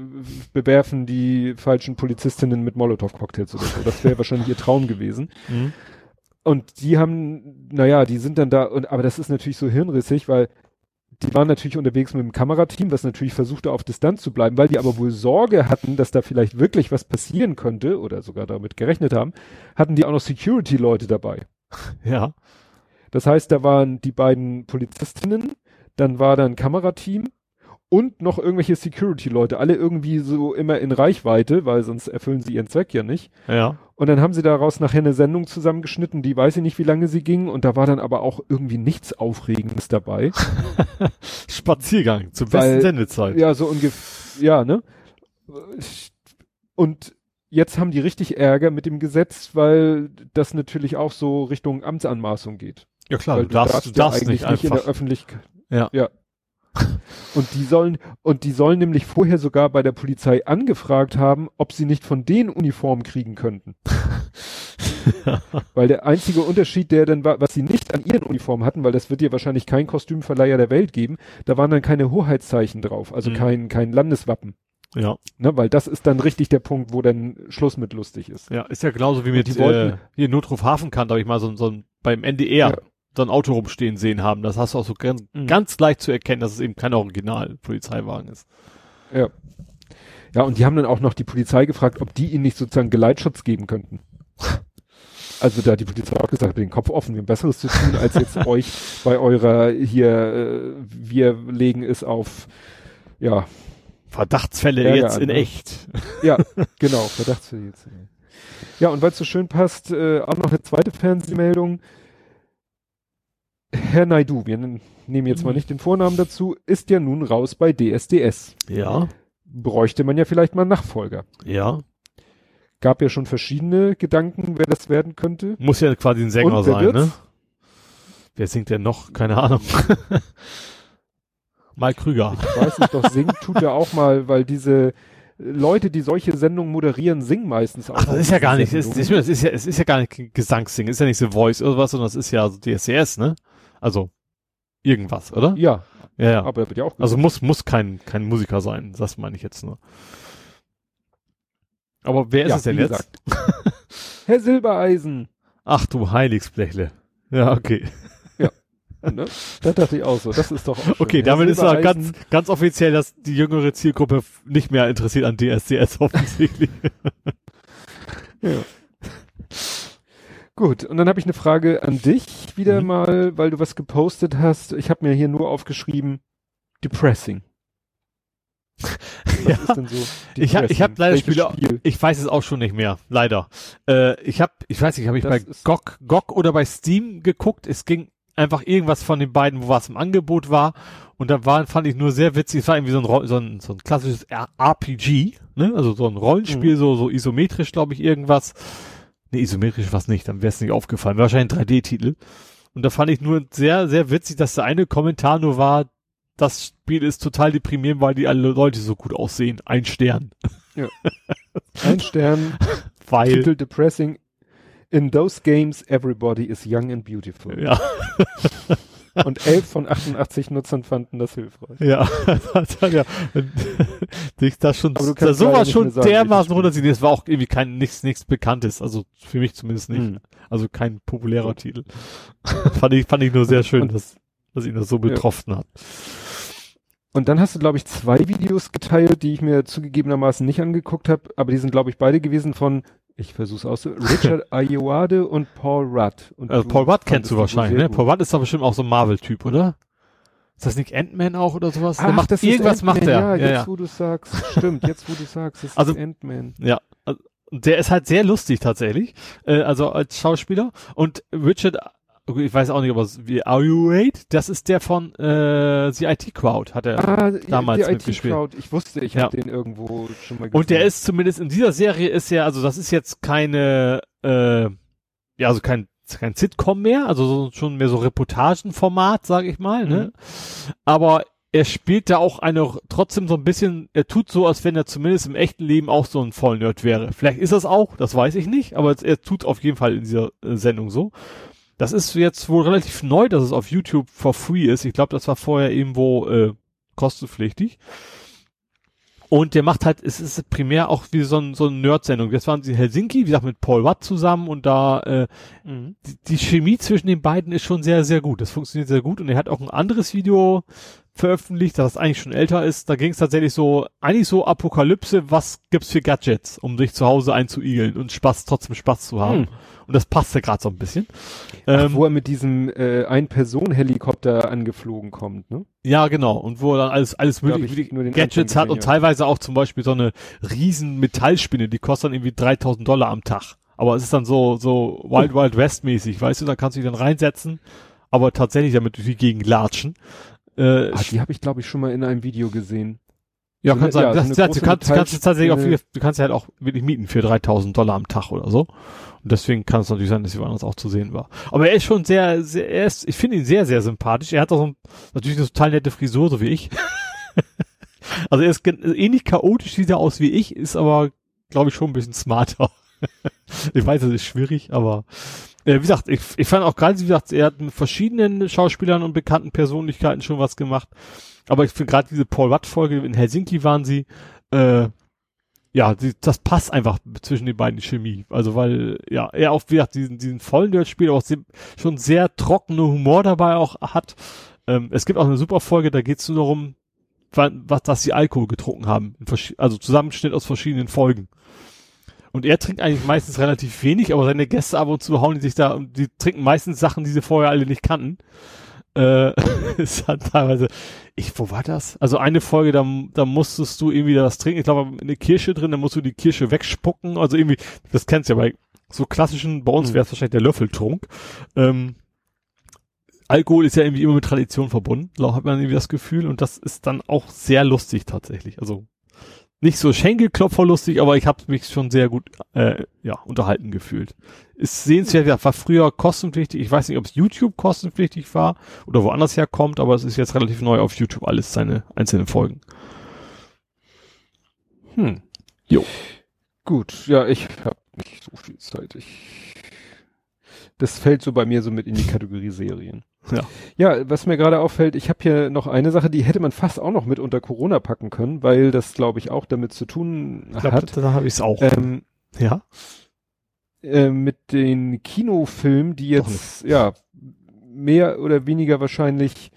bewerfen die falschen Polizistinnen mit Molotow-Cocktails oder so. Das wäre wahrscheinlich ihr Traum gewesen. Mhm. Und die haben, naja, die sind dann da, und, aber das ist natürlich so hirnrissig, weil die waren natürlich unterwegs mit dem Kamerateam, was natürlich versuchte auf Distanz zu bleiben, weil die aber wohl Sorge hatten, dass da vielleicht wirklich was passieren könnte oder sogar damit gerechnet haben, hatten die auch noch Security-Leute dabei. Ja. Das heißt, da waren die beiden Polizistinnen, dann war da ein Kamerateam und noch irgendwelche Security-Leute, alle irgendwie so immer in Reichweite, weil sonst erfüllen sie ihren Zweck ja nicht. Ja. Und dann haben sie daraus nachher eine Sendung zusammengeschnitten, die weiß ich nicht, wie lange sie ging, und da war dann aber auch irgendwie nichts Aufregendes dabei. Spaziergang zur besten Weil- Sendezeit. Ja, so ungefähr, ja, ne? Und jetzt haben die richtig Ärger mit dem Gesetz, weil das natürlich auch so Richtung Amtsanmaßung geht. Ja klar, weil du darfst, du ja darfst eigentlich nicht in der. Öffentlichkeit. Ja. Ja. Und die sollen, und die sollen nämlich vorher sogar bei der Polizei angefragt haben, ob sie nicht von denen Uniformen kriegen könnten. weil der einzige Unterschied, der dann war, was sie nicht an ihren Uniformen hatten, weil das wird ja wahrscheinlich kein Kostümverleiher der Welt geben, da waren dann keine Hoheitszeichen drauf, also Mhm. kein, kein Landeswappen. ja. Ne, weil das ist dann richtig der Punkt, wo dann Schluss mit lustig ist. Ja, ist ja genauso wie mit die wollten- äh, hier Notruf Hafenkant, habe ich mal so, ein- so ein, beim NDR Ja. So ein Auto rumstehen sehen haben. Das hast du auch so ganz, Mhm. ganz leicht zu erkennen, dass es eben kein Original-Polizeiwagen ist. Ja. Ja, und die haben dann auch noch die Polizei gefragt, ob die ihnen nicht sozusagen Geleitschutz geben könnten. Also da hat die Polizei auch gesagt, den Kopf offen, wir haben Besseres zu tun, als jetzt euch bei eurer hier, äh, wir legen es auf, ja, Verdachtsfälle Ärger jetzt an, in ne? echt. ja, genau, Verdachtsfälle jetzt. Ja, und weil es so schön passt, äh, auch noch eine zweite Fernsehmeldung. Herr Naidu, wir nennen jetzt mal Mhm. nicht den Vornamen dazu, ist ja nun raus bei DSDS. Ja, Bräuchte man ja vielleicht mal einen Nachfolger. ja. Gab ja schon verschiedene Gedanken, wer das werden könnte. Muss ja quasi ein Sänger sein, wird's? ne? Wer singt denn noch? Keine Ahnung. Mal Krüger. Ich weiß nicht, doch singen tut er auch mal, weil diese Leute, die solche Sendungen moderieren, singen meistens auch. Ach, das ist ja gar nicht, Sendungen. das, das ist ja, es ist ja gar nicht Gesangssingen, ist ja nicht so Voice oder was, sondern das ist ja so DSCS, ne? Also, irgendwas, oder? Ja, Ja, ja. aber er wird ja auch Also muss, muss kein, kein Musiker sein, das meine ich jetzt nur. Aber wer ist Ja, es denn jetzt? Herr Silbereisen. Ach du Heiligsblechle. Ja, okay. Ne? Da dachte ich auch so, das ist doch auch schön. Okay, Herr damit ist ja ganz, ganz offiziell, dass die jüngere Zielgruppe nicht mehr interessiert an DSCS offensichtlich. Ja. Gut, und dann habe ich eine Frage an dich wieder Mhm. mal, weil du was gepostet hast. Ich habe mir hier nur aufgeschrieben, depressing. Was Ja. ist denn so Ich hab- ich hab leider Welches Spiele- Spiel? Ich weiß es auch schon nicht mehr, leider. Äh, ich habe, ich weiß nicht, habe ich Das bei GOG, GOG oder bei Steam geguckt. Es ging einfach irgendwas von den beiden, wo was im Angebot war. Und da war, fand ich nur sehr witzig. Es war irgendwie so ein, so ein, so ein klassisches RPG, ne? Also so ein Rollenspiel, Mhm. so, so isometrisch, glaube ich, irgendwas. Ne, isometrisch was nicht, dann wäre es nicht aufgefallen. Wahrscheinlich ein 3D-Titel. Und da fand ich nur sehr, sehr witzig, dass der eine Kommentar nur war, das Spiel ist total deprimierend, weil die alle Leute so gut aussehen. Ein Stern. Ein Stern, Weil. Titel depressing. In those games, everybody is young and beautiful. Ja, Und 11 von 88 Nutzern fanden das hilfreich. ja, das ja, dich da schon, Aber du da kannst leider sowas nicht schon dermaßen runterziehen. Das war auch irgendwie kein, nichts, nichts Bekanntes. Also für mich zumindest nicht. Hm. Also kein populärer Titel. fand ich, fand ich nur sehr schön, Und- dass, dass ihn das so betroffen hat. Und dann hast du, glaube ich, zwei Videos geteilt, die ich mir zugegebenermaßen nicht angeguckt habe, aber die sind, glaube ich, beide gewesen von, ich versuch's aus, Richard Ayoade und Paul Rudd. Und Also Paul Rudd kennst du wahrscheinlich, ne? Paul Rudd ist doch bestimmt auch so ein Marvel-Typ, oder? Ist das nicht Ant-Man auch oder sowas? Ach, macht das irgendwas macht er. Ja, Ja, jetzt ja. wo du sagst, stimmt, jetzt wo du sagst, das Also- ist Ant-Man. Ja, also, der ist halt sehr lustig tatsächlich, äh, also als Schauspieler. Und Richard, ich weiß auch nicht, aber es- wie Are You Wait? Das ist der von äh, The IT Crowd, hat er. Ah, damals die mitgespielt. IT-Crowd. Ich wusste, ich Ja. habe den irgendwo schon mal gesehen. Und der ist zumindest in dieser Serie ist ja, also das ist jetzt keine, äh, ja, also kein kein Sitcom mehr, also so, schon mehr so Reportagenformat, sage ich mal, ne? Mhm. Aber er spielt da auch eine, trotzdem so ein bisschen, er tut so, als wenn er zumindest im echten Leben auch so ein Vollnerd wäre. Vielleicht ist das auch, das weiß ich nicht, aber er tut auf jeden Fall in dieser äh, Sendung so. Das ist jetzt wohl relativ neu, dass es auf YouTube for free ist. Ich glaube, das war vorher irgendwo äh, kostenpflichtig. Und der macht halt, es ist primär auch wie so, ein, so eine Nerd-Sendung. Das waren sie in Helsinki, wie gesagt, mit Paul Watt zusammen und da äh, mhm. die, die Chemie zwischen den beiden ist schon sehr, sehr gut. Das funktioniert sehr gut und er hat auch ein anderes Video veröffentlicht, das eigentlich schon älter ist. Da ging es tatsächlich so, eigentlich so Apokalypse, was gibt's für Gadgets, um dich zu Hause einzuigeln und Spaß, trotzdem Spaß zu haben. Hm. Und das passte gerade so ein bisschen. Ach, ähm, wo er mit diesem äh, Ein-Personen-Helikopter angeflogen kommt, ne? Ja, genau. Und wo er dann alles, alles mögliche Gadgets hat und teilweise auch zum Beispiel so eine riesen Metallspinne, die kostet dann irgendwie 3000 Dollar am Tag. Aber es ist dann so, so Wild Wild West mäßig, weißt du, da kannst du dich dann reinsetzen, aber tatsächlich damit durch die Gegend latschen. Äh, ah, die habe ich, glaube ich, schon mal in einem Video gesehen. Ja, so kann sein. Ja, das, so das, du kannst, kannst tatsächlich auch viel, du kannst ja halt auch wirklich mieten für 3000 Dollar am Tag oder so. Und deswegen kann es natürlich sein, dass sie woanders auch zu sehen war. Aber er ist schon sehr, sehr er ist, ich finde ihn sehr, sehr sympathisch. Er hat auch so ein, natürlich eine total nette Frisur, so wie ich. also er ist ähnlich chaotisch sieht er aus wie ich, ist aber, glaube ich, schon ein bisschen smarter. ich weiß, das ist schwierig, aber äh, wie gesagt, ich, ich fand auch gerade, wie gesagt, er hat mit verschiedenen Schauspielern und bekannten Persönlichkeiten schon was gemacht. Aber ich finde gerade diese Paul Watt-Folge in Helsinki waren sie, äh, ja, die, das passt einfach zwischen den beiden die Chemie. Also weil, ja, er auch, wie gesagt, diesen, diesen vollen Nerd-Spiel auch schon sehr trockene Humor dabei auch hat. Ähm, es gibt auch eine super Folge, da geht es nur darum, was, dass sie Alkohol getrunken haben. Also Zusammenschnitt aus verschiedenen Folgen. Und er trinkt eigentlich meistens relativ wenig, aber seine Gäste ab und zu hauen die sich da und die trinken meistens Sachen, die sie vorher alle nicht kannten. Äh, es hat teilweise, ich, wo war das? Also eine Folge, da, da musstest du irgendwie das trinken, ich glaube, eine Kirsche drin, da musst du die Kirsche wegspucken, also irgendwie, das kennst du ja bei so klassischen, bei uns mhm. wäre es wahrscheinlich der Löffeltrunk. Ähm, Alkohol ist ja irgendwie immer mit Tradition verbunden, hat man irgendwie das Gefühl und das ist dann auch sehr lustig tatsächlich. Also nicht so Schenkelklopferlustig, aber ich habe mich schon sehr gut äh, ja, unterhalten gefühlt. Ist sehenswert, war früher kostenpflichtig. Ich weiß nicht, ob es YouTube kostenpflichtig war oder woanders herkommt, aber es ist jetzt relativ neu auf YouTube alles seine einzelnen Folgen. Hm. Jo. Gut, ja, ich habe nicht so viel Zeit. Ich das fällt so bei mir so mit in die Kategorie Serien. Ja. Ja, was mir gerade auffällt, ich habe hier noch eine Sache, die hätte man fast auch noch mit unter Corona packen können, weil das glaube ich auch damit zu tun ich glaub, hat. Da habe ich es auch. Ähm, ja. Äh, mit den Kinofilmen, die jetzt ja mehr oder weniger wahrscheinlich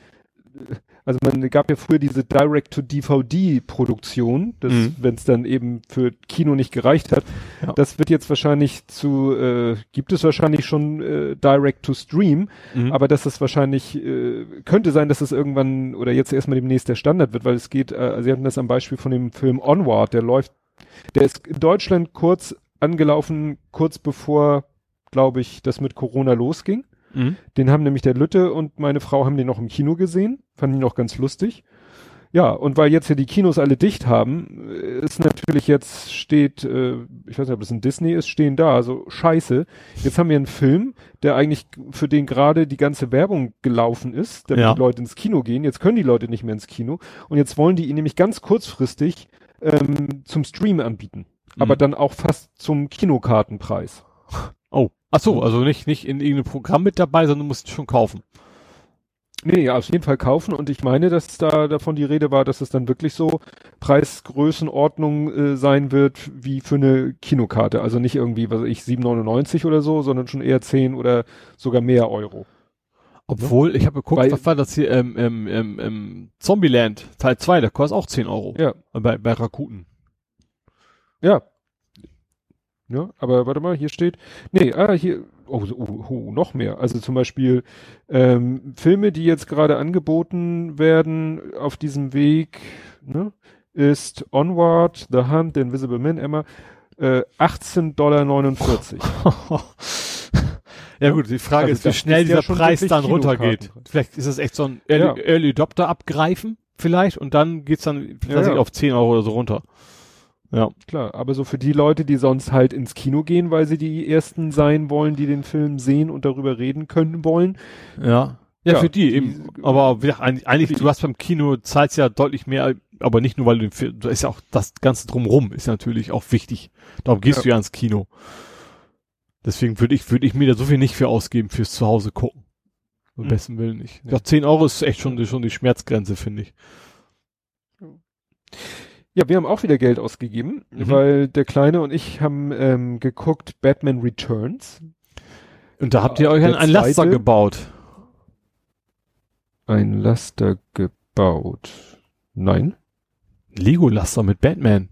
also man gab ja früher diese Direct-to-DVD-Produktion, mhm. wenn es dann eben für Kino nicht gereicht hat. Ja. Das wird jetzt wahrscheinlich zu, äh, gibt es wahrscheinlich schon äh, Direct-to-Stream, mhm. aber dass das wahrscheinlich, äh, könnte sein, dass das irgendwann oder jetzt erstmal demnächst der Standard wird, weil es geht, äh, Sie hatten das am Beispiel von dem Film Onward, der läuft, der ist in Deutschland kurz angelaufen, kurz bevor, glaube ich, das mit Corona losging. Mhm. Den haben nämlich der Lütte und meine Frau haben den noch im Kino gesehen, fanden ihn auch ganz lustig. Ja, und weil jetzt ja die Kinos alle dicht haben, äh, ist natürlich jetzt steht, äh, ich weiß nicht, ob das ein Disney ist, stehen da, also scheiße. Jetzt haben wir einen Film, der eigentlich für den gerade die ganze Werbung gelaufen ist, damit ja. die Leute ins Kino gehen. Jetzt können die Leute nicht mehr ins Kino und jetzt wollen die ihn nämlich ganz kurzfristig ähm, zum Stream anbieten, mhm. aber dann auch fast zum Kinokartenpreis. Oh. Ach so, also nicht, nicht in irgendeinem Programm mit dabei, sondern du musst schon kaufen. Nee, ja, auf jeden Fall kaufen und ich meine, dass da davon die Rede war, dass es dann wirklich so Preisgrößenordnung äh, sein wird wie für eine Kinokarte. Also nicht irgendwie, was weiß ich, 7,99 oder so, sondern schon eher 10 oder sogar mehr Euro. Obwohl, ich habe geguckt, Weil, was war das hier, ähm, ähm, ähm, ähm, Zombieland Teil 2, der kostet auch 10 Euro. Ja. Bei, bei Rakuten. Ja, ja, aber warte mal, hier steht, nee, ah, hier, oh, oh, oh noch mehr. Also zum Beispiel ähm, Filme, die jetzt gerade angeboten werden auf diesem Weg, ne, ist Onward, The Hunt, The Invisible Man, Emma, äh, 18,49 Dollar. ja gut, die Frage also ist, wie schnell dieser ja Preis dann runtergeht. Vielleicht ist es echt so ein Early, ja. Early Adopter abgreifen vielleicht und dann geht's dann ja, ja. auf 10 Euro oder so runter. Ja. Klar, aber so für die Leute, die sonst halt ins Kino gehen, weil sie die ersten sein wollen, die den Film sehen und darüber reden können wollen. Ja. Ja, ja für die, die eben. Aber eigentlich, eigentlich du hast beim Kino zahlst ja deutlich mehr, aber nicht nur, weil du den Film, da ist ja auch das Ganze drumrum, ist natürlich auch wichtig. Darum gehst ja. du ja ins Kino. Deswegen würde ich, würde ich mir da so viel nicht für ausgeben fürs Zuhause gucken. Am hm. besten Willen nicht. Ja, 10 Euro ist echt schon, schon die Schmerzgrenze, finde ich. Ja, wir haben auch wieder Geld ausgegeben, Mhm. weil der Kleine und ich haben ähm, geguckt Batman Returns. Und da habt ihr euch ein, ein Laster gebaut. Ein Laster gebaut. Nein, Lego-Laster mit Batman.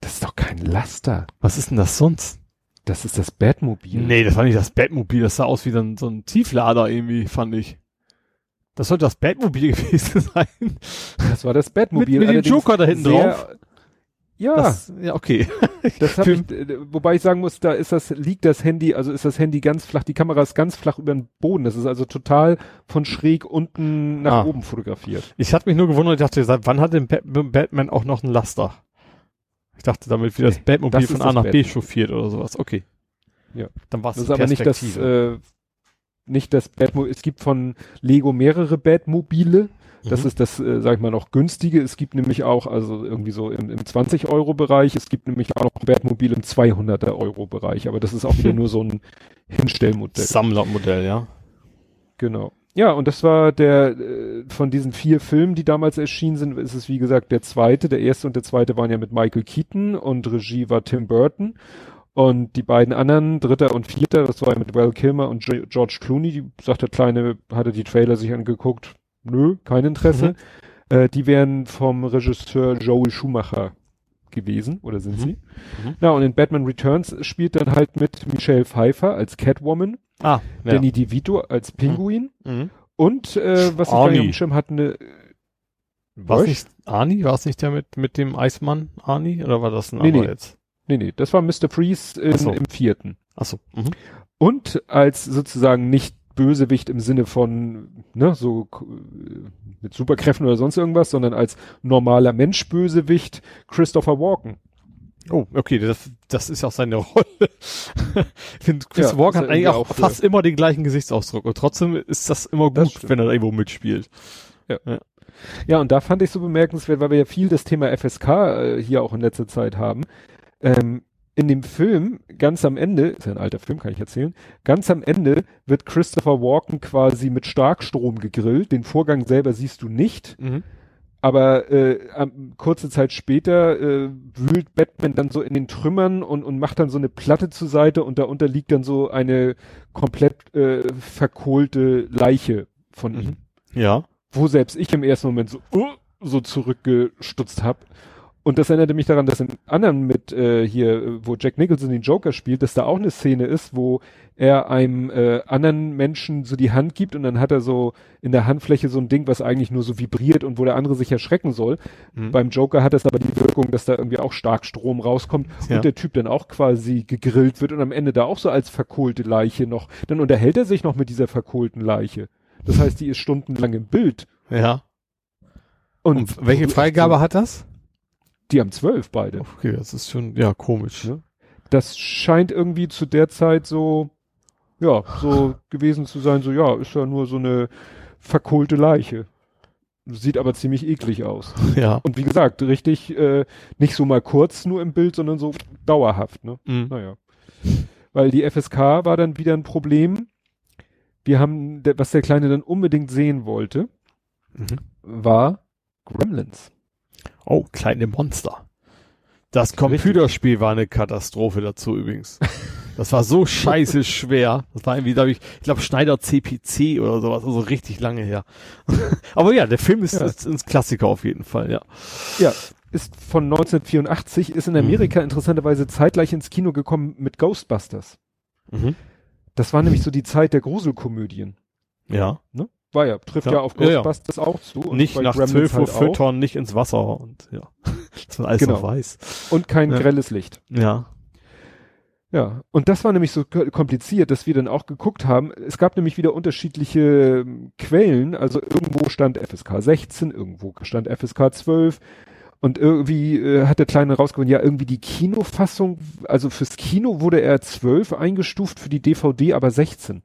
das ist doch kein Laster. Was ist denn das sonst? Das ist das Batmobil. Nee, das war nicht das Batmobil. Das sah aus wie so ein, so ein Tieflader irgendwie, fand ich. Das sollte das Batmobil gewesen sein. Das war das Batmobil. mit, mit dem Joker da hinten drauf. Ja, Das, ja, okay. das hab ich, äh, wobei ich sagen muss, da ist das, liegt das Handy, also ist das Handy ganz flach, die Kamera ist ganz flach über den Boden. Das ist also total von schräg unten nach Ah. oben fotografiert. Ich hatte mich nur gewundert, ich dachte, seit wann hat denn Bat Batman auch noch einen Laster? Ich dachte damit, wie das Batmobil das von A nach B chauffiert oder sowas. Okay. Ja. Dann war es Das ist aber nicht das, äh, nicht das Batmobil. Es gibt von Lego mehrere Batmobile. Das Mhm. ist das, äh, sag ich mal, noch günstige. Es gibt nämlich auch, also irgendwie so im, im 20-Euro-Bereich. Es gibt nämlich auch noch ein Batmobil im 200er-Euro-Bereich. Aber das ist auch wieder nur so ein Hinstellmodell. Sammlermodell, ja. Genau. Ja, und das war der, äh, von diesen vier Filmen, die damals erschienen sind, ist es wie gesagt der zweite. Der erste und der zweite waren ja mit Michael Keaton und Regie war Tim Burton. Und die beiden anderen, dritter und vierter, das war ja mit Val Kilmer und George Clooney, die sagt der Kleine, hatte die Trailer sich angeguckt, nö, kein Interesse. Äh, die wären vom Regisseur Joel Schumacher gewesen, oder sind Mhm. sie? Mhm. Na, und in Batman Returns spielt dann halt mit Michelle Pfeiffer als Catwoman, Ah, ja. Danny DeVito als Pinguin, Mhm. und äh, was ich Arnie. auf dem Schirm hatte, eine War es Was? nicht Arnie? War es nicht der mit, mit dem Eismann Arnie? Oder war das ein Nee, anderer nee. jetzt? Nee, nee, das war Mr. Freeze in, Ach so. im vierten. Achso. Mhm. Und als sozusagen nicht Bösewicht im Sinne von, ne, so k- mit Superkräften oder sonst irgendwas, sondern als normaler Mensch Bösewicht Christopher Walken. Oh, okay, das, das ist ja auch seine Rolle. ich finde, Chris Ja, Walker ist hat eigentlich auch für- fast immer den gleichen Gesichtsausdruck und trotzdem ist das immer Das gut, stimmt. wenn er da irgendwo mitspielt. Ja, und da fand ich so bemerkenswert, weil wir ja viel das Thema FSK äh, hier auch in letzter Zeit haben. Ähm, in dem Film, ganz am Ende, ist ja ein alter Film, kann ich erzählen, ganz am Ende wird Christopher Walken quasi mit Starkstrom gegrillt. Den Vorgang selber siehst du nicht. Aber äh, am, kurze Zeit später äh, wühlt Batman dann so in den Trümmern und, und macht dann so eine Platte zur Seite und darunter liegt dann so eine komplett äh, verkohlte Leiche von Mhm. ihm. Ja. Wo selbst ich im ersten Moment so, uh, so zurückgestutzt habe. Und das erinnerte mich daran, dass in anderen mit äh, hier, wo Jack Nicholson den Joker spielt, dass da auch eine Szene ist, wo er einem äh, anderen Menschen so die Hand gibt und dann hat er so in der Handfläche so ein Ding, was eigentlich nur so vibriert und wo der andere sich erschrecken soll. Mhm. Beim Joker hat es aber die Wirkung, dass da irgendwie auch stark Strom rauskommt Ja. und der Typ dann auch quasi gegrillt wird und am Ende da auch so als verkohlte Leiche noch. Dann unterhält er sich noch mit dieser verkohlten Leiche. Das heißt, die ist stundenlang im Bild. Ja. Und, Und welche Freigabe hat das? Die haben zwölf beide. Okay, das ist schon, ja, komisch. Ja. Das scheint irgendwie zu der Zeit so, ja, so gewesen zu sein, so, ja, ist ja nur so eine verkohlte Leiche. Sieht aber ziemlich eklig aus. Ja. Und wie gesagt, richtig, äh, nicht so mal kurz nur im Bild, sondern so dauerhaft, ne? Mhm. Naja. Weil die FSK war dann wieder ein Problem. Wir haben, was der Kleine dann unbedingt sehen wollte, Mhm. war Gremlins. Oh, kleine Monster. Das Computerspiel war eine Katastrophe dazu übrigens. Das war so scheiße schwer. Das war irgendwie, glaube ich, ich glaube Schneider CPC oder sowas, also richtig lange her. Aber ja, der Film ist, Ja. ist ein Klassiker auf jeden Fall, ja. Ja, ist von 1984, ist in Amerika interessanterweise zeitgleich ins Kino gekommen mit Ghostbusters. Mhm. Das war nämlich so die Zeit der Gruselkomödien. Ja. Ne? War ja, trifft Ja, ja, auf ja, ja. Ghostbusters auch zu. Und nicht nach Gremlins 12 Uhr halt füttern, nicht ins Wasser und ja. Dass man alles Genau. noch weiß. Und kein Ja. grelles Licht. Ja. Ja, und das war nämlich so kompliziert, dass wir dann auch geguckt haben. Es gab nämlich wieder unterschiedliche ähm, Quellen. Also irgendwo stand FSK 16, irgendwo stand FSK 12. Und irgendwie äh, hat der Kleine rausgefunden, ja, irgendwie die Kinofassung, also fürs Kino wurde er 12 eingestuft, für die DVD aber 16.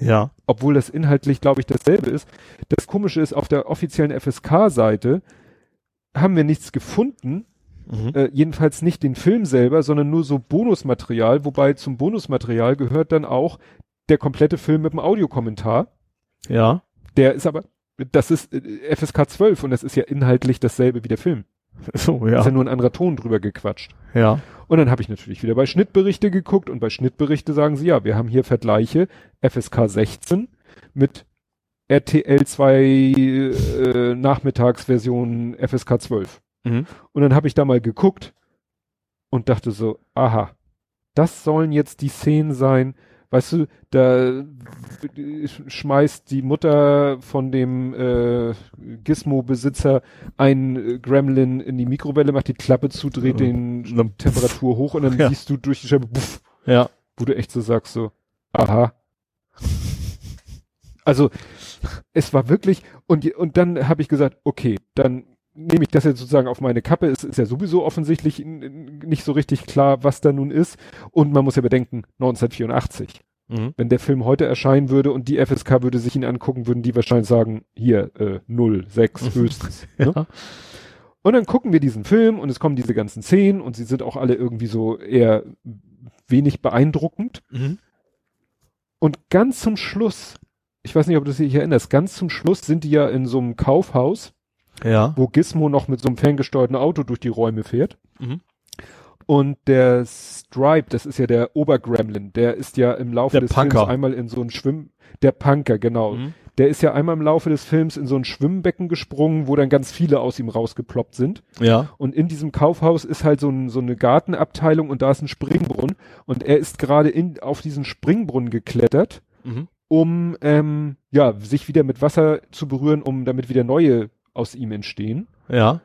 Ja. Obwohl das inhaltlich, glaube ich, dasselbe ist. Das Komische ist, auf der offiziellen FSK-Seite haben wir nichts gefunden, Mhm. äh, jedenfalls nicht den Film selber, sondern nur so Bonusmaterial, wobei zum Bonusmaterial gehört dann auch der komplette Film mit dem Audiokommentar. Ja. Der ist aber, das ist äh, FSK 12 und das ist ja inhaltlich dasselbe wie der Film. So, ja. Ist ja nur ein anderer Ton drüber gequatscht. Ja. Und dann habe ich natürlich wieder bei Schnittberichte geguckt und bei Schnittberichte sagen sie, ja, wir haben hier Vergleiche FSK 16 mit RTL 2 äh, Nachmittagsversion FSK 12. Mhm. Und dann habe ich da mal geguckt und dachte so, aha, das sollen jetzt die Szenen sein, weißt du, da schmeißt die Mutter von dem äh, Gizmo-Besitzer ein äh, Gremlin in die Mikrowelle, macht die Klappe zu, dreht den Temperatur hoch und dann ja. siehst du durch die Scheibe, buff, ja. wo du echt so sagst, so, aha. Also, es war wirklich, und, und dann habe ich gesagt, okay, dann nehme ich das jetzt sozusagen auf meine Kappe. Es ist ja sowieso offensichtlich nicht so richtig klar, was da nun ist. Und man muss ja bedenken, 1984. Mhm. Wenn der Film heute erscheinen würde und die FSK würde sich ihn angucken, würden die wahrscheinlich sagen, hier, äh, 0, 6 höchstens. Ne? ja. ne? Und dann gucken wir diesen Film und es kommen diese ganzen Szenen und sie sind auch alle irgendwie so eher wenig beeindruckend. Mhm. Und ganz zum Schluss, ich weiß nicht, ob du dich erinnerst, ganz zum Schluss sind die ja in so einem Kaufhaus ja. wo Gizmo noch mit so einem ferngesteuerten Auto durch die Räume fährt. Mhm. Und der Stripe, das ist ja der Obergremlin, der ist ja im Laufe der des Punker. Films einmal in so ein Schwimm, der Punker, genau. Mhm. Der ist ja einmal im Laufe des Films in so ein Schwimmbecken gesprungen, wo dann ganz viele aus ihm rausgeploppt sind. Ja. Und in diesem Kaufhaus ist halt so, ein, so eine Gartenabteilung und da ist ein Springbrunnen. Und er ist gerade in, auf diesen Springbrunnen geklettert, mhm. um ähm, ja, sich wieder mit Wasser zu berühren, um damit wieder neue aus ihm entstehen. Ja.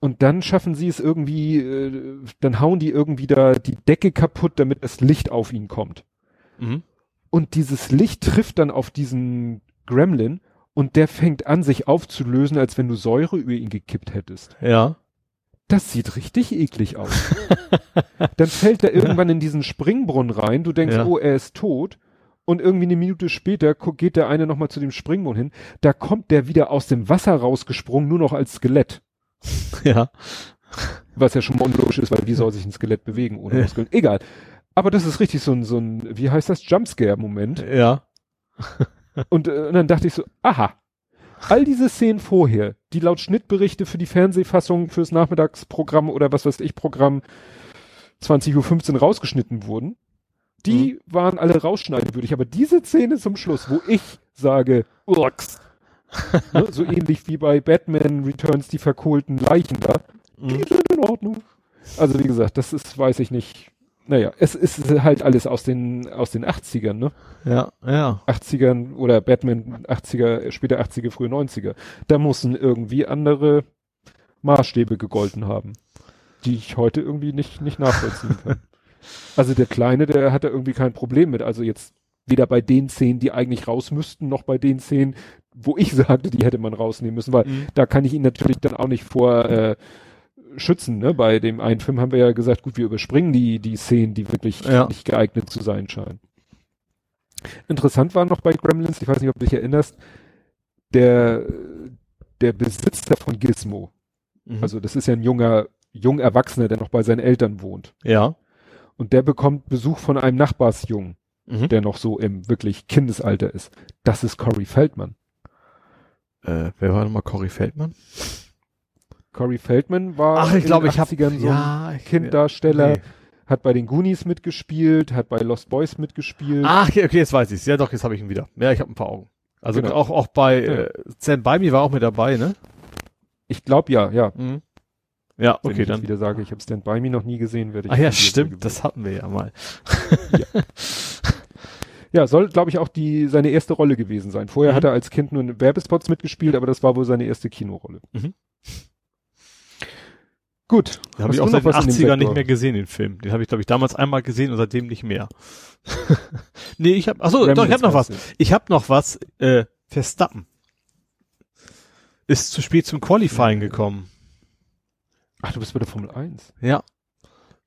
Und dann schaffen sie es irgendwie, äh, dann hauen die irgendwie da die Decke kaputt, damit das Licht auf ihn kommt. Mhm. Und dieses Licht trifft dann auf diesen Gremlin und der fängt an, sich aufzulösen, als wenn du Säure über ihn gekippt hättest. Ja. Das sieht richtig eklig aus. dann fällt er irgendwann in diesen Springbrunnen rein, du denkst, ja. oh, er ist tot und irgendwie eine Minute später geht der eine nochmal zu dem Springbrunnen hin, da kommt der wieder aus dem Wasser rausgesprungen, nur noch als Skelett. Ja. Was ja schon mal unlogisch ist, weil wie soll sich ein Skelett bewegen ohne Muskeln? Egal. Aber das ist richtig so ein, so ein, wie heißt das, Jumpscare-Moment. Ja. und, äh, und dann dachte ich so, aha, all diese Szenen vorher, die laut Schnittberichte für die Fernsehfassung fürs Nachmittagsprogramm oder was weiß ich Programm 20.15 Uhr rausgeschnitten wurden, die mhm. waren alle rausschneidewürdig, aber diese Szene zum Schluss, wo ich sage, Urks, ne, so ähnlich wie bei Batman Returns die verkohlten Leichen da, mhm. die sind in Ordnung. Also wie gesagt, das ist, weiß ich nicht. Naja, es ist halt alles aus den, aus den 80ern, ne? Ja, ja. 80ern oder Batman 80er, später 80er, frühe 90er. Da mussten irgendwie andere Maßstäbe gegolten haben, die ich heute irgendwie nicht, nicht nachvollziehen kann. Also der Kleine, der hat da irgendwie kein Problem mit. Also jetzt weder bei den Szenen, die eigentlich raus müssten, noch bei den Szenen, wo ich sagte, die hätte man rausnehmen müssen, weil mhm. da kann ich ihn natürlich dann auch nicht vor äh, schützen. Ne? Bei dem einen Film haben wir ja gesagt, gut, wir überspringen die, die Szenen, die wirklich ja. nicht geeignet zu sein scheinen. Interessant war noch bei Gremlins, ich weiß nicht, ob du dich erinnerst, der, der Besitzer von Gizmo. Mhm. Also das ist ja ein junger, jung Erwachsener, der noch bei seinen Eltern wohnt. Ja. Und der bekommt Besuch von einem Nachbarsjungen, mhm. der noch so im wirklich Kindesalter ist. Das ist Corey Feldman. Äh, wer war nochmal Corey Feldman? Corey Feldman war Ach, ich glaube, ich habe so ja, Kinddarsteller. Nee. Hat bei den Goonies mitgespielt, hat bei Lost Boys mitgespielt. Ach, okay, jetzt weiß ich's. Ja, doch, jetzt habe ich ihn wieder. Ja, ich habe ein paar Augen. Also genau. auch auch bei ja. äh, By Me war auch mit dabei, ne? Ich glaube ja, ja. Mhm. Ja, okay, Wenn ich dann wieder sage, ich habe Stand By Me noch nie gesehen, werde ich. Ah ja, stimmt, das hatten wir ja mal. ja. ja, soll, glaube ich, auch die seine erste Rolle gewesen sein. Vorher mhm. hat er als Kind nur in Werbespots mitgespielt, aber das war wohl seine erste Kinorolle. Mhm. Gut. Den habe ich auch seit den 80ern nicht mehr gesehen, den Film. Den habe ich, glaube ich, damals einmal gesehen und seitdem nicht mehr. nee, ich habe, achso, doch, ich habe noch was. Ich habe noch was, äh, Verstappen. Ist zu spät zum Qualifying gekommen. Ach, du bist bei der Formel 1. Ja.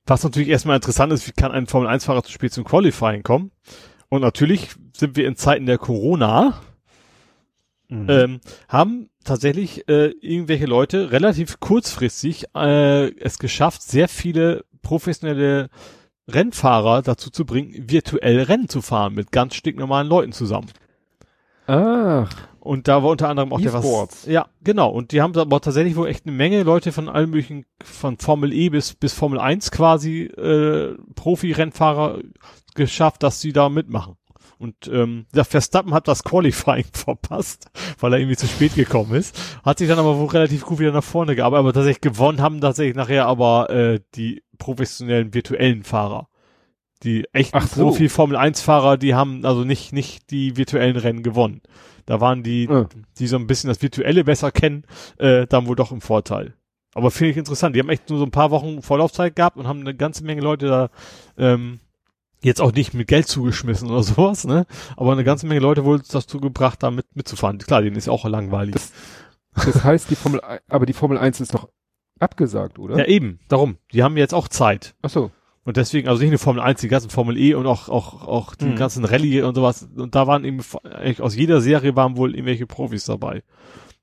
Was natürlich erstmal interessant ist, wie kann ein Formel 1-Fahrer zu spät zum Qualifying kommen? Und natürlich sind wir in Zeiten der Corona, mhm. ähm, haben tatsächlich äh, irgendwelche Leute relativ kurzfristig äh, es geschafft, sehr viele professionelle Rennfahrer dazu zu bringen, virtuell Rennen zu fahren mit ganz stinknormalen Leuten zusammen. Ach. Und da war unter anderem auch der was. Ja, genau. Und die haben aber tatsächlich wohl echt eine Menge Leute von allen möglichen, von Formel E bis, bis Formel 1 quasi, äh, Profi-Rennfahrer geschafft, dass sie da mitmachen. Und ähm, der Verstappen hat das Qualifying verpasst, weil er irgendwie zu spät gekommen ist. Hat sich dann aber wohl relativ gut wieder nach vorne gearbeitet. Aber tatsächlich gewonnen haben tatsächlich nachher aber äh, die professionellen virtuellen Fahrer. Die echten so. Profi-Formel-1-Fahrer, die haben also nicht, nicht die virtuellen Rennen gewonnen. Da waren die, ja. die so ein bisschen das Virtuelle besser kennen, äh, dann wohl doch im Vorteil. Aber finde ich interessant. Die haben echt nur so ein paar Wochen Vorlaufzeit gehabt und haben eine ganze Menge Leute da ähm, jetzt auch nicht mit Geld zugeschmissen oder sowas, ne? Aber eine ganze Menge Leute wohl dazu gebracht, da mit, mitzufahren. Klar, denen ist auch langweilig. Das, das heißt, die Formel, aber die Formel 1 ist doch abgesagt, oder? Ja, eben. Darum. Die haben jetzt auch Zeit. Ach so. Und deswegen, also nicht nur Formel 1, die ganzen Formel E und auch, auch, auch die hm. ganzen Rallye und sowas. Und da waren eben, eigentlich aus jeder Serie waren wohl irgendwelche Profis dabei.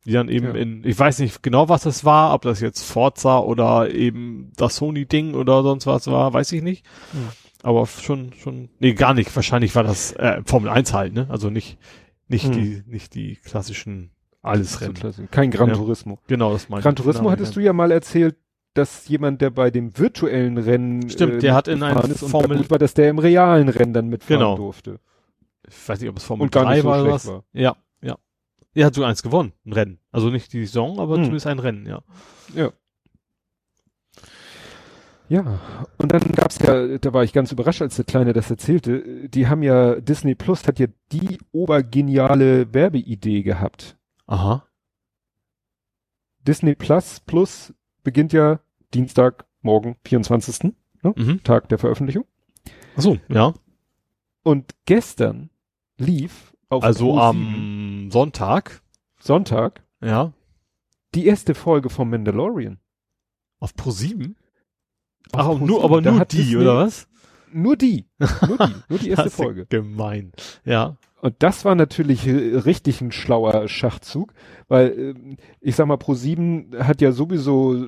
Die dann eben ja. in, ich weiß nicht genau, was das war, ob das jetzt Forza oder eben das Sony-Ding oder sonst was war, weiß ich nicht. Hm. Aber schon, schon, nee, gar nicht. Wahrscheinlich war das äh, Formel 1 halt, ne? Also nicht, nicht hm. die, nicht die klassischen alles Rennen. Kein Gran ja. Turismo. Genau, das meinst Gran Turismo genau, hattest ja. du ja mal erzählt, dass jemand, der bei dem virtuellen Rennen Stimmt, äh, der hat in einem Formel gut war, dass der im realen Rennen dann mitfahren genau. durfte. Ich weiß nicht, ob es Formel und 3 so war oder was. War. Ja, ja. Er hat sogar eins gewonnen, ein Rennen. Also nicht die Saison, aber hm. zumindest ein Rennen, ja. Ja. Ja, und dann gab's ja, da war ich ganz überrascht, als der Kleine das erzählte, die haben ja, Disney Plus hat ja die obergeniale Werbeidee gehabt. Aha. Disney Plus Plus beginnt ja Dienstag, morgen, 24. Ne? Mhm. Tag der Veröffentlichung. Ach so, ja. Und gestern lief auf Also am Sonntag. Sonntag. Ja. Die erste Folge vom Mandalorian. Auf Pro 7? Ach, nur, aber nur die, Disney, oder was? Nur die. Nur die. Nur die erste Folge. Gemein. Ja. Und das war natürlich richtig ein schlauer Schachzug, weil ähm, ich sag mal, Pro7 hat ja sowieso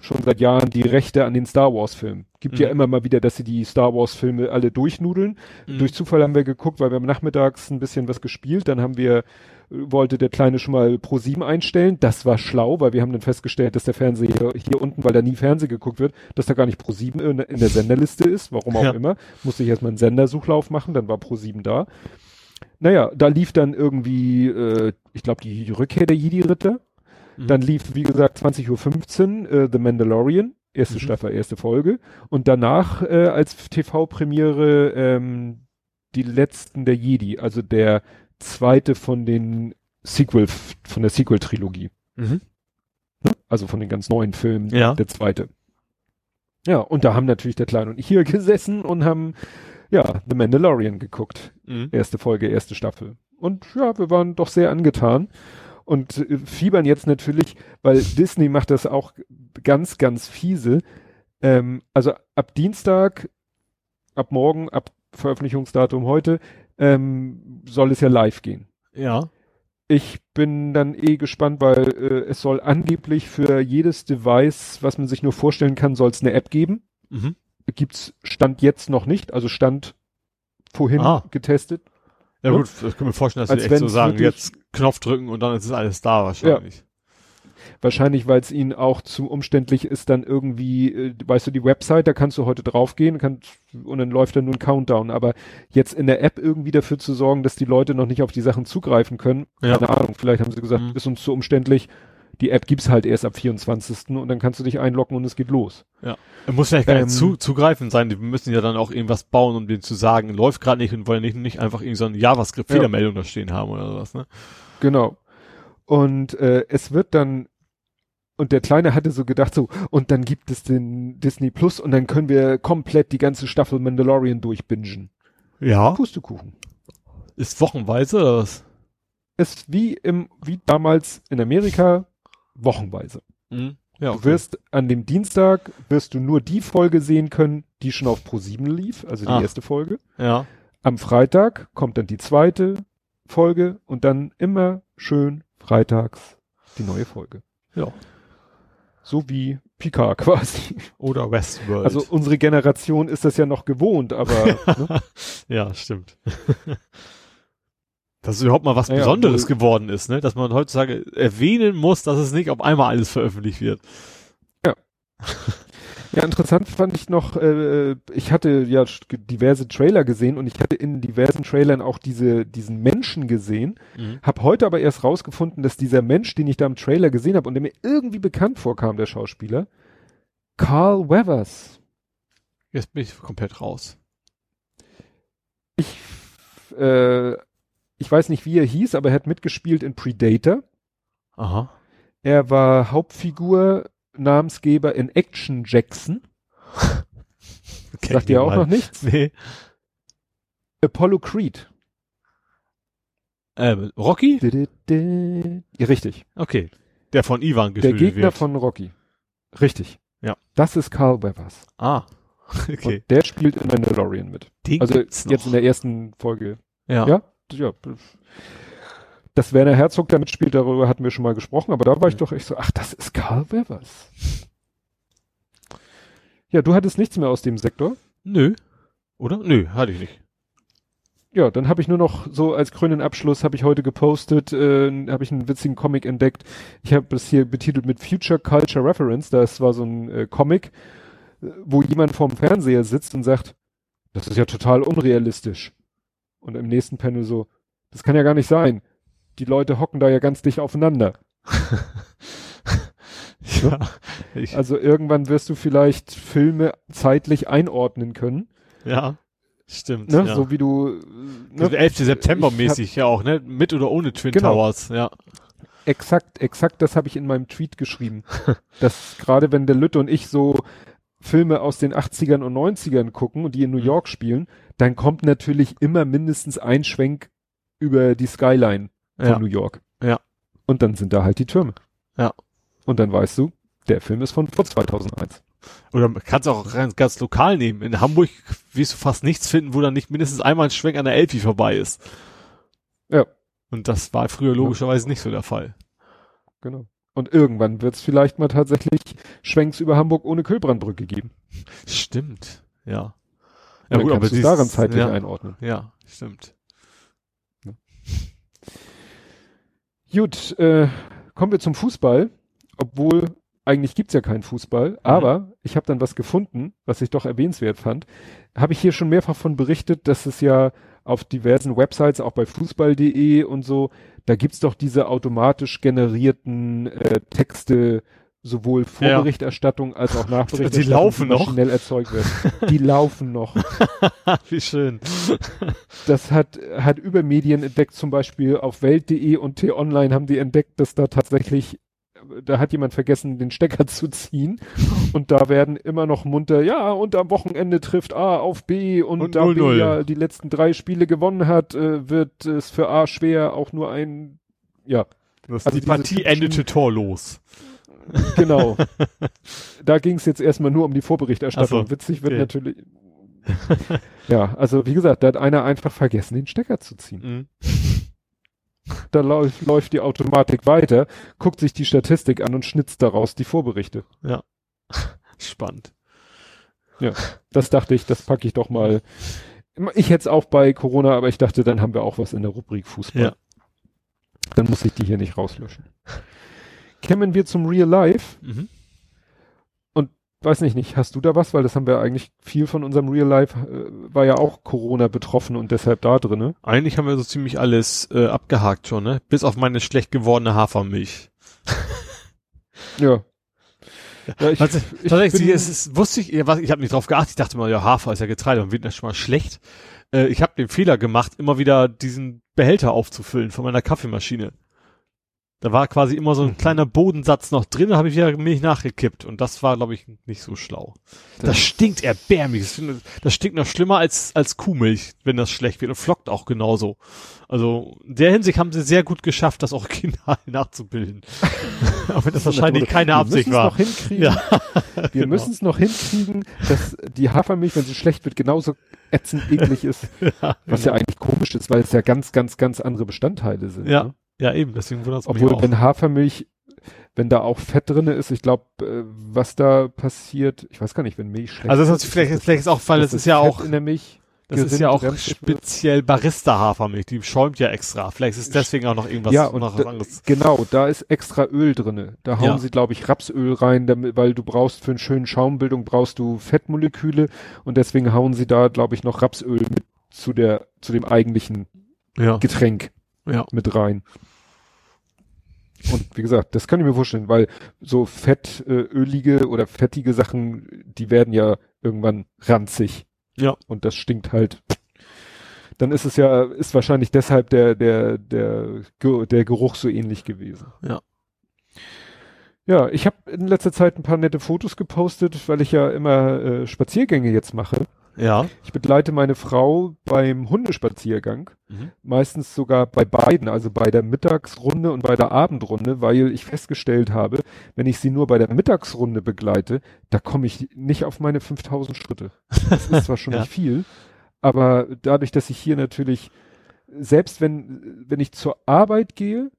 schon seit Jahren die Rechte an den Star Wars Filmen. Gibt mhm. ja immer mal wieder, dass sie die Star Wars Filme alle durchnudeln. Mhm. Durch Zufall haben wir geguckt, weil wir haben nachmittags ein bisschen was gespielt, dann haben wir wollte der Kleine schon mal Pro 7 einstellen. Das war schlau, weil wir haben dann festgestellt, dass der Fernseher hier unten, weil da nie Fernseh geguckt wird, dass da gar nicht Pro 7 in, in der Senderliste ist, warum auch ja. immer. Musste ich erstmal einen Sendersuchlauf machen, dann war Pro 7 da. Naja, da lief dann irgendwie, äh, ich glaube, die Rückkehr der Jedi-Ritter. Mhm. Dann lief, wie gesagt, 20.15 Uhr äh, The Mandalorian, erste mhm. Staffel, erste Folge. Und danach äh, als TV-Premiere ähm, die letzten der Jedi, also der zweite von den Sequel, von der Sequel-Trilogie. Mhm. Also von den ganz neuen Filmen, ja. der zweite. Ja, und da haben natürlich der Kleine und ich hier gesessen und haben ja, The Mandalorian geguckt. Mhm. Erste Folge, erste Staffel. Und ja, wir waren doch sehr angetan und äh, fiebern jetzt natürlich, weil Disney macht das auch ganz, ganz fiese. Ähm, also ab Dienstag, ab morgen, ab Veröffentlichungsdatum heute, ähm, soll es ja live gehen. Ja. Ich bin dann eh gespannt, weil äh, es soll angeblich für jedes Device, was man sich nur vorstellen kann, soll es eine App geben. Mhm gibt's Stand jetzt noch nicht, also Stand vorhin ah. getestet. Ja gut, das können wir vorstellen, dass Als wir echt so sagen, jetzt Knopf drücken und dann ist alles da wahrscheinlich. Ja. Wahrscheinlich, weil es ihnen auch zu umständlich ist, dann irgendwie, äh, weißt du, die Website, da kannst du heute draufgehen kannst, und dann läuft dann nur ein Countdown. Aber jetzt in der App irgendwie dafür zu sorgen, dass die Leute noch nicht auf die Sachen zugreifen können, ja. keine Ahnung, vielleicht haben sie gesagt, mhm. ist uns zu umständlich, die App gibt's halt erst ab 24. und dann kannst du dich einloggen und es geht los. Ja. Er muss ja gar ähm, nicht zu, zugreifen sein. Die müssen ja dann auch irgendwas bauen, um denen zu sagen, läuft gerade nicht und wollen nicht, nicht einfach irgendwie so eine JavaScript-Fehlermeldung ja. da stehen haben oder sowas, ne? Genau. Und äh, es wird dann und der Kleine hatte so gedacht, so, und dann gibt es den Disney Plus und dann können wir komplett die ganze Staffel Mandalorian durchbingen. Ja. Pustekuchen. Ist wochenweise oder was? Ist wie im, wie damals in Amerika, wochenweise. Mhm. Ja, okay. Du wirst an dem Dienstag wirst du nur die Folge sehen können, die schon auf Pro 7 lief, also die ah. erste Folge. Ja. Am Freitag kommt dann die zweite Folge und dann immer schön freitags die neue Folge. Ja. So wie Picard quasi. Oder Westworld. Also unsere Generation ist das ja noch gewohnt, aber. ne? Ja, stimmt. Dass es überhaupt mal was Ja, Besonderes obwohl- geworden ist, ne? Dass man heutzutage erwähnen muss, dass es nicht auf einmal alles veröffentlicht wird. Ja, interessant fand ich noch, äh, ich hatte ja diverse Trailer gesehen und ich hatte in diversen Trailern auch diese, diesen Menschen gesehen, hab heute aber erst rausgefunden, dass dieser Mensch, den ich da im Trailer gesehen habe und der mir irgendwie bekannt vorkam, der Schauspieler, Carl Weathers. Jetzt bin ich komplett raus. Ich, äh, ich weiß nicht, wie er hieß, aber er hat mitgespielt in Predator. Aha. Er war Hauptfigur, Namensgeber in Action Jackson. Sagt ihr auch mal. noch nichts? Nee. Apollo Creed. Ähm, Rocky? Ja, richtig. Okay. Der von Ivan Der getötet Gegner wird. von Rocky. Richtig. Ja. Das ist Carl Weathers. Ah. Okay. Und der spielt in Mandalorian mit. Den Also jetzt noch. in der ersten Folge. ja. Ja? Ja. Dass Werner Herzog damit spielt, darüber hatten wir schon mal gesprochen, aber da war ich doch echt so, ach, das ist Carl Weathers. Ja, du hattest nichts mehr aus dem Sektor. Nö. Oder? Nö, hatte ich nicht. Ja, dann habe ich nur noch so als grünen Abschluss habe ich heute gepostet, äh, habe ich einen witzigen Comic entdeckt. Ich habe das hier betitelt mit Future Culture Reference. Das war so ein äh, Comic, äh, wo jemand vorm Fernseher sitzt und sagt, das ist ja total unrealistisch. Und im nächsten Panel so, das kann ja gar nicht sein. Die Leute hocken da ja ganz dicht aufeinander. Ja. Ich, Also irgendwann wirst du vielleicht Filme zeitlich einordnen können, ja. Stimmt. ne? Ja. so wie du äh, ne? 11. September Ich hab- mäßig, ja auch, ne? Mit oder ohne Twin Genau. Towers, ja. Exakt, exakt das habe ich in meinem Tweet geschrieben. dass gerade wenn der Lütte und ich so Filme aus den 80ern und 90ern gucken und die in New Mhm. York spielen, dann kommt natürlich immer mindestens ein Schwenk über die Skyline von Ja. New York. Ja. Und dann sind da halt die Türme. Ja. Und dann weißt du, der Film ist von vor 2001. Oder man kannst auch ganz, ganz lokal nehmen. In Hamburg wirst du fast nichts finden, wo dann nicht mindestens einmal ein Schwenk an der Elfi vorbei ist. Ja. Und das war früher logischerweise nicht so der Fall. Genau. Und irgendwann wird es vielleicht mal tatsächlich Schwenks über Hamburg ohne Kühlbrandbrücke geben. Stimmt, ja. Ja, dann kannst du es dieses- daran zeitlich ja, einordnen. Ja, stimmt. Gut, äh, kommen wir zum Fußball. Obwohl, eigentlich gibt's ja keinen Fußball, aber ich habe dann was gefunden, was ich doch erwähnenswert fand. Habe ich hier schon mehrfach von berichtet, dass es ja auf diversen Websites, auch bei fußball.de und so, da gibt's doch diese automatisch generierten äh, Texte, sowohl Vorberichterstattung als auch Nachberichterstattung, laufen noch? maschinell erzeugt werden. Die laufen noch. Wie schön. Das hat, hat über Medien entdeckt, zum Beispiel auf Welt.de und T-Online haben die entdeckt, dass da tatsächlich, da hat jemand vergessen, den Stecker zu ziehen. Und da werden immer noch munter, ja, und am Wochenende trifft A auf B und, Und da 0-0. B ja die letzten drei Spiele gewonnen hat, äh, wird es für A schwer, auch nur ein, ja, Das, Also die Partie endete torlos. genau. da ging es jetzt erstmal nur um die Vorberichterstattung. So, Witzig wird okay. natürlich. ja, also wie gesagt, da hat einer einfach vergessen, den Stecker zu ziehen. Mhm. Da läuft, läuft die Automatik weiter, guckt sich die Statistik an und schnitzt daraus die Vorberichte. Spannend. Das dachte ich, das packe ich doch mal. Ich hätte es auch bei Corona, aber ich dachte, dann haben wir auch was in der Rubrik Fußball. Ja. Dann muss ich die hier nicht rauslöschen. Kämen wir zum Real Life. Mhm. Weiß nicht, nicht, hast du da was? Weil das haben wir eigentlich viel von unserem Real Life, äh, war ja auch Corona betroffen und deshalb da drinne. Eigentlich haben wir so ziemlich alles äh, abgehakt schon, ne? Bis auf meine schlecht gewordene Hafermilch. Ja. ja ich, Also, ich tatsächlich, bin- es ist, wusste ich, was, ich habe nicht drauf geachtet, ich dachte mal, ja, Hafer ist ja Getreide und wird das schon mal schlecht. Äh, ich habe den Fehler gemacht, immer wieder diesen Behälter aufzufüllen von meiner Kaffeemaschine. Da war quasi immer so ein Mhm. kleiner Bodensatz noch drin, da habe ich wieder Milch nachgekippt und das war, glaube ich, nicht so schlau. Das, Das- stinkt erbärmlich. Das, stinkt noch schlimmer als, als Kuhmilch, wenn das schlecht wird und flockt auch genauso. Also in der Hinsicht haben sie sehr gut geschafft, das Original nachzubilden. Auch wenn das wahrscheinlich keine Absicht wir war. Noch hinkriegen, Ja, wir genau. müssen es noch hinkriegen, dass die Hafermilch, wenn sie schlecht wird, genauso ätzend eklig ist. Was ja eigentlich komisch ist, weil es ja ganz, ganz, ganz andere Bestandteile sind. Ja, Ne? Ja, eben, deswegen wundert es mich Obwohl, wenn Hafermilch, wenn da auch Fett drinne ist, ich glaube, äh, was da passiert, ich weiß gar nicht, wenn Milch schlecht Also das ist, vielleicht, vielleicht ist auch, weil es ist ja Fett auch, in der Milch. Das ist ja auch speziell Barista-Hafermilch, die schäumt ja extra. Vielleicht ist deswegen auch noch irgendwas ja, und noch da, anderes. Genau, da ist extra Öl drinne. Da hauen ja. sie, glaube ich, Rapsöl rein, damit, weil du brauchst für einen schönen Schaumbildung brauchst du Fettmoleküle und deswegen hauen sie da, glaube ich, noch Rapsöl mit zu der, zu dem eigentlichen ja. Getränk ja. mit rein. Und wie gesagt, das kann ich mir vorstellen, weil so fettölige äh, oder fettige Sachen, die werden ja irgendwann ranzig. Ja. Und das stinkt halt. Dann ist es ja, ist wahrscheinlich deshalb der, der, der, der Geruch so ähnlich gewesen. Ja. Ja, ich habe in letzter Zeit ein paar nette Fotos gepostet, weil ich ja immer äh, Spaziergänge jetzt mache. Ja. Ich begleite meine Frau beim Hundespaziergang, mhm. meistens sogar bei beiden, also bei der Mittagsrunde und bei der Abendrunde, weil ich festgestellt habe, wenn ich sie nur bei der Mittagsrunde begleite, da komme ich nicht auf meine 5000 Schritte. Das ist zwar schon ja. nicht viel, aber dadurch, dass ich hier natürlich, selbst wenn, wenn ich zur Arbeit gehe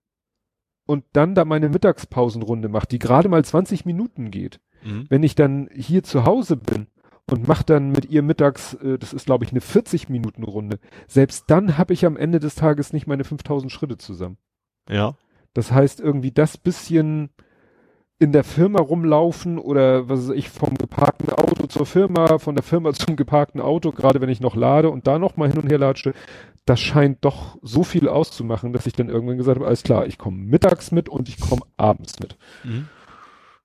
und dann da meine Mittagspausenrunde mache, die gerade mal 20 Minuten geht, mhm. wenn ich dann hier zu Hause bin, und macht dann mit ihr mittags, äh, das ist glaube ich eine 40 Minuten Runde. Selbst dann habe ich am Ende des Tages nicht meine 5000 Schritte zusammen. Ja. Das heißt irgendwie das bisschen in der Firma rumlaufen oder was weiß ich vom geparkten Auto zur Firma, von der Firma zum geparkten Auto, gerade wenn ich noch lade und da noch mal hin und her latsche, das scheint doch so viel auszumachen, dass ich dann irgendwann gesagt habe, alles klar, ich komme mittags mit und ich komme abends mit. Mhm.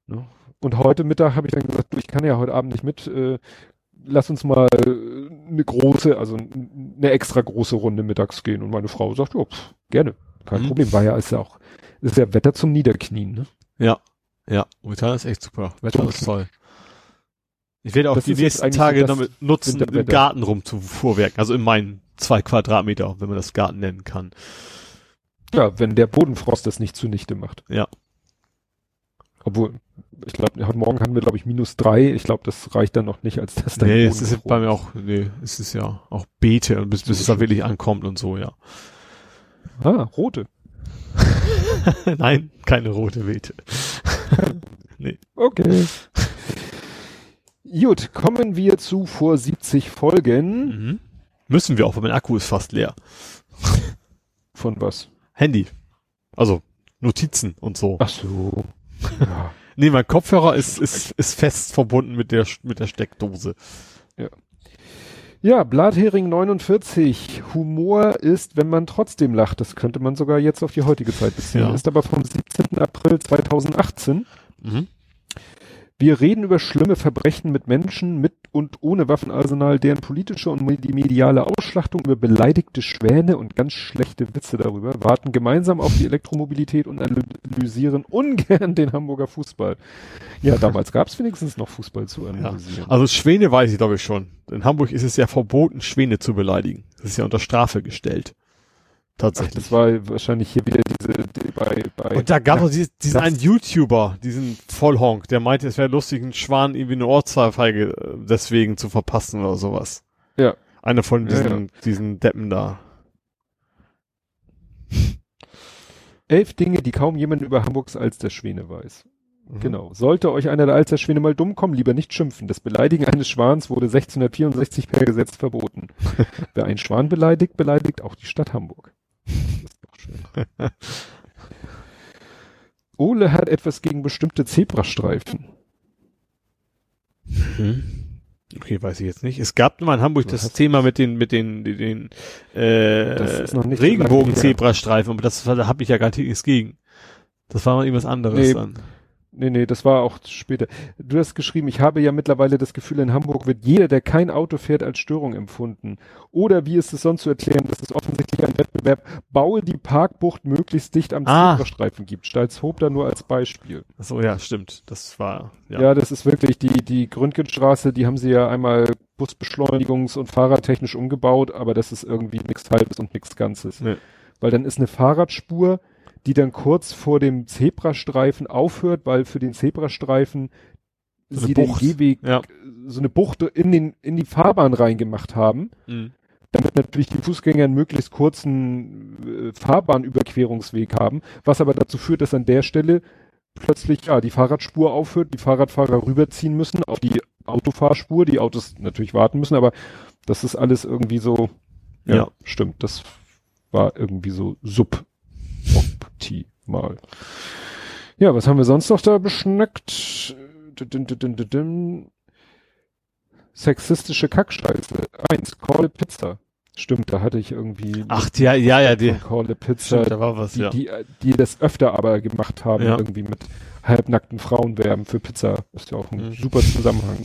Ne? Und heute Mittag habe ich dann gesagt, du, ich kann ja heute Abend nicht mit, äh, lass uns mal eine große, also eine extra große Runde mittags gehen. Und meine Frau sagt, ja, pff, gerne, kein mhm. Problem. War ja, ist ja auch, ist ja Wetter zum Niederknien, ne? Ja, ja, momentan ist echt super. Wetter ist toll. Ich werde auch das die nächsten Tage damit nutzen, im Garten rum zu vorwerken. Also in meinen zwei Quadratmeter, wenn man das Garten nennen kann. Ja, wenn der Bodenfrost das nicht zunichte macht. Ja. Obwohl, ich glaube, heute Morgen hatten wir, glaube ich, minus drei. Ich glaube, das reicht dann noch nicht, als das dann. Nee, es ist bei mir auch, nee, es ist ja auch Beete, bis, bis es da wirklich ankommt und so, ja. Ah, rote. Nein, keine rote Beete. nee. Okay. Gut, kommen wir zu vor 70 Folgen. Mhm. Müssen wir auch, weil mein Akku ist fast leer. Von was? Handy. Also Notizen und so. Ach so. Ja. Nee, mein Kopfhörer ist, ist, ist fest verbunden mit der, mit der Steckdose. Ja. Ja, Blathering 49. Humor ist, wenn man trotzdem lacht. Das könnte man sogar jetzt auf die heutige Zeit beziehen. Ja. Ist aber vom 17. April 2018. Mhm. Wir reden über schlimme Verbrechen mit Menschen mit und ohne Waffenarsenal, deren politische und mediale Ausschlachtung über beleidigte Schwäne und ganz schlechte Witze darüber, warten gemeinsam auf die Elektromobilität und analysieren ungern den Hamburger Fußball. Ja, damals gab es wenigstens noch Fußball zu analysieren. Ja. Also Schwäne weiß ich glaube ich schon. In Hamburg ist es ja verboten, Schwäne zu beleidigen. Das ist ja unter Strafe gestellt. Tatsächlich. Ach, das war wahrscheinlich hier wieder diese, die, bei, bei. Und da gab es diesen, diesen einen YouTuber, diesen Vollhonk, der meinte, es wäre lustig, einen Schwan irgendwie eine Ortsteilfeige äh, deswegen zu verpassen oder sowas. Ja. Einer von diesen, ja, ja. diesen Deppen da. Elf Dinge, die kaum jemand über Hamburgs als der Schwäne weiß. Mhm. Genau. Sollte euch einer der Alsterschwäne mal dumm kommen, lieber nicht schimpfen. Das Beleidigen eines Schwans wurde 1664 per Gesetz verboten. Wer einen Schwan beleidigt, beleidigt auch die Stadt Hamburg. Ole hat etwas gegen bestimmte Zebrastreifen. Hm. Okay, weiß ich jetzt nicht. Es gab mal in Hamburg das, das Thema mit den mit den den, den äh, Regenbogen-Zebrastreifen, aber das da habe ich ja gar nichts gegen. Das war mal irgendwas anderes nee, dann. Nee, nee, das war auch später. Du hast geschrieben, ich habe ja mittlerweile das Gefühl, in Hamburg wird jeder, der kein Auto fährt, als Störung empfunden. Oder wie ist es sonst zu erklären, dass es offensichtlich ein Wettbewerb baue die Parkbucht möglichst dicht am ah. Zebrastreifen gibt. Stalzhoop da nur als Beispiel. Ach so, ja, stimmt. Das war, ja. Ja, das ist wirklich die, die Gründgenstraße, die haben sie ja einmal Busbeschleunigungs- und fahrradtechnisch umgebaut, aber das ist irgendwie nichts Halbes und nichts Ganzes. Nee. Weil dann ist eine Fahrradspur, die dann kurz vor dem Zebrastreifen aufhört, weil für den Zebrastreifen so sie den Gehweg, ja. so eine Bucht in den, in die Fahrbahn reingemacht haben. Mhm. Damit natürlich die Fußgänger einen möglichst kurzen äh, Fahrbahnüberquerungsweg haben, was aber dazu führt, dass an der Stelle plötzlich ja die Fahrradspur aufhört, die Fahrradfahrer rüberziehen müssen auf die Autofahrspur, die Autos natürlich warten müssen, aber Das ist alles irgendwie so, ja, Ja. stimmt, das war irgendwie so suboptimal. Ja, was haben wir sonst noch da beschnackt? Sexistische Kackscheiße. Eins, Call a Pizza. Stimmt, da hatte ich irgendwie Ach, ja, ja, ja, die, Call a Pizza, stimmt, da war was, die, ja. die, die das öfter aber gemacht haben, Ja. irgendwie mit halbnackten Frauen werben für Pizza. Ist ja auch ein Mhm. super Zusammenhang.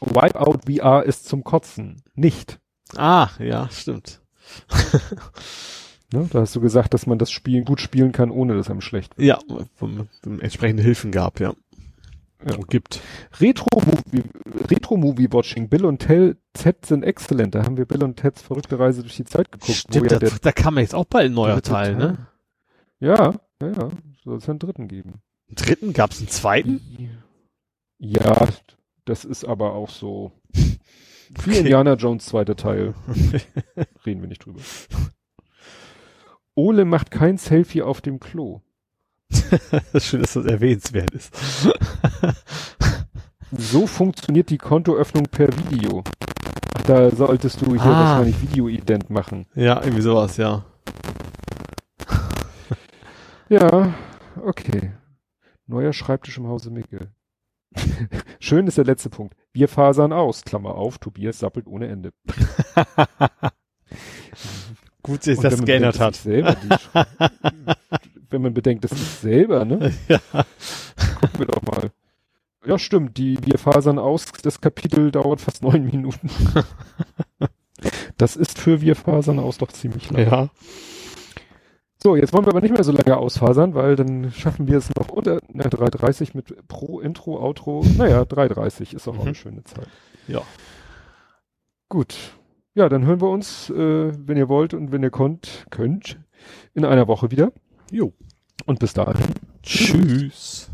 Wipeout VR ist zum Kotzen. Nicht. Ah, ja, stimmt. Ne? Da hast du gesagt, dass man das Spiel gut spielen kann, ohne dass einem schlecht wird. Ja, vom, vom entsprechende Hilfen gab, ja. Ja. Und gibt. Retro-Movie Retro -Movie Watching. Bill und Ted Ted sind exzellent. Da haben wir Bill und Teds verrückte Reise durch die Zeit geguckt. Stimmt, ja da, da kam jetzt auch bald ein neuer dritte Teil, ne? Ja, ja, ja. Soll es einen dritten geben. Einen dritten? Gab's einen zweiten? Ja, das ist aber auch so. Wie Okay. Indiana Jones zweiter Teil. Reden wir nicht drüber. Ole macht kein Selfie auf dem Klo. Schön, dass das erwähnenswert ist. So funktioniert die Kontoöffnung per Video. Ach, da solltest du hier Ah. wahrscheinlich Videoident machen. ja, irgendwie sowas, ja. Ja, okay. Neuer Schreibtisch im Hause Mickel. Schön ist der letzte Punkt. Wir fasern aus. Klammer auf, Tobias sappelt ohne Ende. Gut, dass sich das geändert bedenkt, hat. Selber wenn man bedenkt, das ist selber, ne? Ja. Gucken wir doch mal. Ja, stimmt. Die Wir fasern aus. Das Kapitel dauert fast neun Minuten. Das ist für Wir fasern aus doch ziemlich lang. Ja. So, jetzt wollen wir aber nicht mehr so lange ausfasern, weil dann schaffen wir es noch unter na, 3.30 mit Pro, Intro, Outro. Naja, 3.30 ist auch, auch Mhm. eine schöne Zeit. Ja. Gut. Ja, dann hören wir uns, äh, wenn ihr wollt und wenn ihr konnt, könnt, in einer Woche wieder. Jo. Und bis dahin. Tschüss.